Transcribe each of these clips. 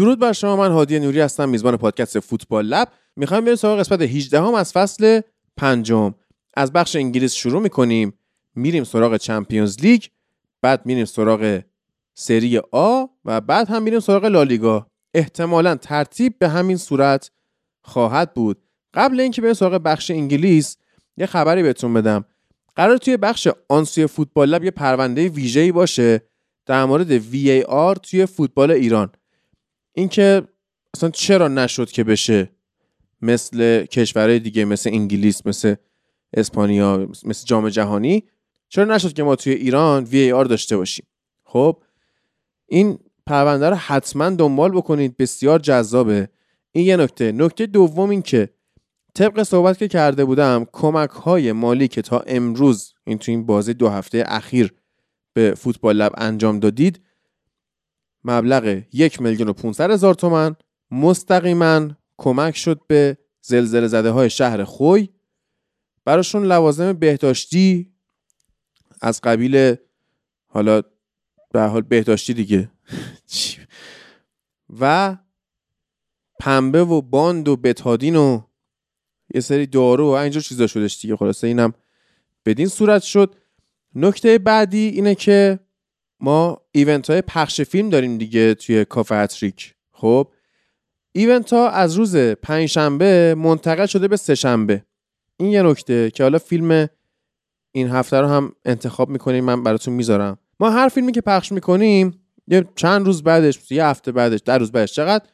درود بر شما من هادی نوری هستم میزبان پادکست فوتبال لب. می‌خوایم بریم سراغ قسمت 18 هم از فصل پنجم. از بخش انگلیس شروع می‌کنیم. میریم سراغ چمپیونز لیگ بعد میریم سراغ سری آ و بعد هم میریم سراغ لالیگا. احتمالا ترتیب به همین صورت خواهد بود. قبل اینکه بریم سراغ بخش انگلیس یه خبری بهتون بدم. قرار توی بخش آنسوی فوتبال لب یه پرونده ویژه‌ای باشه در مورد VAR توی فوتبال ایران. اینکه اصلا چرا نشد که بشه مثل کشورهای دیگه مثل انگلیس مثل اسپانیا مثل جام جهانی؟ چرا نشد که ما توی ایران VAR داشته باشیم؟ خب این پرونده رو حتما دنبال بکنید. بسیار جذابه. این یه نکته. نکته دوم این که طبق صحبت که کرده بودم کمک های مالی که تا امروز این تو این بازی دو هفته اخیر به فوتبال لب انجام دادید مبلغ یک میلیون و 500 هزار تومن مستقیما کمک شد به زلزله زده های شهر خوی. براشون لوازم بهداشتی از قبیل حالا به حال بهداشتی دیگه. و پنبه و باند و بتادین و یه سری دارو و اینجور چیزا شدش دیگه. خلاصه اینم بدین صورت شد. نکته بعدی اینه که ما ایونت های پخش فیلم داریم دیگه توی کافه اتریک خب ایونت ها از روز پنجشنبه منتقل شده به سهشنبه. این یه نکته که حالا فیلم این هفته رو هم انتخاب می‌کنیم من براتون می‌ذارم. ما هر فیلمی که پخش می‌کنیم یه چند روز بعدش یه هفته بعدش در روز بعدش چقدر؟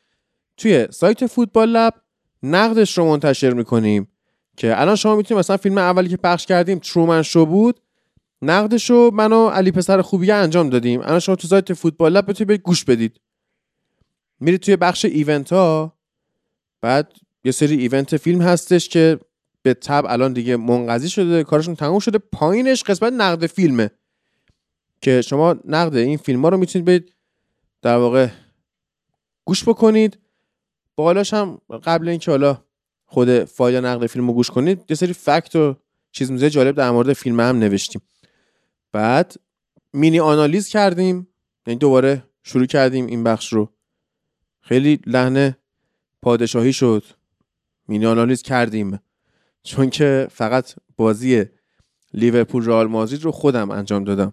توی سایت فوتبال لب نقدش رو منتشر می‌کنیم که الان شما می‌تونید مثلا فیلم اولی که پخش کردیم ترومن شو بود نقدش رو من و علی پسر خوبی انجام دادیم. الان شما تو سایت فوتبال لب بتونید گوش بدید. میرید توی بخش ایونت ها. بعد یه سری ایونت فیلم هستش که به تب الان دیگه منقضی شده کارشون تموم شده. پایینش قسمت نقد فیلمه که شما نقد این فیلم ها رو می‌تونید برید در واقع گوش بکنید. بالاش هم قبل اینکه حالا خود فایل نقد فیلم رو گوش کنید یه سری فکت و چیز جالب در مورد فیلم هم نوشتیم. بعد مینی آنالیز کردیم. یعنی دوباره شروع کردیم این بخش رو. خیلی لحن پادشاهی شد. مینی آنالیز کردیم. چون که فقط بازی لیورپول رئال مادرید رو خودم انجام دادم.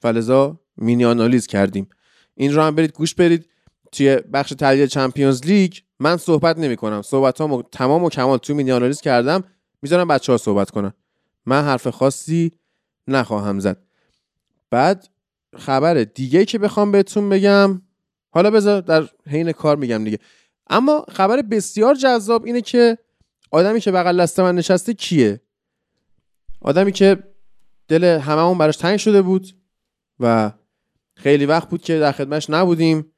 فلزا مینی آنالیز کردیم. این رو هم برید گوش برید توی بخش تحلیل چمپیونز لیگ من صحبت نمی کنم. صحبت ها تمام و کمال توی مینی آنالیز کردم. می‌ذارم بچه ها صحبت کنن. من حرف خاصی نخواهم زد. بعد خبر دیگه که بخوام بهتون بگم حالا بذار در حین کار میگم دیگه. اما خبر بسیار جذاب اینه که آدمی که بغل دست من نشسته کیه؟ آدمی که دل هممون براش تنگ شده بود و خیلی وقت بود که در خدمتش نبودیم.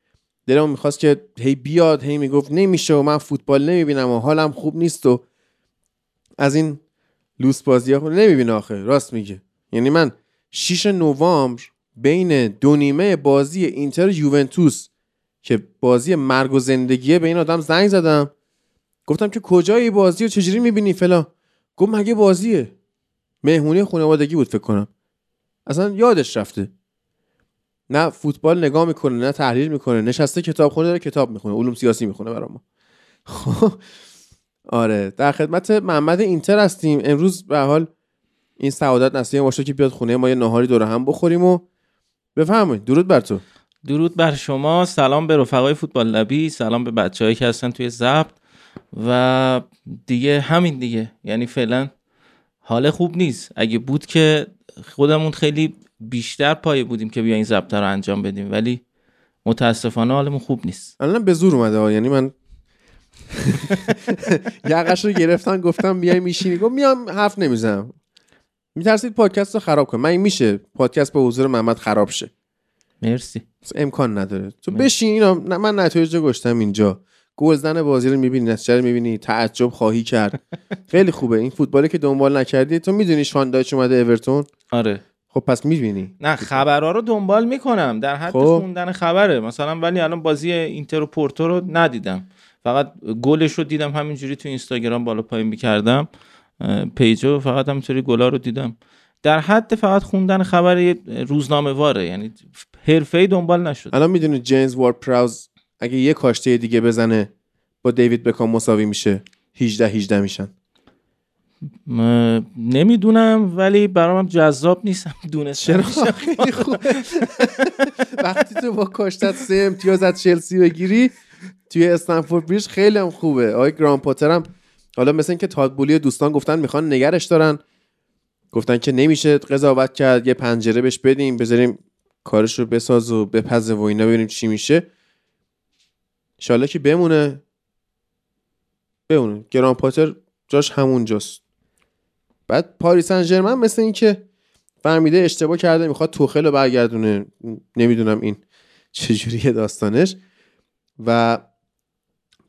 دلمون می‌خواست که هی بیاد هی می‌گفت نمیشه و من فوتبال نمی‌بینم و حالم خوب نیست و از این لوس بازی ها نمی‌بینه آخه. راست میگه. یعنی من 6 نوامبر بین دو نیمه بازی اینتر یوونتوس که بازی مرگ و زندگیه به این آدم زنگ زدم. گفتم که کجایی بازی و چجوری می‌بینی فلا گفت مگه بازیه. مهمونی خانوادگی بود فکر کنم. اصلا یادش رفته. نه فوتبال نگاه می‌کنه نه تحلیل می‌کنه نشسته کتاب خونه داره کتاب می‌خونه علوم سیاسی می‌خونه برای ما خب آره در خدمت محمد اینتر هستیم. امروز به حال این سعادت نصیب باشه که بیاد خونه ما یه نهاری دور هم بخوریم و بفهمید درود بر تو. درود بر شما. سلام به رفقای فوتبال لبی. سلام به بچههایی که هستن توی ضبط. و دیگه همین دیگه. یعنی فعلا حال خوب نیست. اگه بود که خودمون خیلی بیشتر پایه بودیم که بیا این ضبط رو انجام بدیم. ولی متاسفانه حالمون خوب نیست. الان به زور اومده. یعنی من یقش رو گرفتن گفتم بیای میشینی. گفت میام حرف نمی‌زنم. میترسید پادکست رو خراب کنم من این میشه پادکست به حضور محمد خراب شه. مرسی. امکان نداره. تو بشین اینا. من نتایج گشتم اینجا. گلزن بازی رو می‌بینی نتیجه رو می‌بینی. تعجب خواهی کرد. خیلی خوبه. این فوتبالی که دنبال نکردی. تو می‌دونی شاندایچ اومده اورتون؟ آره. خب پس می‌بینی. نه خبرها رو دنبال می‌کنم. در حد خب. خوندن خبره. مثلا ولی الان بازی اینتر و پورتو رو ندیدم. فقط گلش رو دیدم. همینجوری تو اینستاگرام بالا پایین می‌کردم. پیجو فقط همینطوری گلا رو دیدم. در حد فقط خوندن خبر روزنامه واره یعنی حرفه دنبال نشد. الان می‌دونی جیمز وارد پراوز اگه یه کاشته دیگه بزنه با دیوید بکام مساوی میشه 18 18 میشن. نمی‌دونم ولی برام جذاب نیستم دونست چرا؟ خیلی خوبه وقتی تو با کاشتت سه امتیاز از چلسی بگیری توی استنفورد بریج خیلی هم خوبه. آقای گران پاتر هم حالا مثل اینکه تادبولی دوستان گفتن می‌خوان نگرش دارن. گفتن که نمیشه قضاوت کرد یه پنجره بهش بدیم بذاریم کارش رو بساز و بپزه و اینا ببینیم چی میشه. انشالله که بمونه. بمونه. گران پاتر جاش همونجاست بعد پاریس سن مثل اینکه فهمیده اشتباه کرده می‌خواد توخل رو برگردونه. نمی‌دونم این چجوریه داستانش. و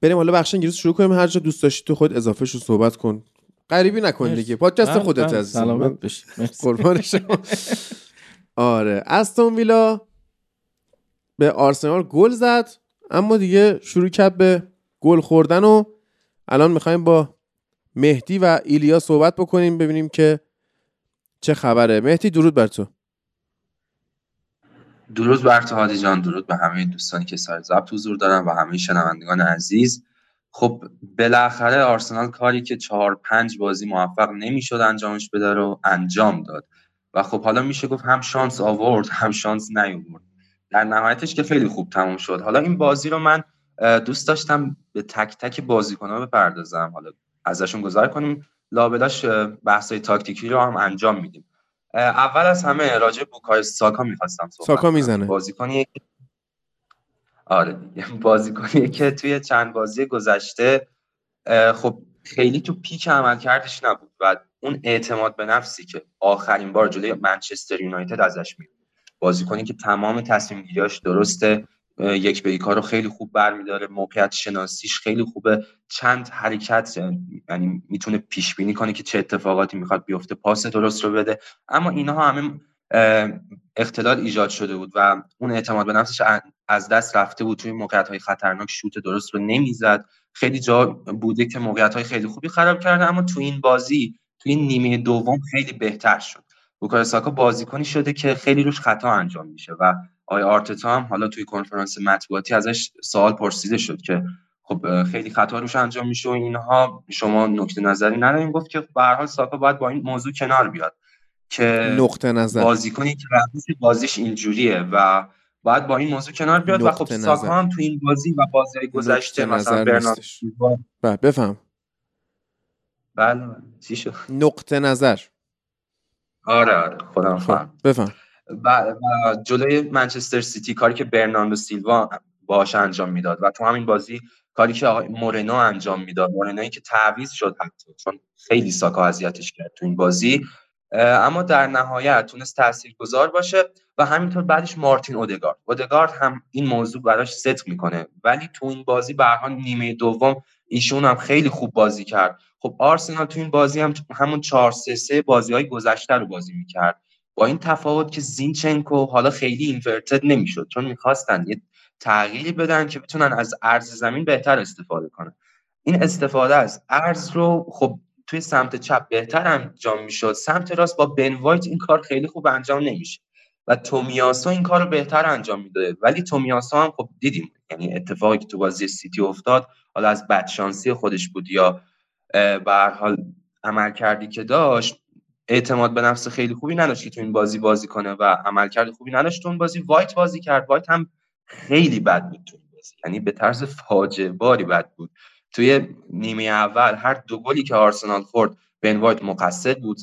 بریم حالا بخش انگلیس شروع کنیم. هر جا دوست داشتی تو خود اضافه شو صحبت کن. غریبی نکن دیگه. پادکست خودت از سلامت بشی قربان شما. آره. استون ویلا به آرسنال گل زد اما دیگه شروع کرد به گل خوردن و الان می‌خوایم با مهدی و ایلیا صحبت بکنیم ببینیم که چه خبره. مهدی درود بر تو. درود بر تو هادی جان. درود به همه دوستانی که سر ضبط حضور دارن و همه شنوندگان عزیز. خب بالاخره آرسنال کاری که چهار پنج بازی موفق نمی‌شد انجامش بده رو انجام داد. و خب حالا میشه گفت هم شانس آورد هم شانس نیاورد. در نهایتش که خیلی خوب تموم شد. حالا این بازی رو من دوست داشتم به تک تک بازیکن‌ها بپردازم. حالا ازشون گذار کنیم. لابلاش بحثای تاکتیکی رو هم انجام میدیم. اول از همه راجع بوکای ساکا می‌خواستم صحبت ساکا می‌زنه. بازیکنی آره بازیکنی که توی چند بازی گذشته خب خیلی تو پیک عمل کردش نبود. و اون اعتماد به نفسی که آخرین بار جلوی منچستر یونایتد ازش می بازیکنی که تمام تصمیم گیریاش درسته. یک به رو خیلی خوب برمیداره. موقعیت شناسیش خیلی خوبه. چند حرکت یعنی می‌تونه پیش بینی کنه که چه اتفاقاتی می‌خواد بیفته پاس درست رو بده. اما اینها همه اختلال ایجاد شده بود و اون اعتماد به نفسش از دست رفته بود. توی موقعیت های خطرناک شوت درست رو نمی‌زد. خیلی جا بوده که موقعیت های خیلی خوبی خراب کرده اما تو این بازی توی این نیمه دوم خیلی بهتر شد. بوکار ساکا بازیکنی شده که خیلی روش خطا انجام میشه و آقای آرتتا هم حالا توی کنفرانس مطبوعاتی ازش سوال پرسیده شد که خب خیلی خطا روش انجام میشه و اینها. شما نکته نظری ندارین. گفت که به هر حال ساکا باید با این موضوع کنار بیاد که نقطه نظر. بازیکنی که بازیش اینجوریه و باید با این موضوع کنار بیاد. و خب ساکا هم تو این بازی و بازی گذشته مثلا برنارد بله بفهم. بله. چی شد؟ نقطه نظر. آره آره خودم خب، فهم. بفهم. و, جلوی منچستر سیتی کاری که برناردو سیلوا باش انجام می‌داد و تو همین بازی کاری که آقای مورنو انجام می‌داد مورنوی که تعویض شد حتی چون خیلی ساکا اذیتش کرد تو این بازی اما در نهایت تونست گذار باشه و همینطور بعدش مارتین اودگارد. اودگارد هم این موضوع براش ست می‌کنه ولی تو این بازی به نیمه دوم ایشون هم خیلی خوب بازی کرد. خب آرسنال تو این بازی هم همون 4 3 3 بازی های گذشته رو بازی می‌کرد. با این تفاوت که زینچنکو حالا خیلی اینورتد نمی‌شد چون می‌خواستن یه تغییری بدن که بتونن از ارز زمین بهتر استفاده کنن. این استفاده از عرض رو خب توی سمت چپ بهتر انجام می‌شد. سمت راست با بن وایت این کار خیلی خوب انجام نمیشه و تومیاسو این کار رو بهتر انجام میده ولی تومیاسو هم خب دیدیم یعنی اتفاقی که تو بازی سیتی افتاد حالا از بدشانسی خودش بود یا به حال عملکردی که داشت اعتماد به نفس خیلی خوبی نداشت که تو این بازی بازی کنه و عملکرد خوبی نداشت تو اون بازی. وایت بازی کرد. وایت هم خیلی بد بود تو بازی. یعنی به طرز فاجعه باری بد بود. توی نیمه اول هر دو گلی که آرسنال خورد بن وایت مقصر بود.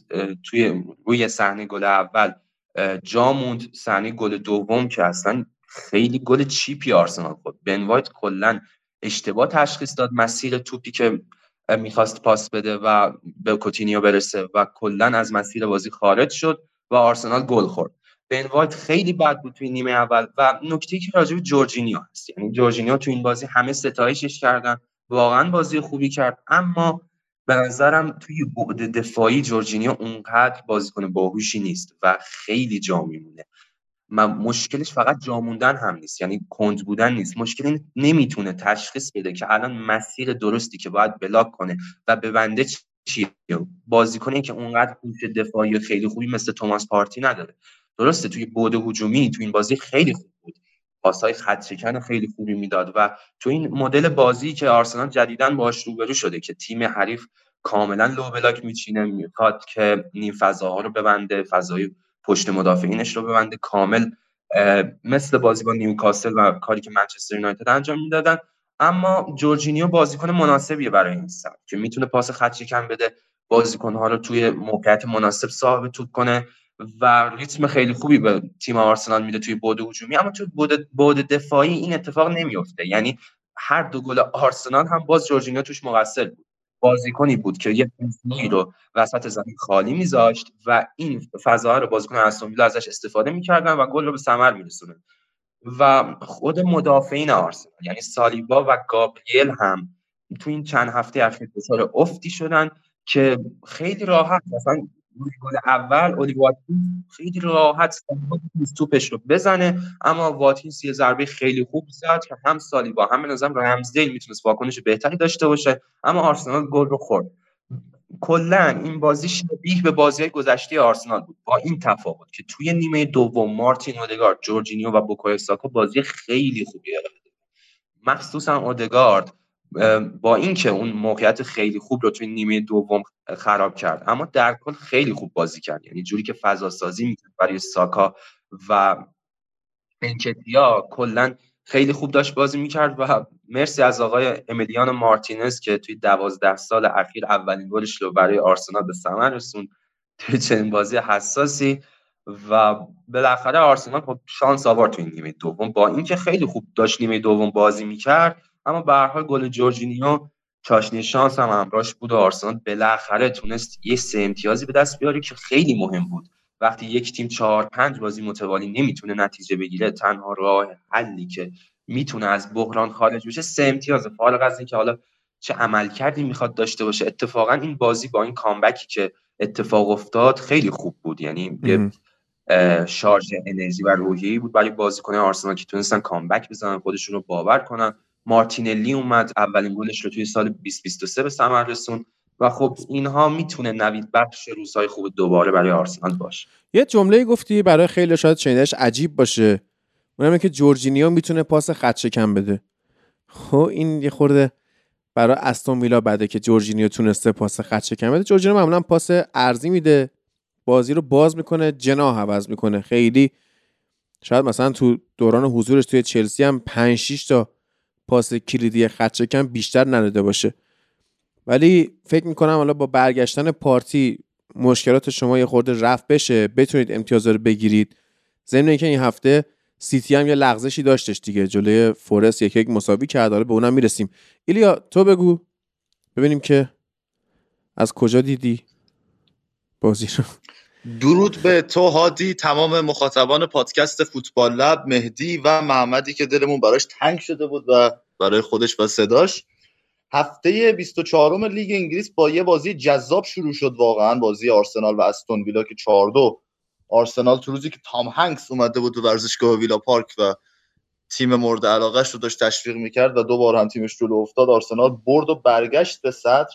توی روی صحنه گل اول جا موند. صحنه گل دوم که اصلا خیلی گل cheap ی آرسنال خورد. بن وایت کلا اشتباه تشخیص داد. مسیر توپی که می‌خواست پاس بده و به کوتینیو برسه و کلا از مسیر بازی خارج شد و آرسنال گل خورد. بن وایت خیلی بد بود توی نیمه اول و نکته که راجع به جورجینیو هست. یعنی جورجینیو تو این بازی همه ستایشش کردن واقعا بازی خوبی کرد اما به نظرم توی بعد دفاعی جورجینیو اونقدر بازیکن باهوشی نیست و خیلی جا میمونه. مشکلش فقط جاموندن هم نیست یعنی کند بودن نیست. مشکل این نمی‌تونه تشخیص بده که الان مسیر درستی که باید block کنه و ببنده چیه. بازیکنی که اونقدر هوش دفاعی خیلی خوبی مثل توماس پارتی نداره. درسته توی بود هجومی تو این بازی خیلی خوب بود. پاسهای خط خیلی خوبی می‌داد و تو این مدل بازی که آرسنال جدیدن باش روبرو شده که تیم حریف کاملا لو بلاک میچینه می‌خواد که نیم فضاها رو ببنده فضای پشت مدافعینش رو ببنده. کامل مثل بازی با نیوکاسل و کاری که منچستر یونایتد انجام می‌دادن. اما جورجینیو بازیکن مناسبیه برای این سمت که می‌تونه پاس خط کم بده بازیکنها رو توی موقعیت مناسب صاحب توپ کنه و ریتم خیلی خوبی به تیم آرسنال میده توی بود هجومی. اما توی بود دفاعی این اتفاق نمیفته یعنی هر دو گل آرسنال هم باز جورجینیو توش مقصر بود. بازیکنی بود که یه فضایی رو وسط زمین خالی میذاشت و این فضاها رو بازیکن استون ازش استفاده می‌کردن و گل رو به ثمر میرسونه و خود مدافعین آرسنال یعنی سالیبا و گابریل هم تو این چند هفته اخیر دچار افتی شدن که خیلی راحت مثلا گل اول اولی واتکینز خیلی راحت توپش رو بزنه اما واتکینز یه ضربه خیلی خوب زد که هم سالیبا هم به نظرم رمزدیل می‌تونست واکنش بهتری داشته باشه اما آرسنال گل رو خورد. کلا این بازی شبیه به بازی گذشته آرسنال بود با این تفاوت که توی نیمه دوم مارتین اودگارد جورجینیو و بوکای ساکا بازی خیلی خوبی ارائه مخصوصا اودگارد با اینکه اون موقعیت خیلی خوب رو توی نیمه دوم خراب کرد اما در کل خیلی خوب بازی کرد. یعنی جوری که فضا سازی می‌کرد برای ساکا و انکتیا کلا خیلی خوب داشت بازی می‌کرد و مرسی از آقای امیلیان مارتینز که توی دوازده سال اخیر اولین گلش رو برای آرسنال به ثمر رسوند توی چنین بازی حساسی و بالاخره آرسنال خب شانس آورد توی نیمه دوم. با اینکه خیلی خوب داشت نیمه دوم بازی می‌کرد اما به هر حال گل جورجینیو چاشنی شانس هم همراهش بود و آرسنال بالاخره تونست یه سه امتیازی به دست بیاره که خیلی مهم بود. وقتی یک تیم چهار پنج بازی متوالی نمی‌تونه نتیجه بگیره تنها راه حلی که می‌تونه از بحران خارج بشه سه امتیاز فارغ از اینکه حالا چه عمل کردی می‌خواد داشته باشه اتفاقا این بازی با این کامبکی که اتفاق افتاد خیلی خوب بود. یعنی یه شارژ انرژی و روحیه‌ای بود برای بازیکن آرسنال که تونستن کامبک بزنن خودشون رو باور کنن. مارتینلی اومد اولین گلش رو توی سال 2023 به ثمر رسون و خب اینها می‌تونه نوید بخش روزهای خوب دوباره برای آرسنال باشه. یه جمله گفتی برای خیلی شاید شنیدش عجیب باشه. اونم که جورجینیو می‌تونه پاس خط کم بده. خب این یه خورده برای استون ویلا بده که جورجینیو تونسته پاس خط شکن بده. جورجینیو معمولا پاس عرضی میده. بازی رو باز می‌کنه جناح عوض می‌کنه. خیلی شاید مثلا تو دوران حضورش توی چلسی هم 5 6 تا پاس کلیدی خط شکن بیشتر نداده باشه. ولی فکر می‌کنم حالا با برگشتن پارتی مشکلات شما یه خورده رفع بشه. بتونید امتیاز رو بگیرید. ضمن اینکه این هفته سیتی هم یه لغزشی داشتش دیگه. جلوی فورست یک یک مساوی کرد. حالا به اونم می‌رسیم. ایلیا تو بگو. ببینیم که از کجا دیدی بازی رو. درود به تو هادی تمام مخاطبان پادکست فوتبال لب مهدی و محمدی که دلمون براش تنگ شده بود و برای خودش و صداش. هفته 24 لیگ انگلیس با یه بازی جذاب شروع شد واقعا بازی آرسنال و استون ویلا که 4 2 آرسنال تو روزی که تام هنگس اومده بود تو ورزشگاه ویلا پارک و تیم مورد علاقهش رو داشت تشویق می‌کرد و دو بار هم تیمش جلو افتاد. آرسنال برد و برگشت به صدر.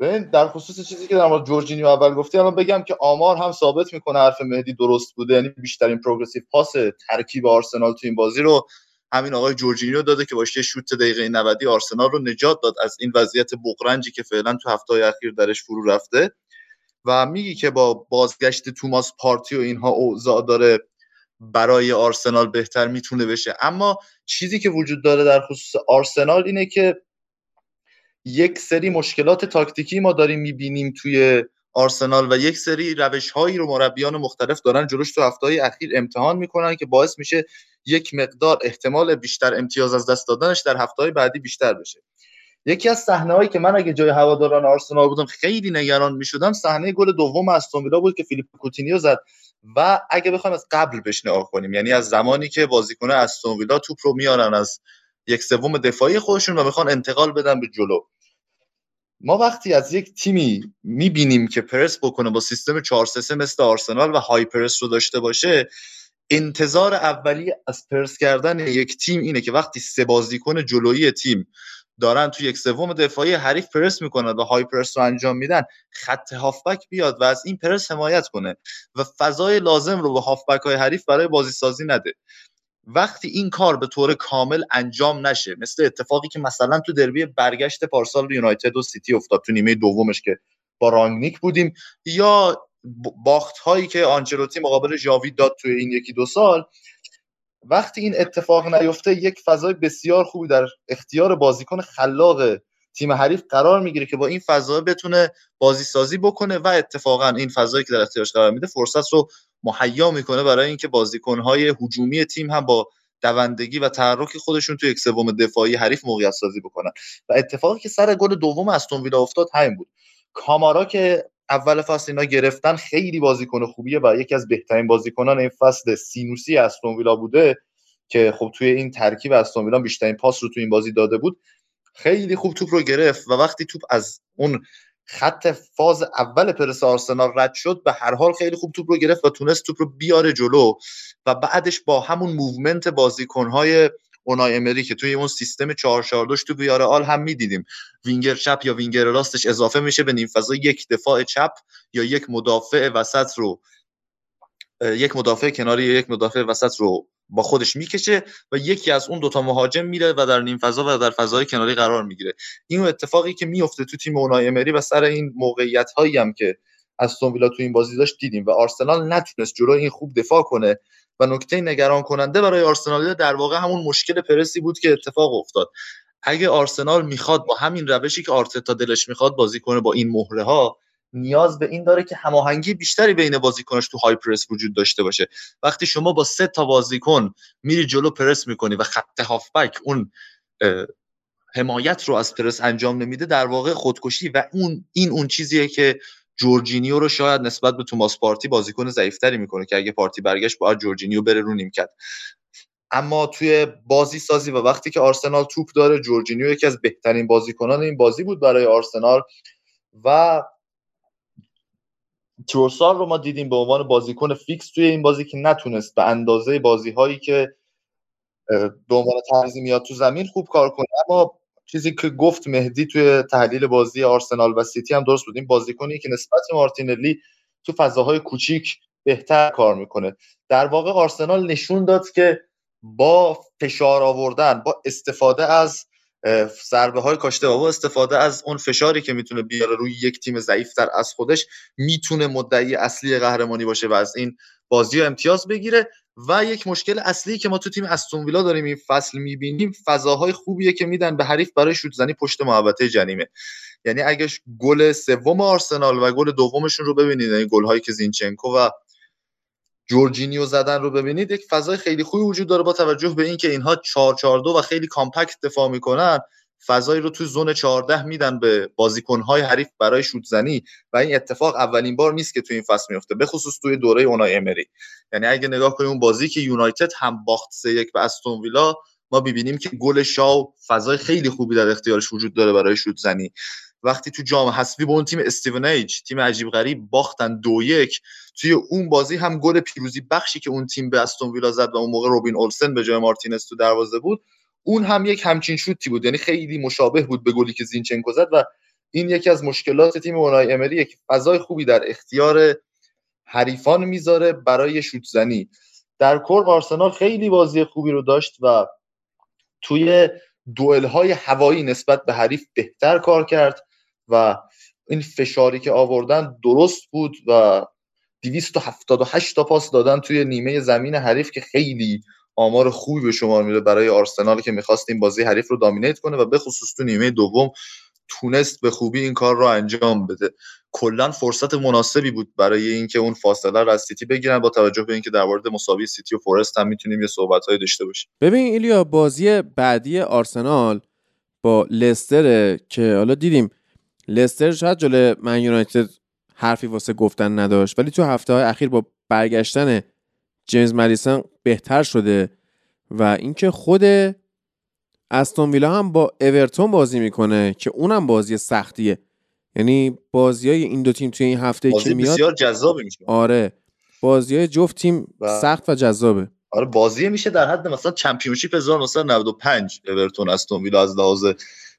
ببین در خصوص چیزی که در مورد جورجینیو اول گفتی الان بگم که آمار هم ثابت می‌کنه حرف مهدی درست بوده یعنی بیشترین پروگرسیو پاس ترکیب آرسنال تو این بازی رو همین آقای جورجینیو داده که باشه شوت دقیقه 90 آرسنال رو نجات داد از این وضعیت بغرنجی که فعلا تو هفته اخیر درش فرو رفته. و میگی که با بازگشت توماس پارتی و اینها اوضاع داره برای آرسنال بهتر می‌تونه بشه. اما چیزی که وجود داره در خصوص آرسنال اینه که یک سری مشکلات تاکتیکی ما داریم می‌بینیم توی آرسنال و یک سری روش هایی رو مربیان مختلف دارن جلوش تو هفته اخیر امتحان می‌کنن که باعث میشه یک مقدار احتمال بیشتر امتیاز از دست دادنش در هفته بعدی بیشتر بشه. یکی از صحنه هایی که من اگه جای هواداران آرسنال بودم خیلی نگران می‌شدم صحنه گل دوم استون ویلا بود که فیلیپ کوتینیو زد و اگه بخوایم از قبل بهش نگاه کنیم یعنی از زمانی که بازیکن استون ویلا توپ رو میارن از یک سوم دفاعی خودشون و می‌خوان انتقال بدن به جلو. ما وقتی از یک تیمی می‌بینیم که پرس بکنه با سیستم 4 3 مثل آرسنال و های پرس رو داشته باشه انتظار اولی از پرس کردن یک تیم اینه که وقتی سه بازیکن جلویی تیم دارن تو یک سوم دفاعی حریف پرس می‌کنن و های پرس رو انجام میدن خط هافبک بیاد و از این پرس حمایت کنه و فضای لازم رو به هافبک های حریف برای بازی سازی نده. وقتی این کار به طور کامل انجام نشه مثل اتفاقی که مثلا تو دربی برگشت پارسال یونایتد و سیتی افتاد تو نیمه دومش که با رانگنیک بودیم یا باخت هایی که آنچلوتی مقابل ژاوی داد توی این یکی دو سال وقتی این اتفاق نیفته یک فضای بسیار خوبی در اختیار بازیکن خلاق تیم حریف قرار می‌گیره که با این فضا بتونه بازی سازی بکنه و اتفاقا این فضایی که در اختیارش قرار میده فرصت رو مهیا می‌کنه برای اینکه بازیکنهای هجومی تیم هم با دوندگی و تحرک خودشون تو یک سوم دفاعی حریف موقعیت سازی بکنن. و اتفاقی که سر گل دوم استون ویلا افتاد همین بود. کامارا که اول فصل اینا گرفتن خیلی بازیکن خوبیه و یکی از بهترین بازیکنان این فصل سینوسی استون ویلا بوده که خب توی این ترکیب استون ویلا بیشترین پاس رو تو این بازی داده بود. خیلی خوب توپ رو گرفت و وقتی توپ از اون خط فاز اول پرس آرسنال رد شد به هر حال خیلی خوب توپ رو گرفت و تونست توپ رو بیاره جلو و بعدش با همون movement بازیکنهای اونای امری که توی اون سیستم 442 تو ویارئال هم می‌دیدیم. وینگر چپ یا وینگر راستش اضافه میشه به نیم فضا یک دفاع چپ یا یک مدافع وسط رو یک مدافع کناری یا یک مدافع وسط رو با خودش می‌کشه و یکی از اون دوتا مهاجم میره و در نیم فضا و در فضای کناری قرار می‌گیره. این اتفاقی که میفته تو تیم اونای امری و سر این موقعیت هایی هم که از ویلا تو این بازی داشت دیدیم و آرسنال نتونست جلو این خوب دفاع کنه و نکته نگران کننده برای آرسنال در واقع همون مشکل پرسی بود که اتفاق افتاد. اگه آرسنال می‌خواد با همین روشی که آرتتا دلش می‌خواد بازی کنه با این مهره ها نیاز به این داره که هماهنگی بیشتری بین بازیکناش تو high press وجود داشته باشه. وقتی شما با سه تا بازیکن میری جلو پرس می‌کنی و خط هافبک اون حمایت رو از پرس انجام نمیده در واقع خودکشی و اون این اون چیزیه که جورجینیو رو شاید نسبت به توماس پارتی بازیکن ضعیفتری می‌کنه که اگه پارتی برگشت باید جورجینیو بره رو کرد اما توی بازی سازی و وقتی که آرسنال توپ داره جورجینیو یکی از بهترین بازیکنان این بازی بود برای آرسنال و تروسار رو ما دیدیم به عنوان بازیکن فیکس توی این بازی که نتونست به اندازه بازی هایی که به عنوان میاد تو زمین خوب کار کنه. اما چیزی که گفت مهدی توی تحلیل بازی آرسنال و سیتی هم درست بود. این بازیکنی که نسبت مارتینلی تو فضاهای کوچیک بهتر کار می‌کنه. در واقع آرسنال نشون داد که با فشار آوردن با استفاده از ضربه های کاشته و با استفاده از اون فشاری که می‌تونه بیاره روی یک تیم ضعیفتر از خودش می‌تونه مدعی اصلی قهرمانی باشه و از این بازی امتیاز بگیره. و یک مشکل اصلی که ما تو تیم استون ویلا داریم این فصل می‌بینیم فضاهای خوبیه که میدن به حریف برای شوت زنی پشت محوطه جریمه. یعنی اگه گل سوم آرسنال و گل دومشون رو ببینید یعنی گل هایی که زینچنکو و جورجینیو زدن رو ببینید یک فضای خیلی خوبی وجود داره با توجه به اینکه اینها 4 4 2 و خیلی کامپکت دفاع می‌کنن فضایی رو توی زون 14 میدن به بازیکنهای حریف برای شوت زنی و این اتفاق اولین بار نیست که توی این فصل میفته به خصوص توی دوره اونای امری. یعنی اگه نگاه کنیم اون بازی که یونایتد هم باخت 3 1 به استون ویلا ما ببینیم که گل شاو فضای خیلی خوبی در اختیارش وجود داره برای شوت زنی. وقتی تو جام حذفی به اون تیم استیون ایج تیم عجیب غریب باختن دو یک. توی اون بازی هم گل پیروزی بخشی که اون تیم به استون ویلا زد و اون موقع روبین اولسن به جای مارتینز تو دروازه بود اون هم یک همچین شوتی بود. یعنی خیلی مشابه بود به گلی که زینچنکو زد و این یکی از مشکلات تیم اونای امری یک فضای خوبی در اختیار حریفان می‌ذاره برای شوت زنی. در کور آرسنال خیلی بازی خوبی رو داشت و توی دوئل های هوایی نسبت به حریف بهتر کار کرد. و این فشاری که آوردن درست بود و 278 تا پاس دادن توی نیمه زمین حریف که خیلی آمار خوبی به شما میره برای آرسنال که می‌خواست این بازی حریف رو دامینیت کنه و به خصوص تو نیمه دوم تونست به خوبی این کار رو انجام بده. کلا فرصت مناسبی بود برای اینکه اون فاصله رو از سیتی بگیرن. با توجه به اینکه در مورد مساوی سیتی و فورست هم می‌تونیم یه صحبت‌های داشته باشیم. ببین ایلیا بازی بعدی آرسنال با لستر که حالا دیدیم لستر شاید جلوی من یونایتد حرفی واسه گفتن نداشت ولی تو هفته های اخیر با برگشتن جیمز مریسن بهتر شده و اینکه خود استون ویلا هم با اورتون بازی می‌کنه که اونم بازی سختیه. یعنی بازی های این دو تیم توی این هفته که میاد؟ بسیار جذابی میشه. آره. بازی های جفت تیم سخت و جذابه. آره بازی میشه در حد مثلا چمپیونشیپ 1995 اورتون استون ویلا از لحاظ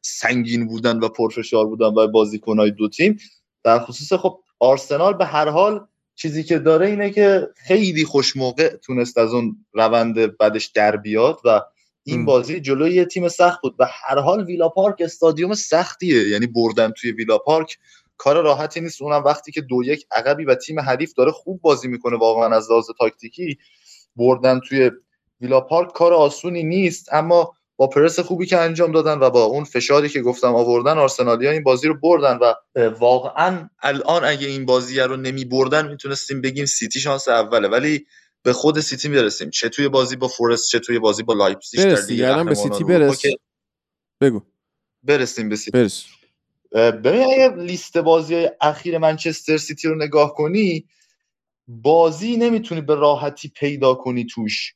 سنگین بودن و پرفشار بودن و بازیکنهای دو تیم. در خصوص خب آرسنال به هر حال چیزی که داره اینه که خیلی خوش موقع تونست از اون روند بدش در بیاد و این بازی جلوی یه تیم سخت بود. و هر حال ویلا پارک استادیوم سختیه. یعنی بردن توی ویلا پارک کار راحتی نیست. اونم وقتی که دو یک عقبی و تیم حریف داره خوب بازی می‌کنه واقعا از لحاظ تاکتیکی بردن توی ویلا پارک کار آسونی نیست. اما با پرس خوبی که انجام دادن و با اون فشاری که گفتم آوردن آرسنالیا این بازی رو بردن و واقعا الان اگه این بازی رو نمی بردن می‌تونستیم بگیم سیتی شانس اوله. ولی به خود سیتی می‌رسیم. چه توی بازی با فورست چه توی بازی با لایپزیگ در به سیتی برس. بگو. برسیم به سیتی. برس. ببین اگه لیست بازی اخیر منچستر سیتی رو نگاه کنی بازی نمی‌تونی به راحتی پیدا کنی توش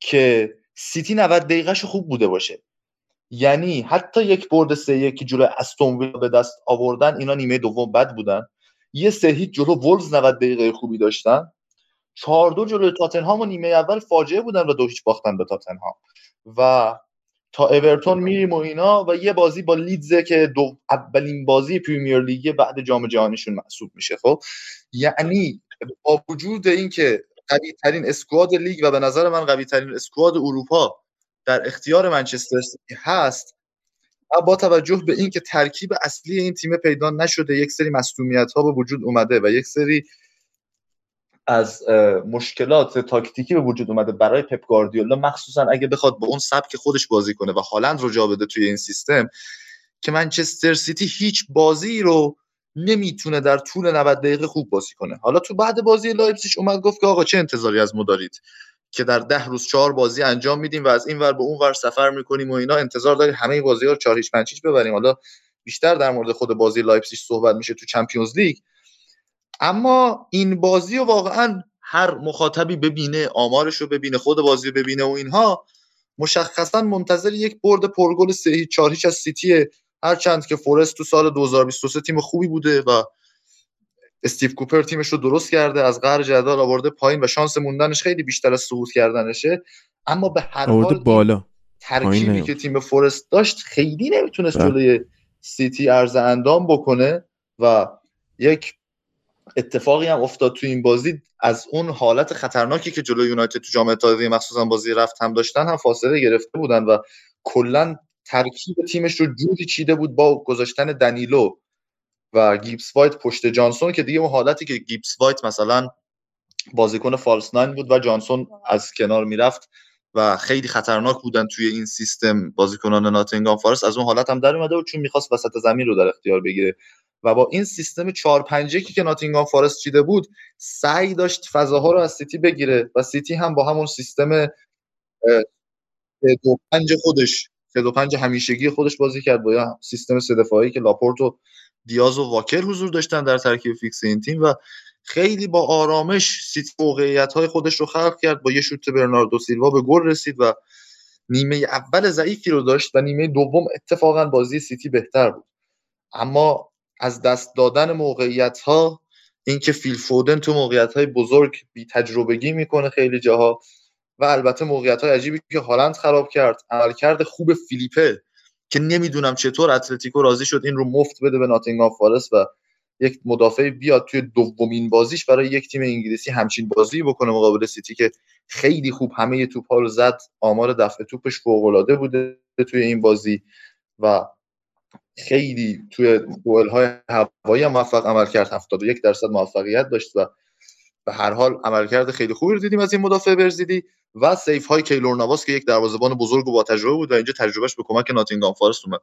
که سیتی 90 دقیقهش خوب بوده باشه. یعنی حتی یک برد سه یکی جلو استون به دست آوردن اینا نیمه دوم بد بودن. یه سه هیچ جلو ولز 90 دقیقه خوبی داشتن. چهار دو جلو تاتنهام و نیمه اول فاجعه بودن و دو هیچ باختن به تاتنهام. و تا اورتون میریم و اینا و یه بازی با لیدزه که دو اولین بازی پریمیر لیگ بعد جام جهانیشون محسوب میشه خب؟ یعنی با وجود اینکه قوی ترین اسکواد لیگ و به نظر من قوی ترین اسکواد اروپا در اختیار منچستر سیتی هست و با توجه به اینکه ترکیب اصلی این تیم پیدا نشده یک سری مصدومیت ها به وجود اومده و یک سری از مشکلات تاکتیکی به وجود اومده برای پپ گاردیولا مخصوصا اگه بخواد با اون سبک خودش بازی کنه و هالند رو جا بده توی این سیستم که منچستر سیتی هیچ بازی رو نمی‌تونه در طول 90 دقیقه خوب بازی کنه. حالا تو بعد بازی لایپزیگ اومد گفت که آقا چه انتظاری از ما دارید؟ که در ده روز چهار بازی انجام میدیم و از این ور به اون ور سفر می‌کنیم و اینا انتظار دارید همه بازی ها رو 4 هیچ ببریم. حالا بیشتر در مورد خود بازی لایپزیگ صحبت میشه تو Champions League. اما این بازی رو واقعا هر مخاطبی ببینه آمارش رو ببینه خود بازی رو ببینه و اینها مشخصا منتظر یک برد پرگل سه هیچ چهار هیچ از سیتی هرچند که فورست تو سال 2023 تیم خوبی بوده و استیو کوپر تیمش رو درست کرده از قعر جدول آورده پایین و شانس موندنش خیلی بیشتر از سقوط کردنشه. اما به هر حال بالا. ترکیبی که تیم فورست داشت خیلی نمی‌تونست بله. جلوی سیتی عرض اندام بکنه و یک اتفاقی هم افتاد تو این بازی. از اون حالت خطرناکی که جلوی یونایتد تو جام اتحادیه مخصوصا بازی رفت هم داشتن هم فاصله گرفته بودن و کلا ترکیب تیمش رو جوری چیده بود با گذاشتن دنیلو و گیبس وایت پشت جانسون که دیگه اون حالتی که گیبس وایت مثلا بازیکن false nine بود و جانسون از کنار می‌رفت و خیلی خطرناک بودن توی این سیستم بازیکنان ناتینگام فارست از اون حالت هم در اومده بود چون می‌خواست وسط زمین رو در اختیار بگیره. و با این سیستم 4 5 که ناتینگام فارست چیده بود سعی داشت فضاها رو از سیتی بگیره و سیتی هم با همون سیستم دو پنج خودش دو پنج همیشگی خودش بازی کرد با سیستم سه دفاعی که لاپورت و دیاز و واکر حضور داشتن در ترکیب فیکس این تیم و خیلی با آرامش سیتی موقعیت های خودش رو خلق کرد. با یه شوت برناردو سیلوا به گل رسید و نیمه اول ضعیفی رو داشت و نیمه دوم اتفاقا بازی سیتی بهتر بود. اما از دست دادن موقعیت ها اینکه فیل فودن تو موقعیت های بزرگ بی تجربگی می‌کنه خیلی جاها و البته موقعیت های عجیبی که هالند خراب کرد. عملکرد خوب فیلیپه که نمی‌دونم چطور اتلتیکو راضی شد این رو مفت بده به ناتینگهام فارست و یک مدافع بیاد توی دومین بازیش برای یک تیم انگلیسی همچین بازی بکنه مقابل سیتی که خیلی خوب همه توپ ها رو زد. آمار دفع توپش فوق العاده بوده توی این بازی و خیلی توی دوئل های هوایی موفق عمل کرد 71 درصد موفقیت داشت و به هر حال عملکرد خیلی خوبی رو دیدیم از این مدافع برزیدی و سیف های کیلور نواس که یک دروازه‌بان بزرگ و با تجربه بود و اینجا تجربهش به کمک ناتینگام فارست اومد.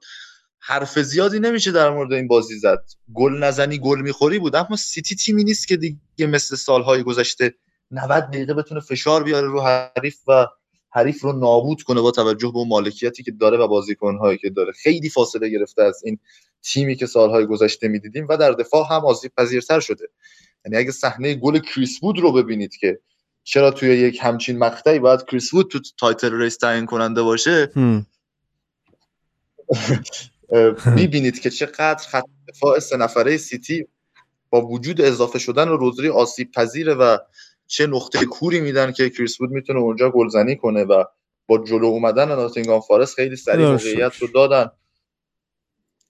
حرف زیادی نمیشه در مورد این بازی زد. گل نزنی گل می‌خوری بود اما سیتی تیمی نیست که دیگه مثل سالهای گذشته 90 دقیقه بتونه فشار بیاره رو حریف و حریف رو نابود کنه با توجه به مالکیتی که داره و بازیکنهایی که داره. خیلی فاصله گرفته از این تیمی که سالهای گذشته می‌دیدیم و در دفاع هم آسیب پذیرتر شده. یعنی اگه صحنه گل کریس وود رو ببینید که چرا توی یک همچین مقطعی باید کریس وود تو title race تعیین کننده باشه؟ می‌بینید که چقدر خط دفاع سه نفره سیتی با وجود اضافه شدن و روزری آسیب پذیره و چه نقطه کوری میدن که کریس وود می‌تونه اونجا گلزنی کنه و با جلو اومدن ناتینگام فارست خیلی سریع موقعیت رو دادن.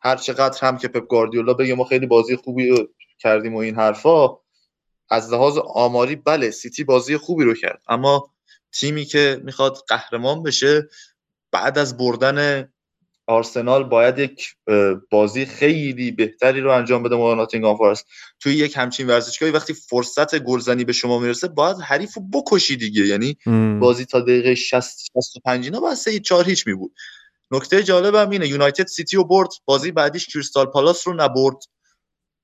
هر چقدر هم که پپ گاردیولا بگه ما خیلی بازی خوبی کردیم و این حرفا از لحاظ آماری بله سیتی بازی خوبی رو کرد. اما تیمی که می‌خواد قهرمان بشه بعد از بردن آرسنال باید یک بازی خیلی بهتری رو انجام بده مقابل ناتینگهام فارست توی یک همچین ورزشگاهی وقتی فرصت گلزنی به شما می‌رسه باید حریف رو بکشی دیگه. یعنی بازی تا دقیقه 60 65 اینا باید 3 4 هیچ می بود نکته جالب هم اینه یونایتد سیتی رو برد بازی بعدیش کریستال پالاس رو نبرد.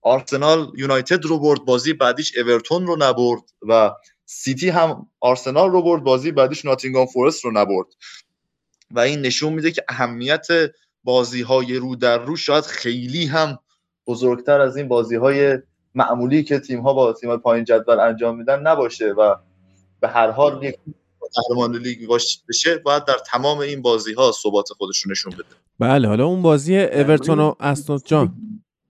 آرسنال یونایتد رو برد بازی بعدیش اورتون رو نبرد و سیتی هم آرسنال رو برد بازی بعدیش ناتینگهام فورست رو نبرد. و این نشون میده که اهمیت بازی های رو در رو شاید خیلی هم بزرگتر از این بازی های معمولی که تیم ها با تیم های پایین جدول انجام میدن نباشه و به هر حال یک قهرمان لیگ بشه باید در تمام این بازی ها ثبات خودشون نشون بده. بله حالا اون بازی اورتون و استون جان.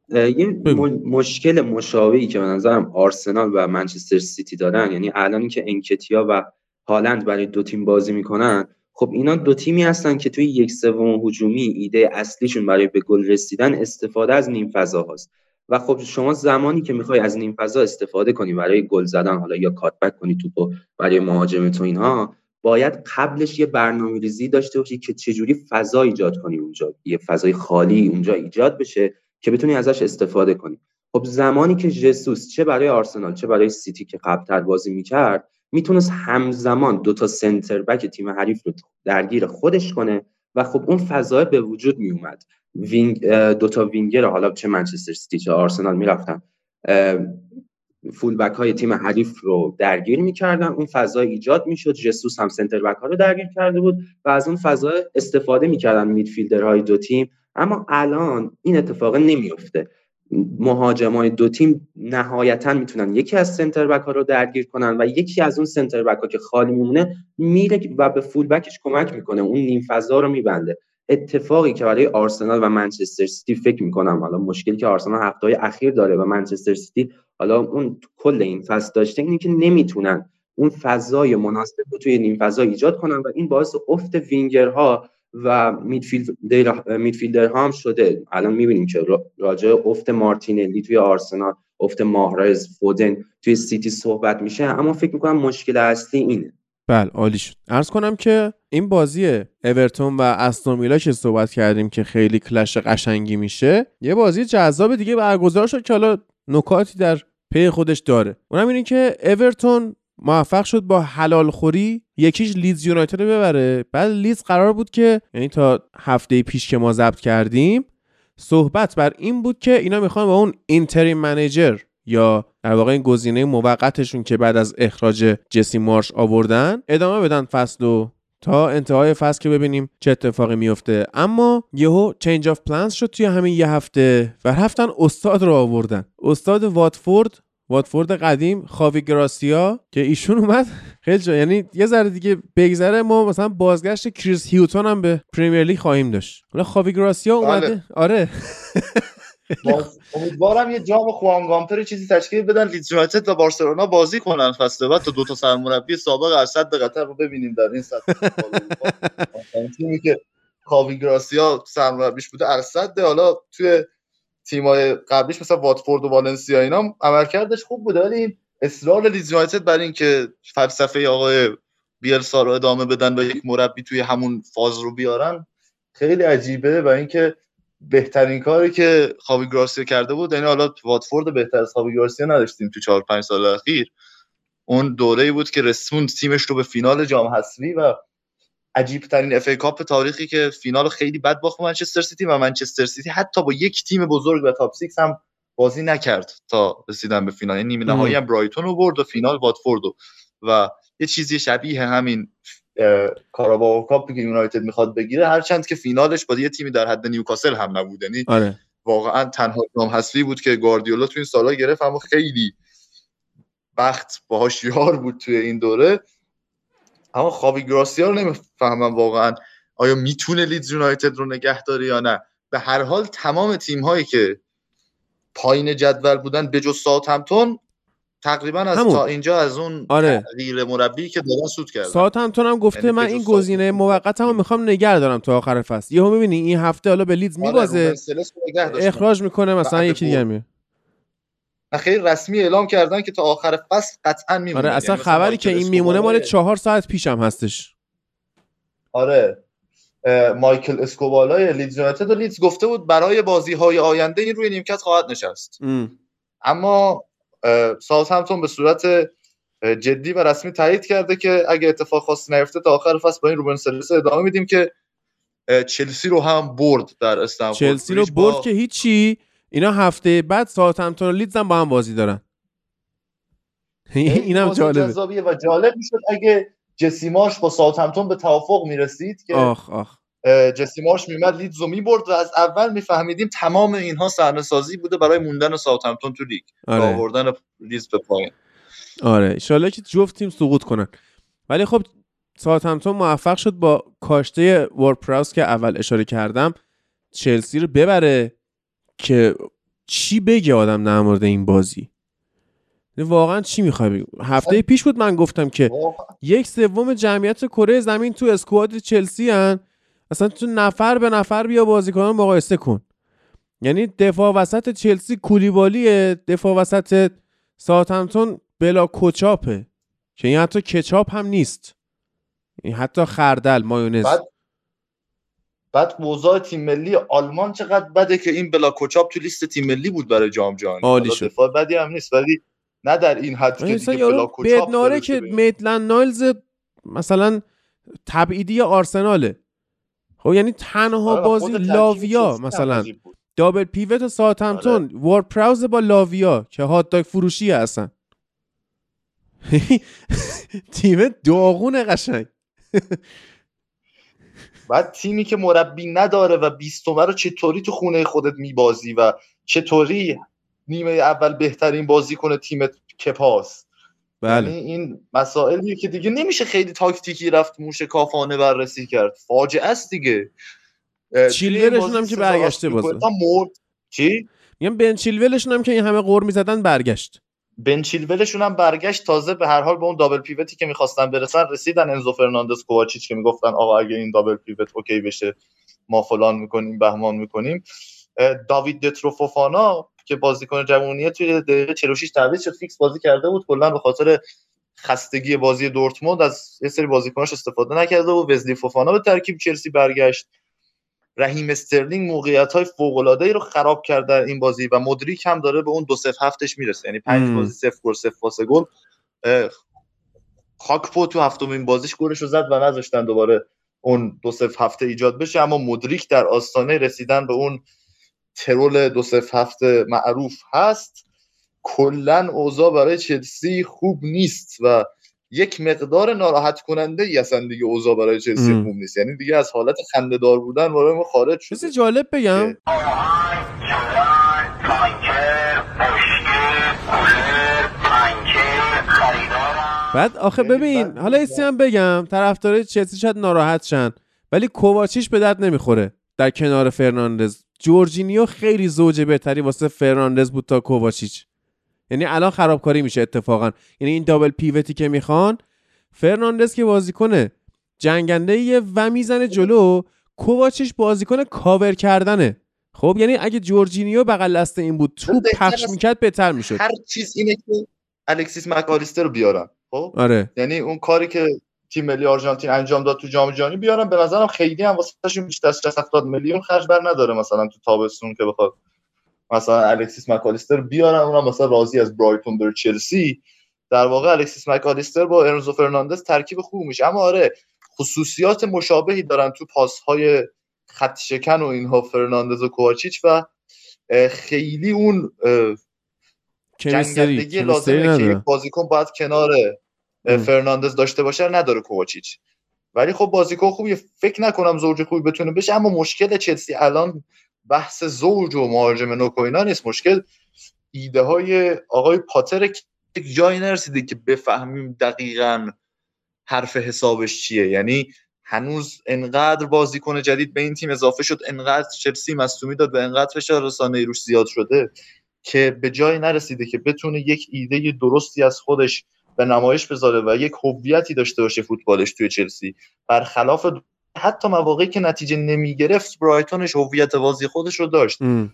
یه مشکل مشابهی که به نظرم آرسنال و منچستر سیتی دارن یعنی الان که انکتیا و هالند برای دو تیم بازی می‌کنن خب اینا دو تیمی هستن که توی یک سوم هجومی ایده اصلیشون برای به گل رسیدن استفاده از نیم فضا هاست. و خب شما زمانی که می‌خوای از نیم فضا استفاده کنی برای گل زدن حالا یا کاتبک کنی توپو برای مهاجمت و اینها باید قبلش یه برنامه ریزی داشته باشی که چجوری فضا ایجاد کنی اونجا یه فضای خالی اونجا ایجاد بشه که بتونی ازش استفاده کنی. خب زمانی که جسوس چه برای آرسنال چه برای سیتی که قبلتر بازی می‌کرد می‌تونست همزمان دو تا center back تیم حریف رو درگیر خودش کنه و خب اون فضای به وجود میومد wing دو تا وینگر حالا چه منچستر سیتی چه آرسنال می‌رفتن فول بک های تیم حریف رو درگیر می‌کردن. اون فضا ایجاد می‌شد. جسوس هم سنتر بک ها رو درگیر کرده بود و از اون فضا استفاده می‌کردن میدفیلدر های دو تیم. اما الان این اتفاق نمیفته مهاجمای دو تیم نهایتا می‌تونن یکی از سنتر بک ها رو درگیر کنن و یکی از اون سنتر بک ها که خالی میمونه میره و به فول بکش کمک می‌کنه. اون نیم فضا رو میبنده. اتفاقی که برای آرسنال و منچستر سیتی فکر می‌کنم حالا مشکلی که آرسنال هفته اخیر داره و منچستر سیتی حالا اون کل این فصل داشته اینه که نمی‌تونن اون فضای مناسب رو توی نیم فضا ایجاد کنن و این باعث افت وینگرها و میدفیلدر هم شده. الان می‌بینیم که راجع افت مارتینلی توی آرسنال افت ماهرز فودن توی سیتی صحبت میشه. اما فکر می‌کنم مشکل اصلی اینه. بله عالی شد. ارز کنم که این بازی اورتون و استون که صحبت کردیم که خیلی کلش قشنگی میشه. یه بازی جذاب دیگه برگزار شد که حالا نکاتی در پی خودش داره. اونم اینه که اورتون موفق شد با حلال خوری یکیش لیدز یونایتد رو ببره. بعد لیدز قرار بود که یعنی تا هفته پیش که ما ضبط کردیم صحبت بر این بود که اینا می‌خوان با اون interim manager یا در واقع این گزینه موقتشون که بعد از اخراج جسی مارش آوردن ادامه بدن فصل و تا انتهای فصل که ببینیم چه اتفاقی میفته اما یهو change of plans شد توی همین یه هفته و رفتن استاد رو آوردن. استاد واتفورد واتفورد قدیم خاوی گراسیا که ایشون اومد. خیلی جا یعنی یه ذره دیگه بگذره ما مثلا بازگشت کریس هیوتون هم به پریمیر لیگ خواهیم داشت. حالا خاوی گراسیا اومده. بله. آره امیدوارم یه جام خوانگامپر چیزی تشکیل بدن لیدز یونایتد و بارسلونا بازی کنن فصل بعد تا دو تا سرمربی سابق ارصد قطر رو ببینیم در این سطح. تیمی که خاوی گراسیا سرمربیش بوده ارصد حالا توی تیمای قبلیش مثلا واتفورد و والنسیا اینا عملکردش خوب بود ولی اصرار لیدز یونایتد بر اینکه فلسفه آقای بیلسا رو ادامه بدن و یک مربی توی همون فاز رو بیارن خیلی عجیبه و اینکه بهترین کاری که خاوی گراسیا کرده بود یعنی حالا واتفورد بهتر از خاوی گراسیا نداشتیم تو 4 5 سال اخیر اون دوره بود که رسوند تیمش رو به فینال جام حذفی و عجیب ترین FA Cup تاریخی که فینال خیلی بد باخت منچستر سیتی و منچستر سیتی حتی با یک تیم بزرگ و top 6 هم بازی نکرد تا رسیدن به فینال. یعنی نیمه نهایی هم برایتون رو برد و فینال واتفورد و یه چیزی شبیه همین کاراباو کاپی که یونایتد می‌خواد بگیره هرچند که فینالش با یه تیمی در حد نیوکاسل هم نبود. یعنی آره. واقعا تنها جام حذفی بود که گواردیولا تو این سالا گرفت اما خیلی بخت باهاش یار بود توی این دوره. اما خاوی گراسیا رو نمی‌فهمم واقعا. آیا می‌تونه لیدز یونایتد رو نگه داره یا نه؟ به هر حال تمام تیم هایی که پایین جدول بودن به جز همتون تقریبا از تا اینجا از اون آره. تغییر مربی که دارن سود کرده ساعت همتون هم گفته یعنی من این گزینه موقتمو می‌خوام نگه دارم تا آخر فصل. یهو می‌بینی این هفته حالا به لیدز آره، میبازه. اخراج می‌کنه مثلا یکی دیگه خیلی رسمی اعلام کردن که تا آخر فصل قطعا میمونه. آره اصلا یعنی خبری که این میمونه مال چهار ساعت پیشم هستش. آره. مایکل اسکوبالای لیدز یونایتد و لیدز گفته بود برای بازی های آینده این روی نیمکت خواهد نشست. ام. اما ساوثهمپتون به صورت جدی و رسمی تایید کرده که اگه اتفاق خاصی نیفته تا آخر فصل با این روبن سرلس ادامه میدیم که چلسی رو هم برد در استمفورد. چلسی رو بریج با- برد که هیچی. اینا هفته بعد ساوثهمپتون و لیدز هم با هم بازی دارن. اینم جالبه. جذابیه و جالب می‌شد اگه جسی مارش با ساوثهمپتون به توافق می‌رسید که آخ آخ. اه، جسی مارش میمد لیدز رو می‌برد و از اول میفهمیدیم تمام اینها صحنه‌سازی بوده برای موندن ساوثهمپتون تو لیگ آره. آوردن لیدز به پایین. آره. ایشالله که جفت تیم سقوط کنن. ولی خب ساوثهمپتون موفق شد با کاشته وارد پراوس که اول اشاره کردم چلسی رو ببره. که چی بگه آدم در مورد این بازی؟ واقعا چی می‌خوای بگی؟ هفته پیش بود من گفتم که یک سوم جمعیت کره زمین تو اسکواد چلسی هن. اصلا تو نفر به نفر بیا بازیکنان مقایسه کن. یعنی دفاع وسط چلسی کولیبالیه دفاع وسط ساوثهمپتون بلا کوچاپه. که این حتی کچاپ هم نیست. این حتی خردل مایونز. بعد بعد اوضاع تیم ملی آلمان چقدر بده که این بلا کوچاپ تو لیست تیم ملی بود برای جام جهانی عالی شد. دفاع بدی هم نیست ولی نه در این حد که دیگه بدناره که. میتلند نایلز مثلا تبعیدی آرسناله خب یعنی تنها آره، بازی لاویا مثلا. دابل پیوت ساوثهمپتون وارد پراوز با لاویا که هات داگ فروشی هستن تیم داغون قشنگ بعد تیمی که مربی نداره و بیستومه رو چطوری تو خونه خودت میبازی و چطوری نیمه اول بهترین بازی کنه تیمت کپاس بله. یعنی این مسائلیه که دیگه نمیشه خیلی تاکتیکی رفت موشکافانه بررسی کرد. فاجعه است دیگه. این هم که برگشته بازه. مرد. چی؟ میگم بن چیلولشون هم که این همه غر می‌زدن برگشت. بن چیلولشون هم برگشت. تازه به هر حال به اون double pivot ی که می‌خواستن برسن رسیدن. انزو فرناندز کوواچیچ که می‌گفتن آقا اگه این double pivot OK بشه ما فلان می‌کنیم بهمان می‌کنیم. داوید داترو فوفانا که بازیکن جوونیه توی دقیقه 46 تعویض شد فیکس بازی کرده بود. کلا به خاطر خستگی بازی دورتموند از یه سری بازیکناش استفاده نکرده بود. وزلی فوفانا به ترکیب چلسی برگشت. رحیم استرلینگ موقعیت های فوق العاده رو خراب کرد در این بازی و مدریک هم داره به اون دو صفر هفتش می‌رسه. یعنی پنج. بازی صفر گل صفر پاس گل. گاکپو تو هفتمین بازیش گلش رو زد و نذاشتن دوباره اون دو صفر هفته ایجاد بشه. اما مدریک در آستانه رسیدن به اون ترول دو صفر هفته معروف هست. کلا اوضاع برای چلسی خوب نیست و یک مقدار ناراحت کننده ای اصلا دیگه اوضاع برای چلسی. خوب نیست. یعنی دیگه از حالت خنده دار بودن برای ما خارج چیز شده. جالب بگم. بعد آخه ببین حالا. یه چی هم بگم. طرفدارای چلسی شاید ناراحت شن ولی کوواچیچ به درد نمی‌خوره در کنار فرناندز. جورجینیو خیلی زوج بهتری واسه فرناندز بود تا کوواچیچ. یعنی الان خرابکاری میشه اتفاقا. یعنی این double pivot ی که می‌خوان فرناندز که بازیکنه جنگنده یه و می‌زنه جلو کوواچیچ بازیکن کاور کردنه. خب یعنی اگه جورجینیو بغل دست این بود بهتر پخش. می‌کرد بهتر می‌شد. هر چیز اینه که الکسیس مکالیستر رو بیارن. خب؟ آره. یعنی اون کاری که تیم ملی آرژانتین انجام داد تو جام جهانی بیارن. به نظرم خیلی هم واسهشون بیشتر از 60 70 میلیون خرج بر نداره مثلا تو تابستون که بخواد مثلا الکسیس مکالیستر بیارن اونم مثلا راضی از برایتون بره چلسی. در واقع الکسیس مکالیستر با انزو فرناندز ترکیب خوب میشه. اما آره خصوصیات مشابهی دارن تو پاس های خط شکن و اینها فرناندز و کوواچیچ و خیلی اون جنگندگی لازمه که بازیکن باید کنار. فرناندز داشته باشه نداره کوواچیچ. ولی خب بازیکن خوبیه. فکر نکنم زوج خوبی بتونه بشه اما مشکل چلسی الان بحث زوج و مهاجم نوک و اینا نیست. مشکل ایده های آقای پاتر که جایی نرسیده که بفهمیم دقیقا حرف حسابش چیه. یعنی هنوز انقدر بازیکن جدید به این تیم اضافه شد انقدر چلسی مصومی داد و انقدر فشار رسانه روش زیاد شده که به جایی نرسیده که بتونه یک ایده درستی از خودش به نمایش بذاره و یک هویتی داشته باشه فوتبالش توی چلسی. برخلاف حتی مواقعی که نتیجه نمی‌گرفت برایتونش هویت بازی خودش رو داشت. ام.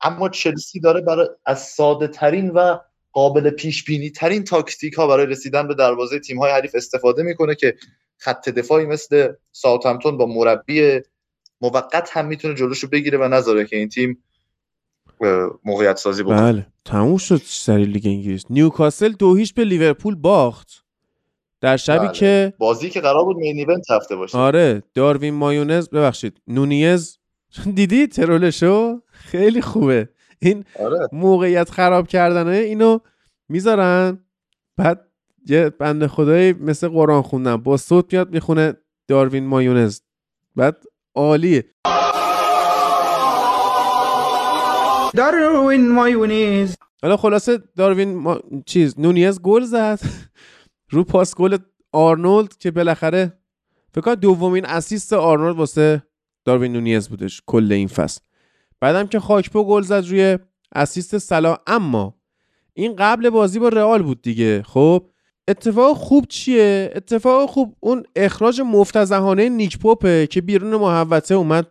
اما چلسی داره برای از ساده ترین و قابل پیش بینی ترین تاکتیک ها برای رسیدن به دروازه تیم های حریف استفاده می‌کنه که خط دفاعی مثل ساوثهمپتون با مربی موقت هم می‌تونه جلوشو بگیره و نذاره که این تیم موقعیت سازی بکنه. بله. تموم شد سری لیگ انگلیس. نیوکاسل دو هیچ به لیورپول باخت. در شبی بله. که بازی که قرار بود مین ایونت هفته باشه. آره داروین مایونز ببخشید نونیز. دیدی ترولشو؟ خیلی خوبه. این آره. موقعیت خراب کردنه اینو می‌ذارن. بعد یه بنده خدایی مثل قرآن خوندن. با صوت میاد می‌خونه داروین مایونز. بعد عالیه. داروین مایونیز حالا خلاصه داروین ما... چیز نونیز گل زد. رو پاس گل آرنولد که بالاخره فکر کنم دومین assist آرنولد واسه داروین نونیز بودش کل این فصل. بعدم که خاکپو گل زد روی assist صلاح اما این قبل بازی با رئال بود دیگه. خب اتفاق خوب چیه؟ اتفاق خوب اون اخراج مفتزهانه نیک پاپه که بیرون محوطه اومد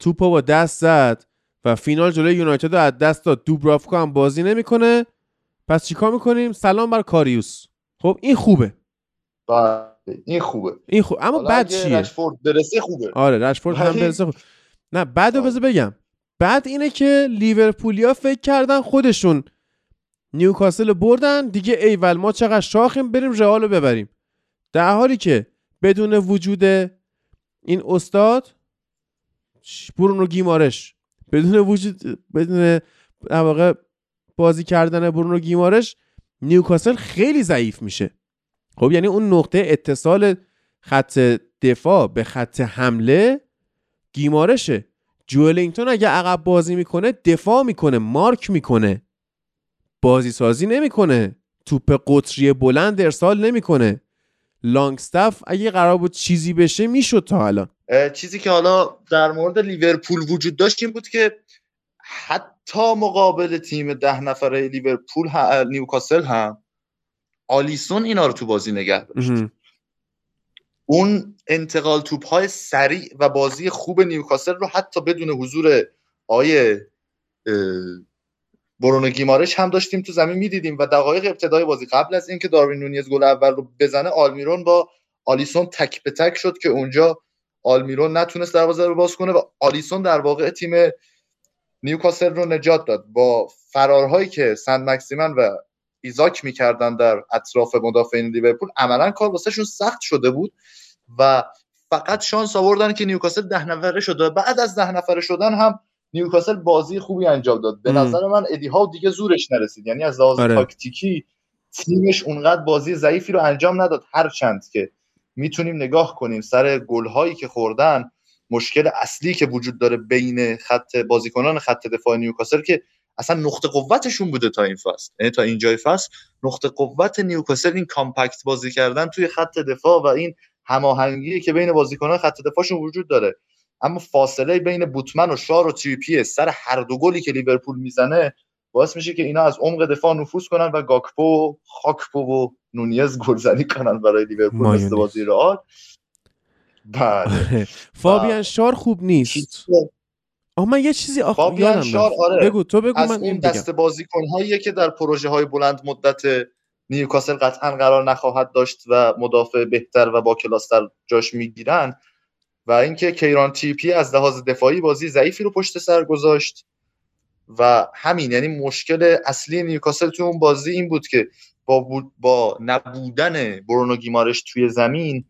توپو با دست زد و فینال جلوی یونایتد رو از دست داد. دوبرافکا هم بازی نمی‌کنه. پس چیکار می‌کنیم؟ سلام بر کاریوس. خب این خوبه. بله این خوبه. این خوب اما بعد چیه؟ رشفورد برسه خوبه. آره رشفورد هم برسه خوب. نه بعد رو آره. بذار بگم. بعد اینه که لیورپولیا فکر کردن خودشون نیوکاسل رو بردن. دیگه ایول ما چقدر شاخیم بریم رئال رو ببریم. در حالی که بدون وجود این استاد برونو گیمارش. بدون وجود بدون در واقع بازی کردن برونو گیمارش نیوکاسل خیلی ضعیف میشه. خب یعنی اون نقطه اتصال خط دفاع به خط حمله گیمارشه. جولینگتون اگه عقب بازی می‌کنه دفاع می‌کنه مارک می‌کنه. بازی سازی نمی‌کنه. توپ قطری بلند ارسال نمی‌کنه. لانگستاف اگه قرار بود چیزی بشه می‌شد تا الان. چیزی که حالا در مورد لیورپول وجود داشت این بود که حتی مقابل تیم ده نفره لیورپول ه- نیوکاسل هم آلیسون اینا رو تو بازی نگه داشت. اون انتقال توپ های سریع و بازی خوب نیوکاسل رو حتی بدون حضور آیه برونو گیمارش هم داشتیم تو زمین می‌دیدیم و دقایق ابتدای بازی قبل از اینکه داروین نونیز گل اول رو بزنه آلمیرون با آلیسون تک به تک شد که اونجا آلمیرون نتونست دروازه رو باز کنه و آلیسون در واقع تیم نیوکاسل رو نجات داد با فرارهایی که سن مکسیمن و ایزاک می‌کردن در اطراف مدافعین لیورپول عملا کار واسهشون سخت شده بود و فقط شانس آوردن که نیوکاسل ده نفره شد و بعد از ده نفره شدن هم نیوکاسل بازی خوبی انجام داد به. نظر من ادی هاو دیگه زورش نرسید یعنی از لحاظ آره. تاکتیکی تیمش اونقدر بازی ضعیفی رو انجام نداد هر چند که می‌تونیم نگاه کنیم سر گلهایی که خوردن مشکل اصلی که وجود داره بین خط بازیکنان خط دفاع نیوکاسل که اصلا نقطه قوتشون بوده تا این فصل. یعنی تا اینجای فصل نقطه قوت نیوکاسل این compact بازی کردن توی خط دفاع و این هماهنگی که بین بازیکنان خط دفاعشون وجود داره. اما فاصله بین بوتمن و شار و تریپیه سر هر دو گلی که لیورپول می‌زنه باعث میشه که اینا از عمق دفاع نفوذ کنن و گاکپو و خاکپو و نونیز گلزنی کنن برای لیورپول. مثل بازی رئال. بله. فابیان شار خوب نیست آه من یه چیزی آخ... فابیان شار،. آره. بگو تو بگو از من اون این دست بازیکن‌هاییه که در پروژه های بلند مدت نیوکاسل قطعا قرار نخواهد داشت و مدافع بهتر و با کلاستر جاش می‌گیرن و اینکه کیران تیپی از لحاظ دفاعی بازی ضعیفی رو پشت سر گذاشت و همین یعنی مشکل اصلی نیوکاسل تو اون بازی این بود که با, بود با نبودن برونو گیمارش توی زمین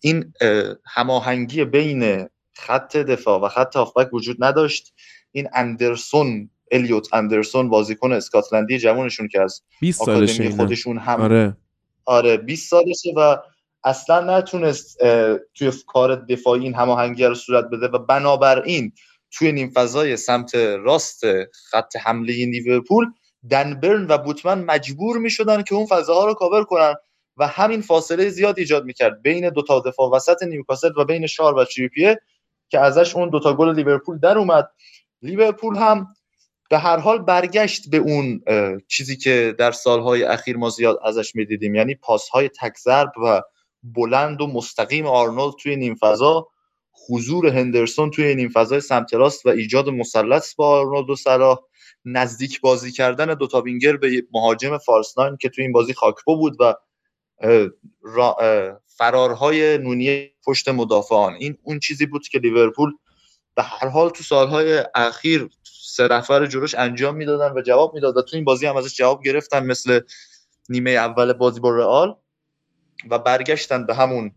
این اه، هماهنگی بین خط دفاع و خط هافبک وجود نداشت. این اندرسون الیوت اندرسون بازیکن اسکاتلندی جوانشون که از 20 سالشه آکادمی خودشون هم آره. آره 20 سالشه و اصلا نتونست توی کار دفاعی این هماهنگی رو صورت بده و بنابراین توی نیم فضای سمت راست خط حمله لیورپول دنبرن و بوتمن مجبور می شدن که اون فضاها رو کاور کنن. و همین فاصله زیاد ایجاد می‌کرد بین دو تا دفاع وسط نیوکاسل و بین شار و تریپیه که ازش اون دوتا گل لیورپول در اومد. لیورپول هم به هر حال برگشت به اون چیزی که در سالهای اخیر ما زیاد ازش می‌دیدیم یعنی پاسهای تک ضرب و بلند و مستقیم آرنولد توی نیم فضا حضور هندرسون توی نیم فضای سمت راست و ایجاد مثلث با آرنولد و صلاح نزدیک بازی کردن دوتا وینگر به مهاجم فارسناین که توی این بازی خاکپو بود و فرارهای نونی پشت مدافعان. این اون چیزی بود که لیورپول به هر حال تو سالهای اخیر سه نفر جلوش انجام می‌دادن و جواب می‌داد و تو این بازی هم ازش جواب گرفتن مثل نیمه اول بازی با رئال و برگشتن به همون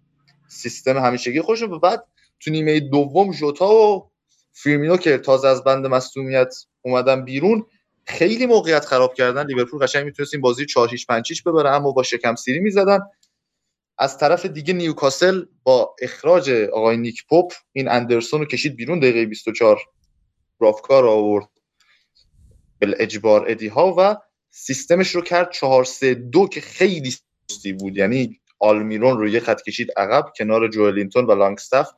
سیستم همیشگی خودشون. و بعد تو نیمه دوم ژوتا و فیرمینو که تازه از بند مصونیت اومدن بیرون خیلی موقعیت خراب کردن لیورپول قشنگ می‌تونست این بازی 4 6 5 6 ببره اما با شکم سیری می‌زدن. از طرف دیگه نیوکاسل با اخراج آقای نیک پاپ این اندرسون رو کشید بیرون دقیقه 24 رافکار آورد. بل اجبار ادی ها و سیستمش رو کرد 4 3 2 که خیلی سستی بود. یعنی آلمیرون رو یه خط کشید عقب کنار جوئلینتون و لانگستاف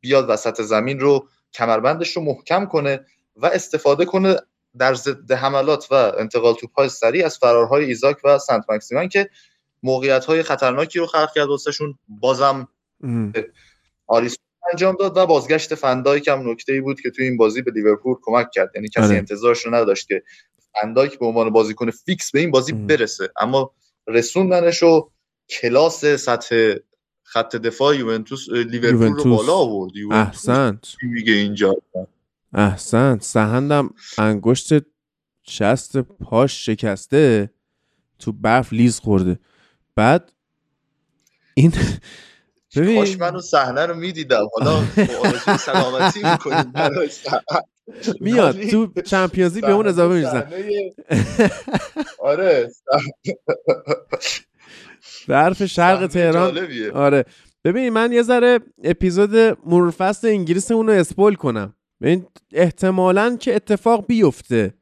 بیاد وسط زمین رو کمربندش رو محکم کنه و استفاده کنه در ضد حملات و انتقال توپ های سریع از فرارهای ایزاک و سنت مکسیمن که موقعیت های خطرناکی رو خلق کرد واسهشون بازم آریس انجام داد و بازگشت فندایک هم نکته ای بود که توی این بازی به لیورپول کمک کرد. یعنی کسی آره. انتظارش رو نداشت که فندایک به عنوان بازیکن فیکس به این بازی برسه. اما رسوندنش و کلاس سطح خط دفاع یوونتوس لیورپول رو بالا آورد. احسنت. میگه اینجا احسنت سهندم انگشت شست پاش شکسته تو برف لیز خورده. بعد این ببین کاش منو صحنه رو می‌دیدم. حالا سلامتی می‌کنیم میاد تو چمپیونزی به اون اضافه می‌رسن آره. برف شرق تهران. آره. ببین من یه ذره اپیزود مرورفصل انگلیس اون رو اسپول کنم. احتمالا که اتفاق بیفته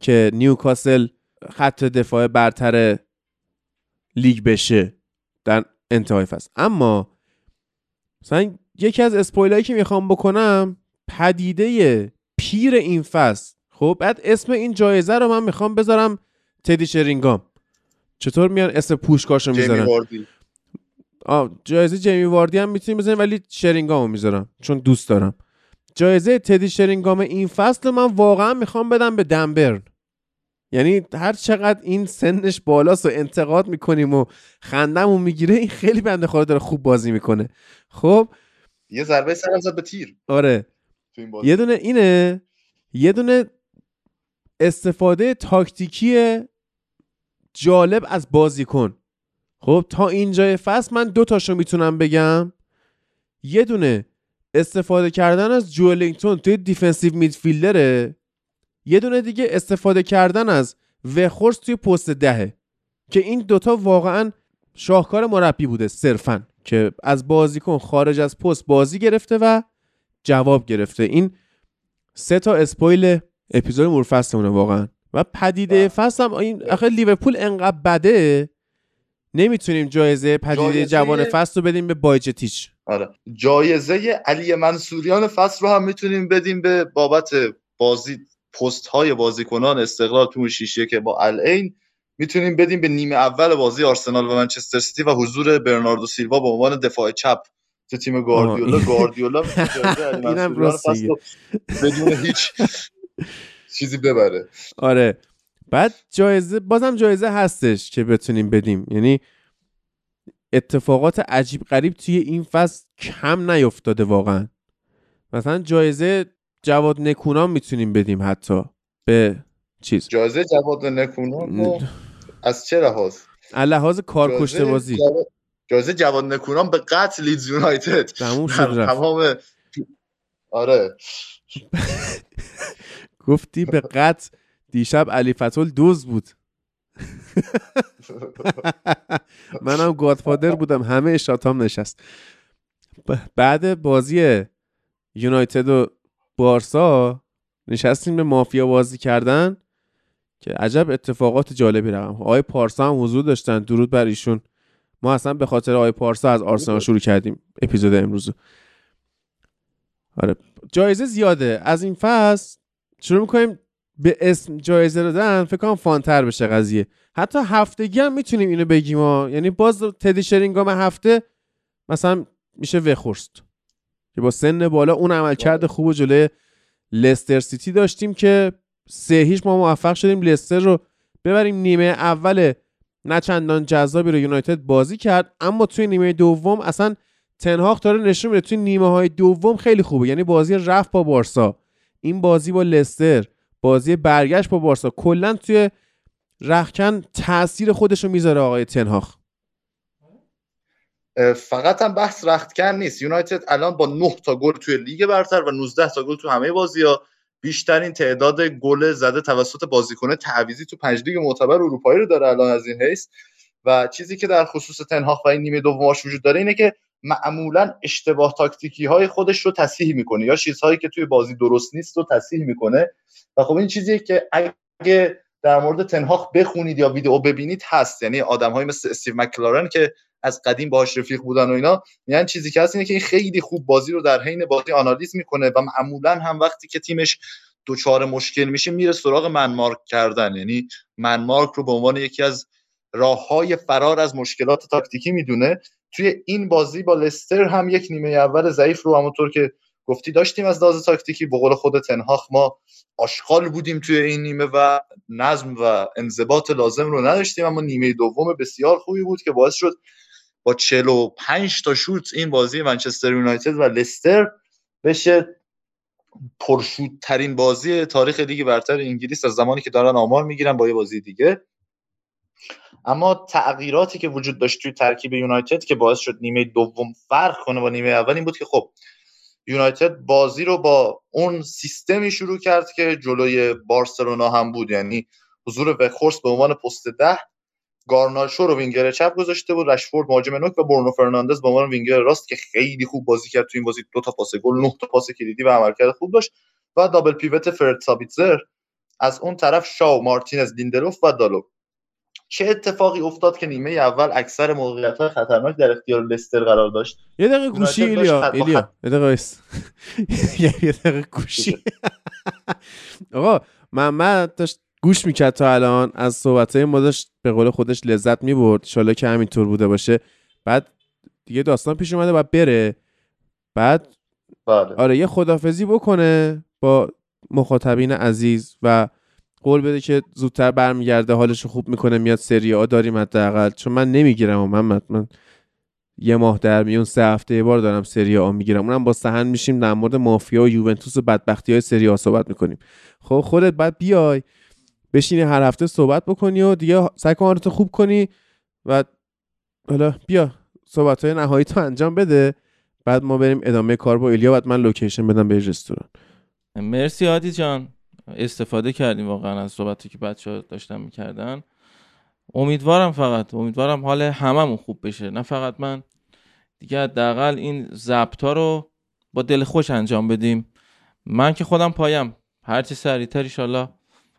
که نیوکاسل خط دفاع برتر لیگ بشه در انتهای فصل. اما مثلا یکی از اسپویلایی که می‌خوام بکنم پدیده پیر این فصل. خب بعد اسم این جایزه رو من می‌خوام بذارم تدی شرینگام. چطور میان اسم پوشکاشو می‌ذارن؟ آه جایزه جیمی واردی هم می‌تونیم بزنیم ولی شرینگامو می‌ذارم چون دوست دارم. جایزه تدی شرینگام این فصل من واقعا می‌خوام بدم به دنبرن. یعنی هر چقدر این سنش بالاست و انتقاد می‌کنیم و خندمون می‌گیره این خیلی بنده خدا داره خوب بازی می‌کنه. خب؟ یه ضربه سرم زد به تیر. آره. یه دونه اینه. یه دونه استفاده تاکتیکی جالب از بازیکن خب؟ تا اینجای فصل من دو تاشو می‌تونم بگم. یه دونه استفاده کردن از جولینگتون توی defensive midfielder ه؟ یه دونه دیگه استفاده کردن از وخورس توی پست دهه که این دوتا واقعا شاهکار مربی بوده صرفا که از بازیکن خارج از پست بازی گرفته و جواب گرفته. این سه تا spoil episode مورفستمونه واقعا. و پدیده فصل هم این آخه لیورپول انقدر بده نمی‌تونیم جایزه پدیده جایزه... جوان فصل رو بدیم به بایچتیچ آره. جایزه علی منصوریان فصل رو هم می‌تونیم بدیم به بابت بازی پست های بازیکنان استقلال تو شیشه که با العین. می‌تونیم بدیم به نیمه اول بازی آرسنال و منچستر سیتی و حضور برناردو سیلوا به عنوان دفاع چپ تو تیم گواردیولا. گواردیولا بدون هیچ چیزی ببره. آره. بعد جایزه بازم جایزه هستش که بتونیم بدیم. یعنی اتفاقات عجیب غریب توی این فصل کم نیفتاده واقعا. مثلا جایزه جواد نکونام می‌تونیم بدیم حتی به چیز. جایزه جواد نکونام از چه لحاظ؟ لحاظ کارکشته بازی. جایزه جواد نکونام به قتل لیدز یونایتد تموم شد تمام آره. گفتی به قتل دیشب علی فتول دوز بود. منم گادفادر بودم. همه اشاتام نشست. بعد بازی یونایتد و بارسا نشستیم به مافیا بازی کردن که عجب اتفاقات جالبی رقم آقای پارسا هم حضور داشتن. درود بر ایشون. ما اصلا به خاطر آقای پارسا از آرسنال شروع کردیم اپیزود امروز. آره. جایزه زیاده. از این فصل شروع می‌کنیم به اسم جایزه دادن فکر کنم فانتر بشه قضیه. حتی هفتگی هم می‌تونیم اینو بگیم ها. یعنی باز تدی شرینگام هفته مثلا میشه وخورست. که با سن بالا اون عملکرد خوب و جلوی لستر سیتی داشتیم که سه هیچ ما موفق شدیم. لستر رو ببریم نیمه اول نه چندان جذابی رو یونایتد بازی کرد. اما توی نیمه دوم اصلا تنهاق داره نشون میده. توی نیمه های دوم خیلی خوبه. یعنی بازی رفت با بارسا. این بازی با لستر. بازی برگشت با بارسا. کلا توی رخکن تاثیر خودش رو می‌ذاره آقای تنهاخ. فقط هم بحث رختکن نیست. یونایتد الان با 9 تا گل توی لیگ برتر و 19 تا گل تو همه بازی ها بیشترین تعداد گل زده توسط بازیکن تعویزی تو پنج لیگ معتبر اروپایی رو داره الان از این حیث. و چیزی که در خصوص تنهاخ و این نیمه دوماش وجود داره اینه که معمولا اشتباه تاکتیکی های خودش رو تصحیح می‌کنه یا چیزهایی که توی بازی درست نیست رو تصحیح می‌کنه. و خب این چیزی که اگه در مورد تنهاخ بخونید یا ویدیو ببینید هست. یعنی آدم های مثل استیو مکلارن که از قدیم باهاش رفیق بودن و اینا یعنی چیزی که هست اینه که این خیلی خوب بازی رو در حین بازی آنالیز می‌کنه و معمولا هم وقتی که تیمش دوچار مشکل میشه میره سراغ منمارک کردن. یعنی منمارک رو به عنوان یکی از راه های فرار از مشکلات تاکتیکی می‌دونه. توی این بازی با لستر هم یک نیمه اول ضعیف رو همونطور که گفتی داشتیم از لحاظ تاکتیکی. به قول خود تنهاخ ما آشغال بودیم توی این نیمه و نظم و انضباط لازم رو نداشتیم اما نیمه دوم بسیار خوبی بود که باعث شد با 45 تا شوت این بازی منچستر یونایتد و لستر بشه پرشوت ترین بازی تاریخ لیگ برتر انگلیس از زمانی که دارن آمار می‌گیرن با یه بازی دیگه. اما تغییراتی که وجود داشت توی ترکیب یونایتد که باعث شد نیمه دوم فرق کنه با نیمه اول این بود که خب یونایتد بازی رو با اون سیستمی شروع کرد که جلوی بارسلونا هم بود. یعنی حضور وخورس به عنوان پست ده گارناشو رو وینگر چپ گذاشته بود رشفورد مهاجم نوک و برونو فرناندز به عنوان وینگر راست که خیلی خوب بازی کرد تو این بازی. دو تا پاس گل نه تا پاس کلیدی و عملکرد خوب داشت و دابل پیوت فرد سابیتزر از اون طرف شاو مارتینز لیندلوف و دالو چه اتفاقی افتاد که نیمه اول اکثر موقعیت های خطرناک در اختیار لستر قرار داشت؟ یه دقیقه گوشی ایلیا ایلیا یه دقیقه یه دقیقه گوشی. آقا محمد داشت گوش می‌کرد تا الان از صحبت های ما داشت به قول خودش لذت می‌برد. شاله که همینطور بوده باشه. بعد دیگه داستان پیش اومده و بره. بعد بله. آره یه خدافزی بکنه با مخاطبین عزیز و قول بده که زودتر برمیگرده حالش خوب می‌کنه میاد سری آ داریم حداقل. چون من نمی‌گیرم و محمد من یه ماه در میون سه هفته یه بار دارم سری آ می‌گیرم. اونم با سهن میشیم در مورد مافیا و یوونتوس و بدبختی های سری آ صحبت می‌کنیم. خب خودت بعد بیای بشینی هر هفته صحبت بکنی و دیگه سعی کن خوب کنی و حالا بیا صحبت های نهایی تو انجام بده. بعد ما بریم ادامه کار با ایلیا بعد من لوکیشن بدم به رستوران. مرسی عادی جان. استفاده کردیم واقعا از صحبتی که بچه ها داشتن می‌کردن. امیدوارم فقط امیدوارم حال هممون خوب بشه. نه فقط من دیگه حداقل این ضبط رو با دل خوش انجام بدیم. من که خودم پایم. هرچی سریعتر ایشالله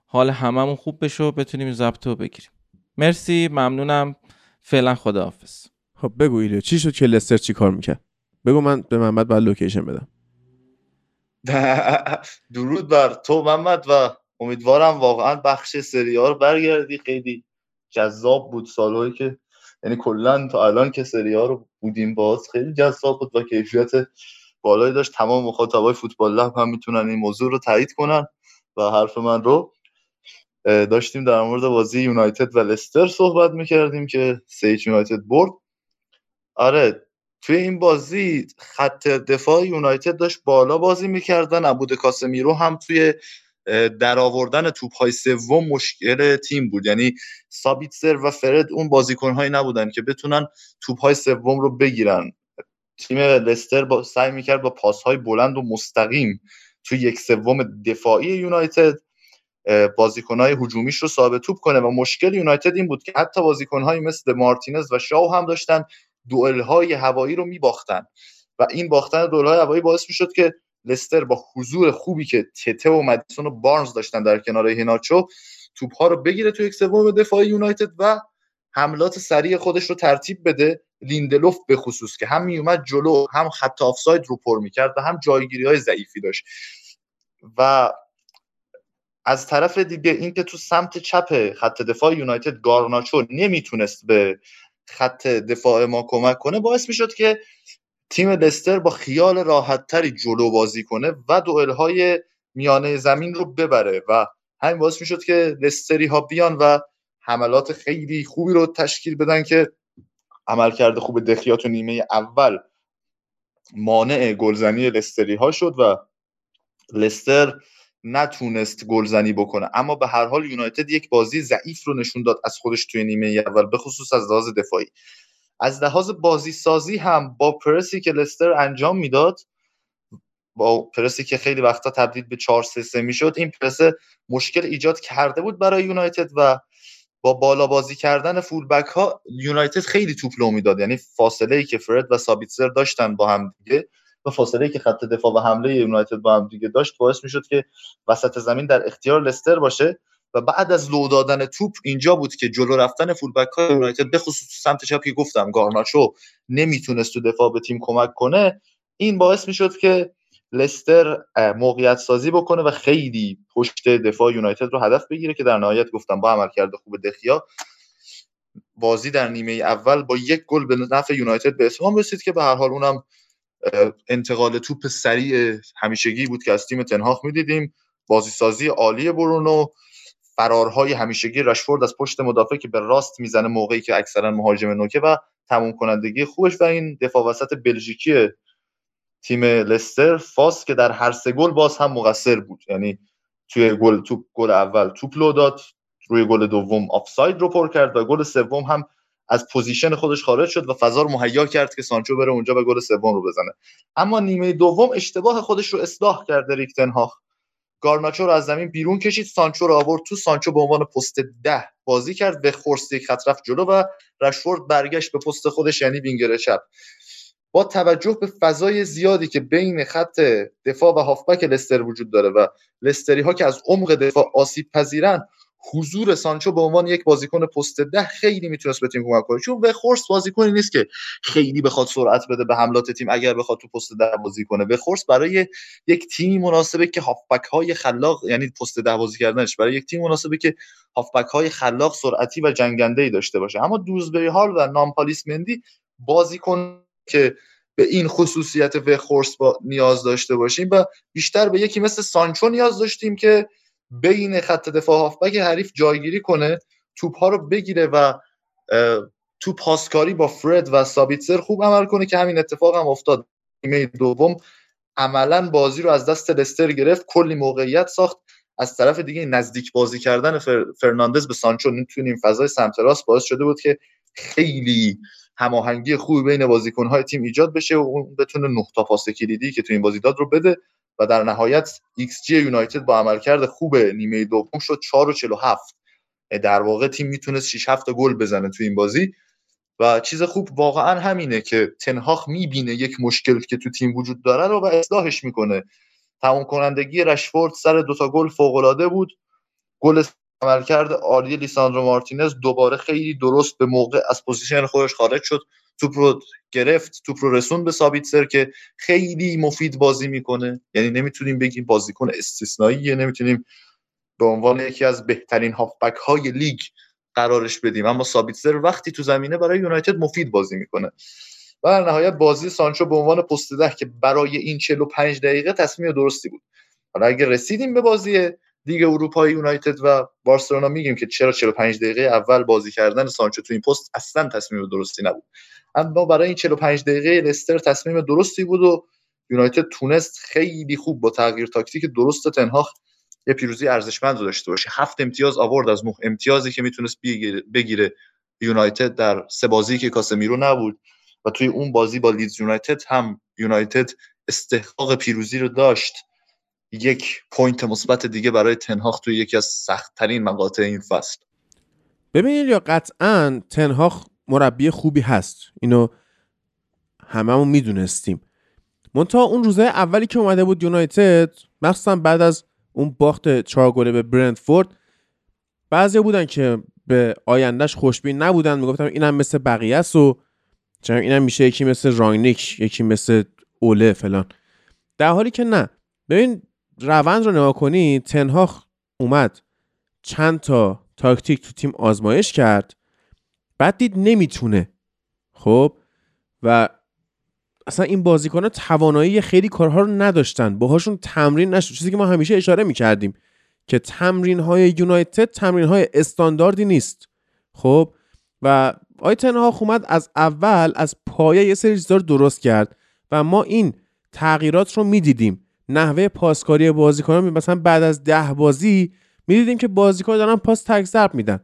حال هممون خوب بشه و بتونیم ضبط رو بگیریم. مرسی ممنونم. فعلا خداحافظ. خب بگو ایلیا چی شد که لستر چی کار می‌کرد؟ بگو من به محمد باید لوکیشن بدم. درود بر تو محمد و امیدوارم واقعا بخش سری ها رو برگردی. خیلی جذاب بود سالهایی که یعنی کلا تا الان که سری ها رو بودیم باز خیلی جذاب بود و کیفیت بالایی داشت. تمام مخاطبای فوتبال لب هم می‌تونن این موضوع رو تایید کنن و حرف من رو داشتیم در مورد بازی یونایتد و لستر صحبت می‌کردیم که سیچ یونایتد برد. آره توی این بازی خط دفاع یونایتد داشت بالا بازی می‌کردن عبود کاسمیرو هم توی در آوردن توپ های سوم مشکل تیم بود. یعنی سابیتزر و فرد اون بازیکن هایی نبودن که بتونن توپ های سوم رو بگیرن. تیم لستر با سعی می‌کرد با پاس های بلند و مستقیم توی یک سوم دفاعی یونایتد بازیکنهای هجومیش رو صاحب توپ کنه. و مشکل یونایتد این بود که حتی بازیکنهایی مثل مارتینز و شاو هم داشتن دوئل های هوایی رو میباختن. و این باختن دوئل های هوایی باعث می‌شد که لستر با حضور خوبی که تته و مدیسون و بارنز داشتن در کنار ایهیناچو توپ ها رو بگیره تو یک سوم دفاع یونایتد و حملات سریع خودش رو ترتیب بده لیندلوف به خصوص که هم میومد جلو هم خط آفساید رو پر می‌کرد و هم جایگیری های ضعیفی داشت. و از طرف دیگه اینکه تو سمت چپ خط دفاع یونایتد گارناچو نمی‌تونست به خط دفاع ما کمک کنه باعث می‌شد که تیم لستر با خیال راحتتری جلو بازی کنه و دوئل های میانه زمین رو ببره و همین باعث می‌شد که لستری ها بیان و حملات خیلی خوبی رو تشکیل بدن که عمل کرده خوب دخیا تو نیمه اول مانع گلزنی لستری ها شد و لستر نتونست گلزنی بکنه. اما به هر حال یونایتد یک بازی ضعیف رو نشون داد از خودش توی نیمه اول به خصوص از لحاظ دفاعی. از لحاظ بازی سازی هم با پرسی که لستر انجام می‌داد با پرسی که خیلی وقتا تبدیل به 4 3 3 می‌شد این پرس مشکل ایجاد کرده بود برای یونایتد و با بالا بازی کردن فول بک ها یونایتد خیلی توپ لو می‌داد. یعنی فاصله ای که فرد و سابیتزر داشتن با هم دیگه. و فاصله که خط دفاع و حمله یونایتد با هم دیگه داشت باعث می‌شد که وسط زمین در اختیار لستر باشه و بعد از لو دادن توپ اینجا بود که جلو رفتن فول بک های یونایتد به خصوص سمت چپ که گفتم گارناچو نمی‌تونست تو دفاع به تیم کمک کنه این باعث می‌شد که لستر موقعیت سازی بکنه و خیلی پشت دفاع یونایتد رو هدف بگیره که در نهایت گفتم با عمل کرده خوب دخیا بازی در نیمه اول با یک گل به نفع یونایتد به اتمام رسید که به هر حال اونم انتقال توپ سریع همیشگی بود که از تیم تنهاخ می‌دیدیم. بازی سازی عالی برونو. فرارهای همیشگی رشفورد از پشت مدافع که به راست می‌زنه موقعی که اکثرا مهاجم نوکه و تموم کنندگی خوبش و این دفاع وسط بلژیکی تیم لستر. فاس که در هر سه گل باز هم مقصر بود. یعنی توی گل توپ گل اول توپ لو داد. روی گل دوم آفساید رو پر کرد و گل سوم هم از position خودش خارج شد و فضا رو مهیا کرد که سانچو بره اونجا و گل سوم رو بزنه. اما نیمه دوم اشتباه خودش رو اصلاح کرد اریک تنهاخ گارناچو رو از زمین بیرون کشید سانچو رو آورد تو سانچو به عنوان پست ده بازی کرد وخورست یک خط رفت جلو و رشفورد برگشت به پست خودش یعنی وینگر چپ. با توجه به فضای زیادی که بین خط دفاع و هافبک لستر وجود داره و لستری ها که از عمق دفاع آسیب پذیرن حضور سانچو به عنوان یک بازیکن پست ده خیلی می‌تونست به تیم کمک کنه. چون وخورس بازیکنی نیست که خیلی بخواد سرعت بده به حملات تیم اگر بخواد تو پست ده بازی کنه. وخورس برای یک تیمی مناسبه که هافبک های خلاق یعنی پست ده بازی کردنش برای یک تیم مناسبه که هافبک های خلاق سرعتی و جنگنده ای داشته باشه. اما دوزبری هال و نامپالیس مندی بازیکن که به این خصوصیت وخورس با نیاز داشته باشیم و بیشتر به یکی مثل سانچو نیاز داشتیم که بین خط دفاع هافبک حریف جایگیری کنه توپ ها رو بگیره و تو پاسکاری با فرد و سابیتزر خوب عمل کنه که همین اتفاق هم افتاد. نیمه دوم عملا بازی رو از دست لستر گرفت کلی موقعیت ساخت. از طرف دیگه نزدیک بازی کردن فرناندز به سانچو تو فضای سمت راست باعث شده بود که خیلی هماهنگی خوبی بین بازیکن‌های تیم ایجاد بشه و اون بتونه نقطه پاس کلیدی که تو این بازی داد رو بده. و در نهایت ایکس جی یونایتد با عملکرد خوب نیمه دوم شد 4 و 47 در واقع تیم می‌تونست 6 7 گل بزنه تو این بازی. و چیز خوب واقعا همینه که تنهاخ می‌بینه یک مشکل که تو تیم وجود داره رو و اصلاحش می‌کنه. تمام کنندگی رشفورد سر دوتا گل فوق العاده بود. گل عملکرد عالی لیساندرو مارتینز دوباره خیلی درست به موقع از position خودش خارج شد. توپ رو گرفت توپ رو رسون به سر که خیلی مفید بازی می‌کنه. یعنی نمی‌تونیم بگیم بازیکن استثنائیه نمی‌تونیم به عنوان یکی از بهترین هافبک های لیگ قرارش بدیم. اما سر وقتی تو زمینه برای یونایتد مفید بازی می‌کنه. و در نهایت بازی سانچو به عنوان پست ده که برای این 45 دقیقه تصمیم درستی بود. حالا اگه رسیدیم به بازی لیگ اروپای یونایتد و بارسلونا میگیم که چرا 45 دقیقه اول بازی کردن سانچو تو این پست اصلا تصمیم درستی نبود. اما برای این 45 دقیقه لستر تصمیم درستی بود و یونایتد تونست خیلی خوب با تغییر تاکتیک درست تنهاخ یه پیروزی ارزشمند رو داشته باشه. هفت امتیاز آورد از نه امتیازی که می‌تونست بگیره یونایتد در سه بازی که کاسمیرو نبود و توی اون بازی با لیدز یونایتد هم یونایتد استحقاق پیروزی رو داشت. یک point مثبت دیگه برای تنهاخ توی یکی از سختترین مقاطع این فصل. ببینید یا قطعا تنهاخ مربی خوبی هست. اینو هممون می‌دونستیم. منتها اون روزه اولی که اومده بود یونایتد مخصوصا بعد از اون باخت چهار گله به برندفورد بعضی بودن که به آیندهش خوشبین نبودن. می‌گفتم اینم مثل بقیه است و اینم میشه یکی مثل راینیک یکی مثل اوله فلان. در حالی که نه. ببین روند رو نگاه کنی تنهاخ اومد. چند تا تاکتیک تو تیم آزمایش کرد. بعد دید نمی‌تونه. خب؟ و اصلا این بازیکن توانایی خیلی کارها رو نداشتن. باهاشون تمرین نشد. چیزی که ما همیشه اشاره می‌کردیم که تمرین های یونایتد تمرین های استانداردی نیست. خب؟ و آی تنها اومد از اول از پایه یه سری چیزا درست کرد و ما این تغییرات رو می‌دیدیم. نحوه پاسکاری بازیکنان مثلا بعد از ده بازی می‌دیدیم که بازیکن دارن پاس تک ضرب میدن.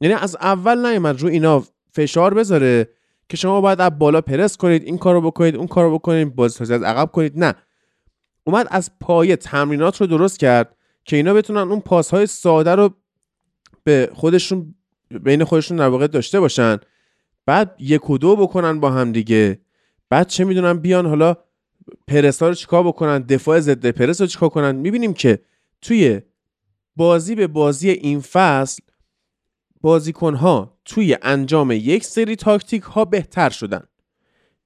یعنی از اول نیومد رو اینا فشار بذاره که شما باید از بالا پرس کنید این کارو بکنید اون کارو بکنید بازی از عقب کنید. نه. اومد از پایه تمرینات رو درست کرد که اینا بتونن اون پاس های ساده رو به خودشون بین خودشون در واقع داشته باشن. بعد یک و دو بکنن با هم دیگه. بعد چه می‌دونم بیان حالا پرس ها رو چیکار بکنن؟ دفاع ضد پرس رو چیکار کنن؟ می‌بینیم که توی بازی به بازی این فصل بازیکن ها توی انجام یک سری تاکتیک ها بهتر شدن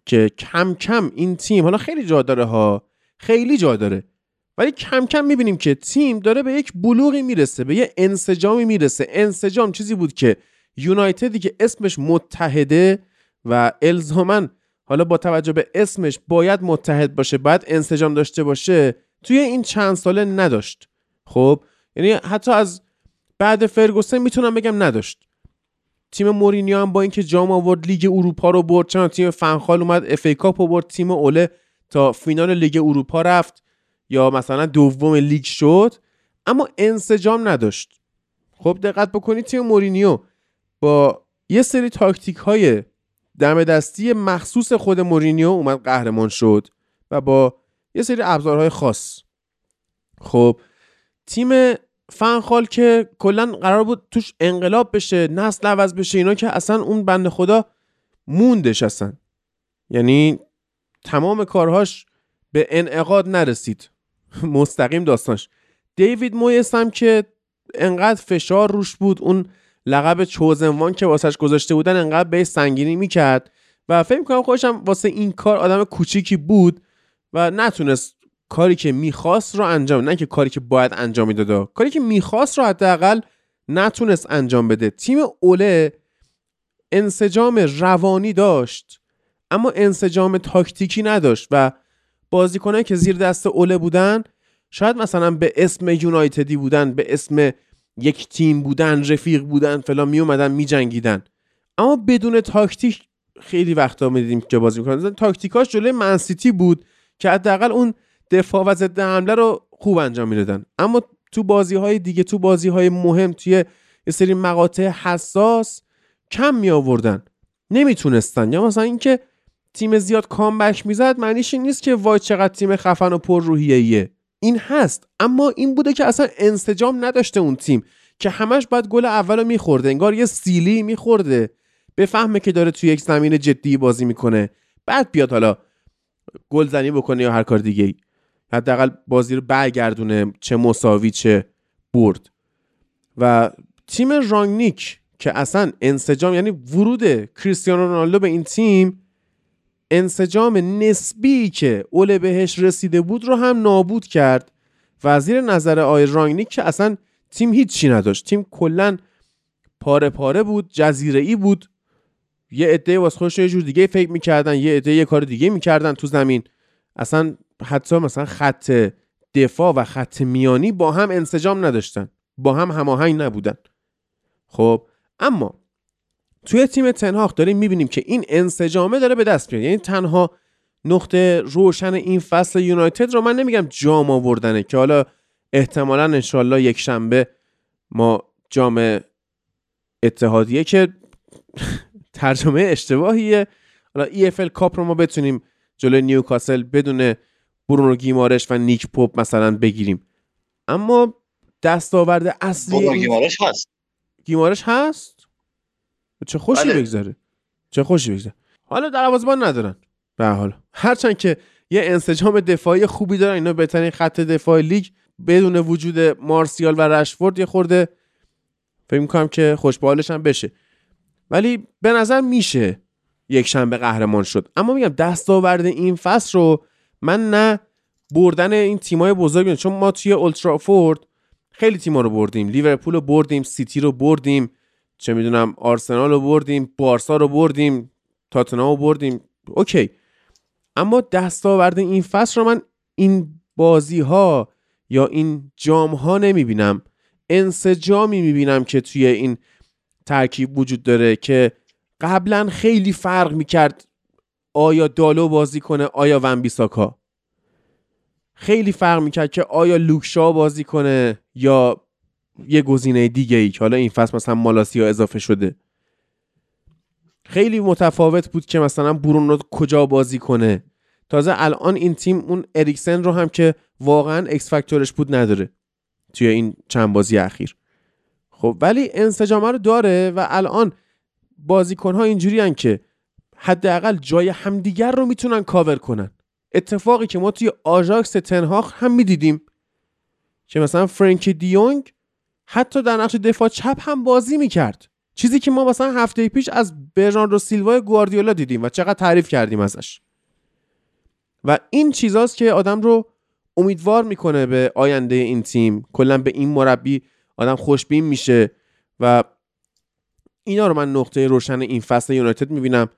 که کم کم این تیم حالا خیلی جا داره ها خیلی جا داره ولی کم کم می‌بینیم که تیم داره به یک بلوغی می‌رسه به یه انسجامی می‌رسه. انسجام چیزی بود که یونایتدی که اسمش متحده و الزامن حالا با توجه به اسمش باید متحد باشه باید انسجام داشته باشه توی این چند ساله نداشت. خب یعنی حتی از بعد فرگوسن می‌تونم بگم نداشت. تیم مورینیو هم با اینکه جام آورد لیگ اروپا رو برد چون تیم فنخال اومد FA Cup برد تیم اوله تا فینال لیگ اروپا رفت یا مثلا دوم لیگ شد. اما انسجام نداشت. خب دقت بکنید تیم مورینیو با یه سری تاکتیک های دم دستی مخصوص خود مورینیو اومد قهرمان شد و با یه سری ابزارهای خاص. خب تیم فنخال که کلا قرار بود توش انقلاب بشه نسل عوض بشه اینا که اصلا اون بند خدا موندش اصلا. یعنی تمام کارهاش به انعقاد نرسید. مستقیم داستانش. دیوید مویس هم که انقدر فشار روش بود اون لقب چوزنوان که واسش گذاشته بودن انقدر به سنگینی می‌کرد. و فکر می‌کنم خودشم واسه این کار آدم کوچیکی بود و نتونست کاری که می‌خواست رو انجام نه که کاری که باید انجام می‌داد. کاری که می‌خواست رو حداقل نتونست انجام بده. تیم اوله انسجام روانی داشت اما انسجام تاکتیکی نداشت و بازیکنایی که زیر دست اوله بودن شاید مثلا به اسم یونایتدی بودن به اسم یک تیم بودن رفیق بودن فلان می اومدن می جنگیدن اما بدون تاکتیک خیلی وقتا می‌دیدیم که بازی می‌کنن. تاکتیکاش جلوی منسیتی بود که حداقل اون دفاع و ضد حمله رو خوب انجام می‌دادن. اما تو بازی های دیگه تو بازی های مهم توی یه سری مقاطع حساس کم می آوردن نمی‌تونستن. یا مثلا اینکه تیم زیاد کامبک می‌زد معنیش این نیست که وای چقدر تیم خفن و پر روحیه‌ایه این هست. اما این بوده که اصلا انسجام نداشته اون تیم که همش باید گل اول رو میخورده انگار یه سیلی میخورده. بفهمه که داره توی یک زمین جدی بازی می‌کنه. بعد بیاد حالا گل زنی بکنه یا هر کار دیگه حداقل بازی رو برگردونه چه مساوی چه برد. و تیم رانگنیک که اصلا انسجام یعنی ورود کریستیانو رونالدو به این تیم انسجام نسبی که اوله بهش رسیده بود رو هم نابود کرد و زیر نظر آی رانگنیک که اصلا تیم هیچی نداشت. تیم کلا پاره پاره بود جزیره ای بود. یه عده واسه خودش یه جور دیگه فکر می‌کردن یه عده یه کار دیگه می‌کردن تو زمین. اصلا حتی مثلا خط دفاع و خط میانی با هم انسجام نداشتن. با هم هماهنگ نبودن. خب اما توی تیم تنهاخ داریم می‌بینیم که این انسجامه داره به دست میاد. یعنی تنها نقطه روشن این فصل یونایتد رو من نمیگم جام آوردنه که حالا احتمالا انشالله یک شنبه ما جام اتحادیه که ترجمه اشتباهیه. حالا EFL Cup رو ما بتونیم جلوی نیوکاسل بدون برونو گیمارش و نیک پوپ مثلا بگیریم. اما دستاورد اصلی برونو گیمارش هست. گیمارش هست؟ چه خوشی بله. بگذره. چه خوشی بگذره. حالا دروازه‌بان ندارن. به حال. هرچند که یه انسجام دفاعی خوبی دارن اینا بهترین خط دفاع لیگ بدون وجود مارسیال و رشفورد یه خورده فکر می‌کنم که خوش به حالش هم بشه. ولی به نظر میشه یک شنبه قهرمان شد. اما میگم دستاورد این فصل رو من نه بردن این تیمای بزرگ چون ما توی اولترافورد خیلی تیما رو بردیم. لیورپول رو بردیم سیتی رو بردیم. چه می‌دونم آرسنال رو بردیم بارسا رو بردیم تاتنهام رو بردیم. اوکی. اما دستاورد این فصل رو من این بازی ها یا این جام ها نمی‌بینم. انسجامی می‌بینم که توی این ترکیب وجود داره که قبلا خیلی فرق می‌کرد آیا دالو بازی کنه آیا ونبیساکا خیلی فرق می‌کرد که آیا لوکشا بازی کنه یا یه گزینه دیگه ای که حالا این فصل مثلا مالاسیا اضافه شده. خیلی متفاوت بود که مثلا برونو کجا بازی کنه. تازه الان این تیم اون اریکسن رو هم که واقعا X factor ش بود نداره توی این چند بازی اخیر. خب ولی انسجامه رو داره و الان بازیکن ها اینجوری که حداقل جای همدیگر رو می‌تونن کاور کنن. اتفاقی که ما توی آژاکس تنهاخ هم می‌دیدیم که مثلا فرانکی دیونگ حتی در نقش دفاع چپ هم بازی می‌کرد. چیزی که ما مثلا هفته پیش از رو سیلوا گواردیولا دیدیم و چقدر تعریف کردیم ازش. و این چیزاست که آدم رو امیدوار می‌کنه به آینده این تیم. کلا به این مربی آدم خوشبین میشه و اینا رو من نقطه روشن این فصل یونایتد می‌بینم.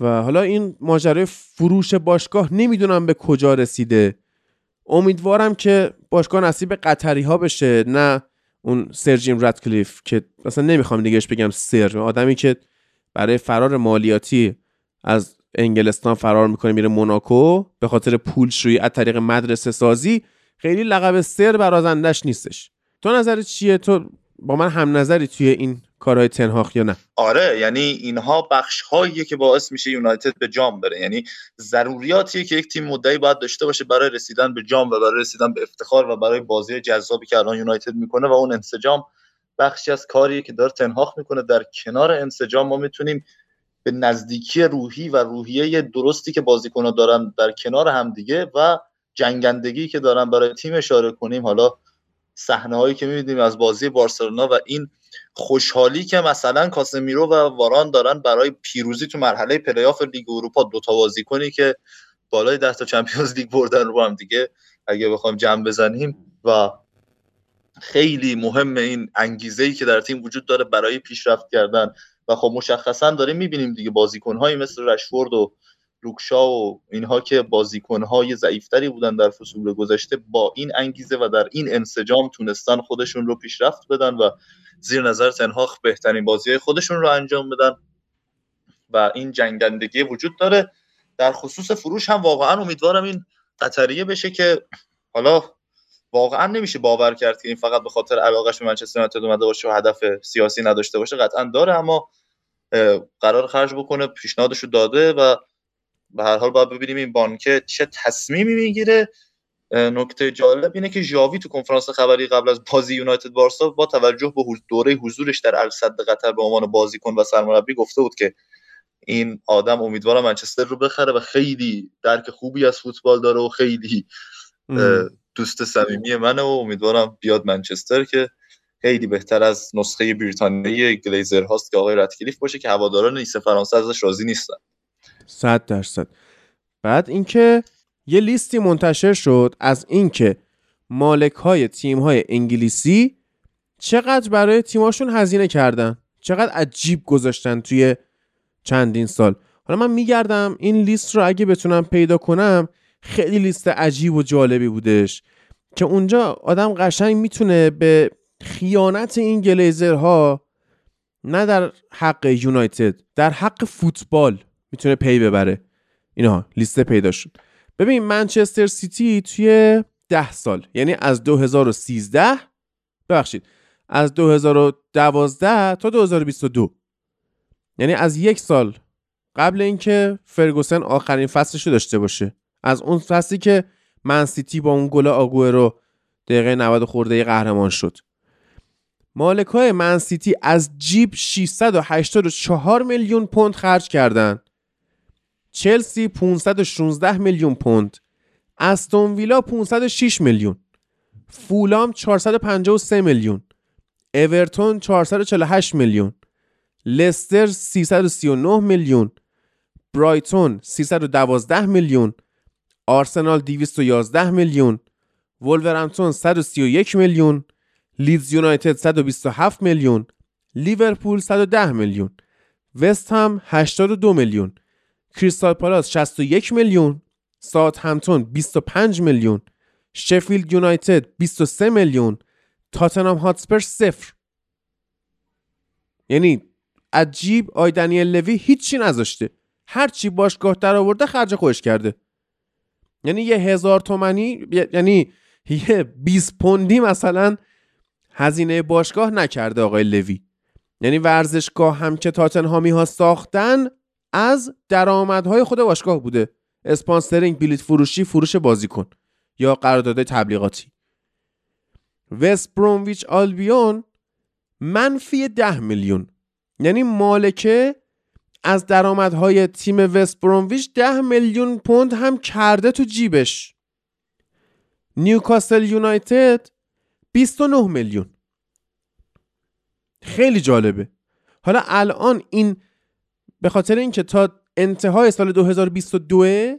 و حالا این ماجرای فروش باشگاه نمی‌دونم به کجا رسیده. امیدوارم که باشگاه نصیب قطری ها بشه نه اون سر جیم راتکلیف که مثلا نمی‌خوام دیگهش بگم سر آدمی که برای فرار مالیاتی از انگلستان فرار می‌کنه میره موناکو به خاطر پولشویی از طریق مدرسه سازی خیلی لقب سر برازندش نیستش. تو نظرت چیه؟ تو با من هم نظری توی این کارهای تنهاخ یا نه. آره یعنی اینها بخش هاییه که باعث میشه یونایتد به جام بره. یعنی ضروریاتیه که یک تیم مدعی باید داشته باشه برای رسیدن به جام و برای رسیدن به افتخار و برای بازی جذابی که الان یونایتد می‌کنه و اون انسجام بخشی از کاریه که داره تنهاخ می‌کنه. در کنار انسجام ما می‌تونیم به نزدیکی روحی و روحیه درستی که بازیکن‌ها دارن در کنار همدیگه و جنگندگی که دارن برای تیم اشاره کنیم. حالا صحنه هایی که می‌بینیم از بازی بارسلونا و این خوشحالی که مثلا کاسمیرو و واران دارن برای پیروزی تو مرحله پلی‌آف لیگ اروپا دوتا بازیکنی که بالای ده تا Champions League بردن رو هم دیگه اگه بخوایم جمع بزنیم. و خیلی مهم این انگیزه ای که در تیم وجود داره برای پیشرفت کردن. و خب مشخصا داریم می‌بینیم دیگه بازیکنهایی مثل رشفورد و لوکشا و اینها که بازیکنهای ضعیفتری بودن در فصول گذشته با این انگیزه و در این انسجام تونستن خودشون رو پیشرفت بدن و زیر نظر تنهاخ بهترین بازی خودشون رو انجام بدن. و این جنگندگی وجود داره. در خصوص فروش هم واقعا امیدوارم این قطریه بشه که حالا واقعا نمیشه باور کرد که این فقط به خاطر علاقش به منچستر یونایتد اومده باشه و هدف سیاسی نداشته باشه. قطعا داره اما قرار خرج بکنه پیشنهادش داده و به هر حال باید ببینیم این بانکه چه تصمیمی می‌گیره. نکته جالب اینه که ژاوی تو کنفرانس خبری قبل از بازی یونایتد بارسا با توجه به دوره حضورش در الصد قطر به عنوان بازیکن و سرمربی گفته بود که این آدم امیدوارم منچستر رو بخره و خیلی درک خوبی از فوتبال داره و خیلی دوست صمیمی منه و امیدوارم بیاد منچستر که خیلی بهتر از نسخه بریتانیایی گلیزر هاست که آقای رتکلیف باشه که هواداران نیست فرانسه ازش راضی نیستن. 100 درصد. بعد اینکه یه لیستی منتشر شد از اینکه مالک های تیم های انگلیسی چقدر برای تیماشون هزینه کردن چقدر عجیب گذاشتن توی چندین سال. حالا من میگردم این لیست رو اگه بتونم پیدا کنم خیلی لیست عجیب و جالبی بودش که اونجا آدم قشنگ می‌تونه به خیانت این گلیزرها نه در حق یونایتد در حق فوتبال می‌تونه پی ببره. اینا لیست پیدا شد. ببین منچستر سیتی توی ده سال یعنی از 2013 ببخشید از 2012 تا 2022 یعنی از یک سال قبل اینکه فرگوسن آخرین فصلش رو داشته باشه. از اون فصلی که من سیتی با اون گل آگوه رو دقیقه 90 خورده قهرمان شد. مالک های من سیتی از جیب 684 میلیون پوند خرج کردند چلسی 516 میلیون پوند. استون ویلا 506 میلیون. فولام 453 میلیون. اورتون 448 میلیون. لستر 339 میلیون. برایتون 312 میلیون. آرسنال 211 میلیون. ولورهمپتون 131 میلیون. لیدز یونایتد 127 میلیون. لیورپول 110 میلیون. وست هم 82 میلیون. کریستال پالاس 61 میلیون ساعت همتون 25 میلیون شفیلد یونایتد 23 میلیون تاتنام هاتسپر صفر. یعنی عجیب آی دنیل لوی هیچی نذاشته. هر چی باشگاه در آورده خرج خودش کرده. یعنی یه هزار تومنی یعنی یه 20 پوندی مثلا هزینه باشگاه نکرده آقای لوی. یعنی ورزشگاه هم که تاتنهامی ها ساختن از درآمدهای خود باشگاه بوده. اسپانسرینگ بلیت فروشی فروش بازیکن یا قرارداد تبلیغاتی. وست برومویچ آلبیون منفی ده میلیون. یعنی مالکه از درآمدهای تیم وست برومویچ ده میلیون پوند هم کرده تو جیبش. نیوکاسل یونایتد 29 میلیون. خیلی جالبه. حالا الان این به خاطر اینکه تا انتهای سال 2022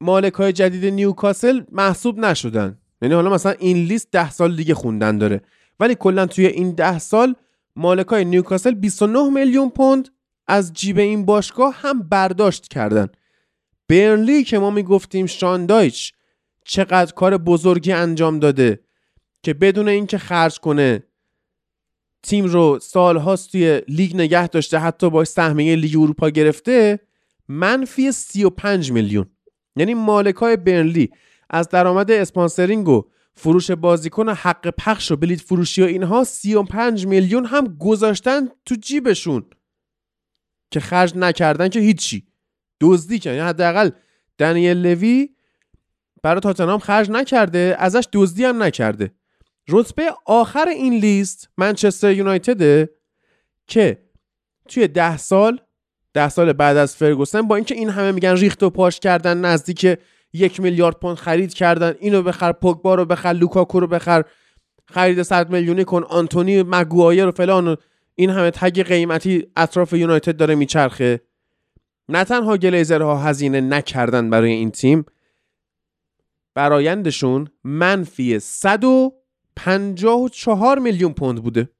مالک های جدید نیوکاسل محسوب نشدن. یعنی حالا مثلا این لیست ده سال دیگه خوندن داره. ولی کلا توی این ده سال مالک های نیوکاسل 29 میلیون پوند از جیب این باشگاه هم برداشت کردن. برنلی که ما می‌گفتیم شاندایچ چقدر کار بزرگی انجام داده که بدون اینکه خرج کنه تیم رو سالهاست توی لیگ نگه داشته حتی با سهمیه لیگ اروپا گرفته منفی 35 میلیون. یعنی مالک های برنلی از درآمد sponsoring و فروش بازیکن حق پخش و بلیت فروشی و اینها 35 میلیون هم گذاشتن تو جیبشون. که خرج نکردن که هیچی. دزدی کردن یعنی حداقل دنیل لوی برای تاتنهام خرج نکرده ازش دزدی هم نکرده. رتبه آخر این لیست منچستر یونایتده که توی ده سال ده سال بعد از فرگوسن با اینکه این همه میگن ریخت و پاش کردن نزدیک یک میلیارد پوند خرید کردن اینو بخر پوگبا رو بخر لوکاکو رو بخر خرید 100 میلیونی کن آنتونی مگوایر و فلان و این همه تگ قیمتی اطراف یونایتد داره میچرخه. نه تنها گلیزرها هزینه نکردن برای این تیم برایندشون منفی 154 میلیون پوند بوده.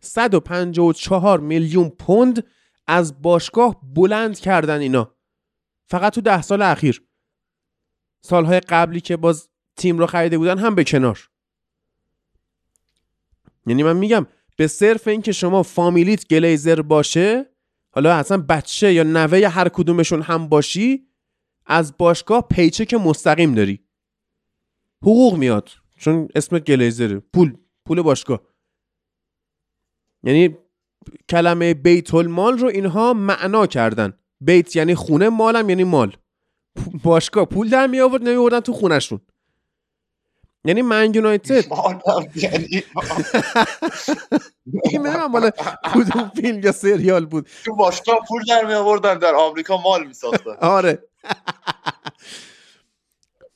154 میلیون پوند از باشگاه بلند کردن اینا. فقط تو ده سال اخیر. سالهای قبلی که باز تیم رو خریده بودن هم به کنار. یعنی من میگم به صرف اینکه شما فامیلیت گلیزر باشه حالا اصلا بچه یا نوه هر کدومشون هم باشی از باشگاه پیچک مستقیم داری. حقوق میاد. چون اسم گلیزره. پول. پول باشگاه. یعنی کلمه بیت المال رو اینها معنا کردن. بیت یعنی خونه مالم یعنی مال. باشگاه. پول در می آورد نمی آوردن تو خونشون یعنی من یونایتد این مال کدوم فیلم یا سریال بود. تو باشگاه پول در می آوردن در آمریکا مال می ساختن. آره.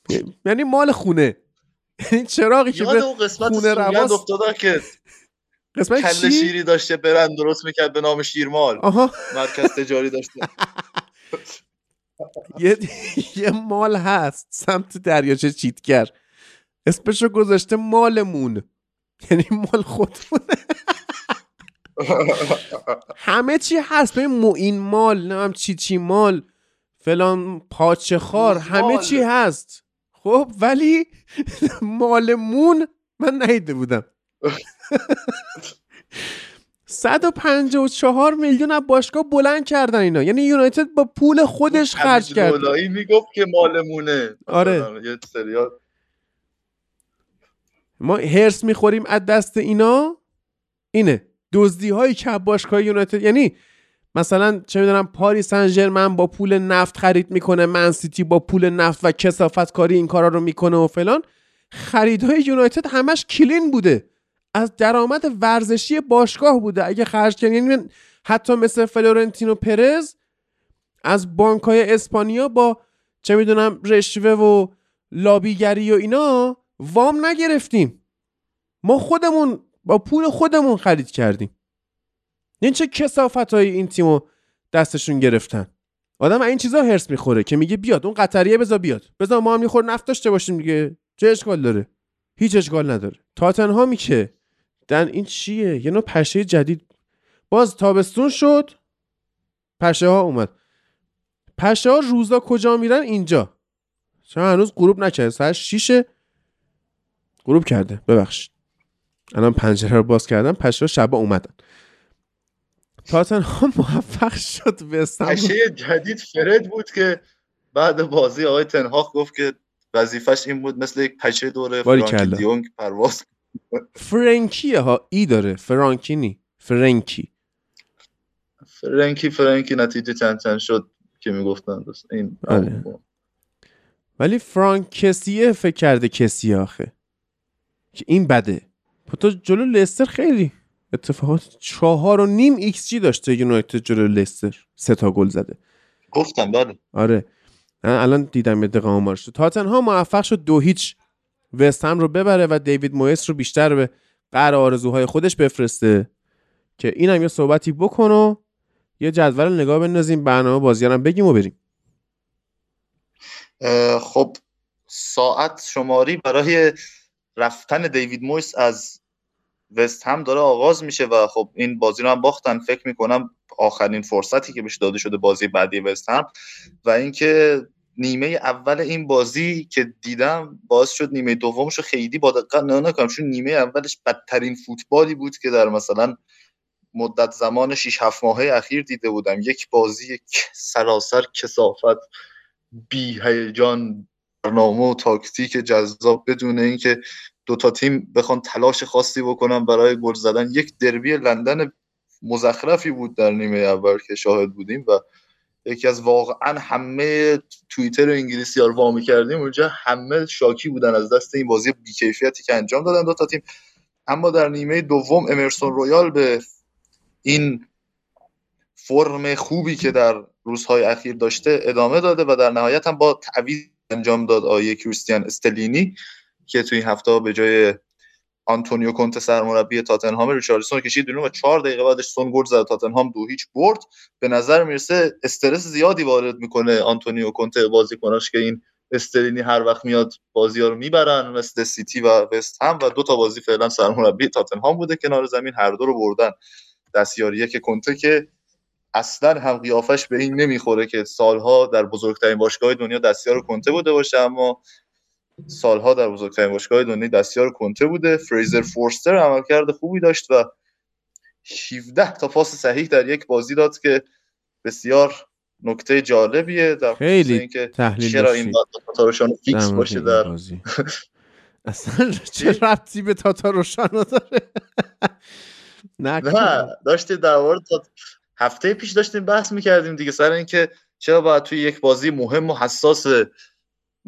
یعنی مال خونه. یعنی چراغی که به خونه افتاده که قسمت کل شیری داشته برند درست می‌کرد به نام شیرمال. مرکز تجاری داشته. یه, یه مال هست سمت دریاچه چیتگر. اسمشو گذاشته مالمون. یعنی مال خودمونه. همه چی هست. به این مال نمیم چی چی مال فلان پاچه خار همه چی هست. خب ولی مالمون من نیده بودم. 154 میلیون از باشگاه بلند کردن اینا. یعنی یونایتد با پول خودش خرج کرد. دولایی می‌گفت که مالمونه آره. یه سریال ما هرس می‌خوریم از دست اینا؟ اینه. دزدی هایی که باشگاه یونایتد. یعنی مثلا چه می‌دونم پاریس سن با پول نفت خرید می‌کنه من سیتی با پول نفت و کسافت کاری این کارا رو می‌کنه و فلان. خریدهای یونایتد همش کلین بوده. از درآمد ورزشی باشگاه بوده. اگه خرج کنی یعنی حتی مثل فلورنتینو پرز از بانک های اسپانیا با چه می‌دونم رشوه و لابیگری و اینا وام نگرفتیم. ما خودمون با پول خودمون خرید کردیم. این چه کسافت های این تیمو دستشون گرفتن؟ آدم این چیزا هرس می‌خوره که میگه بیاد اون قطریه بذار بیاد. بذار ما هم میخور نفت داشته باشیم دیگه. چه اشکال داره؟ هیچ اشکال نداره. تاتنهامی که دن این چیه؟ یه نوع پشه جدید. باز تابستون شد. پشه ها اومد. پشه ها روزا کجا میرن؟ اینجا. چون هنوز غروب نکرده. ساعت شیشه. غروب کرده. ببخشید. الان پنجره رو باز کردم. پشه ها شبا اومدن. تاتنهام موفق شد رو- پشه جدید فرد بود که بعد بازی آقای تنهاخ گفت که وظیفش این بود مثل یک پشه دور باریکلا. فرانکی دیونگ پرواز فرانکیه ها ای داره. فرانکی نی. فرانکی فرانکی فرانکی نتیجه چند چند شد که می‌گفتن این آره. ولی فرانک کسیه فکر کرده کسی آخه. که این بده. تو جلو لستر خیلی اتفاقات چهار و نیم ایکس جی داشته یونایتد جلو لستر. سه تا گل زده. گفتم بله. آره. الان دیدم یه دقیقه آمارش. رو تاتنهام موفق شد دو هیچ وست هم رو ببره و دیوید مویس رو بیشتر به قرار آرزوهای خودش بفرسته. که اینم یه صحبتی بکن و یه جدول نگاه بندازیم برنامه بازی هم بگیم و بریم. خب ساعت شماری برای رفتن دیوید مویس از وست هم داره آغاز میشه و خب این بازی رو هم باختن. فکر می‌کنم آخرین فرصتی که بهش داده شده بازی بعدی وست هم. و اینکه نیمه اول این بازی که دیدم باعث شد نیمه دومش رو خیلی با دقت نگاه نکنم. چون نیمه اولش بدترین فوتبالی بود که در مثلا مدت زمان 6 7 ماهه اخیر دیده بودم. یک بازی سراسر کسافت بی هیجان برنامه و تاکتیک جذاب بدون اینکه دو تا تیم بخوان تلاش خاصی بکنن برای گل زدن. یک دربی لندن مزخرفی بود در نیمه اول که شاهد بودیم و یکی از واقعا همه توییتر انگلیسی ها رو وامی کردیم اونجا همه شاکی بودن از دست این بازی بیکیفیتی که انجام دادن دو تا تیم. اما در نیمه دوم امرسون رویال به این فرم خوبی که در روزهای اخیر داشته ادامه داده و در نهایت هم با تعویض انجام داد آیه کریستیان استلینی. که توی هفته به جای آنتونیو کونته سرمربی تاتنهام ریچارلسون رو کشید بیرون و چهار دقیقه بعدش سون گل زد تاتنهام دو هیچ برد. به نظر می‌رسه استرس زیادی وارد می‌کنه آنتونیو کونته بازیکناش که این استلینی هر وقت میاد بازی ها رو می‌برن مثل سیتی و وست هم و دو تا بازی فعلا سرمربی تاتنهام بوده کنار زمین هر دو رو بردن. دستیاریه که کنته که اصلا هم قیافش به این نمی‌خوره که سالها در بزرگترین باشگاه دنیا دستیار کنته بوده باشه اما سالها در بزرگترین باشگاه دنیا دستیار کنته بوده. فریزر فورستر عملکرد خوبی داشت و 17 تا پاس صحیح در یک بازی داد که بسیار نکته جالبیه در خیلی اینکه تحلیل چرا این داشتی. تاتارشان فیکس باشه در بازی. اصلا چه ربطی به تاتا روشانا داره؟ نه داشتیم در مورد هفته پیش داشتیم بحث می‌کردیم دیگه. سر اینکه چرا باید توی یک بازی مهم و حساس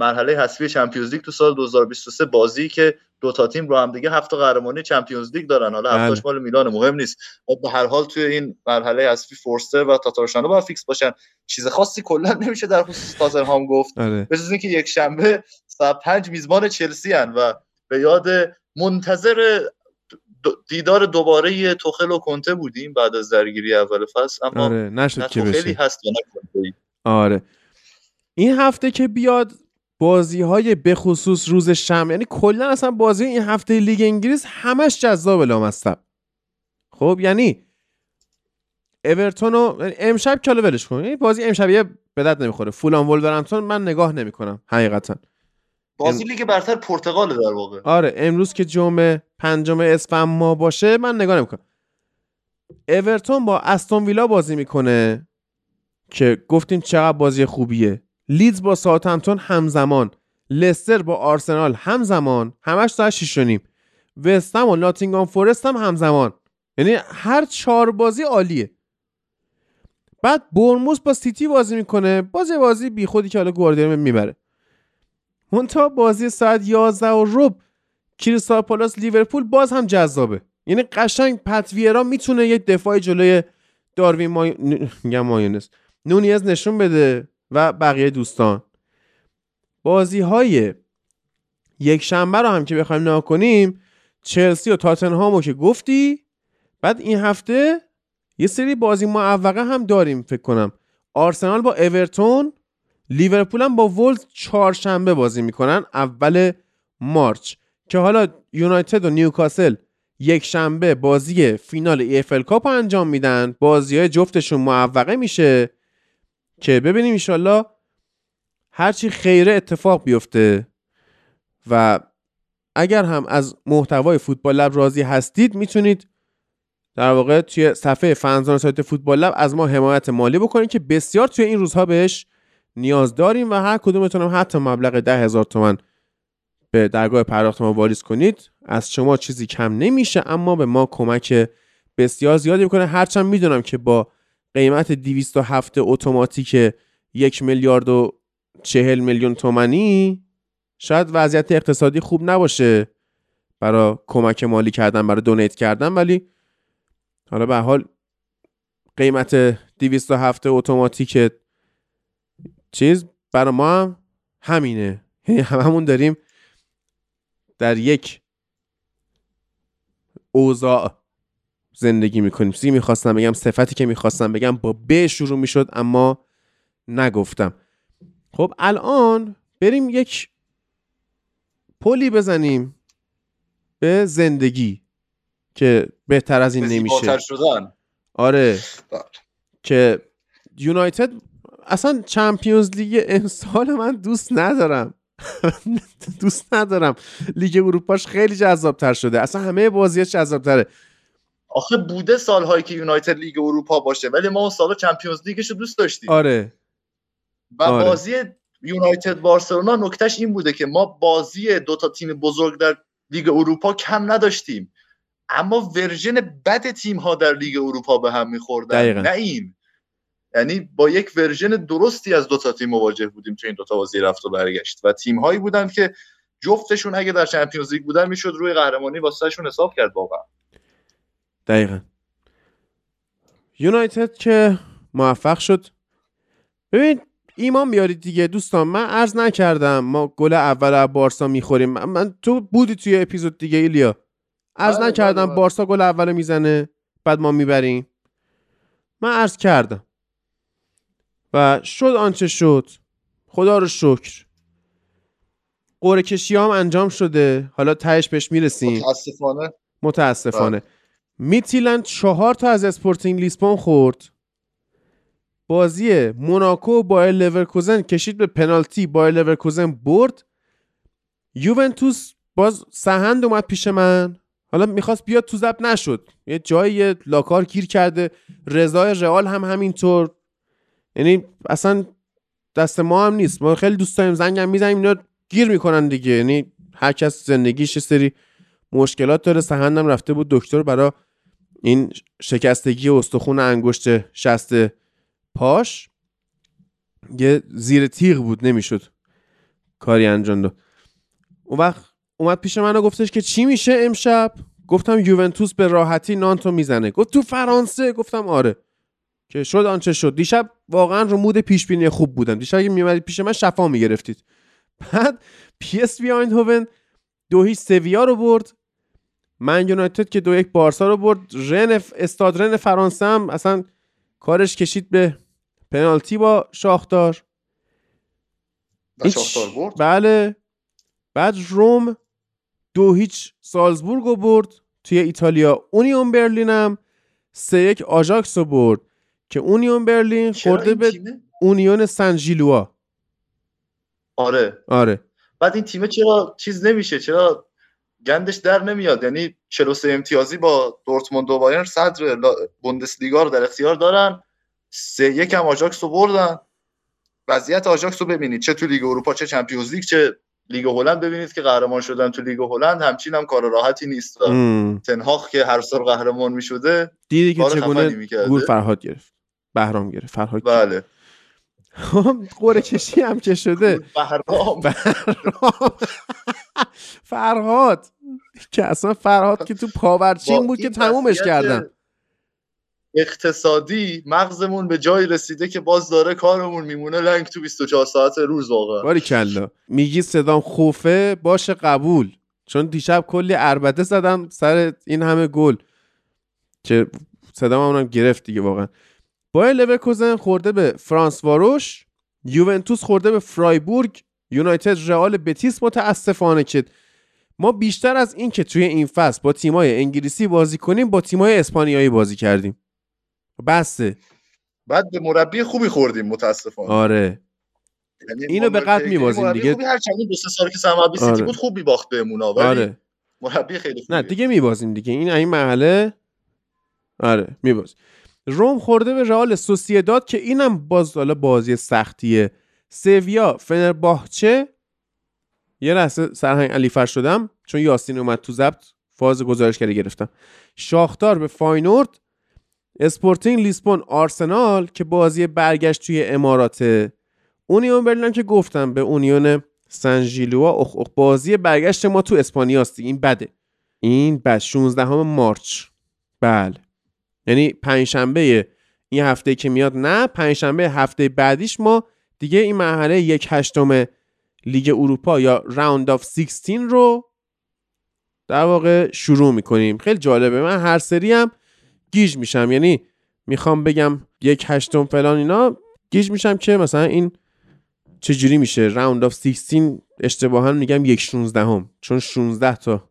مرحله حذفی Champions League تو سال 2023 بازی که دو تا تیم رو هم دیگه هفت تا قهرمانی Champions League دارن. حالا بله. هفت تاش مال میلان مهم نیست. و به هر حال توی این مرحله حذفی فورستر و تاتارشانو باید فیکس باشن. چیز خاصی کلا نمیشه در خصوص تاتنهام گفت. آره. به اینکه یک شنبه ساعت پنج میزبان چلسی هن و به یاد منتظر دیدار دوباره توخل و کنته بودیم بعد از درگیری اول فصل اما آره نشد که بشه. هست و آره. این هفته که بیاد بازی های بخصوص روز شنبه یعنی کلا اصلا بازی این هفته لیگ انگلیس همش جذاب لامصب خب یعنی اورتون و یعنی امشب کالا ولش کن این بازی امشبیه به درد نمی‌خوره. فولان ولورهمپتون من نگاه نمی‌کنم حقیقتا. بازی لیگ برتر پرتغال در واقع. آره امروز که جمعه پنجم اسفند ما باشه من نگاه نمی‌کنم. اورتون با استون ویلا بازی می‌کنه که گفتیم چقدر بازی خوبیه. لیدز با ساوثهمپتون همزمان لستر با آرسنال همزمان همش ساعت 6 و نیم. وستهم و ناتینگهام فورست هم همزمان. یعنی هر چهار بازی عالیه. بعد بورنموث با سیتی بازی می‌کنه. بازی بازی بی خودی که حالا گواردیولا می‌بره. منتها بازی ساعت 11 و رب کریستال پالاس لیورپول باز هم جذابه. یعنی قشنگ پتویرا می‌تونه یک دفاع جلوی داروین مای... میگم مایونس. نونیز نشون بده. و بقیه دوستان. بازی های یک شنبه رو هم که بخوایم نگاه کنیم چلسی و تاتنهامو که گفتی بعد این هفته یه سری بازی معوقه هم داریم فکر کنم. آرسنال با اورتون لیورپول هم با وولز چهارشنبه بازی می‌کنن اول مارچ. که حالا یونایتد و نیوکاسل یک شنبه بازی فینال ایفل کاپ انجام میدن. بازی های جفتشون معوقه میشه. که ببینیم ایشالله هرچی خیره اتفاق بیفته و اگر هم از محتوای فوتبال لب راضی هستید می‌تونید در واقع توی صفحه فنزان سایت فوتبال لب از ما حمایت مالی بکنید که بسیار توی این روزها بهش نیاز داریم و هر کدومتون هم حتی مبلغ ده هزار تومن به درگاه پرداخت ما واریز کنید. از شما چیزی کم نمیشه اما به ما کمک بسیار زیادی می‌کنه. هرچند می‌دونم که با قیمت 207 اتوماتیک یک میلیارد و چهل میلیون تومنی شاید وضعیت اقتصادی خوب نباشه برای کمک مالی کردن برای دونیت کردن ولی حالا به حال قیمت 207 اتوماتیک چیز برای ما هم همینه. یعنی هممون داریم در یک اوضاع زندگی می‌کنیم. چیزی می‌خواستم بگم صفتی که می‌خواستم بگم با ب شروع می‌شد اما نگفتم. خب الان بریم یک پلی بزنیم به زندگی که بهتر از این نمیشه. شدن. آره. بله. که یونایتد اصلا Champions League امسال من دوست ندارم. دوست ندارم. لیگ اروپاش خیلی جذاب تر شده. اصلا همه بازی جذاب تره آخه بوده سالهایی که یونایتد لیگ اروپا باشه ولی ما اون سال Champions League ش رو دوست داشتیم. آره. و آره. بازی یونایتد بارسلونا نکتهش این بوده که ما بازی دو تا تیم بزرگ در لیگ اروپا کم نداشتیم. اما version بد تیم ها در لیگ اروپا به هم میخوردن دقیقاً. نه این. یعنی با یک version درستی از دو تا تیم مواجه بودیم تو این دو تا بازی رفت و برگشت. و تیم هایی بودن که جفتشون اگه در Champions League بودن می‌شد روی قهرمانی واسهشون حساب کرد واقعا. دقیقا. یونایتد که موفق شد. ببین ایمان بیارید دیگه. دوستان من عرض نکردم. ما گل اول از بارسا می‌خوریم. من, تو بودی توی اپیزود دیگه ایلیا. عرض بله، نکردم بله، بله. بارسا گل اول می‌زنه بعد ما می‌بریم. من عرض کردم. و شد آنچه شد. خدا رو شکر. قرعه کشی هم انجام شده. حالا تهش بهش می‌رسیم. متاسفانه. متاسفانه. میتیلند چهار تا از اسپورتینگ لیسبون خورد. بازی موناکو بایر لورکوزن کشید به پنالتی. بایر لورکوزن برد. یوونتوس باز سهند اومد پیش من. حالا می‌خواست بیاد تو زب نشد. یه جایی لاکار گیر کرده. رضای رئال هم همینطور. یعنی اصلا دست ما هم نیست. ما خیلی دوست داریم. زنگ هم می‌زنیم. اینا گیر می‌کنن دیگه. یعنی هر کس زندگیش سری مشکلات داره. سهندم رفته بود دکتر برا این شکستگی استخون انگشت شست پاش. یه زیر تیغ بود نمی‌شد کاری انجام داد. اون وقت اومد پیش من و گفتش که چی میشه امشب؟ گفتم یوونتوس به راحتی نانتو می‌زنه. گفت تو فرانسه؟ گفتم آره. که شد آنچه شد. دیشب واقعا رو mood پیش بینی خوب بودم. دیشب اگه میومدید پیش من شفا می‌گرفتید. بعد پی اس وی آیندهوون دو هیچ سویا رو برد. من یونایتد که دو یک بارسا رو برد. رن استاد رن فرانسه هم اصلا کارش کشید به پنالتی با شاختار. و شاختار برد؟ بله. بعد روم دو هیچ سالزبورگ رو برد توی ایتالیا. اونیون برلین هم سه یک آژاکس رو برد که اونیون برلین خورده به؟ اونیون سن ژیلوا. آره. آره. بعد این تیمه چرا چیز نمیشه؟ چرا گندش در نمیاد. یعنی 43 امتیازی با دورتموند و بایرن صدر بوندسلیگا رو در اختیار دارن. سه یک هم آژاکس رو بردن. وضعیت آژاکس رو ببینید. چه تو لیگ اروپا چه چمپیونز لیگ چه لیگ هلند ببینید که قهرمان شدن تو لیگ هلند. همچین هم کار راحتی نیست. تن هاخ که هر سال قهرمان می‌شده دیدی که چگونه. گول فرهاد گرفت. بهرام گرفت. فرهاد بله. قرعه کشی هم که شده. بهرام فرهاد. که اصلا فرهاد که تو پاورچین بود که تمومش کردم اقتصادی مغزمون به جایی رسیده که باز داره کارمون میمونه لنگ تو 24 ساعت روز واقعا. باری کلا. میگی صدام خفه باشه قبول. چون دیشب کلی عربده زدم سر این همه گل. که صدام اونم گرفت دیگه واقعا. بایر لورکوزن خورده به فرانس واروش یوونتوس خورده به فرایبورگ یونایتد رئال بتیس متاسفانه که ما بیشتر از این که توی این فصل با تیمای انگلیسی بازی کنیم با تیمای اسپانیایی بازی کردیم. بسته بعد به مربی خوبی خوردیم متاسفانه. آره. یعنی اینو به قد می‌بازیم دیگه. خوبی هر چند دو سه سال که سرمربی سیتی آره. بود خوب می‌باخت بهمون ولی آره. مربی خیلی خوبی نه دیگه میبازیم دیگه. این این محله آره میباز روم خورده به رئال سوسیداد که اینم باز حالا بازی سختیه. سویا فنرباهچه یه لحظه سرهنگ علیفر شدم چون یاسین اومد تو ضبط. فاز گزارشگری گرفتم. شاختار به فاینورد. اسپورتینگ لیسبون آرسنال که بازی برگشت توی اماراته اونیون برلین که گفتم به اونیون سن ژیلواز. اخ اخ بازی برگشت ما تو اسپانیاست این بده. این بده 16 همه March. بله. یعنی پنجشنبه این هفته که میاد نه پنجشنبه هفته بعدیش ما دیگه این مرحله یک هشتم لیگ اروپا یا round of 16 رو در واقع شروع می‌کنیم. خیلی جالبه. من هر سری هم گیج میشم. یعنی می‌خوام بگم یک هشتم فلان اینا گیج میشم که مثلا این چجوری میشه. round of 16 اشتباها میگم یک 16 هم چون 16 تا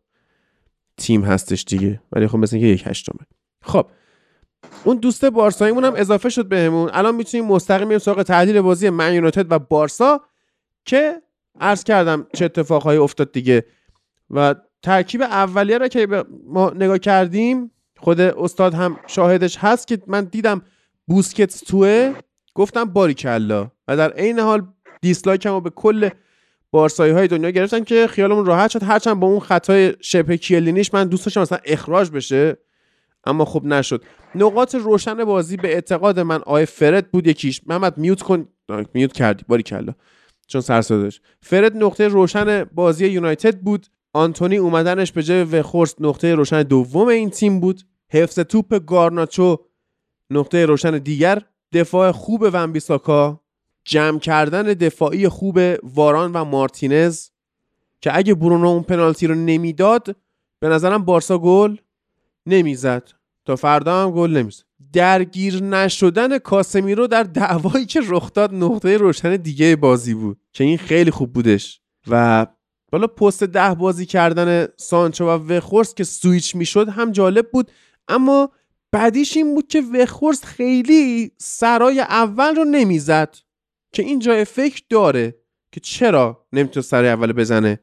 تیم هستش دیگه. ولی خب مثل اینکه یک هشتمه. خب اون دوست بارساییمون هم اضافه شد بهمون. الان می‌تونیم مستقیم بریم سراغ تحلیل بازی من یونایتد و بارسا که عرض کردم چه اتفاقهایی افتاد دیگه. و ترکیب اولیه رو که به ما نگاه کردیم خود استاد هم شاهدش هست که من دیدم بوسکتس توه گفتم باریکلا. و در عین حال رو به کل بارسایی های دنیا گرفتن که خیالمون راحت شد. هرچند با اون خطای شبه کیلینیش من دوست داشتم مثلا اخراج بشه. اما خب نشد. نقاط روشن بازی به اعتقاد من آیه فرد بود یکیش. محمد میوت کن. میوت کردی. باری کلا. چون سر صدا داشت. فرد نقطه روشن بازی یونایتد بود. آنتونی اومدنش به جای وخورست نقطه روشن دوم این تیم بود. حفظ توپ گارناچو نقطه روشن دیگر. دفاع خوب ونبیساکا جمع کردن دفاعی خوب واران و مارتینز. که اگه برونو اون پنالتی رو نمی‌داد به نظرم بارسا گل. نمی‌زد. تا فردا هم گل نمی‌زد. درگیر نشدن کاسمیرو در دعوایی که رخ داد نقطه روشن دیگه بازی بود. که این خیلی خوب بودش. و بالا پست ده بازی کردن سانچو و وخورست که سویچ می‌شد هم جالب بود. اما بعدیش این بود که وخورست خیلی سرای اول رو نمی‌زد. که این جای فکر داره که چرا نمی‌تونه سرای اول بزنه؟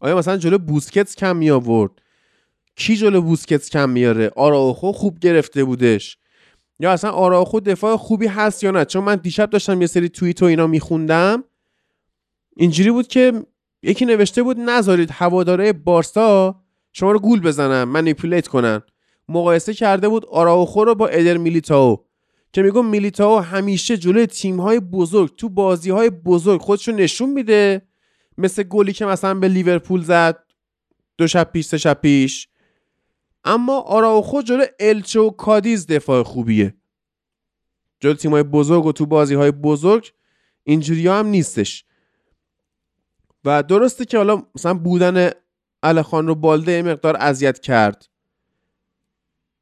آیا مثلا جلو بوسکتس کم می آورد کی جلو بوسکتس کم میاره؟ آراوخو خوب گرفته بودش. یا اصلا آراوخو دفاع خوبی هست یا نه؟ چون من دیشب داشتم یه سری توییت و اینا میخوندم. اینجوری بود که یکی نوشته بود نذارید هواداره بارسا شما رو گول بزنن منیپولیت کنن. مقایسه کرده بود آراوخو رو با ادر میلیتاو که میگم میلیتاو همیشه جلوی تیم‌های بزرگ تو بازی‌های بزرگ خودشو نشون میده. مثل گلی که مثلا به لیورپول زد دو شب پیش سه شب پیش. اما آراوخو جلو الچه و کادیز دفاع خوبیه. جلو تیم‌های بزرگ و تو بازی‌های بزرگ اینجوری هم نیستش. و درسته که حالا مثلا بودن الخان رو بالده مقدار اذیت کرد.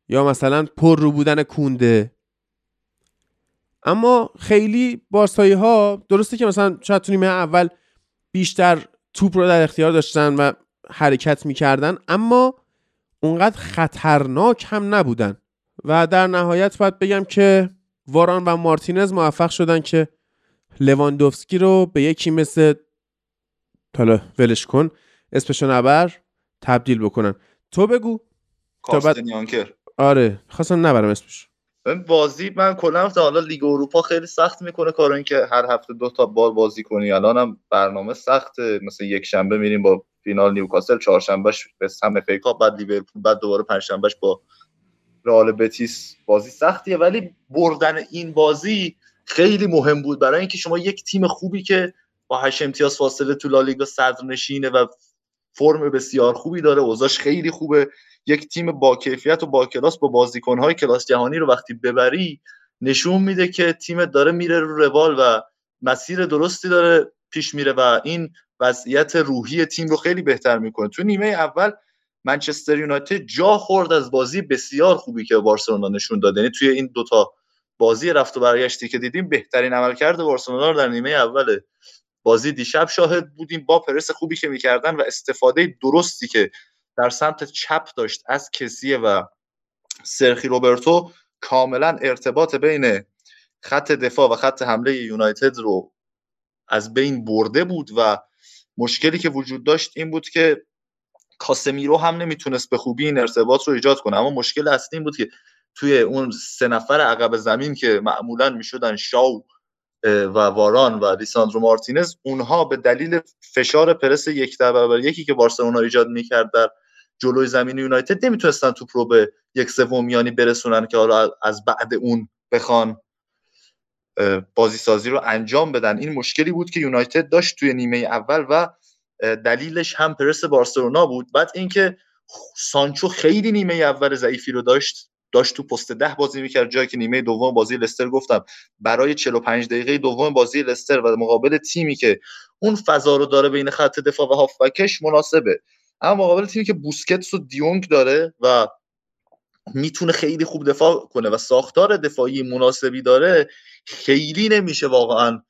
یا مثلا پر رو بودن کونده. اما خیلی بارسایی ها درسته که مثلا شاید تو اول بیشتر توپ رو در اختیار داشتن و حرکت می‌کردن اما اونقدر خطرناک هم نبودن. و در نهایت باید بگم که واران و مارتینز موفق شدن که لواندوفسکی رو به یکی مثل حالا ولش کن اسمشو نبر تبدیل بکنن. تو بگو. تا بعد- آره خواستم نبرم اسمش بازی من کلا حالا لیگ اروپا خیلی سخت می‌کنه کارو این که هر هفته دو تا بار بازی کنی. الانم برنامه سخته مثلا یک شنبه میریم با فینال نیوکاسل چهارشنبهش به هم FA Cup بعد لیورپول بعد دوباره پنجشنبهش با رئال بتیس. بازی سختیه ولی بردن این بازی خیلی مهم بود برای اینکه شما یک تیم خوبی که با 8 امتیاز فاصله تو لالیگا صدرنشینه و فرم بسیار خوبی داره اوضاعش خیلی خوبه. یک تیم با کیفیت و با کلاس با بازیکنهای کلاس جهانی رو وقتی ببری نشون میده که تیمت داره میره رو روال و مسیر درستی داره پیش میره و این وضعیت روحی تیم رو خیلی بهتر می‌کنه. تو نیمه اول منچستر یونایتد جا خورد از بازی بسیار خوبی که بارسلونا نشون داد. یعنی توی این دوتا بازی رفت و برگشتی که دیدیم بهترین عملکرد بارسلونا رو در نیمه اول بازی دیشب شاهد بودیم. با پرس خوبی که می‌کردن و استفاده درستی که در سمت چپ داشت از کسیه و سرخی روبرتو کاملا ارتباط بین خط دفاع و خط حمله یونایتد رو از بین برده بود و مشکلی که وجود داشت این بود که کاسمیرو هم نمی‌تونست به خوبی این ارتباط رو ایجاد کنه. اما مشکل اصلی این بود که توی اون سه نفر عقب زمین که معمولا می‌شدن شاو و واران و لیساندرو مارتینز اونها به دلیل فشار پرس یک در برابر یکی که بارسلونا ایجاد می‌کرد در جلوی زمین یونایتد نمی‌تونستن توپ رو به یک سومیانی برسونن که حالا از بعد اون بخوان. بازی سازی رو انجام بدن. این مشکلی بود که یونایتد داشت توی نیمه اول و دلیلش هم پرس بارسلونا بود. بعد اینکه سانچو خیلی نیمه اول ضعیفی رو داشت داشت تو پست ده بازی می‌کرد جایی که نیمه دوم بازی لستر گفتم. برای 45 دقیقه دوم بازی لستر و مقابل تیمی که اون فضا رو داره بین خط دفاع و هافبکش مناسبه. اما مقابل تیمی که بوسکتس و دیونگ داره و می‌تونه خیلی خوب دفاع کنه و ساختار دفاعی مناسبی داره خیلی نمیشه واقعا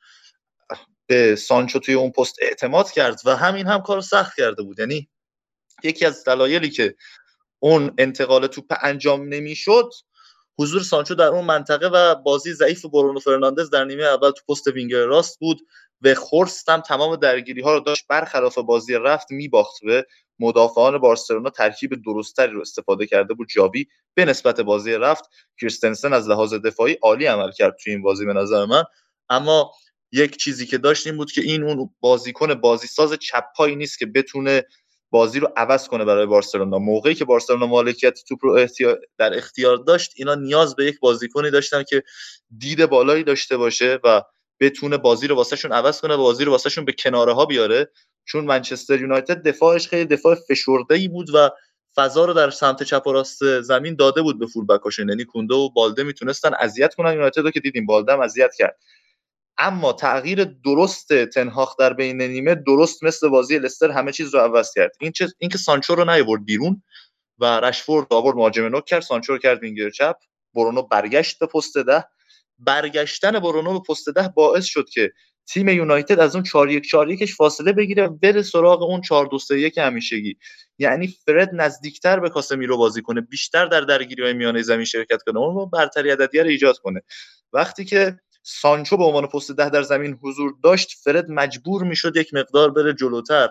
به سانچو توی اون پست اعتماد کرد و همین هم کار سخت کرده بود. یعنی یکی از دلایلی که اون انتقال توپ انجام نمی‌شد حضور سانچو در اون منطقه و بازی ضعیف برونو فرناندز در نیمه اول تو پست وینگر راست بود. وخورست هم تمام درگیری ها رو داشت برخلاف بازی رفت میباخت به مدافعان بارسلونا ترکیب درست‌تری رو استفاده کرده بود ژاوی. به نسبت بازی رفت کریستنسن از لحاظ دفاعی عالی عمل کرد توی این بازی به نظر من. اما یک چیزی که داشت این بود که این اون بازیکن بازیساز چپ پایی نیست که بتونه بازی رو عوض کنه برای بارسلونا. موقعی که بارسلونا مالکیت توپ رو در اختیار داشت اینا نیاز به یک بازیکنی داشتن که دید بالایی داشته باشه و بتونه بازی رو واسهشون عوض کنه بازی رو واسهشون به کناره ها بیاره. چون منچستر یونایتد دفاعش خیلی دفاع فشرده ای بود و فضا رو در سمت چپ و راست زمین داده بود به فول بکاشون یعنی کونده و بالده می‌تونستن اذیت کنن یونایتد رو که دیدیم بالده هم اذیت کرد. اما تغییر درست تنهاخ در بین نیمه درست مثل بازی لستر همه چیز رو عوض کرد. این چیز اینکه سانچو رو نیورد بیرون و رشفورد آورد مهاجم نوک کرد سانچو رو کرد وینگر چپ. برونو برگشت به پست ده. برگشتن برونو به پست ده باعث شد که تیم یونایتد از اون 4 1 4 1 فاصله بگیره و بره سراغ اون 4 2 3 1 همیشگی. یعنی فرد نزدیکتر به کاسمیرو بازی کنه بیشتر در درگیری های میانه زمین شرکت کنه اون برتری عددی رو ایجاد کنه. وقتی که سانچو به عنوان پست ده در زمین حضور داشت فرد مجبور می‌شد یک مقدار بره جلوتر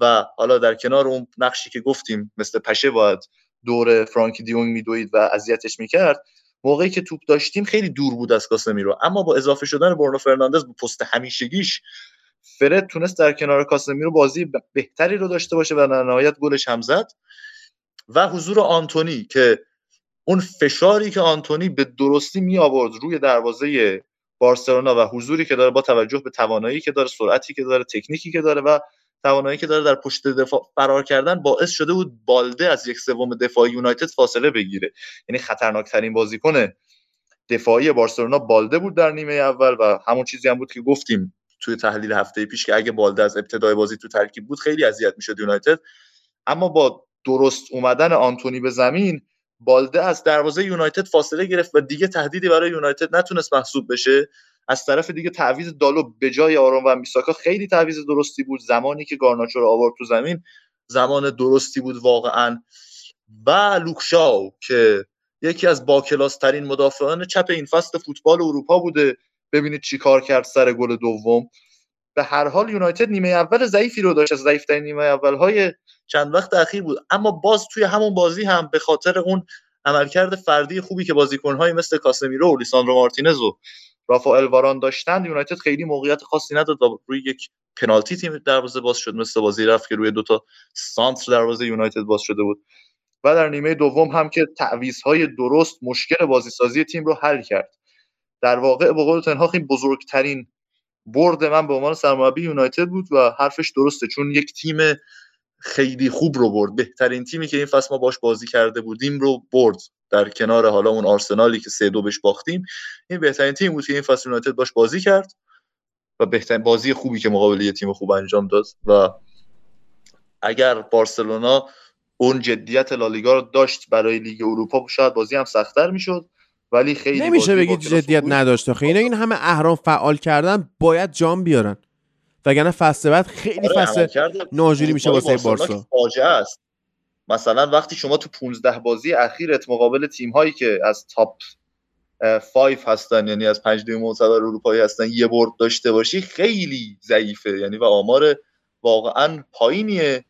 و حالا در کنار اون نقشی که گفتیم مثل پشه باید دور فرانکی دیونگ میدوید و اذیتش می‌کرد موقعی که توپ داشتیم خیلی دور بود از کاسمیرو. اما با اضافه شدن برونو فرناندز به پست همیشگیش فرد تونست در کنار کاسمیرو بازی بهتری رو داشته باشه و در نهایت گلش هم زد. و حضور آنتونی که اون فشاری که آنتونی به درستی می آورد روی دروازه بارسلونا و حضوری که داره با توجه به توانایی که داره سرعتی که داره تکنیکی که داره و توانایی که داره در پشت دفاع فرار کردن باعث شده بود بالده از یک سوم دفاع یونایتد فاصله بگیره. یعنی خطرناکترین بازیکن دفاعی بارسلونا بالده بود در نیمه اول و همون چیزی هم بود که گفتیم توی تحلیل هفته پیش که اگه بالده از ابتدای بازی تو ترکیب بود خیلی اذیت می‌شد یونایتد. اما با درست اومدن آنتونی به زمین بالده از دروازه یونایتد فاصله گرفت و دیگه تهدیدی برای یونایتد نتونست محسوب بشه. از طرف دیگه تعویض دالو به جای آرام و میساکا خیلی تعویض درستی بود. زمانی که گارناچو رو آورد تو زمین زمان درستی بود واقعا. و لوکشاو که یکی از باکلاس ترین مدافعان چپ این فصل فوتبال اروپا بوده. ببینید چی کار کرد سر گل دوم. به هر حال یونایتد نیمه اول ضعیفی رو داشت از ضعیفترین نیمه اول های چند وقت اخیر بود. اما باز توی همون بازی هم به خاطر اون عملکرد فردی خوبی که بازیکن‌های مثل کاسمیرو و لیساندرو مارتینز و رافائل واران داشتن یونایتد خیلی موقعیت خاصی نداد و روی یک پنالتی تیم دروازه باز شد مثل بازی رفت که روی دوتا سانتر دروازه یونایتد باز شده بود. و در نیمه دوم هم که تعویض‌های درست مشکل بازیسازی تیم رو حل کرد. در واقع به قول تنهاخ بزرگترین برد من به عنوان سرمربی یونایتد بود و حرفش درسته چون یک تیم خیلی خوب رو برد. بهترین تیمی که این فصل ما باش بازی کرده بودیم رو برد. در کنار حالا اون آرسنالی که سه دو بهش باختیم این بهترین تیم بود که این فصل یونایتد باش بازی کرد و بهترین بازی خوبی که مقابل یه تیم خوب انجام داد و اگر بارسلونا اون جدیت لالیگا رو داشت برای لیگ اروپا شاید بازی هم سختتر می‌شد. ولی خیلی نمیشه بگید جدیت نداشت. آخه اینا این همه اهرام فعال کردن باید جام بیارن. وگرنه فصل بعد خیلی آره، فصل ناجوری میشه واسه بارسا. فاجعه است. مثلا وقتی شما تو 15 بازی اخیرت مقابل تیم هایی که از تاپ 5 هستن یعنی از پنج دوم معتبر اروپایی هستن یه برد داشته باشی خیلی ضعیفه یعنی و آمار واقعا پایینیه.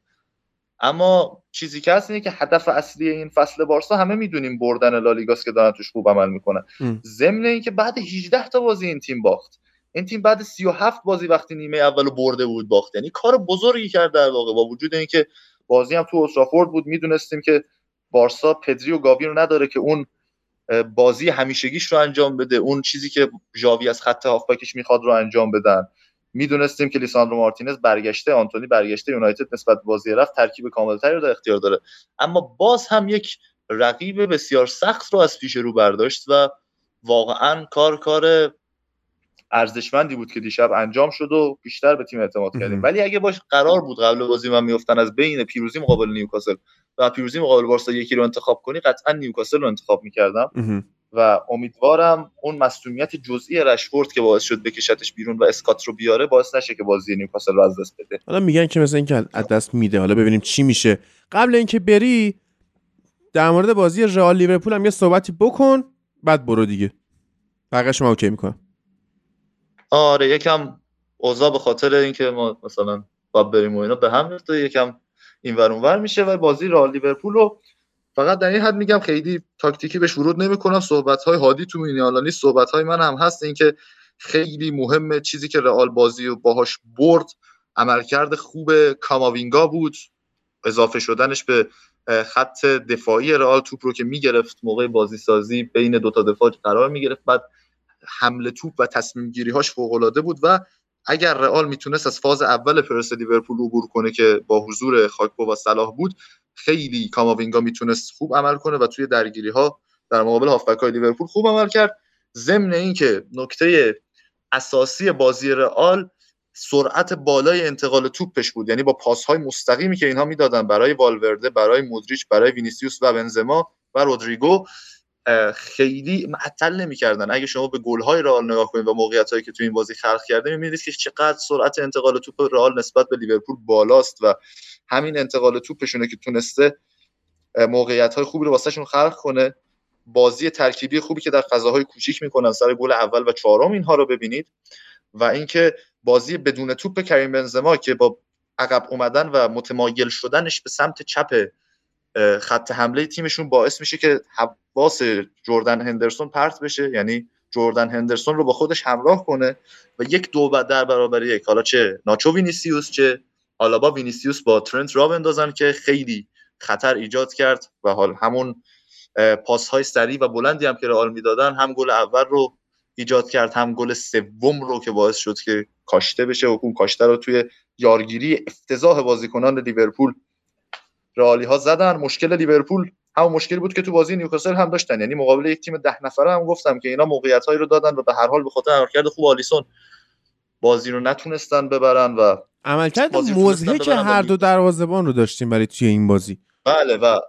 اما چیزی که هست اینه که هدف اصلی این فصل بارسا همه می‌دونیم بردن لالیگاست که دارن توش خوب عمل می‌کنن. ضمن اینکه بعد 18 تا بازی این تیم باخت. این تیم بعد 37 بازی وقتی نیمه اولو برده بود باخت. یعنی کار بزرگی کرد در واقع با وجود اینکه بازی هم تو اوترافورد بود. می‌دونستیم که بارسا پدری و گاوی رو نداره که اون بازی همیشگیش رو انجام بده. اون چیزی که ژاوی از خط هافبکش می‌خواد رو انجام بدن. می‌دونستیم که لیساندرو مارتینز برگشته آنتونی برگشته یونایتد نسبت به بازی رفت ترکیب کاملتری رو در اختیار داره. اما باز هم یک رقیب بسیار سخت رو از پیش رو برداشت و واقعا کار کار ارزشمندی بود که دیشب انجام شد و بیشتر به تیم اعتماد کردیم. ولی اگه باش قرار بود قبل بازی من میافتن از بین پیروزی مقابل نیوکاسل و پیروزی مقابل بارسا یکی رو انتخاب کنی قطعا نیوکاسل رو انتخاب می‌کردم. و امیدوارم اون مصونیت جزئی رشفورد که باعث شد بکشتش بیرون و اسکات رو بیاره باعث نشه که بازی نیوکاسل رو از دست بده. حالا میگن که مثلا اینکه از دست میده. حالا ببینیم چی میشه. قبل اینکه بری در مورد بازی رئال لیورپول هم یه صحبتی بکن بعد برو دیگه. بقیه شما اوکی می‌کنم. آره یکم اوضاع به خاطر اینکه ما مثلا باید بریم و اینا به هم میفته یکم این ور اونور میشه و بازی رئال لیورپول رو فقط در این حد میگم خیلی تاکتیکی بهش ورود نمی‌کنم. صحبت های هادی تو مینیالا نیست. صحبت های من هم هست اینکه خیلی مهمه چیزی که رئال بازی و باهاش برد عملکرد خوب کاماوینگا بود. اضافه شدنش به خط دفاعی رئال توپ رو که می‌گرفت موقع بازی سازی بین دوتا دفاع قرار می‌گرفت. بعد حمله توپ و تصمیم گیری هاش فوق العاده بود و اگر رئال می‌تونست از فاز اول پرس لیورپول عبور کنه که با حضور خاکپو و صلاح بود خیلی کاماوینگا می‌تونست خوب عمل کنه و توی درگیری ها در مقابل هافبک های لیورپول خوب عمل کرد. ضمن اینکه نکته اساسی بازی رئال سرعت بالای انتقال توپش بود یعنی با پاس های مستقیمی که اینها می‌دادن برای والورده برای مودریچ برای وینیسیوس و بنزما و رودریگو خیلی معطل نمی‌کردن. اگه شما به گل های رئال نگاه کنید و موقعیت هایی که تو این بازی خلق کرده می‌بینید که چقدر سرعت انتقال توپ رئال نسبت به لیورپول بالاست و همین انتقال توپشونه که تونسته موقعیت های خوبی رو واسهشون خلق کنه. بازی ترکیبی خوبی که در فضاهای کوچیک می‌کنن سر گل اول و چهارم اینها رو ببینید. و اینکه بازی بدون توپ کریم بنزما که با عقب اومدن و متمایل شدنش به سمت چپ خط حمله تیمشون باعث میشه که حواس جردن هندرسون پرت بشه. یعنی جردن هندرسون رو با خودش همراه کنه و یک دو بر- در برابر یک. حالا چه ناچو وینیسیوس چه آلابا وینیسیوس با ترنت را بندازن که خیلی خطر ایجاد کرد و حال همون پاس های سریع و بلندی هم که رئال می‌دادن هم گل اول رو ایجاد کرد هم گل سوم رو که باعث شد که کاشته بشه. و اون کاشته رو توی یارگیری افتضاح بازیکنان لیورپول رئالی ها زدن. مشکل لیورپول همون مشکلی بود که تو بازی نیوکاسل هم داشتن. یعنی مقابل یک تیم ده نفره هم گفتم که اینا موقعیت هایی رو دادن و به هر حال به خاطر عملکرد خوب آلیسون بازی رو نتونستن ببرن و عملکرد مضحک هر دو دروازه‌بان رو داشتیم برای توی این بازی. بله و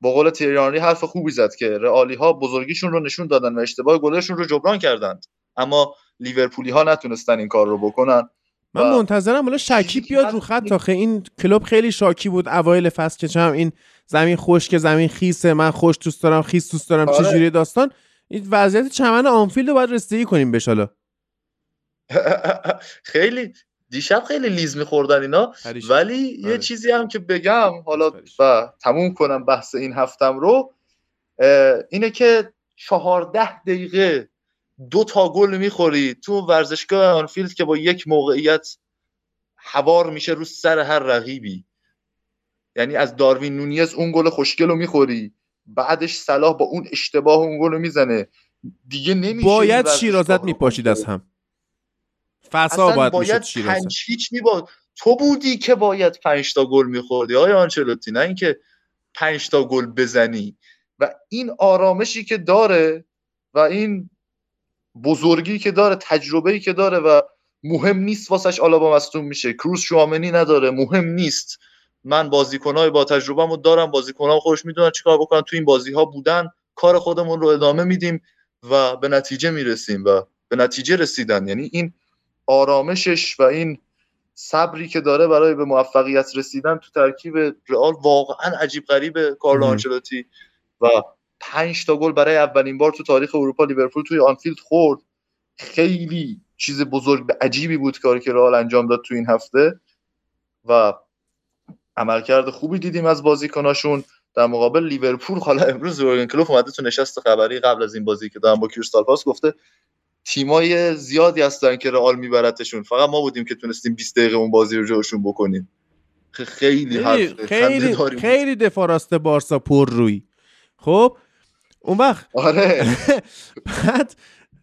با قول تیریانری حرف خوبی زد که رئالی ها بزرگیشون رو نشون دادن و اشتباه گلشون رو جبران کردند. اما لیورپولی ها نتونستن این کار رو بکنن. من و- منتظرم حالا شکیب بیاد رو خط آخه این کلوب خیلی شاکی بود اوایل فصل که چم این زمین خشک زمین خیسه من خوش دوست دارم خیس دوست دارم آره. چه جوری داستان این وضعیت چمن آنفیلد رو باید رسیدگی کنیم بهش حالا خیلی دیشب خیلی لیز میخوردن اینا پریشان. ولی یه آره. چیزی هم که بگم حالا پریشان. و تموم کنم بحث این هفتم رو اینه که چهارده دقیقه دو تا گل می‌خوری تو ورزشگاه آنفیلد که با یک موقعیت هوار میشه رو سر هر رقیبی. یعنی از داروین نونیز اون گل خوشگل رو می‌خوری بعدش صلاح با اون اشتباه اون گل رو می‌زنه. دیگه نمیشه باید شیرازت میپاشید از هم. فسا اصلا باید, باید پنج هیچ میباد تو بودی که باید پنج تا گل میخوردی های آنچلوتی؟ نه اینکه پنج تا گل بزنی. و این آرامشی که داره و این بزرگی که داره تجربه‌ای که داره و مهم نیست واسش آلابا مصدوم میشه. کروس شوامنی نداره مهم نیست. من بازیکنهای با تجربه‌مو دارم بازیکنها خودش می‌دونن چیکار بکنن تو این بازی ها بودن. کار خودمون رو ادامه میدیم و به نتیجه می‌رسیم و به نتیجه رسیدن. یعنی این آرامشش و این صبری که داره برای به موفقیت رسیدن تو ترکیب رئال واقعا عجیب غریب کارلو آنچلوتی و پنج تا گل برای اولین بار تو تاریخ اروپا لیورپول توی آنفیلد خورد. خیلی چیز بزرگ به عجیبی بود کاری که رئال انجام داد تو این هفته. و عملکرد خوبی دیدیم از بازیکناشون. در مقابل لیورپول حالا امروز یورگن کلوپ اومده تو نشست خبری قبل از این بازی که دارم با کریستال پالاس گفته تیمای زیادی هستن که رئال میبرتشون. فقط ما بودیم که تونستیم 20 دقیقه اون بازی رو جاشون بکنیم. خیلی خیلی خیلی, خیلی دفاع راست بارسا پر روی خب اون وقت. آره. بعد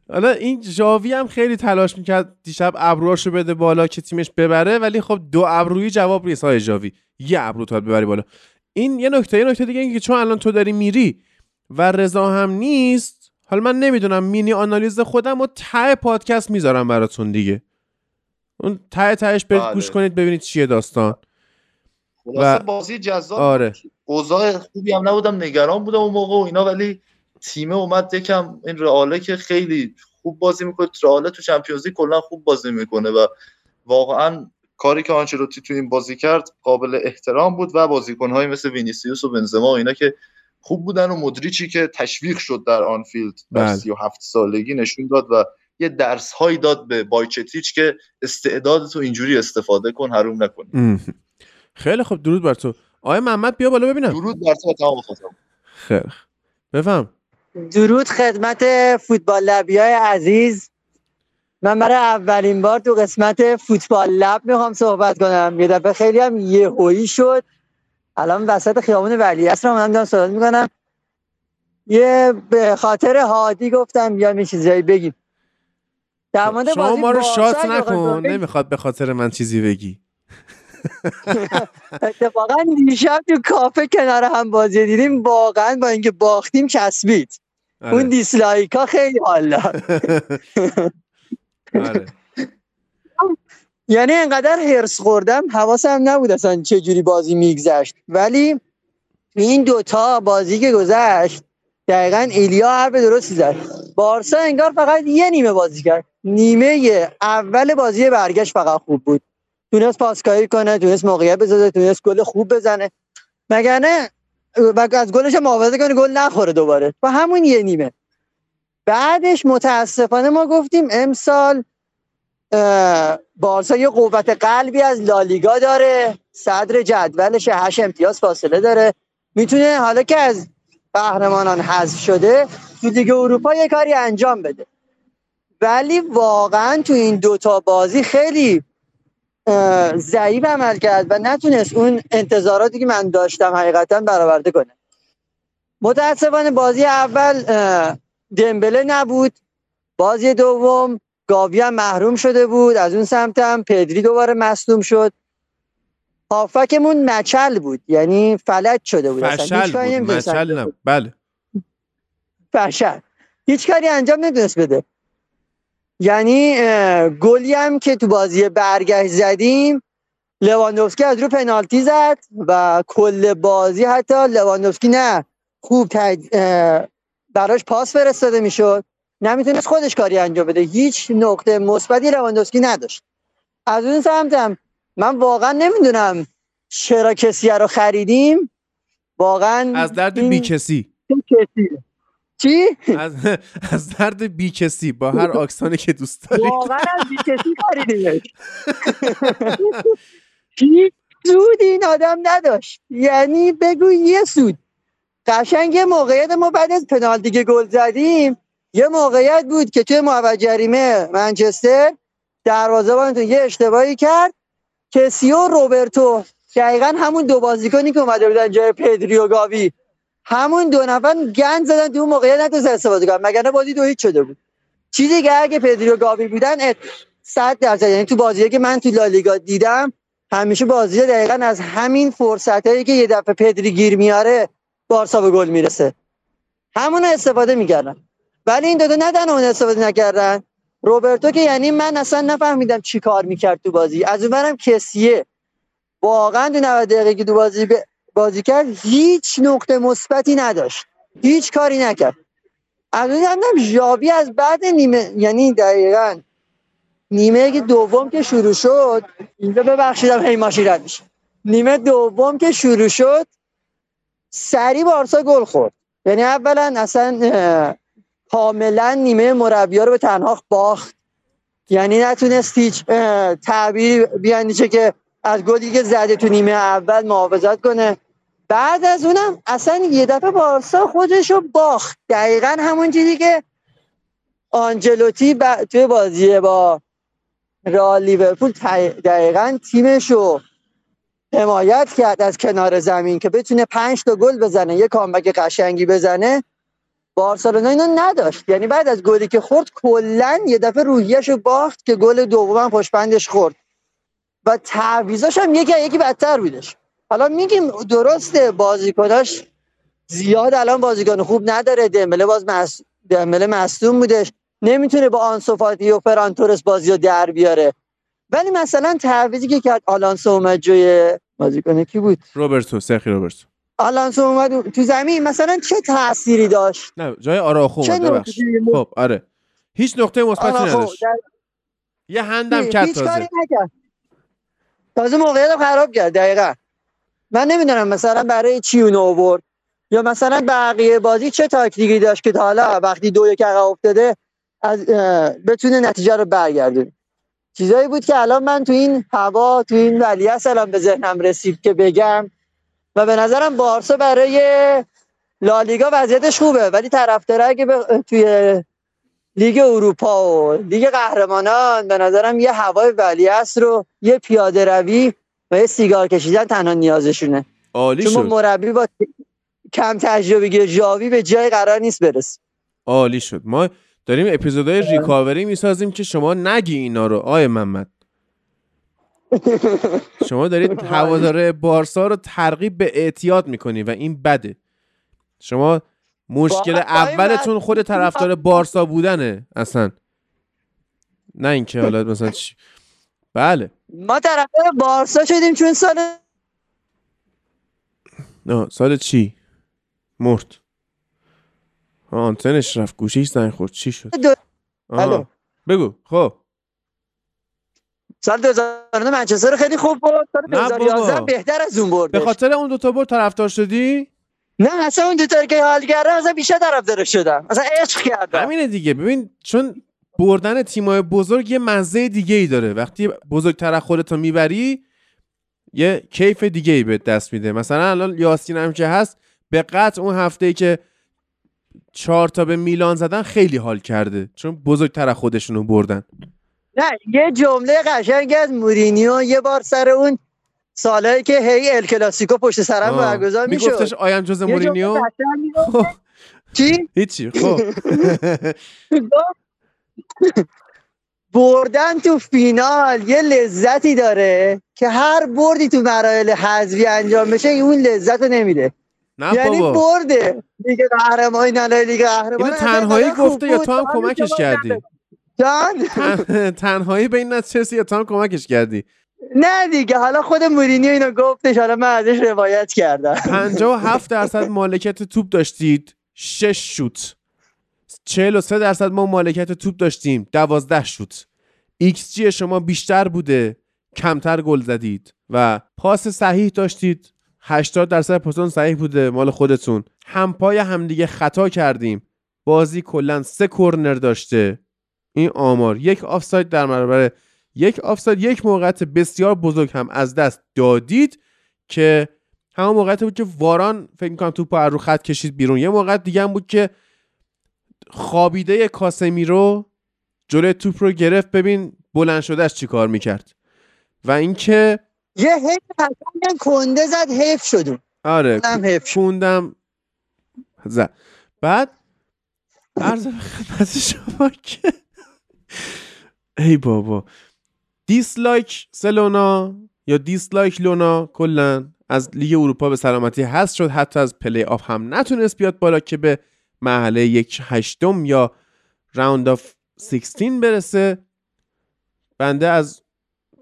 حالا این جاوی هم خیلی تلاش می‌کرد دیشب ابروهاشو بده بالا که تیمش ببره ولی خب دو ابرویی جواب نیست. های جاوی یه ابرو تا ببری بالا. این یه نکته یه نکته دیگه اینه که چون الان تو داری میری و رضا هم نیست حالا من نمی‌دونم مینی آنالیز خودم و ته پادکست می‌ذارم براتون دیگه. اون ته تهش برید بله. گوش کنید ببینید چیه داستان. خلاصه بازی جذاب آره. اوضاع خوبی هم نبودم نگران بودم اون موقع و اینا ولی تیم اومد یکم این رئاله که خیلی خوب بازی می‌کنه رئاله تو چمپیونز لیگ کلا خوب بازی می‌کنه و واقعا کاری که آنچلوتی تو این بازی کرد قابل احترام بود و بازیکن‌های مثل وینیسیوس و بنزما و اینا که خوب بودن و مدریچی که تشویق شد در آنفیلد در بله. 37 سالگی نشون داد و یه درس هایی داد به بایچتیچ که استعداد تو اینجوری استفاده کن حروم نکنی ام. خیلی خب درود بر تو آقای محمد بیا بالا ببینم. درود بر تو تمام خوب. بفهم. درود خدمت فوتبال لبی های عزیز. من برای اولین بار تو قسمت فوتبال لب می‌خوام صحبت کنم. یه دفعه خیلی هم یهویی شد. الان وسط خیابون ولی اصلا من دارم صحبت می‌کنم. یه به خاطر هادی گفتم یا یه چیزایی بگیم. در مورد شما بازی ما رو شات نکن. نمی‌خواد به خاطر من چیزی بگی. اتفاقا دیشب تو کافه کنار هم بازی دیدیم. واقعا با اینکه باختیم چسبید. اون آره. دیسلایک ها خیلی حالا آره. یعنی انقدر هرس خوردم. حواسم نبود اصلا چه جوری بازی میگذشت. ولی این دوتا بازی که گذشت دقیقا ایلیا حرف درستی زد. بارسا انگار فقط یه نیمه بازی کرد. نیمه اول بازی برگشت فقط خوب بود. تونست پاسکاری کنه تونست موقعیت بزنه تونست گل خوب بزنه. مگرنه و از گلش محافظه کنه گل نخوره دوباره. و همون یه نیمه. بعدش متاسفانه ما گفتیم امسال بارسا یه قوت قلبی از لالیگا داره. صدر جدولش هشت امتیاز فاصله داره. می‌تونه حالا که از قهرمانان حذف شده تو لیگ اروپا یه کاری انجام بده. ولی واقعا تو این دوتا بازی خیلی ضعیف عمل کرد و نتونست اون انتظاراتی که من داشتم حقیقتا برآورده کنه. متاسفانه بازی اول دمبله نبود. بازی دوم گاوی هم محروم شده بود. از اون سمت هم پدری دوباره مصدوم شد. هافکمون مچل بود یعنی فلج شده بود. فشل بود. مچل نه بله. فشل. هیچ کاری انجام نمی‌تونست بده. یعنی گلی هم که تو بازی برگشت زدیم لواندوفسکی از رو پنالتی زد و کل بازی حتی لواندوفسکی نه خوب تج... براش پاس فرستاده می‌شد. نمی‌تونست خودش کاری انجام بده. هیچ نقطه مثبتی لواندوفسکی نداشت. از اون سمت هم من واقعا نمی‌دونم چرا کسی رو خریدیم. واقعا از درد این بی کسی. کسیه. چی؟ از, از درد بی کسی با هر آکسانی که دوست دارید. واقعا از بیکسی خریدیمش هیچ سود این آدم نداشت. یعنی بگو یه سود. قشنگ یه موقعیت ما بعد از پنالتی که گل زدیم یه موقعیت بود که توی محوط جریمه منچستر دروازه‌بانتون یه اشتباهی کرد کسی و روبرتو دقیقا همون دو بازیکنی که اومده بودن جای پدری و گاوی همون دو نفر گند زدن تو اون موقعیت نتونست استفاده کنن. مگر نه بازی دو هیچ شده بود. چیزی که اگه پدری و گاوی بودن ات- صد درصد. یعنی تو بازیه که من تو لالیگا دیدم همیشه بازی دقیقا از همین فرصت هایی که یه دفعه پدری گیر میاره بارسا به گل می‌رسه. همون استفاده می‌کردن. ولی این دوتا ندن اون استفاده نکردن. روبرتو که یعنی من اصلا نفهمیدم چی کار می‌کرد تو بازی. از اونورم کسیه. واقعا تو 90 دقیقه که تو بازی ب- بازی کرد هیچ نقطه مثبتی نداشت. هیچ کاری نکرد. از اون ژاوی از بعد نیمه یعنی دقیقا نیمه دوم که شروع شد اینجا ببخشیدم هی ماشین رد میشه. نیمه دوم که شروع شد سری بارسا گل خورد. یعنی اولا اصلا کاملا نیمه مربی رو به تنها باخت. یعنی نتونست هیچ تعبیری بیاندیشه که از گلی که زده تو نیمه اول محافظت کنه. بعد از اونم اصلا یه دفعه بارسا خودش رو باخت. دقیقا همون چیزی که آنجلوتی ب... توی بازی با رئال لیورپول دقیقا تیمش رو حمایت کرد از کنار زمین که بتونه پنج تا گل بزنه یه کامبک قشنگی بزنه. بارسلونا اینو نداشت. یعنی بعد از گلی که خورد کلا یه دفعه روحیش رو باخت که گل دوم پشت خورد. و تعویضاش هم یکی یکی بدتر بودش. حالا میگیم درسته بازیکناش زیاد الان بازیکن خوب نداره. دمبله باز مس... دمبله مصدوم بودش. نمی‌تونه با آنسوفاتی و فران تورس بازی رو در بیاره. ولی مثلا تعویضی که کرد آلانسو اومد جای بازیکن کی بود؟ روبرتو سرخی روبرتو. آلانسو اومد تو زمین. مثلا چه تأثیری داشت؟ نه جای آراخو ببخش خب آره. هیچ نقطه مثبتی نداشت. در- یه هندم کرد هیچ کاری تازه تازه موقعیت خراب کرد دقیقا. من نمی‌دونم مثلا برای چی اونو آورد؟ یا مثلا بقیه بازی چه تاکتیکی داشت که حالا وقتی دو یک عقب افتاده از بتونه نتیجه رو برگردونه. چیزایی بود که الان من تو این هوا تو این ولیعصر الان به ذهنم رسید که بگم. و به نظرم بارسا برای لالیگا وضعیتش خوبه ولی طرفدار اگه به- توی لیگ اروپا و لیگ قهرمانان به نظرم یه هوای ولیعصر رو یه پیاده روی و یه سیگار کشیدن تنها نیازشونه. عالی چون شد. مربی با کم تجربگی ژاوی به جای قرار نیست برسه عالی شد. ما داریم اپیزودهای ریکاوری می‌سازیم که شما نگی اینا رو آی محمد. شما دارید هواداره بارسا رو ترغیب به اعتیاد می‌کنی و این بده. شما مشکل اولتون خود طرفدار بارسا بودنه اصلا. نه اینکه حالا مثلا چی بله. ما طرفدار بارسا شدیم چون سال نه سال چی؟ مرد. آنتنش رفت گوشیش زنگ خورد. چی شد؟ دو... آها. الو. بگو خب. سال 2009 منچستر خیلی خوب بود سال نه 2011 بابا. بهتر از اون بردش. به خاطر اون دوتا برد طرفدار شدی؟ نه اصلا اون دوتا که حال کردم اصلا بیشتر طرفدار شدم. اصلا عشق کردم. همینه دیگه. ببین چون بردن تیمای بزرگ یه مزه دیگه ای داره. وقتی بزرگتر از خودتو می‌بری یه کیف دیگه ای به دست میده. مثلا الان یاسین هم که هست به قطع اون هفته ای که چهار تا به میلان زدن خیلی حال کرده. چون بزرگتر از خودشونو بردن. نه یه جمله قشنگ از مورینیو یه بار سر اون سالهایی که هی ال کلاسیکو پشت سرم. برگزار میگفتش می‌شد آیم جز مورینیو؟ چی؟ هیچی خب. بردن تو فینال یه لذتی داره که هر بردی تو مراحل حذفی انجام بشه اون لذت رو نمیده نه یعنی بابا برده لیگ قهرمانی نه لیگ قهرمانی اینو تنهایی گفته یا. تو هم کمکش کردی جان تن... تنهایی به این نتیجه یا تو هم کمکش کردی نه دیگه حالا خود مورینیو اینو گفتش حالا من ازش روایت کردم 57 درصد مالکیت توپ داشتید 6 شوت 43 درصد ما مالکیت توپ داشتیم. 12 شوت. جی شما بیشتر بوده. کمتر گل زدید. و پاس صحیح داشتید. 80 درصد پاسون صحیح بوده مال خودتون. همپای همدیگه خطا کردیم. بازی کلا سه کرنر داشته. این آمار. یک آفساید در برابر یک آفساید یک موقعیت بسیار بزرگ هم از دست دادید که همون موقعیت بود که واران فکر می‌کنم توپ رو خط کشید بیرون. یه موقعیت دیگه هم بود که خوابیده کاسمیرو جلوی توپ رو گرفت. ببین بلند شدهش چی کار می‌کرد. و اینکه یه حیف قشنگ کنده زد حیف شدیم آره خوندم. زد بعد عرض خدمت شما که ای بابا. dislike سلونا یا dislike لونا کلا از لیگ اروپا به سلامتی هست شد. حتی از پلی آف هم نتونست بیاد بالا که به مرحله یک هشتم یا round of 16 برسه. بنده از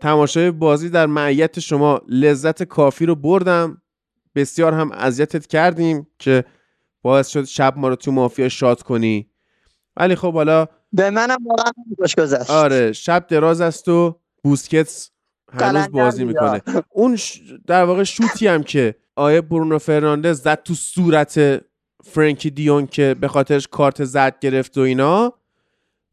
تماشای بازی در معیت شما لذت کافی رو بردم. بسیار هم اذیتت کردیم که باعث شد شب ما رو تو مافیا شاد کنی. ولی خب حالا به منم واقعا خوش گذشت. آره شب دراز است و بوسکتس هنوز بازی. می‌کنه. اون ش- در واقع شوتی هم که آیه برونو فرناندز زد تو صورت فرانکی دیون که به خاطرش کارت زد گرفت و اینا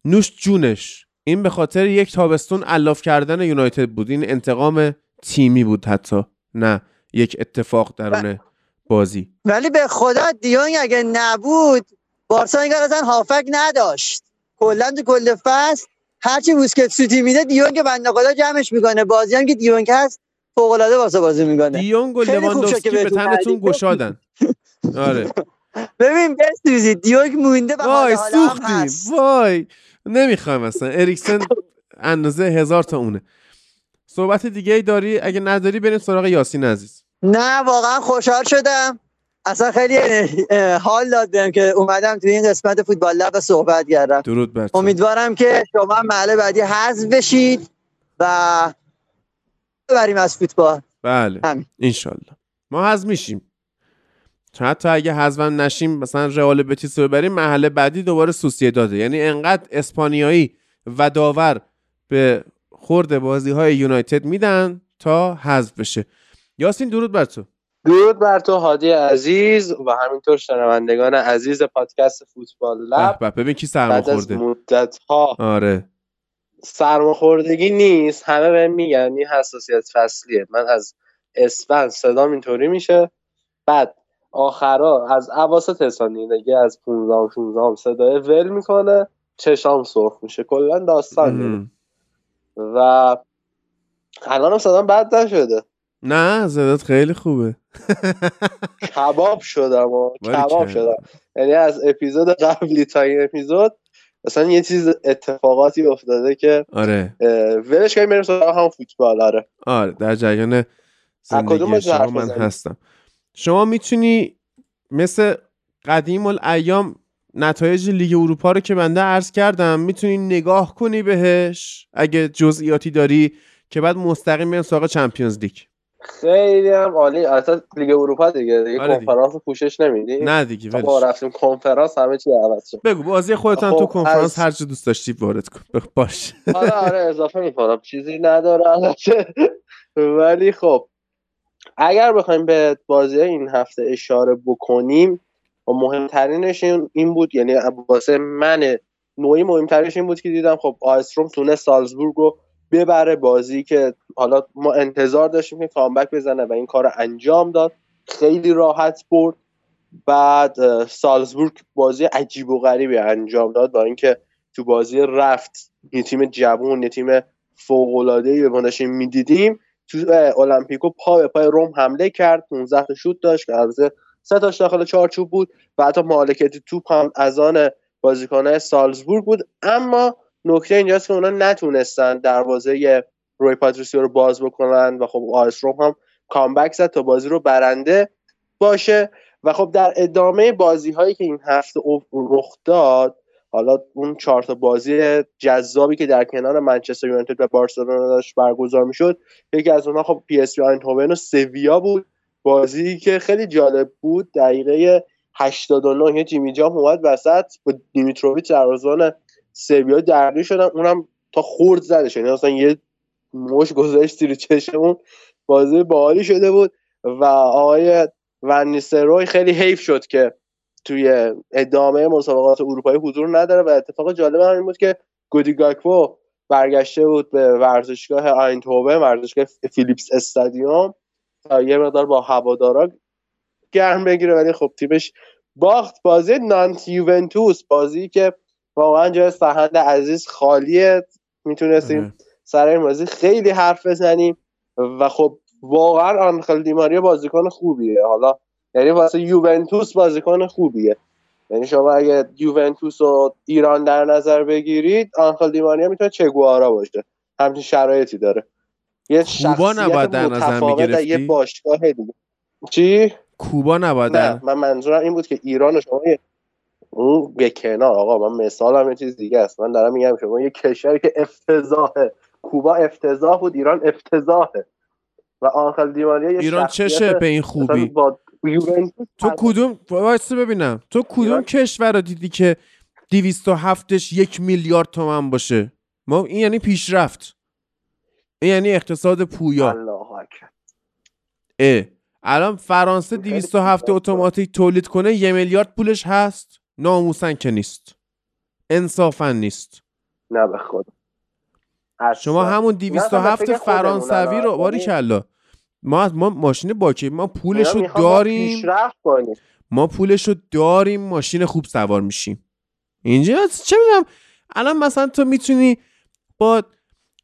نوش جونش. این به خاطر یک تابستون الاف کردن یونایتد بود. این انتقام تیمی بود حتی نه یک اتفاق درون بازی. ولی به خدا دیونگ اگه نبود بارسا انگار اصلا هافک نداشت. کلا تو کل فصل هرچی بوسکت سوتی میده دیونگ بنده خدا جمعش می‌کنه. بازی هم که دیونگ هست فوق العاده واسه بازی می‌کنه. دیونگ و خیلی خوب شد لواندوفسکی به تنتون گشادن. آره. ببین بسوزید. دیونگ مونده و وای سوختیم. وای. نمی‌خوایم اصلا. اریکسن اندازه هزار تا اونه. صحبت دیگه ای داری؟ اگه نداری بریم سراغ یاسین عزیز. نه واقعا خوشحال شدم. اصلا خیلی حال داد بهم که اومدم توی این قسمت فوتبال لب صحبت کردم. درود بر تو. امیدوارم که شما محله بعدی حذف بشید و ببریم از فوتبال. بله. همین. انشالله. ما حذف میشیم. چون حتی اگه حذفم نشیم مثلا رئال بتیس رو ببریم محله بعدی دوباره سوسیه داده. یعنی انقدر اسپانیایی و داور به خورد بازی های یونایتد میدن تا حذف بشه. یاسین درود بر تو. درود بر تو هادی عزیز و همینطور شنوندگان عزیز پادکست فوتبال لب. ببین کی سرما خورده. مدت ها آره سرماخوردگی نیست همه بهم میگن این حساسیت فصلیه. من از اسفند صدام اینطوری میشه. بعد آخرا از اواسط سالگی از 15 16 صدای ول می‌کنه چشام سرخ میشه. کلا داستان داره. و الانم صدام بد نشده. نه زدت خیلی خوبه. کباب شدم و. کباب شدم. یعنی از اپیزود قبلی تا این اپیزود مثلا یه چیز اتفاقاتی افتاده که آره. ولش کنیم بریم سراغ هم فوتبال. آره. آره در جریان زندگی شما من؟ هستم. شما می‌تونی مثل قدیم الایام نتایج لیگ اروپا رو که بنده عرض کردم می‌تونی نگاه کنی بهش اگه جزئیاتی داری که بعد مستقیم بیان سراغ چمپیونز لیگ. خیلی هم عالی. اصلا لیگ اروپا دیگه. دیگه آره دیگه. کنفرانس رو پوشش نمیدی. نه دیگه ما ولش رفتیم کنفرانس همه چی عوض شد. بگو بازی خودت هم خب، تو کنفرانس از- هر چه دوست داشتی وارد کن. بخ- باش. آره آره اضافه می‌کنم. چیزی نداره البته ولی خب اگر بخوایم به بازی این هفته اشاره بکنیم و مهمترینش این بود یعنی واسه من نوعی مهمترینش این بود که دیدم خب آیستروم تونه سالزبورگ رو ببره بازی که حالا ما انتظار داشتیم که کامبک بزنه و این کار رو انجام داد. خیلی راحت برد. بعد سالزبورگ بازی عجیب و غریبی انجام داد با اینکه تو بازی رفت. یه تیم جوون یه تیم فوق العاده ای به ما داشتیم می‌دیدیم. تو المپیکو پا به پای روم حمله کرد 15 تا شوت داشت که البته سه تاش داخل چارچوب بود و حتی مالکیت توپ هم از آن بازیکنان سالزبورگ بود. اما نکته اینجاست که اونا نتونستن دروازه روی پاتریسیو رو باز بکنن و خب آ اس رم هم comeback زد تا بازی رو برنده باشه. و خب در ادامه بازی هایی که این هفته رخ داد حالا اون چهار تا بازی جذابی که در کنار منچستر یونایتد و بارسلونا داشت برگزار می‌شد یکی از اونها خب پی اس وی و سویا بود. بازی که خیلی جالب بود دقیقه 89 یه جیمی جامپ اومد وسط با دیمیتروویچ دروازه‌بان سویا درگیر شدن. اونم تا خورد زدش یعنی اصلا یه مش گذاشت زیر چشمون بازی باحالی شده بود و آقای ونیستروی خیلی حیف شد که توی ادامه مسابقات اروپایی حضور نداره و اتفاق جالب هم این بود که گودی گاکپو برگشته بود به ورزشگاه آینتوبه ورزشگاه فیلیپس استادیوم تا یه مقدار با هوادارا گرم بگیره ولی خب تیمش باخت. بازی نانت یوونتوس بازی که واقعا جای سهند عزیز خالیه. می‌تونستیم آره. سر این بازی خیلی حرف بزنیم و خب واقعا آنخل دیماریا بازیکن خوبیه. حالا یعنی واسه یوونتوس بازیکن خوبیه. یعنی شما اگه یوونتوس و ایران در نظر بگیرید آنخل دیماریا می‌تونه چگوارا باشه. همچین شرایطی داره. یه کوبا شخصیت نباید در نظر؟ یه باشگاه دیگه. چی؟ کوبا نباید نه من منظورم این بود که ایران و شما یه اون به کنار آقا من مثالم یه چیز دیگه است. من دارم میگم شما یه کشوری که افتضاحه کوبا افتضاح بود ایران افتضاحه. و آنخل دیماریا ایران چشه به این خوبی؟ با یوونتوس تو کدوم وایس ببینم. تو کدوم کشور رو دیدی که 207ش یک میلیارد تومن باشه؟ ما این یعنی پیشرفت. این یعنی اقتصاد پویا. الله اکبر. اه. الان فرانسه خیلی 207 پیشرفت اتوماتیک تولید کنه یه میلیارد پولش هست. ناموسن که نیست. انصافا نیست. نه به خدا. اصلا. شما همون نه، 207 فکر خودمونن، فرانسوی رو آه. باری کلا ما ما ماشین باکی ما پولش رو داریم. کنیم. ما پولش رو داریم ماشین خوب سوار میشیم. اینجا چه می‌دونم؟ الان مثلا تو می‌تونی با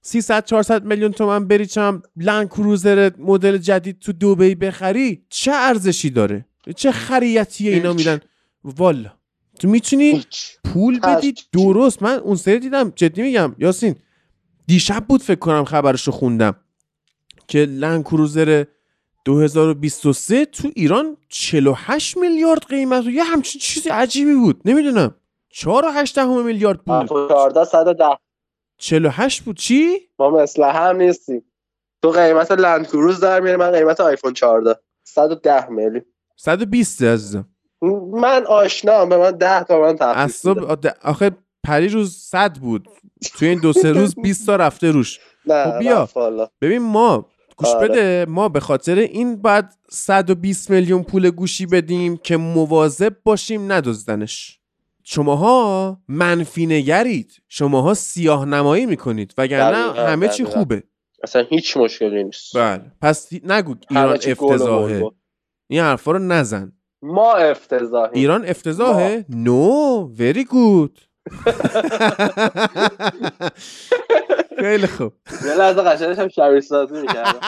300 400 میلیون تومن بری چم لند کروزر مدل جدید تو دبی بخری چه ارزشی داره؟ چه خریتیه اینا. میدن؟ والا. تو می‌تونی پول بدی. درست. من اون سری دیدم. جدی میگم. یاسین دیشب بود فکر کنم خبرش رو خوندم. که لند کروزر 2023 تو ایران 48 میلیارد قیمت و یه همچین چیزی عجیبی بود. نمی‌دونم. 4 و 8 دهم میلیارد بود. آیفون 14 110 48 بود. چی؟ ما مثل هم نیستیم تو قیمت لند کروز در میاری من قیمت آیفون 14 110 میلیون 120 عزیزم. من آشنام به من 10 تا من تخفیف اصلا. آخه پری روز 100 بود. توی این دو سه روز 20 تا رفته روش. نه خب بیا. ببین ما گوش آره. بده. ما به خاطر این باید 120 میلیون پول گوشی بدیم که مواظب باشیم ندزدنش. شماها منفی نگرید. شماها سیاه نمایی می‌کنید. وگرنه همه چی. خوبه. اصلا هیچ مشکلی نیست. بله. پس نگو ایران افتضاحه. این حرفا رو نزن. ما افتضاحیم. ایران افتضاحه؟ نو وری گود خیلی خوب. یه لحظه قشنگش هم شبیه سازی می‌کردم.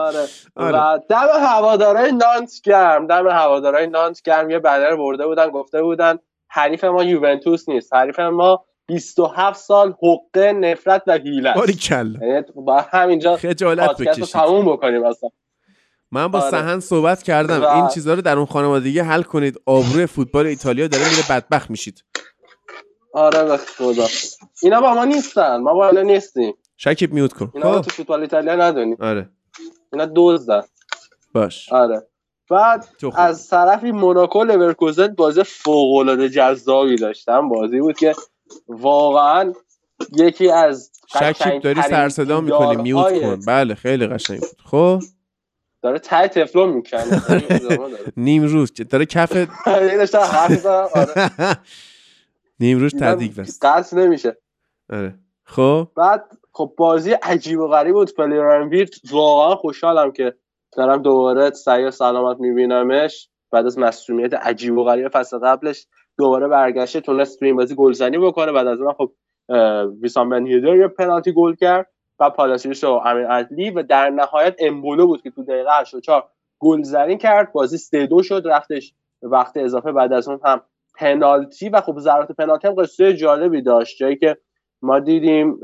آره. آره. و دم هوادارای نانت گرم. دم هوادارای نانت گرم. یه بنر برده بودن گفته بودن حریف ما یوونتوس نیست. حریف ما 27 سال حقه نفرت و حیله است. باری کلا. یعنی با همینجا خجالت بکشید. تموم بکنیم اصلا. من با آره. سهن صحبت کردم. و- این چیزها رو در اون خانوادگی حل کنید. آبروی فوتبال ایتالیا داره میره بدبخت میشید. آره به خدا. اینا با ما نیستن ما با اینا نیستیم. شکیب میوت کن. اینا خب. تو فوتبال ایتالیا ندونیم آره. اینا دزدن باش. آره. بعد خوب. از طرفی موناکو لورکوزن بازی فوق العاده جذابی داشتم بازی بود که واقعا یکی از شکیب داری سر صدا می‌کنی. میوت کن. بله خیلی قشنگ بود. خب. داره ته تفلون می‌کنه. نیم روز. داره کف داشتم حرف می‌زدم،. نیم روز دیدم تدیگ بست قطع نمیشه. آره. خب؟ بعد خب بازی عجیب و غریب بود. پلیر واقعا خوشحالم که دارم دوباره سعی و سلامت میبینمش. بعد از مسئولیت عجیب و غریب فصل قبلش دوباره برگشته تونست تو این بازی گلزنی بکنه. بعد از اون خب ویسام بن هیدر یه پنالتی گل کرد و پالاسیوس و امیر عدلی و در نهایت امبولو بود که تو دقیقه 84 گلزنی کرد. بازی 3 2 شد رفتش وقت اضافه. بعد از اون هم پنالتی و خب ضربات پنالتی هم قصه جالبی داشت. جایی که ما دیدیم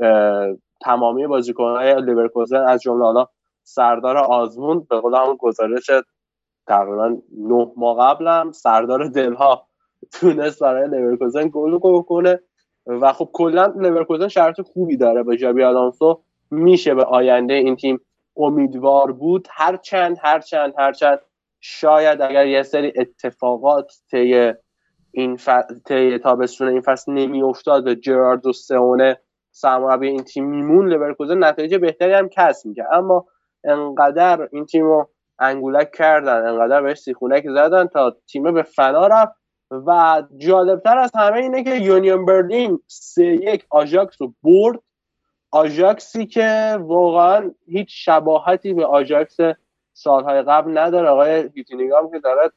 تمامی بازیکنهای لیورکوزن از جمله حالا سردار آزمون به قول همون گزارش تقریبا نه ماه قبلم سردار دلها تونست برای لیورکوزن گل کنه و خب کلا لیورکوزن شرط خوبی داره با ژابی آلونسو. میشه به آینده این تیم امیدوار بود. هر چند هر چند هر چند شاید اگر یه سری اتفاقات طی این ف... تابستون این فصل نمیافتاد و جراردو سئونه سرمربی این تیم میمون لورکوزن نتایج بهتری هم کسب می‌کرد. اما انقدر این تیم رو انگولک کردن انقدر بهش سیخونک زدن تا تیم به فنا رفت و جالبتر از همه اینه که یونیون برلین سه یک آژاکس رو برد. آژاکسی که واقعا هیچ شباهتی به آژاکس سالهای قبل نداره. آقای هیتینگام که داره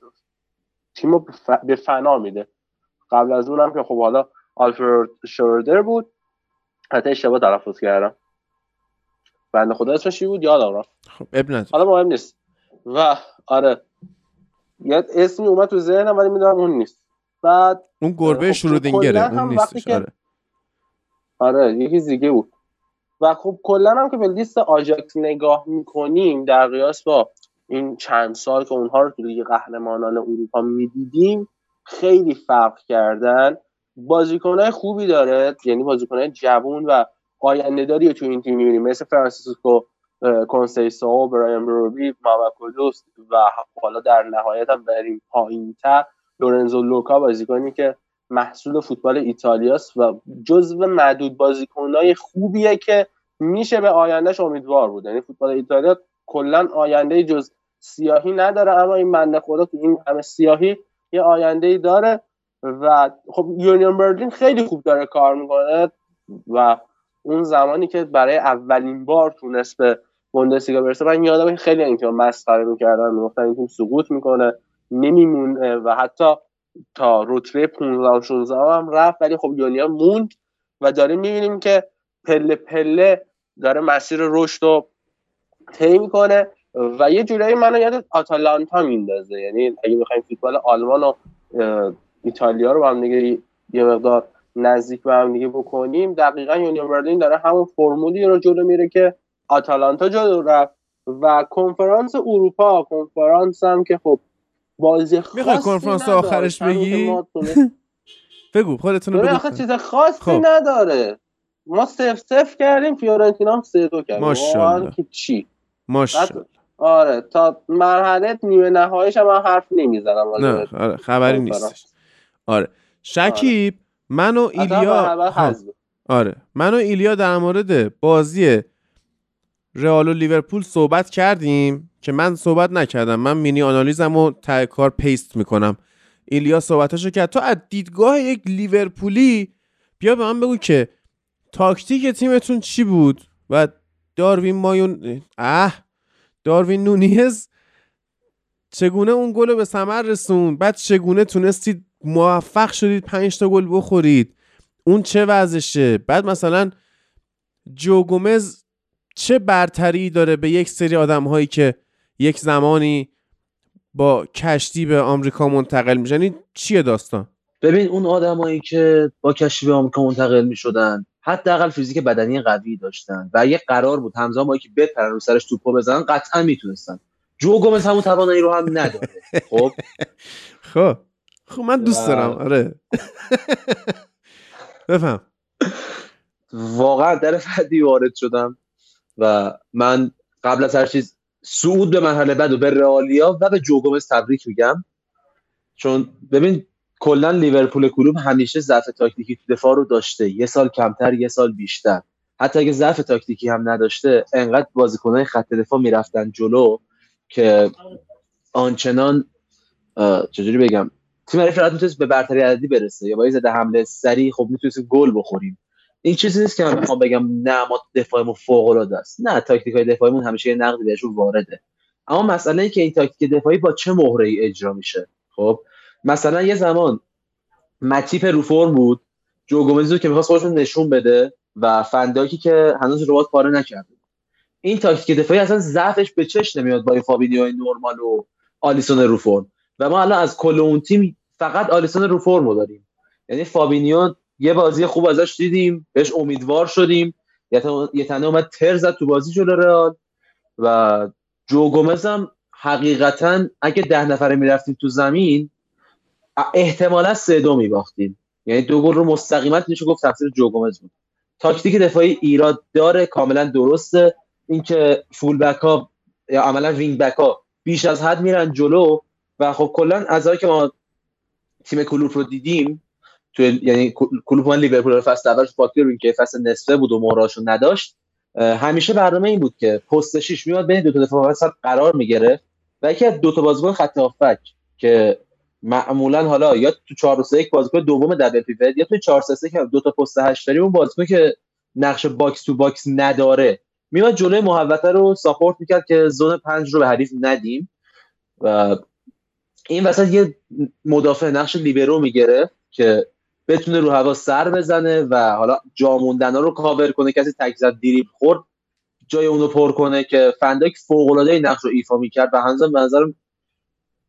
تیم رو به فنا میده. قبل از اونم که خب حالا آلفرد شوردر بود. حتی اشتباه تلفظ کردم. بنده خدا اسمش چی بود؟ یادم رفت خب. حالا مهم نیست. و آره. یه اسمی اومد تو ذهنم ولی می‌دونم اون نیست. بعد اون گربه خب، شرودینگره اون نیستش. آره. آره یکی دیگه بود. و خب کلا هم که به لیست آژاکس نگاه می‌کنیم در قیاس با این چند سال که اونها رو تو لیگ قهرمانان اروپا می‌دیدیم خیلی فرق کردن. بازیکنهای خوبی داره یعنی بازیکنهای جوون و آینده داری تو این تیم می‌بینیم. مثل فرانسیسکو کنسیسو برایان بروبی محمد و حالا در نهایت هم بریم پایینتر لورنزو لوکا بازیکنی که محصول فوتبال ایتالیاست و جزو معدود بازیکنهای خوبیه که میشه به آیندهش امیدوار بود. یعنی فوتبال ایتالیا کلا آینده جز سیاهی نداره اما این بنده خدا تو این همه سیاهی یه آینده ای داره و خب یونیون برلین خیلی خوب داره کار می‌کنه و اون زمانی که برای اولین بار تونست به بوندسلیگا برسه من یادم خیلی این تیم مسخره می‌کردن می‌گفتن این تیم سقوط می‌کنه نمیمونه و حتی تا رتبه 15 و 16 هم رفت ولی خب یونیا موند و داریم می‌بینیم که پله پله داره مسیر رشد رو طی می‌کنه. و یه جورایی منو یاد آتالانتا میندازه. یعنی اگه بخوایم فوتبال آلمان و ایتالیا رو با هم دیگه یه مقدار نزدیک به هم دیگه بکنیم دقیقا یونیون برلین داره همون فرمولی رو جلو میره که آتالانتا جلو رفت. و کنفرانس اروپا کنفرانس هم که خب بازی خاصی می‌خوای کنفرانس آخرش بگی؟ بگو خودتون بگو. آخه چیز خاصی خب. نداره. ما سف سف کردیم فیورنتینا هم سه دو کردیم. ماشاءالله. که چی؟ ماشاءالله. آره تا مرحله نیمه نهاییش هم حرف نمی‌زنم نه آره خبری نیستش. آره. شکیب آره. من و ایلیا آره. من و ایلیا در مورد بازی رئال و لیورپول صحبت کردیم که من صحبت نکردم. من مینی آنالیزم رو ته کار پیست می‌کنم. ایلیا صحبتاشو کرد. تو از دیدگاه یک لیورپولی بیا به من بگو که تاکتیک تیمتون چی بود و داروین مایون اه داروین نونیز چگونه اون گل رو به ثمر رسون بعد چگونه تونستید موفق شدید پنج تا گل بخورید؟ اون چه وضعشه؟ بعد مثلا جو گومز چه برتری داره به یک سری آدم هایی که یک زمانی با کشتی به آمریکا منتقل میشن؟ این چیه داستان؟ ببین اون آدمایی که با کشتی به آمریکا منتقل می‌شدن حداقل فیزیک بدنی قوی داشتن و اگه قرار بود همزمان که بپرن رو سرش توپو بزنن قطعا می‌تونستن. جو گومز همون توانایی رو هم نداره. خب؟ خب. خب من دوست دارم. آره. بفهم. واقعا در فردی وارد شدم و من قبل از هر چیز صعود به مرحله بعد و به رئالیا و به جو گومز تبریک میگم. چون ببین کلا لیورپول کلوب همیشه ضعف تاکتیکی تو دفاع رو داشته. یه سال کمتر یه سال بیشتر. حتی اگه ضعف تاکتیکی هم نداشته انقدر بازیکنهای خط دفاع می‌رفتن جلو که آنچنان چجوری بگم؟ تیم حریف می‌تونست به برتری عددی برسه. یا با زده حمله سری خب می‌تونست گل بخوریم. این چیزی نیست که من می‌خوام بگم نه ما دفاعمون فوق العاده است. نه تاکتیک های دفاعیمون همیشه نقدی بهشون وارده. اما مسئله این که این تاکتیک دفاعی با چه مهره ای اجرا میشه؟ خب مثلا یه زمان متیپ رو فرم بود جو گومزو که می‌خواست خودشون نشون بده و فن دایکی که هنوز رباط پاره نکرده این تاکتیک دفاعی اصلا ضعفش به چش نمیاد با فابینیو نرمال و آلیسون رو فرم و ما الان از کل اون تیم فقط آلیسون رو فرم داریم. یعنی فابینیو یه بازی خوب ازش دیدیم بهش امیدوار شدیم. یه تنه اومد تر زد تو بازی جلو رئال. و جو گومز هم حقیقتا اگه ده نفره می‌رفتیم تو زمین احتمالا سه دو میباختیم. یعنی دو گل رو مستقیما میشه گفت تقصیر جو گومز بود. تاکتیک دفاعی ایراد داره کاملا درسته. اینکه full back ها یا عملا wing back ها بیش از حد میرن جلو و خب کلا از که ما تیم کلوپ رو دیدیم تو یعنی کلوپ من لیورپول رو فصل اول فاکتور که فصل نصفه بود و مهراشو نداشت. همیشه برنامه این بود که پست 6 میاد بین دو تا دفاع وسط قرار می‌گیره و یکی از دو تا بازیکن خط که معمولا حالا یا تو 4 3 1 بازیکن دوم double pivot یا تو 4 3 3 که دو تا پست 8 داریم اون بازیکن که نقش box to box نداره. میاد جلوی محوطه رو support می‌کرد که zone 5 رو به حریف ندیم. و این وسط یه مدافع نقش لیبرو می‌گیره که بتونه رو هوا سر بزنه و حالا جاموندنا رو کاور کنه. کسی تکل زد دریبل خورد. جای اونو پر کنه که فن دایک فوق العاده نقش رو ایفا می‌کرد و هنوز به نظرم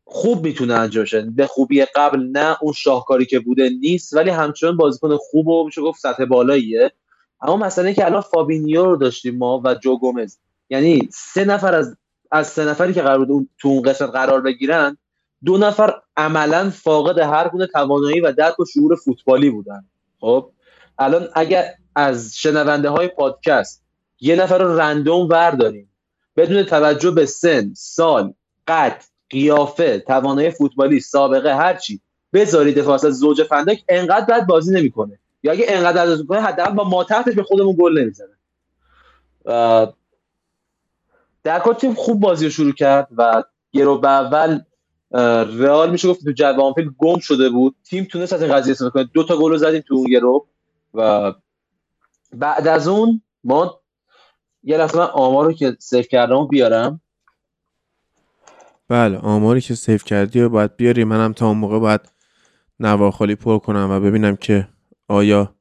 خوب می‌تونه انجام شه. به خوبی قبل نه اون شاهکاری که بوده نیست ولی همچنان بازیکن خوب و میشه گفت سطح بالاییه. اما مسئله که الان فابینیو رو داشتیم ما و جو گومز. یعنی سه نفر از از سه نفری که قرار بود تو اون قسمت قرار بگیرن دو نفر عملا فاقد هر گونه توانایی و درک و شعور فوتبالی بودن. خب الان اگر از شنونده های پادکست یه نفر رو رندوم ورداریم بدون توجه به سن سال قد قیافه توانایی فوتبالی سابقه هرچی دفاع از زوج فندک انقدر بد بازی نمی‌کنه. یا اگه انقدر بد کنه حداقل با ما تحتش به خودمون گل نمی‌زنه. در کل تیم خوب بازی رو شروع کرد و یه ربع اول رئال میشه گفت تو جو آنفیلد گم شده بود. تیم تونست از این قضیه استفاده کنه. دو تا گل زدیم تو اون یه ربع. و بعد از اون ما یه لحظه من آمار رو که save کردم بیارم. بله آماری که save کردی و باید بیاری. منم تا اون موقع باید نواخالی پر کنم و ببینم که آیا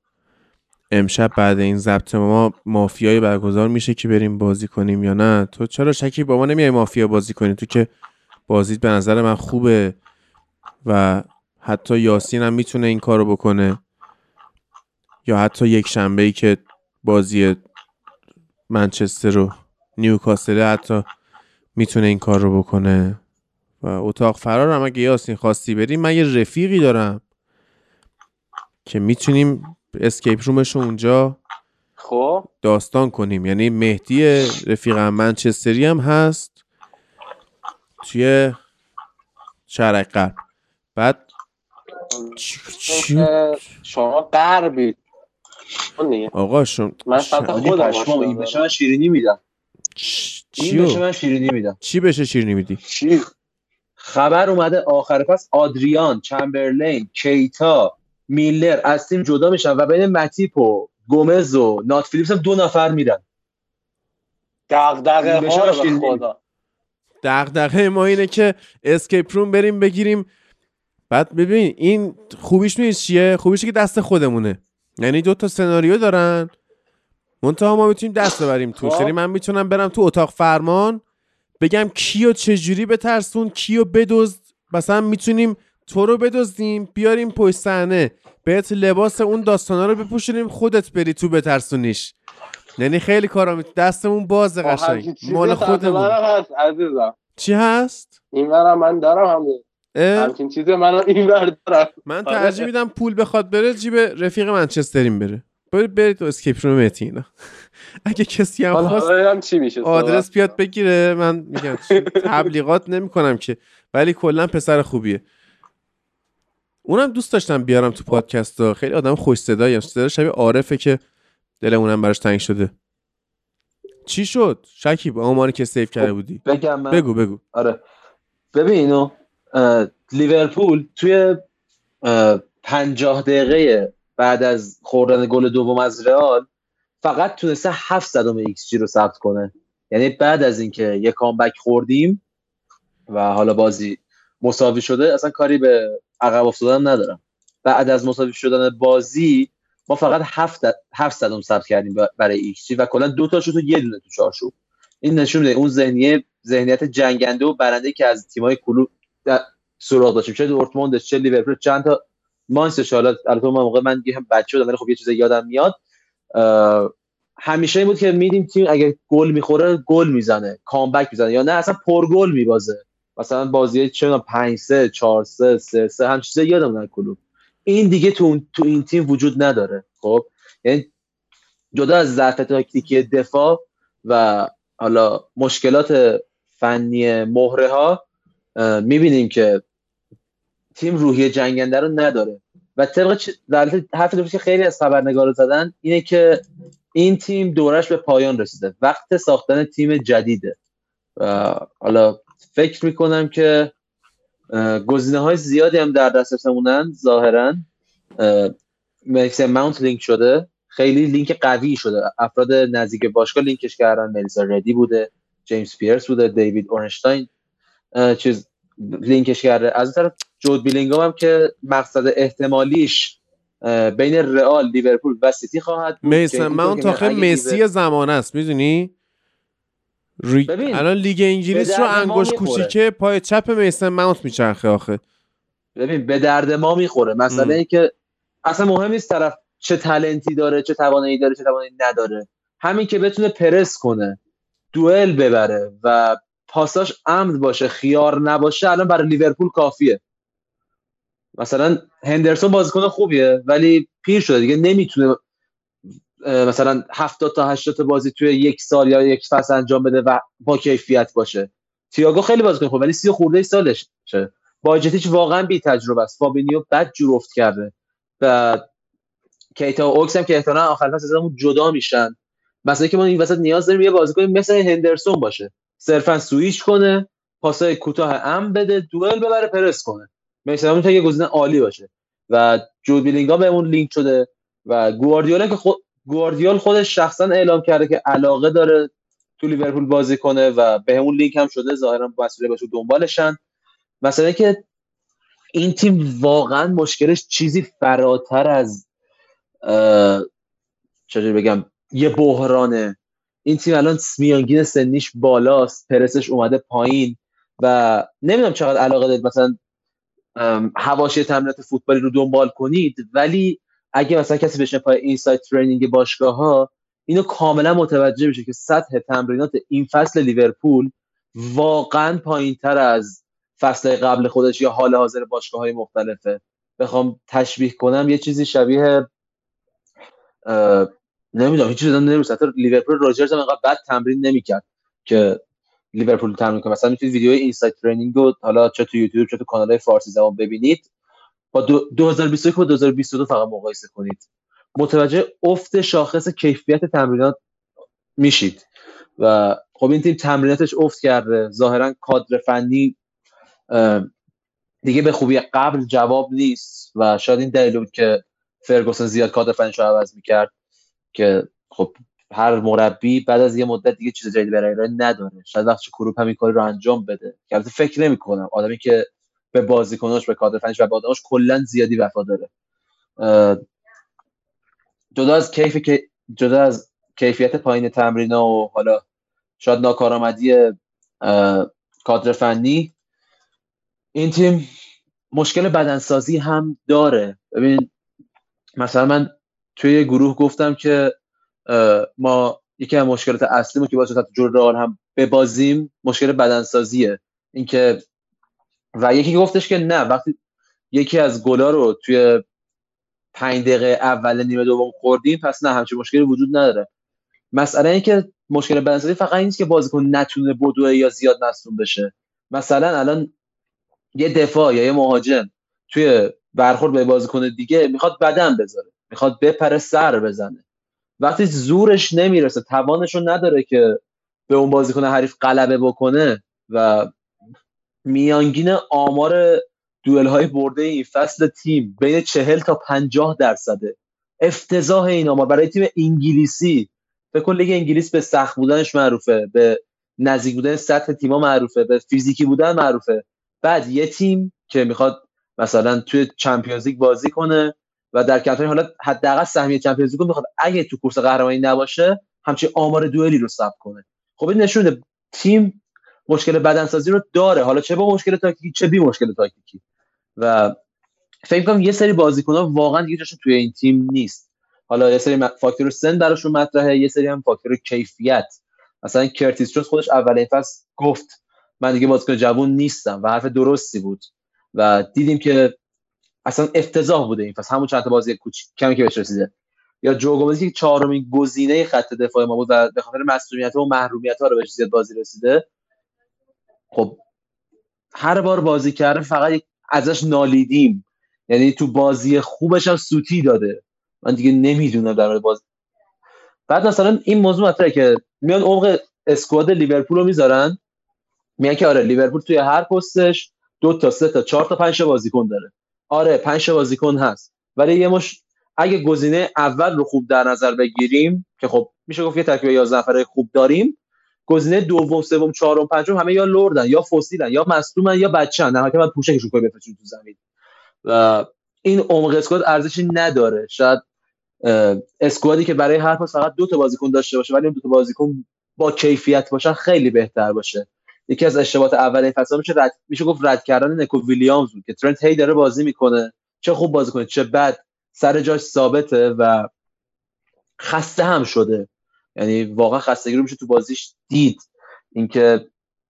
امشب بعد این ضبط ما مافیای برگزار میشه که بریم بازی کنیم یا نه؟ تو چرا شکی با ما نمیای مافیا بازی کنی؟ تو که بازیت به نظر من خوبه و حتی یاسین هم می‌تونه این کارو بکنه. یا حتی یک شنبه ای که بازی منچستر رو نیوکاسل حتی می‌تونه این کار رو بکنه. و اتاق فرار هم اگه یاسین خواستی بریم من یه رفیقی دارم که می‌تونیم اسکیپ رومش اونجا خب. داستان کنیم. یعنی مهدی رفیقم منچستری هم هست توی شرق غرب. بعد شما غربی آقا شما من خودم این بشه من شیرینی میدم. این بشه چی من شیرینی میدم. چی بشه شیرینی میدی؟ چی؟ خبر اومده آخر فصل آدریان چمبرلین کیتا میلنر از تیم جدا میشن و بین متیپ و گومز و نات فیلیپس هم دو نفر میرن دغدغه ها رو خدا. دغدغه ما اینه که escape room بریم بگیریم. بعد ببین این خوبیش می‌دونی چیه؟ خوبیش که دست خودمونه. یعنی دو تا سناریو دارن. منتها ما می‌تونیم دست ببریم توش خب. یعنی من می‌تونم برم تو اتاق فرمان بگم کیو چجوری بترسون کیو بدزد. مثلا می‌تونیم تو رو بدزدیم بیاریم پشت صحنه. بهت لباس اون داستانا رو بپوشونیم خودت بری تو بترسونیش. یعنی خیلی کارا می- دستمون بازه خب، قشنگ. مال خودمون. هست عزیزم. چی هست؟ این من دارم همون اه؟ همچین چیزی منم این دارم. من آره. ترجیح میدم پول بخواد بره جیب رفیق منچستریم بره. برید برید تو escape room اگه کسی هم خواست حالا ببینم چی میشه آدرس بیاد بگیره. من میگم تبلیغات نمی‌کنم که. ولی کلا پسر خوبیه. اونم دوست داشتم بیارم تو پادکست ها. خیلی آدم خوش صدایی صدا شبیه عارفه که دلمونم براش تنگ شده. چی شد؟ شکیب آماری که سیف کرده بودی. بگم من. بگو بگو. آره. ببین اینو اه، لیورپول توی اه، پنجاه دقیقه بعد از خوردن گل دوم از رئال فقط تونسته هفت صدم ایکس جی رو ثبت کنه. یعنی بعد از اینکه یه comeback خوردیم و حالا بازی مساوی شده اصلا کاری به عقب افتادن ندارم. بعد از مساوی شدن بازی ما فقط هفت هفت صدم ثبت کردیم برای ایکس جی و کلا دو تا شد و یه دونه تو چارچوب. این نشون میده اون ذهنیه ذهنیت جنگنده و برنده که از تیمای کلوب سراغ داشتیم. چه دورتموند چه لیورپول چند تا مانچستر حالا البته من موقع من هم بچه بودم ولی خب یه چیز یادم میاد. همیشه این بود که میدیم تیم اگه گل می‌خوره گل می‌زنه کامبک می‌زنه یا نه اصلا پرگل میبازه. مثلا بازی چه می‌دونم 5 3 4 3 3 3 هم چیزا یادم نه کلوب. این دیگه تو تو این تیم وجود نداره. خب؟ یعنی جدا از ضعف تاکتیکی دفاع و حالا مشکلات فنی مهره ها می‌بینیم که تیم روحیه جنگنده رو نداره. و طبق چ- در حرف که خیلی از خبرنگارا زدن اینه که این تیم دورش به پایان رسیده. وقت ساختن تیم جدیده. حالا فکر می‌کنم که گزینه های زیادی هم در دسترسمونن ظاهرا. میکسن ماونت لینک شده. خیلی لینک قوی شده. افراد نزدیک باشگاه لینکش کردن. ملیسا ردی بوده. جیمز پیرس بوده. دیوید اورنشتاین چیز لینکش کرده. از طرف جود بیلینگام هم که مقصد احتمالیش بین رئال لیورپول و سیتی خواهد میسن اگه لیور- مسی زمان است می‌دونی؟ ری... الان لیگ انگلیس رو انگوش. کوچیکه پای چپ میسن ماونت میچرخه آخه. ببین به درد ما می‌خوره. مسئله ام. این که اصلا مهم نیست طرف چه تلنتی داره چه توانایی داره چه توانایی نداره. همین که بتونه پرس کنه دوئل ببره و پاساش عمد باشه خیار نباشه الان برای لیورپول کافیه. مثلا هندرسون بازیکن خوبیه ولی پیر شده دیگه نمی‌تونه مثلا 70 تا 80 تا بازی توی یک سال یا یک فصل انجام بده و با کیفیت باشه. تییاگو خیلی بازیکن خوبه ولی 30 خورده ای سالشه. باجتیچ واقعا بی تجربه است. فابینیو بد جور افت کرده. و کیتا و اوکس هم که احتمالاً آخر فصل ازمون جدا میشن. مثلا که ما این وسط نیاز داریم یه بازیکن مثل هندرسون باشه. صرفا سویچ کنه پاسای کوتاه ام بده دوئل ببره پرس کنه. مثلا می‌تونه یه گزینه عالی باشه. و جود بیلینگام بهمون لینک شده و گواردیول که خود گواردیول خودش شخصا اعلام کرده که علاقه داره تو لیورپول بازی کنه و به همون لینک هم شده. ظاهرا مسئولای باشگاه دنبالشن. مثلا که این تیم واقعا مشکلش چیزی فراتر از چجوری بگم یه بحرانه. این تیم الان میانگین سنیش بالاست. پرسش اومده پایین و نمی‌دونم چقدر علاقه دارید. مثلا حواشی تمرینات فوتبالی رو دنبال کنید. ولی اگه مثلا کسی بشنه پای اینسایت ترینینگ باشگاه ها اینو کاملا متوجه میشه که سطح تمرینات این فصل لیورپول واقعا پایین تر از فصل قبل خودش یا حال حاضر باشگاه های مختلفه. بخوام تشبیه کنم یه چیزی شبیه نمی‌دونم هیچ چیزی نمی‌دونم. حتی لیورپول راجرز هم انقدر بد تمرین نمی‌کرد که لیورپول تمرین کنه. مثلا می‌تونید ویدیو اینسایت ترینینگ رو حالا چه تو یوتیوب چه تو کانال فارسی زبان ببینید. با 2021 و 2022 فقط مقایسه کنید. متوجه افت شاخص کیفیت تمرینات میشید. و خب این تیم تمریناتش افت کرده. ظاهرا کادر فنی دیگه به خوبی قبل جواب نیست. و شاید این دلیل بود که فرگوسن زیاد کادر فنیش رو عوض می‌کرد که خب هر مربی بعد از یه مدت دیگه چیز جدیدی برای ارائه نداره. شاید وقتی کروپ همین کاری رو انجام بده. که البته فکر نمی کنم آدمی که به بازیکناش به کادر فنیش و به آدماش کلا زیادی وفا داره. جدا از کیف جدا از کیفیت پایین تمرینا و حالا شاید ناکارآمدی کادر فنی این تیم مشکل بدنسازی هم داره. ببین مثلا من توی گروه گفتم که ما یکی از مشکلات اصلی که باعث شد رئال هم ببازیم مشکل بدنسازیه. اینکه و یکی گفتش که نه وقتی یکی از گلا رو توی پنج دقیقه اول نیمه دوم خوردیم پس نه همچین مشکلی وجود نداره. مسئله این که مشکل بدنسازی فقط این که بازیکن نتونه بدوه یا زیاد مصدوم بشه. مثلا الان یه دفاع یا یه مهاجم توی برخورد به بازیکن دیگه می‌خواد بدن بذاره می‌خواد بپره سر بزنه. وقتی زورش نمی‌رسه توانش رو نداره که به اون بازیکن حریف غلبه بکنه و میانگین آمار دوئل های برده این فصل تیم بین چهل تا پنجاه درصده. افتضاح این آمار. برای تیم انگلیسی فکر کن لیگ انگلیس به سخت بودنش معروفه به نزدیک بودن سطح تیما معروفه به فیزیکی بودن معروفه. بعد یه تیم که می‌خواد مثلا توی Champions League بازی کنه و در کمترین حالت حداقل سهمیه Champions League می‌خواد. اگه تو کورس قهرمانی نباشه همچین آمار دوئلی رو ثبت کنه. خب این نشون تیم مشکل بدنسازی رو داره. حالا چه با مشکل تاکتیکی چه بی مشکل تاکتیکی. و فکر کنم یه سری بازیکن‌ها واقعا دیگه جاشون توی این تیم نیست. حالا یه سری فاکتور سن براشون مطرحه یه سری هم فاکتور کیفیت. مثلا کرتیس جونز خودش اولین فصل گفت من دیگه بازیکن جوون نیستم و حرف درستی بود. و دیدیم که اصلا افتضاح بوده این فصل. همون چند تا بازی کوچیک کمی که بهش رسیده. یا جو گومزی که چهارمین گزینه خط دفاع ما بود و به خاطر مسئولیت و محرومیت ها رو بهش زیاد بازی رسیده. خب هر بار بازی کرده فقط ازش نالیدیم. یعنی تو بازی خوبش هم سوتی داده. من دیگه نمی‌دونم در باز بعد مثلا این موضوع مطرحه که میان عمق اسکواد لیورپول رو می‌ذارن. میگن که آره لیورپول توی هر پستش دو تا سه تا چهار تا پنج بازیکن داره. آره پنج بازیکن هست. ولی یه مش اگه گزینه اول رو خوب در نظر بگیریم که خب میشه گفت یه ترکیب 11 نفره خوب داریم گزینه دوم سوم چهارم پنجم همه یا لردن یا فسیلن یا مصدومن یا بچه‌ن. نه که من پوشکشون کنه بفرستون تو زمین. و این عمق اسکواد ارزشی نداره. شاید اسکوادی که برای هر پاس فقط دو تا بازیکن داشته باشه ولی اون دو تا بازیکن با کیفیت باشن خیلی بهتر باشه. یکی از اشتباهات اول فصل میشه رد میشه گفت رد کردن نکو ویلیامز بود که ترنت هی داره بازی می‌کنه. چه خوب بازی کنه چه بد. سر جاش ثابته و خسته هم شده. یعنی واقعا خستگی رو میشه تو بازیش دید. اینکه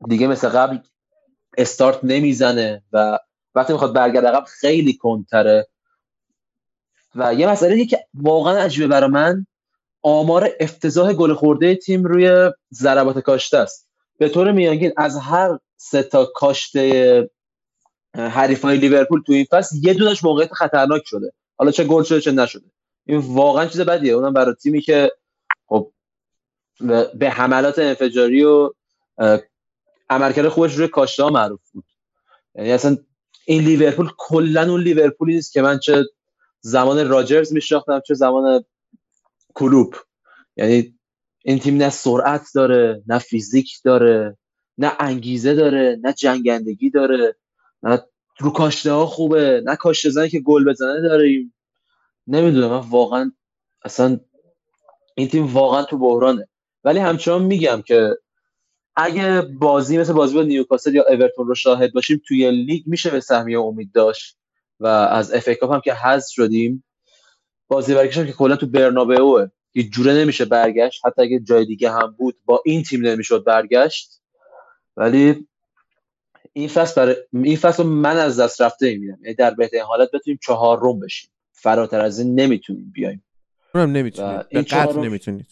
دیگه مثل قبل استارت نمی‌زنه و وقتی می‌خواد برگرد عقب خیلی کنتره و یه مسئله که واقعا عجیبه برای من. آمار افتضاح گل خورده تیم روی ضربات کاشته است. به طور میانگین از هر سه تا کاشته حریفای لیورپول تو این فصل یه دونش موقعیت خطرناک شده. حالا چه گل شده چه نشده. این واقعا چیز بدیه. اونم برای تیمی که خب به حملات انفجاری و عملکرد خوبش روی کاشته معروف بود. یعنی اصلا این لیورپول کلا اون لیورپولی نیست که من چه زمان راجرز میشناختم چه زمان کلوب یعنی این تیم نه سرعت داره نه فیزیک داره نه انگیزه داره نه جنگندگی داره. نه رو کاشته ها خوبه نه کاشته زنی که گل بزنه داریم. نمی‌دونم من واقعا اصلا این تیم واقعا تو بحرانه. ولی همچنان میگم که اگه بازی مثل بازی با نیوکاسل یا اورتون رو شاهد باشیم توی لیگ میشه به سهمیه امید داشت و از اف کاپ هم که حذف شدیم بازی برگشت که کلا تو برنابئو هیچ جوره نمیشه برگشت. حتی اگه جای دیگه هم بود با این تیم نمی‌شد برگشت. ولی این فصل برای این فصل من از دست رفته می‌بینم. یعنی در بهترین حالت بتونیم چهار روم بشیم. فراتر از این نمی‌تونیم بیایم. اونم نمی‌تونید. به قطع نمی‌تونید.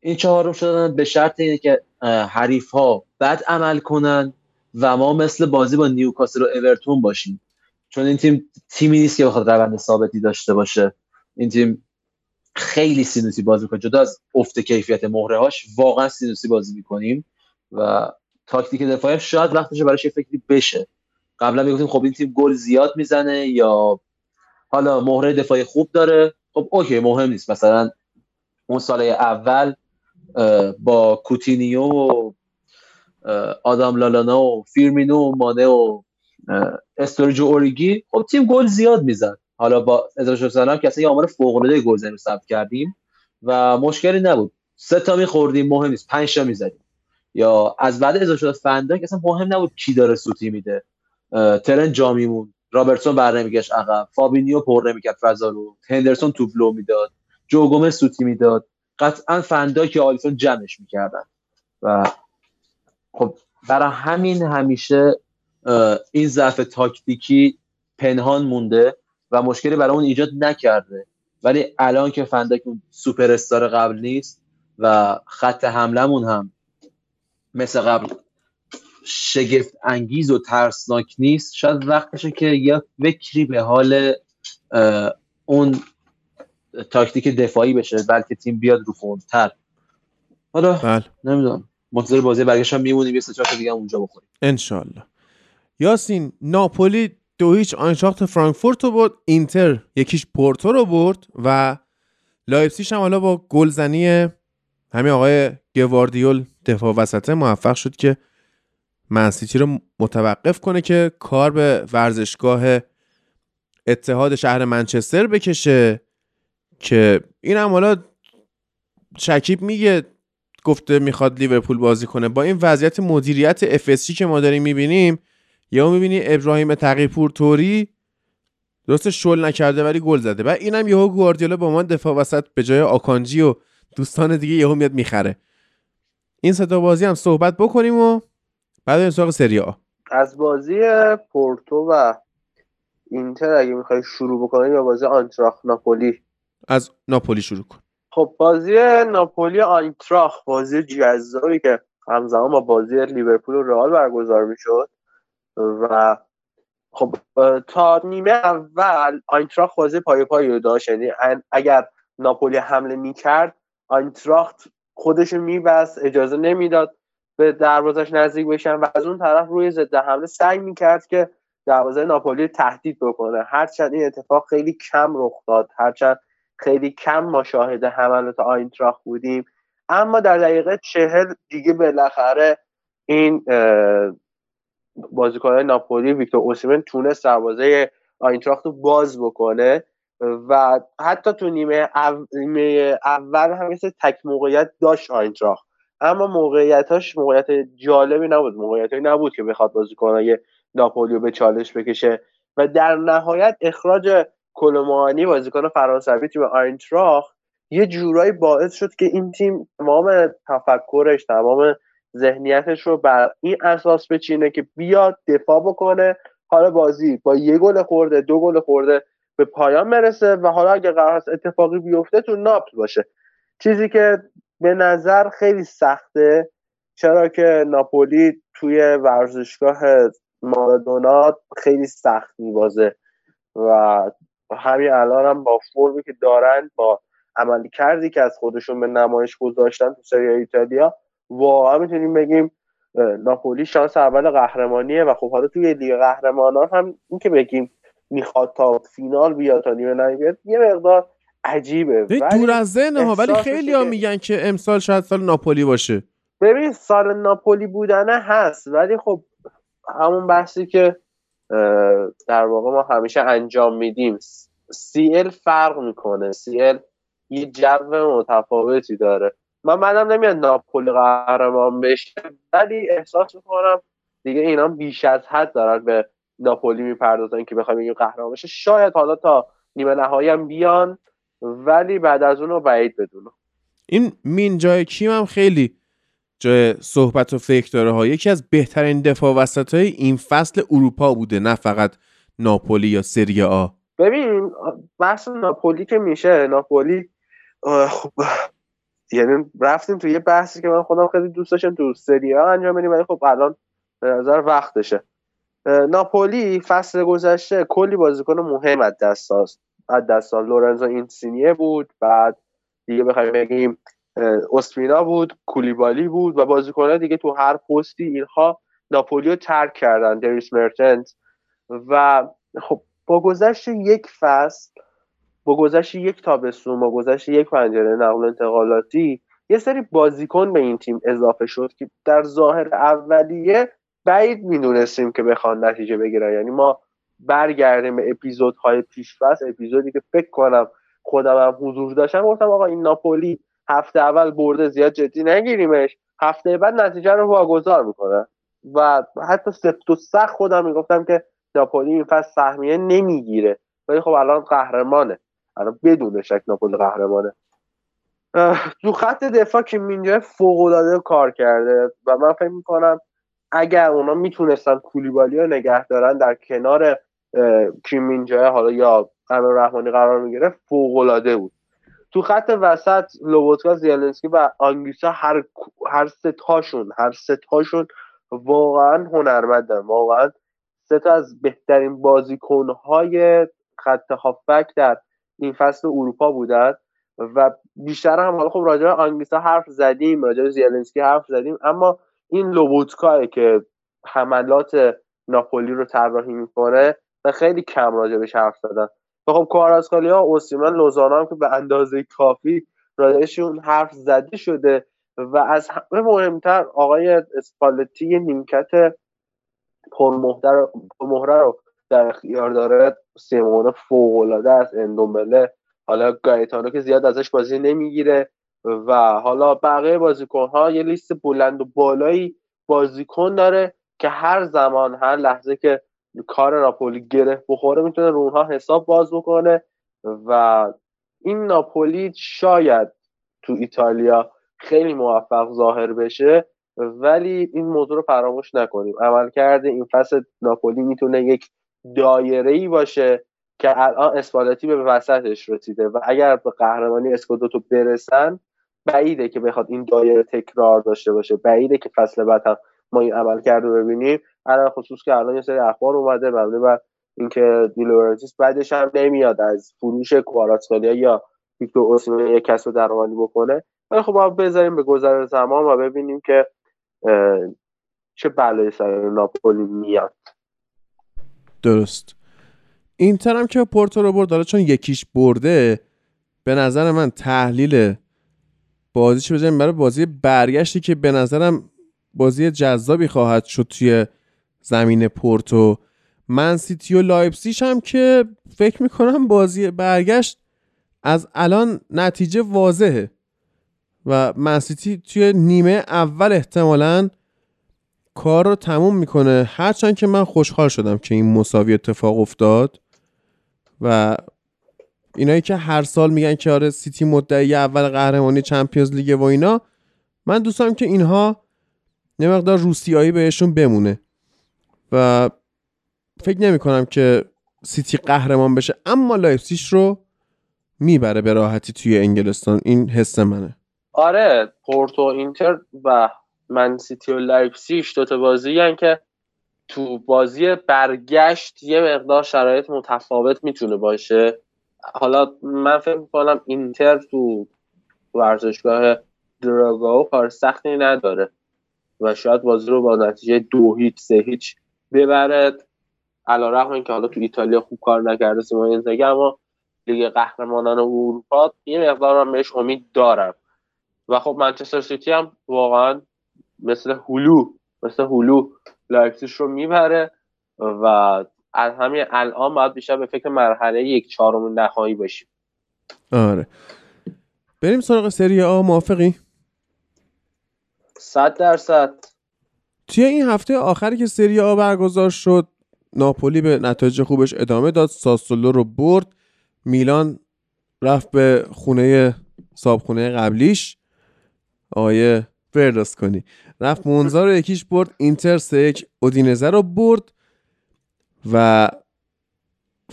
این چهارم شدن به شرط اینه که حریف ها بد عمل کنن و ما مثل بازی با نیوکاسل و اورتون باشیم. چون این تیم تیمی نیست که بخواد روند ثابتی داشته باشه. این تیم خیلی سینوسی بازی می‌کنه. جدا از افت کیفیت مهره هاش واقعا سینوسی بازی می‌کنیم و تاکتیک دفاعی شاید وقتش براش یه فکری بشه. قبلا می‌گفتیم خب این تیم گل زیاد می‌زنه یا حالا مهره دفاعی خوب داره. خب okay مهم نیست. مثلا اون سال اول با کوتینیو و آدام لالانا و فیرمینو و مانه و استورج اوریگی خب تیم گل زیاد می‌زد. حالا با ازراش سلام که اصلا یه آمار فوق العاده گل زنی ثبت کردیم و مشکلی نبود. سه تا میخوردیم مهم نیست. پنج تا می‌زدیم. یا از بعد اضافه شد فندک اصلا مهم نبود کی داره سوتی میده. ترن جامیمون رابرتسون بر نمیگشت عقب. فابینیو پر نمی‌کرد فضا رو هندرسون توپلو می‌داد. جو سوتی می‌داد. قطعا فنداک یا آلیسون جمعش می‌کردن. و خب برای همین همیشه این ضعف تاکتیکی پنهان مونده. و مشکلی برای اون ایجاد نکرده. ولی الان که فنداک اون سوپر استار قبل نیست و خط حملمون هم مثل قبل شگفت انگیز و ترسناک نیست شاید وقتشه که یه فکری به حال اون تاکتیک دفاعی بشه بلکه تیم بیاد رو فرمتر حالا بله. نمی‌دونم. منتظر بازی برگشت هم میمونیم یه سه دیگه اونجا بخوریم. انشالله یاسین ناپولی دو هیچ آینتراخت فرانکفورت رو برد اینتر یک هیچ پورتو رو برد و لایپسیش هم حالا با گلزنی همین آقای گواردیول دفاع وسطه موفق شد که منسیتی رو متوقف کنه که کار به ورزشگاه اتحاد شهر منچستر بکشه که این هم حالا شکیب میگه گفته می‌خواد لیورپول بازی کنه. با این وضعیت مدیریت افسی که ما داریم می‌بینیم یا می‌بینی ابراهیم تقیپور توری درست شل نکرده ولی گل زده. و اینم یهو گواردیولا با من دفاع وسط به جای آکانجی و دوستان دیگه یهو میاد می‌خره. این ستا بازی هم صحبت بکنیم و بعد این سراغ سری آ. از بازی پورتو و اینتر اگه می‌خوای شروع بکنیم یا بازی آنتراخ ناپولی. از ناپولی شروع کن. خب بازی ناپولی آینتراخ بازی جذابی که همزمان با بازی لیورپول و رئال برگزار می‌شد. و خب تا نیمه اول آینتراخ بازی پای پای رو داشت. یعنی اگر ناپولی حمله می‌کرد آینتراخت خودش میبست اجازه نمی‌داد به دروازش نزدیک بشن و از اون طرف روی ضد حمله سعی می‌کرد که دروازه ناپولی تهدید بکنه. هرچند این اتفاق خیلی کم رخ داد هرچند خیلی کم ما شاهد حملات آینتراخ بودیم. اما در دقیقه چهل دیگه بالاخره این بازیکن ناپولی ویکتور اوسیمن تونست دروازه آینتراخت رو باز بکنه و حتی تو نیمه, اول هم مثل تک موقعیت داشت آینتراخت. اما موقعیتاش موقعیت جالبی نبود. موقعیتی نبود که بخواد بازیکنهای ناپولیو به چالش بکشه. و در نهایت اخراج کلومانی بازیکن فرانسوی تیم آینتراخ یه جورایی باعث شد که این تیم تمام تفکرش تمام ذهنیتش رو بر این اساس بچینه که بیاد دفاع بکنه. حالا بازی با یه گل خورده دو گل خورده به پایان برسه و حالا اگه قرار هست اتفاقی بیفته تو ناپل باشه. چیزی که به نظر خیلی سخته چرا که ناپولی توی ورزشگاه مارادونا خیلی سخت میبازه و همین الان هم با فرمی که دارن با عملی کردی که از خودشون به نمایش گذاشتن تو سری ایتالیا واقعا می‌تونیم بگیم ناپولی شانس اول قهرمانیه و خب حالا توی لیگ قهرمانان هم این که بگیم می‌خواد تا فینال بیاد تا نیمه نهایی بیاد یه مقدار عجیبه. دور از ذهن ها ولی خیلی ها میگن که امسال شاید سال ناپولی باشه. ببین سال ناپولی بودنه هست ولی خب همون بحثی که در واقع ما همیشه انجام میدیم. سی ال فرق می‌کنه. سی ال یه جو متفاوتی داره. من منم نمیاد ناپولی قهرمان بشه ولی احساس می‌کنم دیگه اینا بیش از حد دارن به ناپولی می‌پردازن که بخوایم این قهرمان بشه. شاید حالا تا نیمه نهایی هم بیان ولی بعد از اون رو بعید بدونم. این مین جای کیم هم خیلی جای صحبت و فکر داره ها. یکی از بهترین دفاع وسط های این فصل اروپا بوده نه فقط ناپولی یا سری آ. ببین بحث ناپولی که میشه ناپولی یعنی رفتیم تو یه بحثی که من خودم خیلی دوست داشتم تو سری آ انجام بدیم ولی خب الان به نظر وقتشه. ناپولی فصل گذشته کلی بازیکن مهم از دست از دست لورنزو اینسینیه بود بعد دیگه بخوایم بگیم اسپینا بود کولیبالی بود و بازیکنان دیگه تو هر پستی اینها ناپولی رو ترک کردن دریس مرتنت و خب با گذشت یک فصل با گذشت یک تابستون با گذشت یک پنجره نقل انتقالاتی یه سری بازیکن به این تیم اضافه شد که در ظاهر اولیه بعید می‌دونستیم که بخوان نتیجه بگیرن. یعنی ما برگردیم به اپیزودهای پیش اپیزودی که فکر کنم خودم هم حضور داشتم گفتم آقا این ناپولی هفته اول برده زیاد جدی نگیریمش هفته بعد نتیجه رو واگذار می‌کنه. و حتی سفت و سخت خودم می‌گفتم که ناپولی این فصل سهمیه نمی‌گیره. ولی خب الان قهرمانه. الان بدون شک ناپولی قهرمانه. تو خط دفاع که مینجا فوق العاده کار کرده و من فکر می‌کنم اگر اونا می‌تونستن کولیبالی رو نگه دارن در کنار کیمینجا حالا یا امیر رحمانی قرار می‌گیره فوق العاده بود. تو خط وسط لوبوتکا زیلنسکی و آنگیسا هر هر سه تاشون هر سه تاشون واقعا هنرمندن. واقعا سه تا از بهترین بازیکنهای خط هافبک در این فصل اروپا بودن و بیشتر هم حالا خب راجع آنگیسا حرف زدیم راجع زیلنسکی حرف زدیم اما این لوبوتکا که حملات ناپولی رو طراحی می‌کنه و خیلی کم راجع بهش حرف زدن. و خب کاراسکالیا اوسیمن لوزانا هم که به اندازه کافی راجعشون حرف زده شده و از همه مهمتر آقای اسپالتی نیمکت پرمهره رو در اختیار داره سیمونه فوقالعاده از اندومبله. حالا گایتانو که زیاد ازش بازی نمی‌گیره و حالا بقیه بازیکن ها یه لیست بلند و بالایی بازیکن داره که هر زمان هر لحظه که کار ناپولی گره بخوره می‌تونه رو اونها حساب باز بکنه و این ناپولی شاید تو ایتالیا خیلی موفق ظاهر بشه ولی این موضوع رو فراموش نکنیم. عمل کرده این فصل ناپولی می‌تونه یک دایره ای باشه که الان اسپالتی به وسطش رسیده و اگر به قهرمانی اسکودوتو برسن بعیده که بخواد این دایره تکرار داشته باشه بعیده که فصل بعد هم ما این عمل کرده ببینیم. الان خصوص که الان یه سری اخبار اومده مبنی بر اینکه دیلورنتیس بعدش هم نمیاد از فروش کواراتسکالیا یا ویکتور اوسیمن یک کسب درآمدی بکنه. ولی خب باید بذاریم به گذر زمان و ببینیم که چه بلایی سر ناپولی میاد. درست. اینتر هم که پورتو رو برد چون یک هیچ برده به نظر من تحلیل بازیش بزنیم برای بازی برگشتی که به نظرم بازی جذابی خواهد شد توی زمین پورتو. من سیتی و لایپسیش هم که فکر می‌کنم بازی برگشت از الان نتیجه واضحه. و من سیتی توی نیمه اول احتمالا کار رو تموم می‌کنه. هرچند که من خوشحال شدم که این مساوی اتفاق افتاد و اینایی که هر سال میگن که آره سیتی مدعی اول قهرمانی چمپیونز لیگ و اینا من دوستم که اینها یه مقدار روسیایی بهشون بمونه و فکر نمی کنم که سیتی قهرمان بشه. اما لایپسیش رو می‌بره به راحتی توی انگلستان. این حس منه. آره پورتو اینتر و من سیتی و لایپسیش دوتا بازی‌ان که تو بازی برگشت یه مقدار شرایط متفاوت می‌تونه باشه. حالا من فکر می‌کنم اینتر تو ورزشگاه دراگاو کار سختی نداره و شاید بازی رو با نتیجه دو هیچ سه هیچ ببرد علی‌رغم اینکه حالا تو ایتالیا خوب کار نکرده سیمون اینزاگی اما لیگ قهرمانان اروپا یه مقدار من بهش امید دارم. و خب منچستر سیتی هم واقعا مثل هلو مثل هلو لایپزیگ رو می‌بره و از همین الان باید بیشتر به فکر مرحله یک چهارم نهایی باشیم. آره. بریم سراغ سری آ موافقی؟ صد درصد. توی این هفته آخری که سری آ برگزار شد ناپولی به نتایج خوبش ادامه داد ساسولو رو برد. میلان رفت به خونه صابخونه قبلیش آیه برداست کنی رفت مونزا رو یکیش برد اینتر سه یک اودینزه رو برد و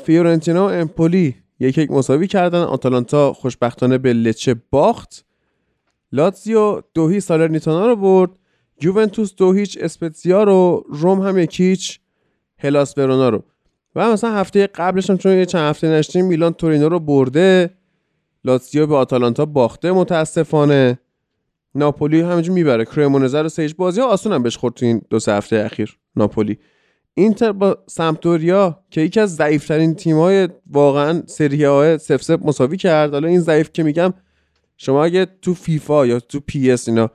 فیورنتینا و امپولی یک یک مساوی کردن. آتالانتا خوشبختانه به لچه باخت. لاتزیو دوهی سالرنیتانا رو برد. یوونتوس دو هیچ اسپتزیا رو روم هم یکیچ هلاس ورونا رو. و مثلا هفته قبلش هم چون یه چند هفته نشتیم میلان تورینو رو برده. لاتزیو به آتالانتا باخته متاسفانه. ناپولی همینجور می‌بره. کرمونزه رو سهش بازی ها آسون هم بهش خورد تو این دو سه هفته اخیر. ناپولی. اینتر با سمپدوریا که یکی از ضعیفترین تیم‌های واقعا سری آ صفر صفر مساوی کرد. حالا این ضعیف که میگم شما اگه تو فیفا یا تو PES اینا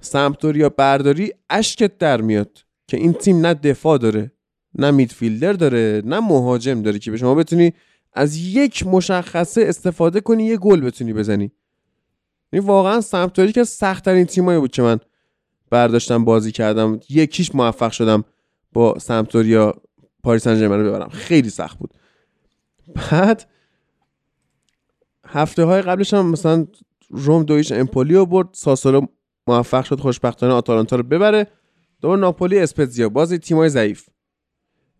سمپدوریا برداری اشکت در میاد که این تیم نه دفاع داره نه midfielder داره نه مهاجم داره که به شما بتونی از یک مشخصه استفاده کنی یه گل بتونی بزنی. این واقعا سمپدوریا که سخت ترین تیمایی بود که من برداشتم بازی کردم. یکیش موفق شدم با سمپدوریا پاریس سن رو ببرم. خیلی سخت بود. بعد هفته های قبلش هم مثلا روم دویش امپولی رو برد. ساسولو موفق شد خوشبختانه آتالانتا رو ببره. دوباره ناپولی اسپتزیا. بازی تیمای ضعیف.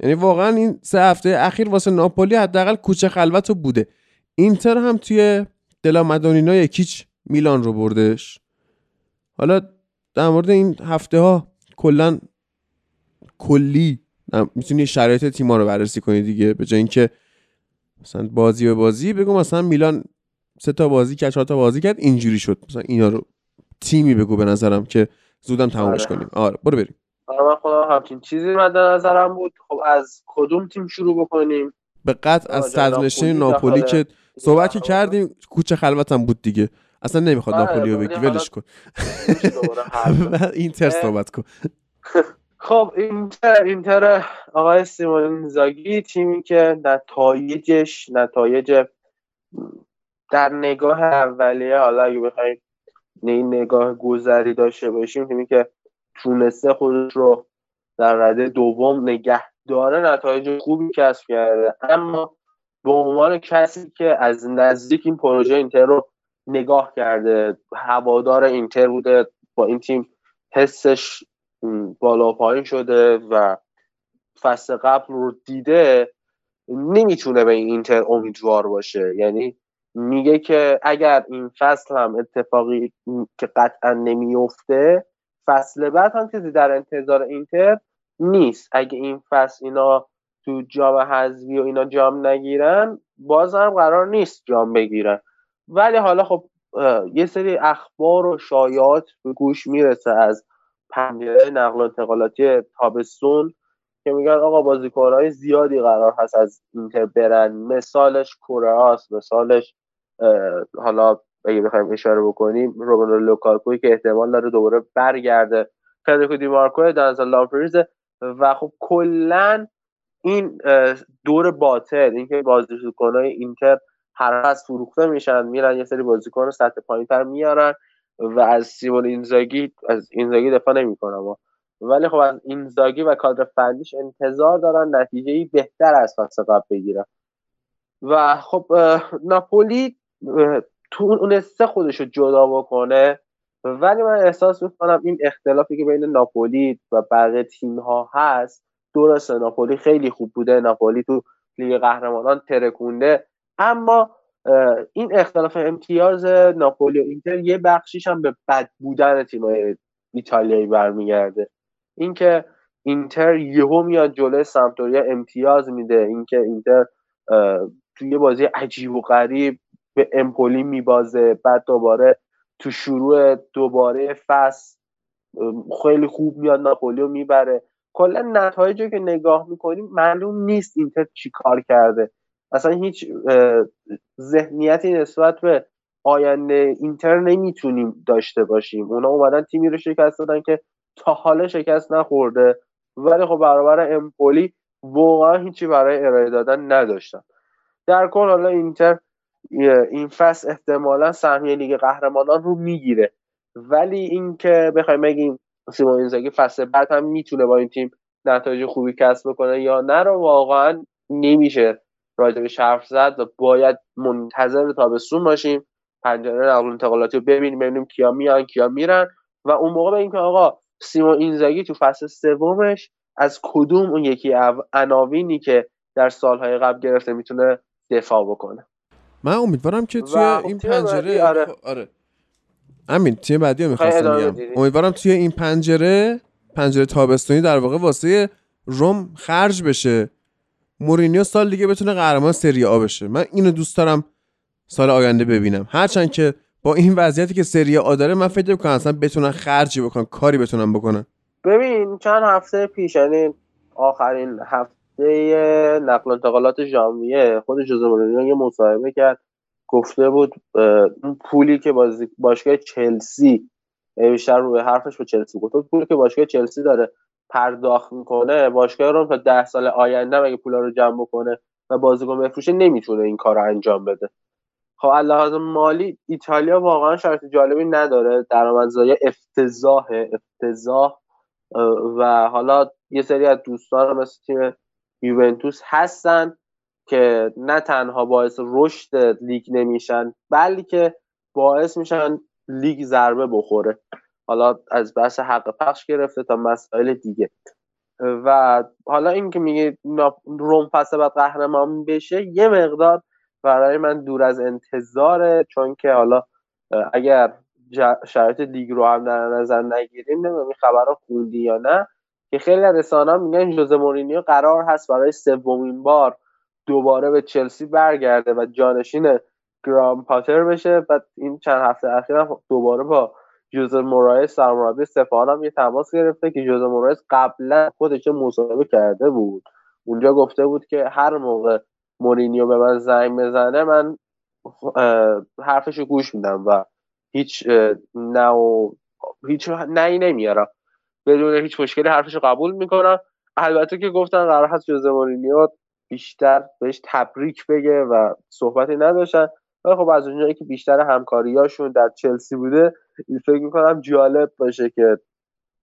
یعنی واقعا این سه هفته اخیر واسه ناپولی حداقل کوچه خلوت بوده. اینتر هم توی دلا مدونینا یکیچ میلان رو بردش. حالا در مورد این هفته ها کلا کلی می‌تونی شرایط تیما رو بررسی کنی دیگه. به جای اینکه مثلا بازی به بازی بگو مثلا میلان سه تا بازی کرد چهار تا بازی کرد اینجوری شد. مثلا اینا رو تیمی بگو به نظرم که زودم تمامش آره. کنیم. آره برو بریم. آره من خودم همچین چیزی مد نظرم بود. خب از کدوم تیم شروع بکنیم؟ به قطع از صدرنشین ناپولی که صحبت که کردیم کوچه خلوتم بود دیگه. اصلا نمی‌خواد آره، ناپولی رو ولی بگی ولش کن. اینتر صحبت کن. خب اینتر اینتر آقای سیمون زاگی تیمی که نتایجش نتایج در نگاه اولیه حالا اگه بخوایم این نگاه گذری داشته باشیم تیمی که تونسته خودش رو در رده دوم نگه داره نتایج خوبی کسب کرده. اما به عنوان کسی که از نزدیک این پروژه اینتر رو نگاه کرده هوادار اینتر بوده با این تیم حسش بالا پایین شده و فصل قبل رو دیده نمی‌تونه به این اینتر امیدوار باشه. یعنی میگه که اگر این فصل هم اتفاقی که قطعا نمیفته فصل بعد هم کسی در انتظار اینتر نیست. اگه این فصل اینا تو جام حذفی و اینا جام نگیرن باز هم قرار نیست جام بگیرن. ولی حالا خب یه سری اخبار و شایعات به گوش می‌رسه از پنجره نقل و انتقالاتی تابستون که میگن آقا بازیکنهای زیادی قرار هست از اینتر برن. مثالش کورهاست مثالش حالا اگه بخوایم اشاره بکنیم روملو لوکاکوی که احتمال داره دوباره برگرده. فدریکو دیمارکو دنزل دامفریز و خب کلا این دور باطل. اینکه بازیکنهای اینتر هر فصل فروخته میشن میرن یه سری بازیکن سطح پایینتر میارن و از سیمون اینزاگی از اینزاگی دفاع نمی‌کنم ولی خب از اینزاگی و کادر فنیش انتظار دارن نتیجه ای بهتر از فصل قبل بگیرن. و خب ناپولی تونسته خودش رو جدا بکنه. ولی من احساس می‌کنم این اختلافی که بین ناپولی و بقیه تیم ها هست درسته ناپولی خیلی خوب بوده. ناپولی تو لیگ قهرمانان ترکونده. اما این اختلاف امتیاز ناپولی و اینتر یه بخشیش هم به بد بودن تیم‌های ایتالیایی برمیگرده. اینکه اینتر یهو میاد جلوی سمتوریا امتیاز میده اینکه اینتر توی بازی عجیب و غریب به امپولی میبازه بعد دوباره تو شروع دوباره فصل خیلی خوب میاد ناپولی می‌بره. کلا نتایجی که نگاه می‌کنیم معلوم نیست اینتر چی کار کرده. اصلا هیچ ذهنیتی نسبت به آینده اینتر نمی‌تونیم داشته باشیم. اونا اومدن تیمی رو شکست دادن که تا حالا شکست نخورده. ولی خب برابر امپولی واقعا هیچی برای ارائه دادن نداشتن. در کل حالا اینتر این فصل احتمالا سهمیه لیگ قهرمانان رو می‌گیره. ولی اینکه بخوایم بگیم سیمون اینزاگی فصل بعد هم می‌تونه با این تیم نتایج خوبی کسب بکنه یا نه رو واقعا نمیشه راجبش حرف زد و باید منتظر تابستون باشیم. پنجره نقل انتقالاتی رو ببینیم ببینیم کیا میان کیا میرن. و اون موقع به اینکه آقا سیمون اینزاگی تو فصل سومش از کدوم اون یکی عناوینی که در سالهای قبل گرفته می‌تونه دفاع بکنه؟ من امیدوارم که توی این پنجره آره. آره. امین تیم بعدی رو می‌خواستم بگم. امیدوارم توی این پنجره پنجره تابستونی در واقع واسه روم خرج بشه. مورینیو سال دیگه بتونه قهرمان سری آ بشه. من اینو دوست دارم سال آینده ببینم. هرچند که با این وضعیتی که سری آ داره من فکر کنم اصلا بتونن خرجی بکنن کاری بتونن بکنن. ببین چند هفته پیش یعنی آخرین هفته نقل و انتقالات ژانویه خود جوزه مورینیو یه مصاحبه کرد. گفته بود اون پولی که باشگاه چلسی بیشتر روی حرفش به چلسی گفت پولی که باشگاه چلسی داره. پرداخت می‌کنه باشگاه رو تا ده سال آینده اگه پولا رو جمع بکنه و بازیکن بفروشه نمی‌تونه این کار رو انجام بده. خب لحاظ مالی ایتالیا واقعا شرط جالبی نداره. درآمدزایی افتضاح افتضاح. و حالا یه سری از دوستان مثل تیم یوونتوس هستن که نه تنها باعث رشد لیگ نمیشن بلکه باعث میشن لیگ ضربه بخوره. حالا از بحث حق پخش گرفته تا مسائل دیگه. و حالا این که میگه روم پس بعد قهرمان بشه یه مقدار برای من دور از انتظاره چون که حالا اگر شرایط لیگ رو هم در نظر نگیریم نمی‌دونم این خبر رو خوندی یا نه که خیلی رسانه میگن جوزه مورینیو قرار هست برای سومین بار دوباره به چلسی برگرده و جانشین گرام پاتر بشه. و این چند هفته اخیر دوباره با جوزه مورایس سرمربی سپاهان هم یه تماس گرفته که جوزه مورایس قبلا خودش مصاحبه کرده بود. اونجا گفته بود که هر موقع مورینیو به من زنگ بزنه من حرفشو گوش میدم و هیچ نه و هیچ نه نمیارم. بدون هیچ مشکلی حرفشو قبول می‌کنم. البته که گفتن قرار هست جوزه مورینیو بیشتر بهش تبریک بگه و صحبتی نداشتن. ولی خب از اونجایی که بیشتر همکاریاشون در چلسی بوده فکر می‌کنم جالب باشه که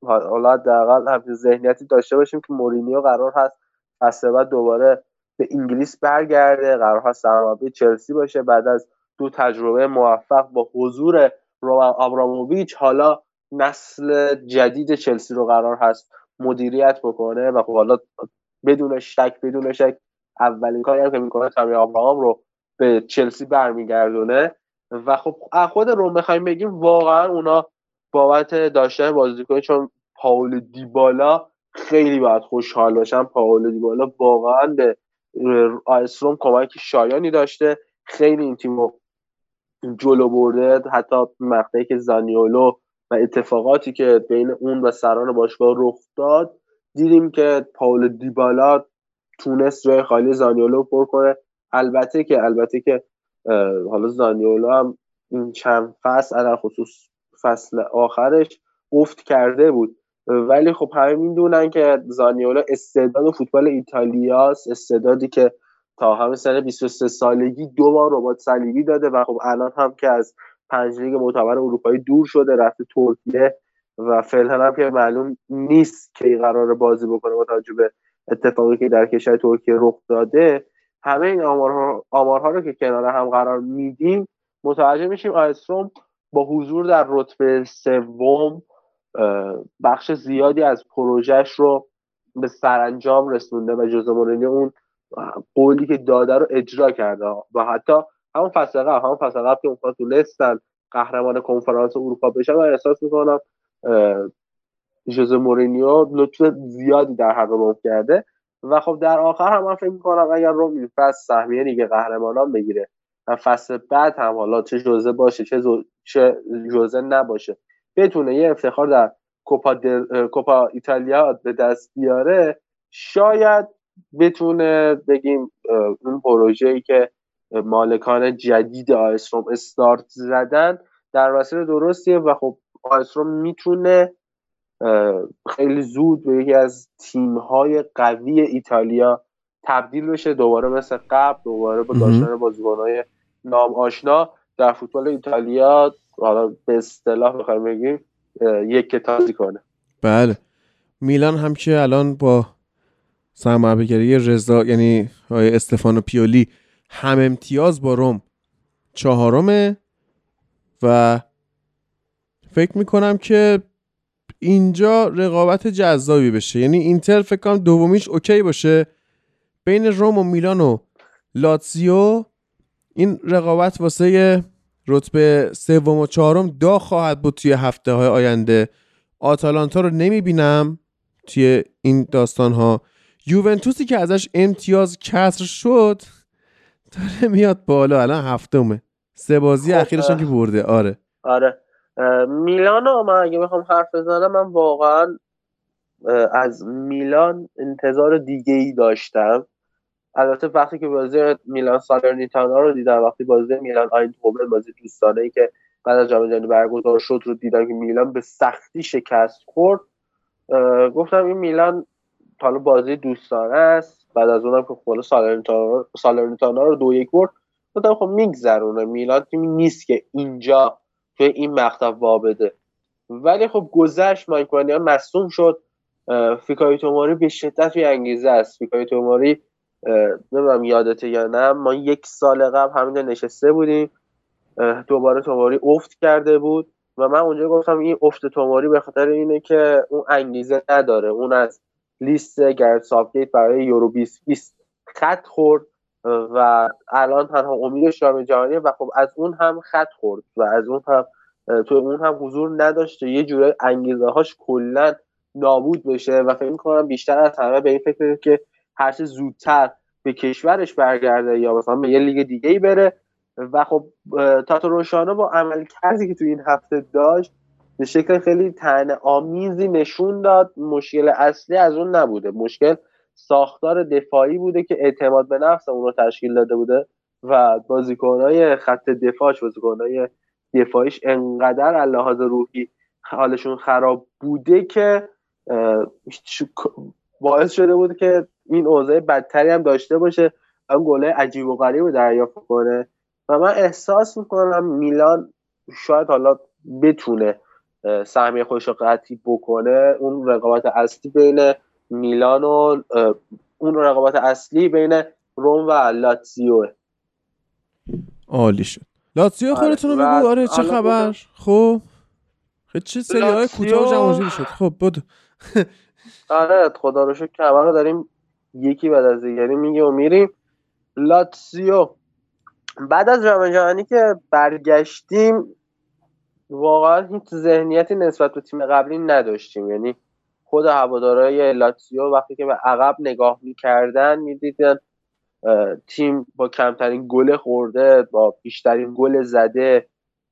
حالا حداقل همچین ذهنیتی داشته باشیم که مورینیو قرار هست فصل بعد دوباره به انگلیس برگرده قرار هست سرمربی چلسی باشه. بعد از دو تجربه موفق با حضور رومن آبراموویچ حالا نسل جدید چلسی رو قرار هست مدیریت بکنه و خب حالا بدون شک بدون شک اولین کاری هم که می‌کنه تامی آبراهام رو به چلسی برمیگردونه. و خب خود روم بخوایم بگیم واقعا اونا بابت داشتن بازیکن چون پاول دیبالا خیلی باید خوشحال باشن. پاول دیبالا واقعا به آیسروم کمک شایانی داشته. خیلی این تیم رو جلو برده. حتی مقطعی که زانیولو و اتفاقاتی که بین اون و سران باشگاه رخ داد دیدیم که پاول دیبالا تونست جای خالی زانیولو پر کنه البته که البته که حالا زانیولو هم این چند فصل على خصوص فصل آخرش افت کرده بود. ولی خب همه می‌دونن که زانیولو استعداد فوتبال ایتالیاست استعدادی که تا همه سن 23 سالگی دو بار ربات صلیبی داده و خب الان هم که از پنج لیگ معتبر اروپایی دور شده رفته ترکیه و فعلا هم که معلوم نیست که قرار بازی بکنه با توجه به اتفاقی که در کشور ترکیه رخ داده. همه این آمارها, رو که کنار هم قرار میدیم متوجه میشیم آیستروم با حضور در رتبه سوم بخش زیادی از پروژهش رو به سرانجام رسونده و جوزه مورینیو اون قولی که داده رو اجرا کرده. و حتی همون فصل همون فصل قبل که اون تونستن قهرمان کنفرانس اروپا بشن و احساس می‌کنم ژوزه مورینیو لطف زیادی در حق کرده. و خب در آخر هم من فکر می‌کنم اگر روم این فصل سهمیه لیگ قهرمانان بگیره و فصل بعد هم حالا چه جوزه باشه چه, چه جوزه نباشه بتونه یه افتخار در کوپا, در... کوپا ایتالیا به دست بیاره شاید بتونه بگیم اون پروژه ای که مالکان جدید آیسروم استارت زدن در مسیر درستیه و خب آیسروم می‌تونه خیلی زود به یکی از تیم های قوی ایتالیا تبدیل بشه. دوباره مثل قبل دوباره با داشتن بازیکن های نام آشنا در فوتبال ایتالیا حالا به اصطلاح بخوایم بگیم یک کتازی کنه. بله. میلان هم که الان با سرمربیگری رضا یعنی های استفانو پیولی هم امتیاز با روم چهارمه و فکر می‌کنم که اینجا رقابت جذابی بشه. یعنی اینتر فکر کنم دومیش اوکی باشه. بین روم و میلان و لاتزیو این رقابت واسه رتبه سوم و چهارم دا خواهد بود توی هفته های آینده. آتالانتا رو نمی‌بینم توی این داستان ها یوونتوسی که ازش امتیاز کسر شد داره میاد بالا. الان هفتمه. سه بازی خب اخیرش که برده. آره. آره. میلانو من اگه بخوام حرف بزنم من واقعا از میلان انتظار دیگه ای داشتم. البته وقتی که بازی میلان سالرنیتانا رو دیدم وقتی بازی میلان آینتوبن بازی دوستانه ای که بعد از جام جهانی برگزار شد رو دیدم که میلان به سختی شکست خورد. گفتم این میلان حالا بازی دوستانه است. بعد از اونم که خود سالرنیتانا رو دو یک برد. گفتم خب میگذرونه. میلان تیمی نیست که اینجا توی این مقطع وابده. ولی خب گذشت مایکوانیان مصوم شد. فیکای توماری به شدت توی انگیزه است. فیکای توماری نمی‌دونم یادته یا نه ما یک سال قبل همینجا نشسته بودیم. دوباره توماری افت کرده بود و من اونجا گفتم این افت توماری به خاطر اینه که اون انگیزه نداره. اون از لیست گرد سابگیت برای یورو 2020 خط خورد. و الان تنها امیدش جام جهانی و خب از اون هم خط خورد و از اون هم تو اون هم حضور نداشته. یه جوره انگیزه هاش کلا نابود بشه و فکر می‌کنم بیشتر از همه به این فکر که هر زودتر به کشورش برگرده یا مثلا به یه لیگ دیگه ای بره. و خب تاتو روشانا با عمل کردی که تو این هفته داشت به شکل خیلی تن آمیزی نشون داد. مشکل اصلی از اون نبوده. مشکل ساختار دفاعی بوده که اعتماد به نفس اون رو تشکیل داده بوده و بازیکنهای خط دفاعش بازیکنهای دفاعیش انقدر لحاظ روحی حالشون خراب بوده که باعث شده بود که این اوضاع بدتری هم داشته باشه اون گله عجیب و غریب دریافت کنه. و من احساس می‌کنم میلان شاید حالا بتونه سهمیه خودش رو قطعی بکنه. اون رقابت اصلی بین میلان و اون رقابت اصلی بین روم و لاتزیو. عالی شد. لاتزیو آره، خودتون رو بگو. آره چه خبر؟ خب چه سری های کوتاه شد. خب بود آره خدا رو شکر رو داریم یکی بعد از دیگری میگه و میریم. لاتسیو بعد از جام جهانی که برگشتیم واقعا هیچ ذهنیتی نسبت به تیم قبلی نداشتیم. یعنی خود هوادارهای لاتسیو وقتی که به عقب نگاه می‌کردن می‌دیدن تیم با کمترین گل خورده با بیشترین گل زده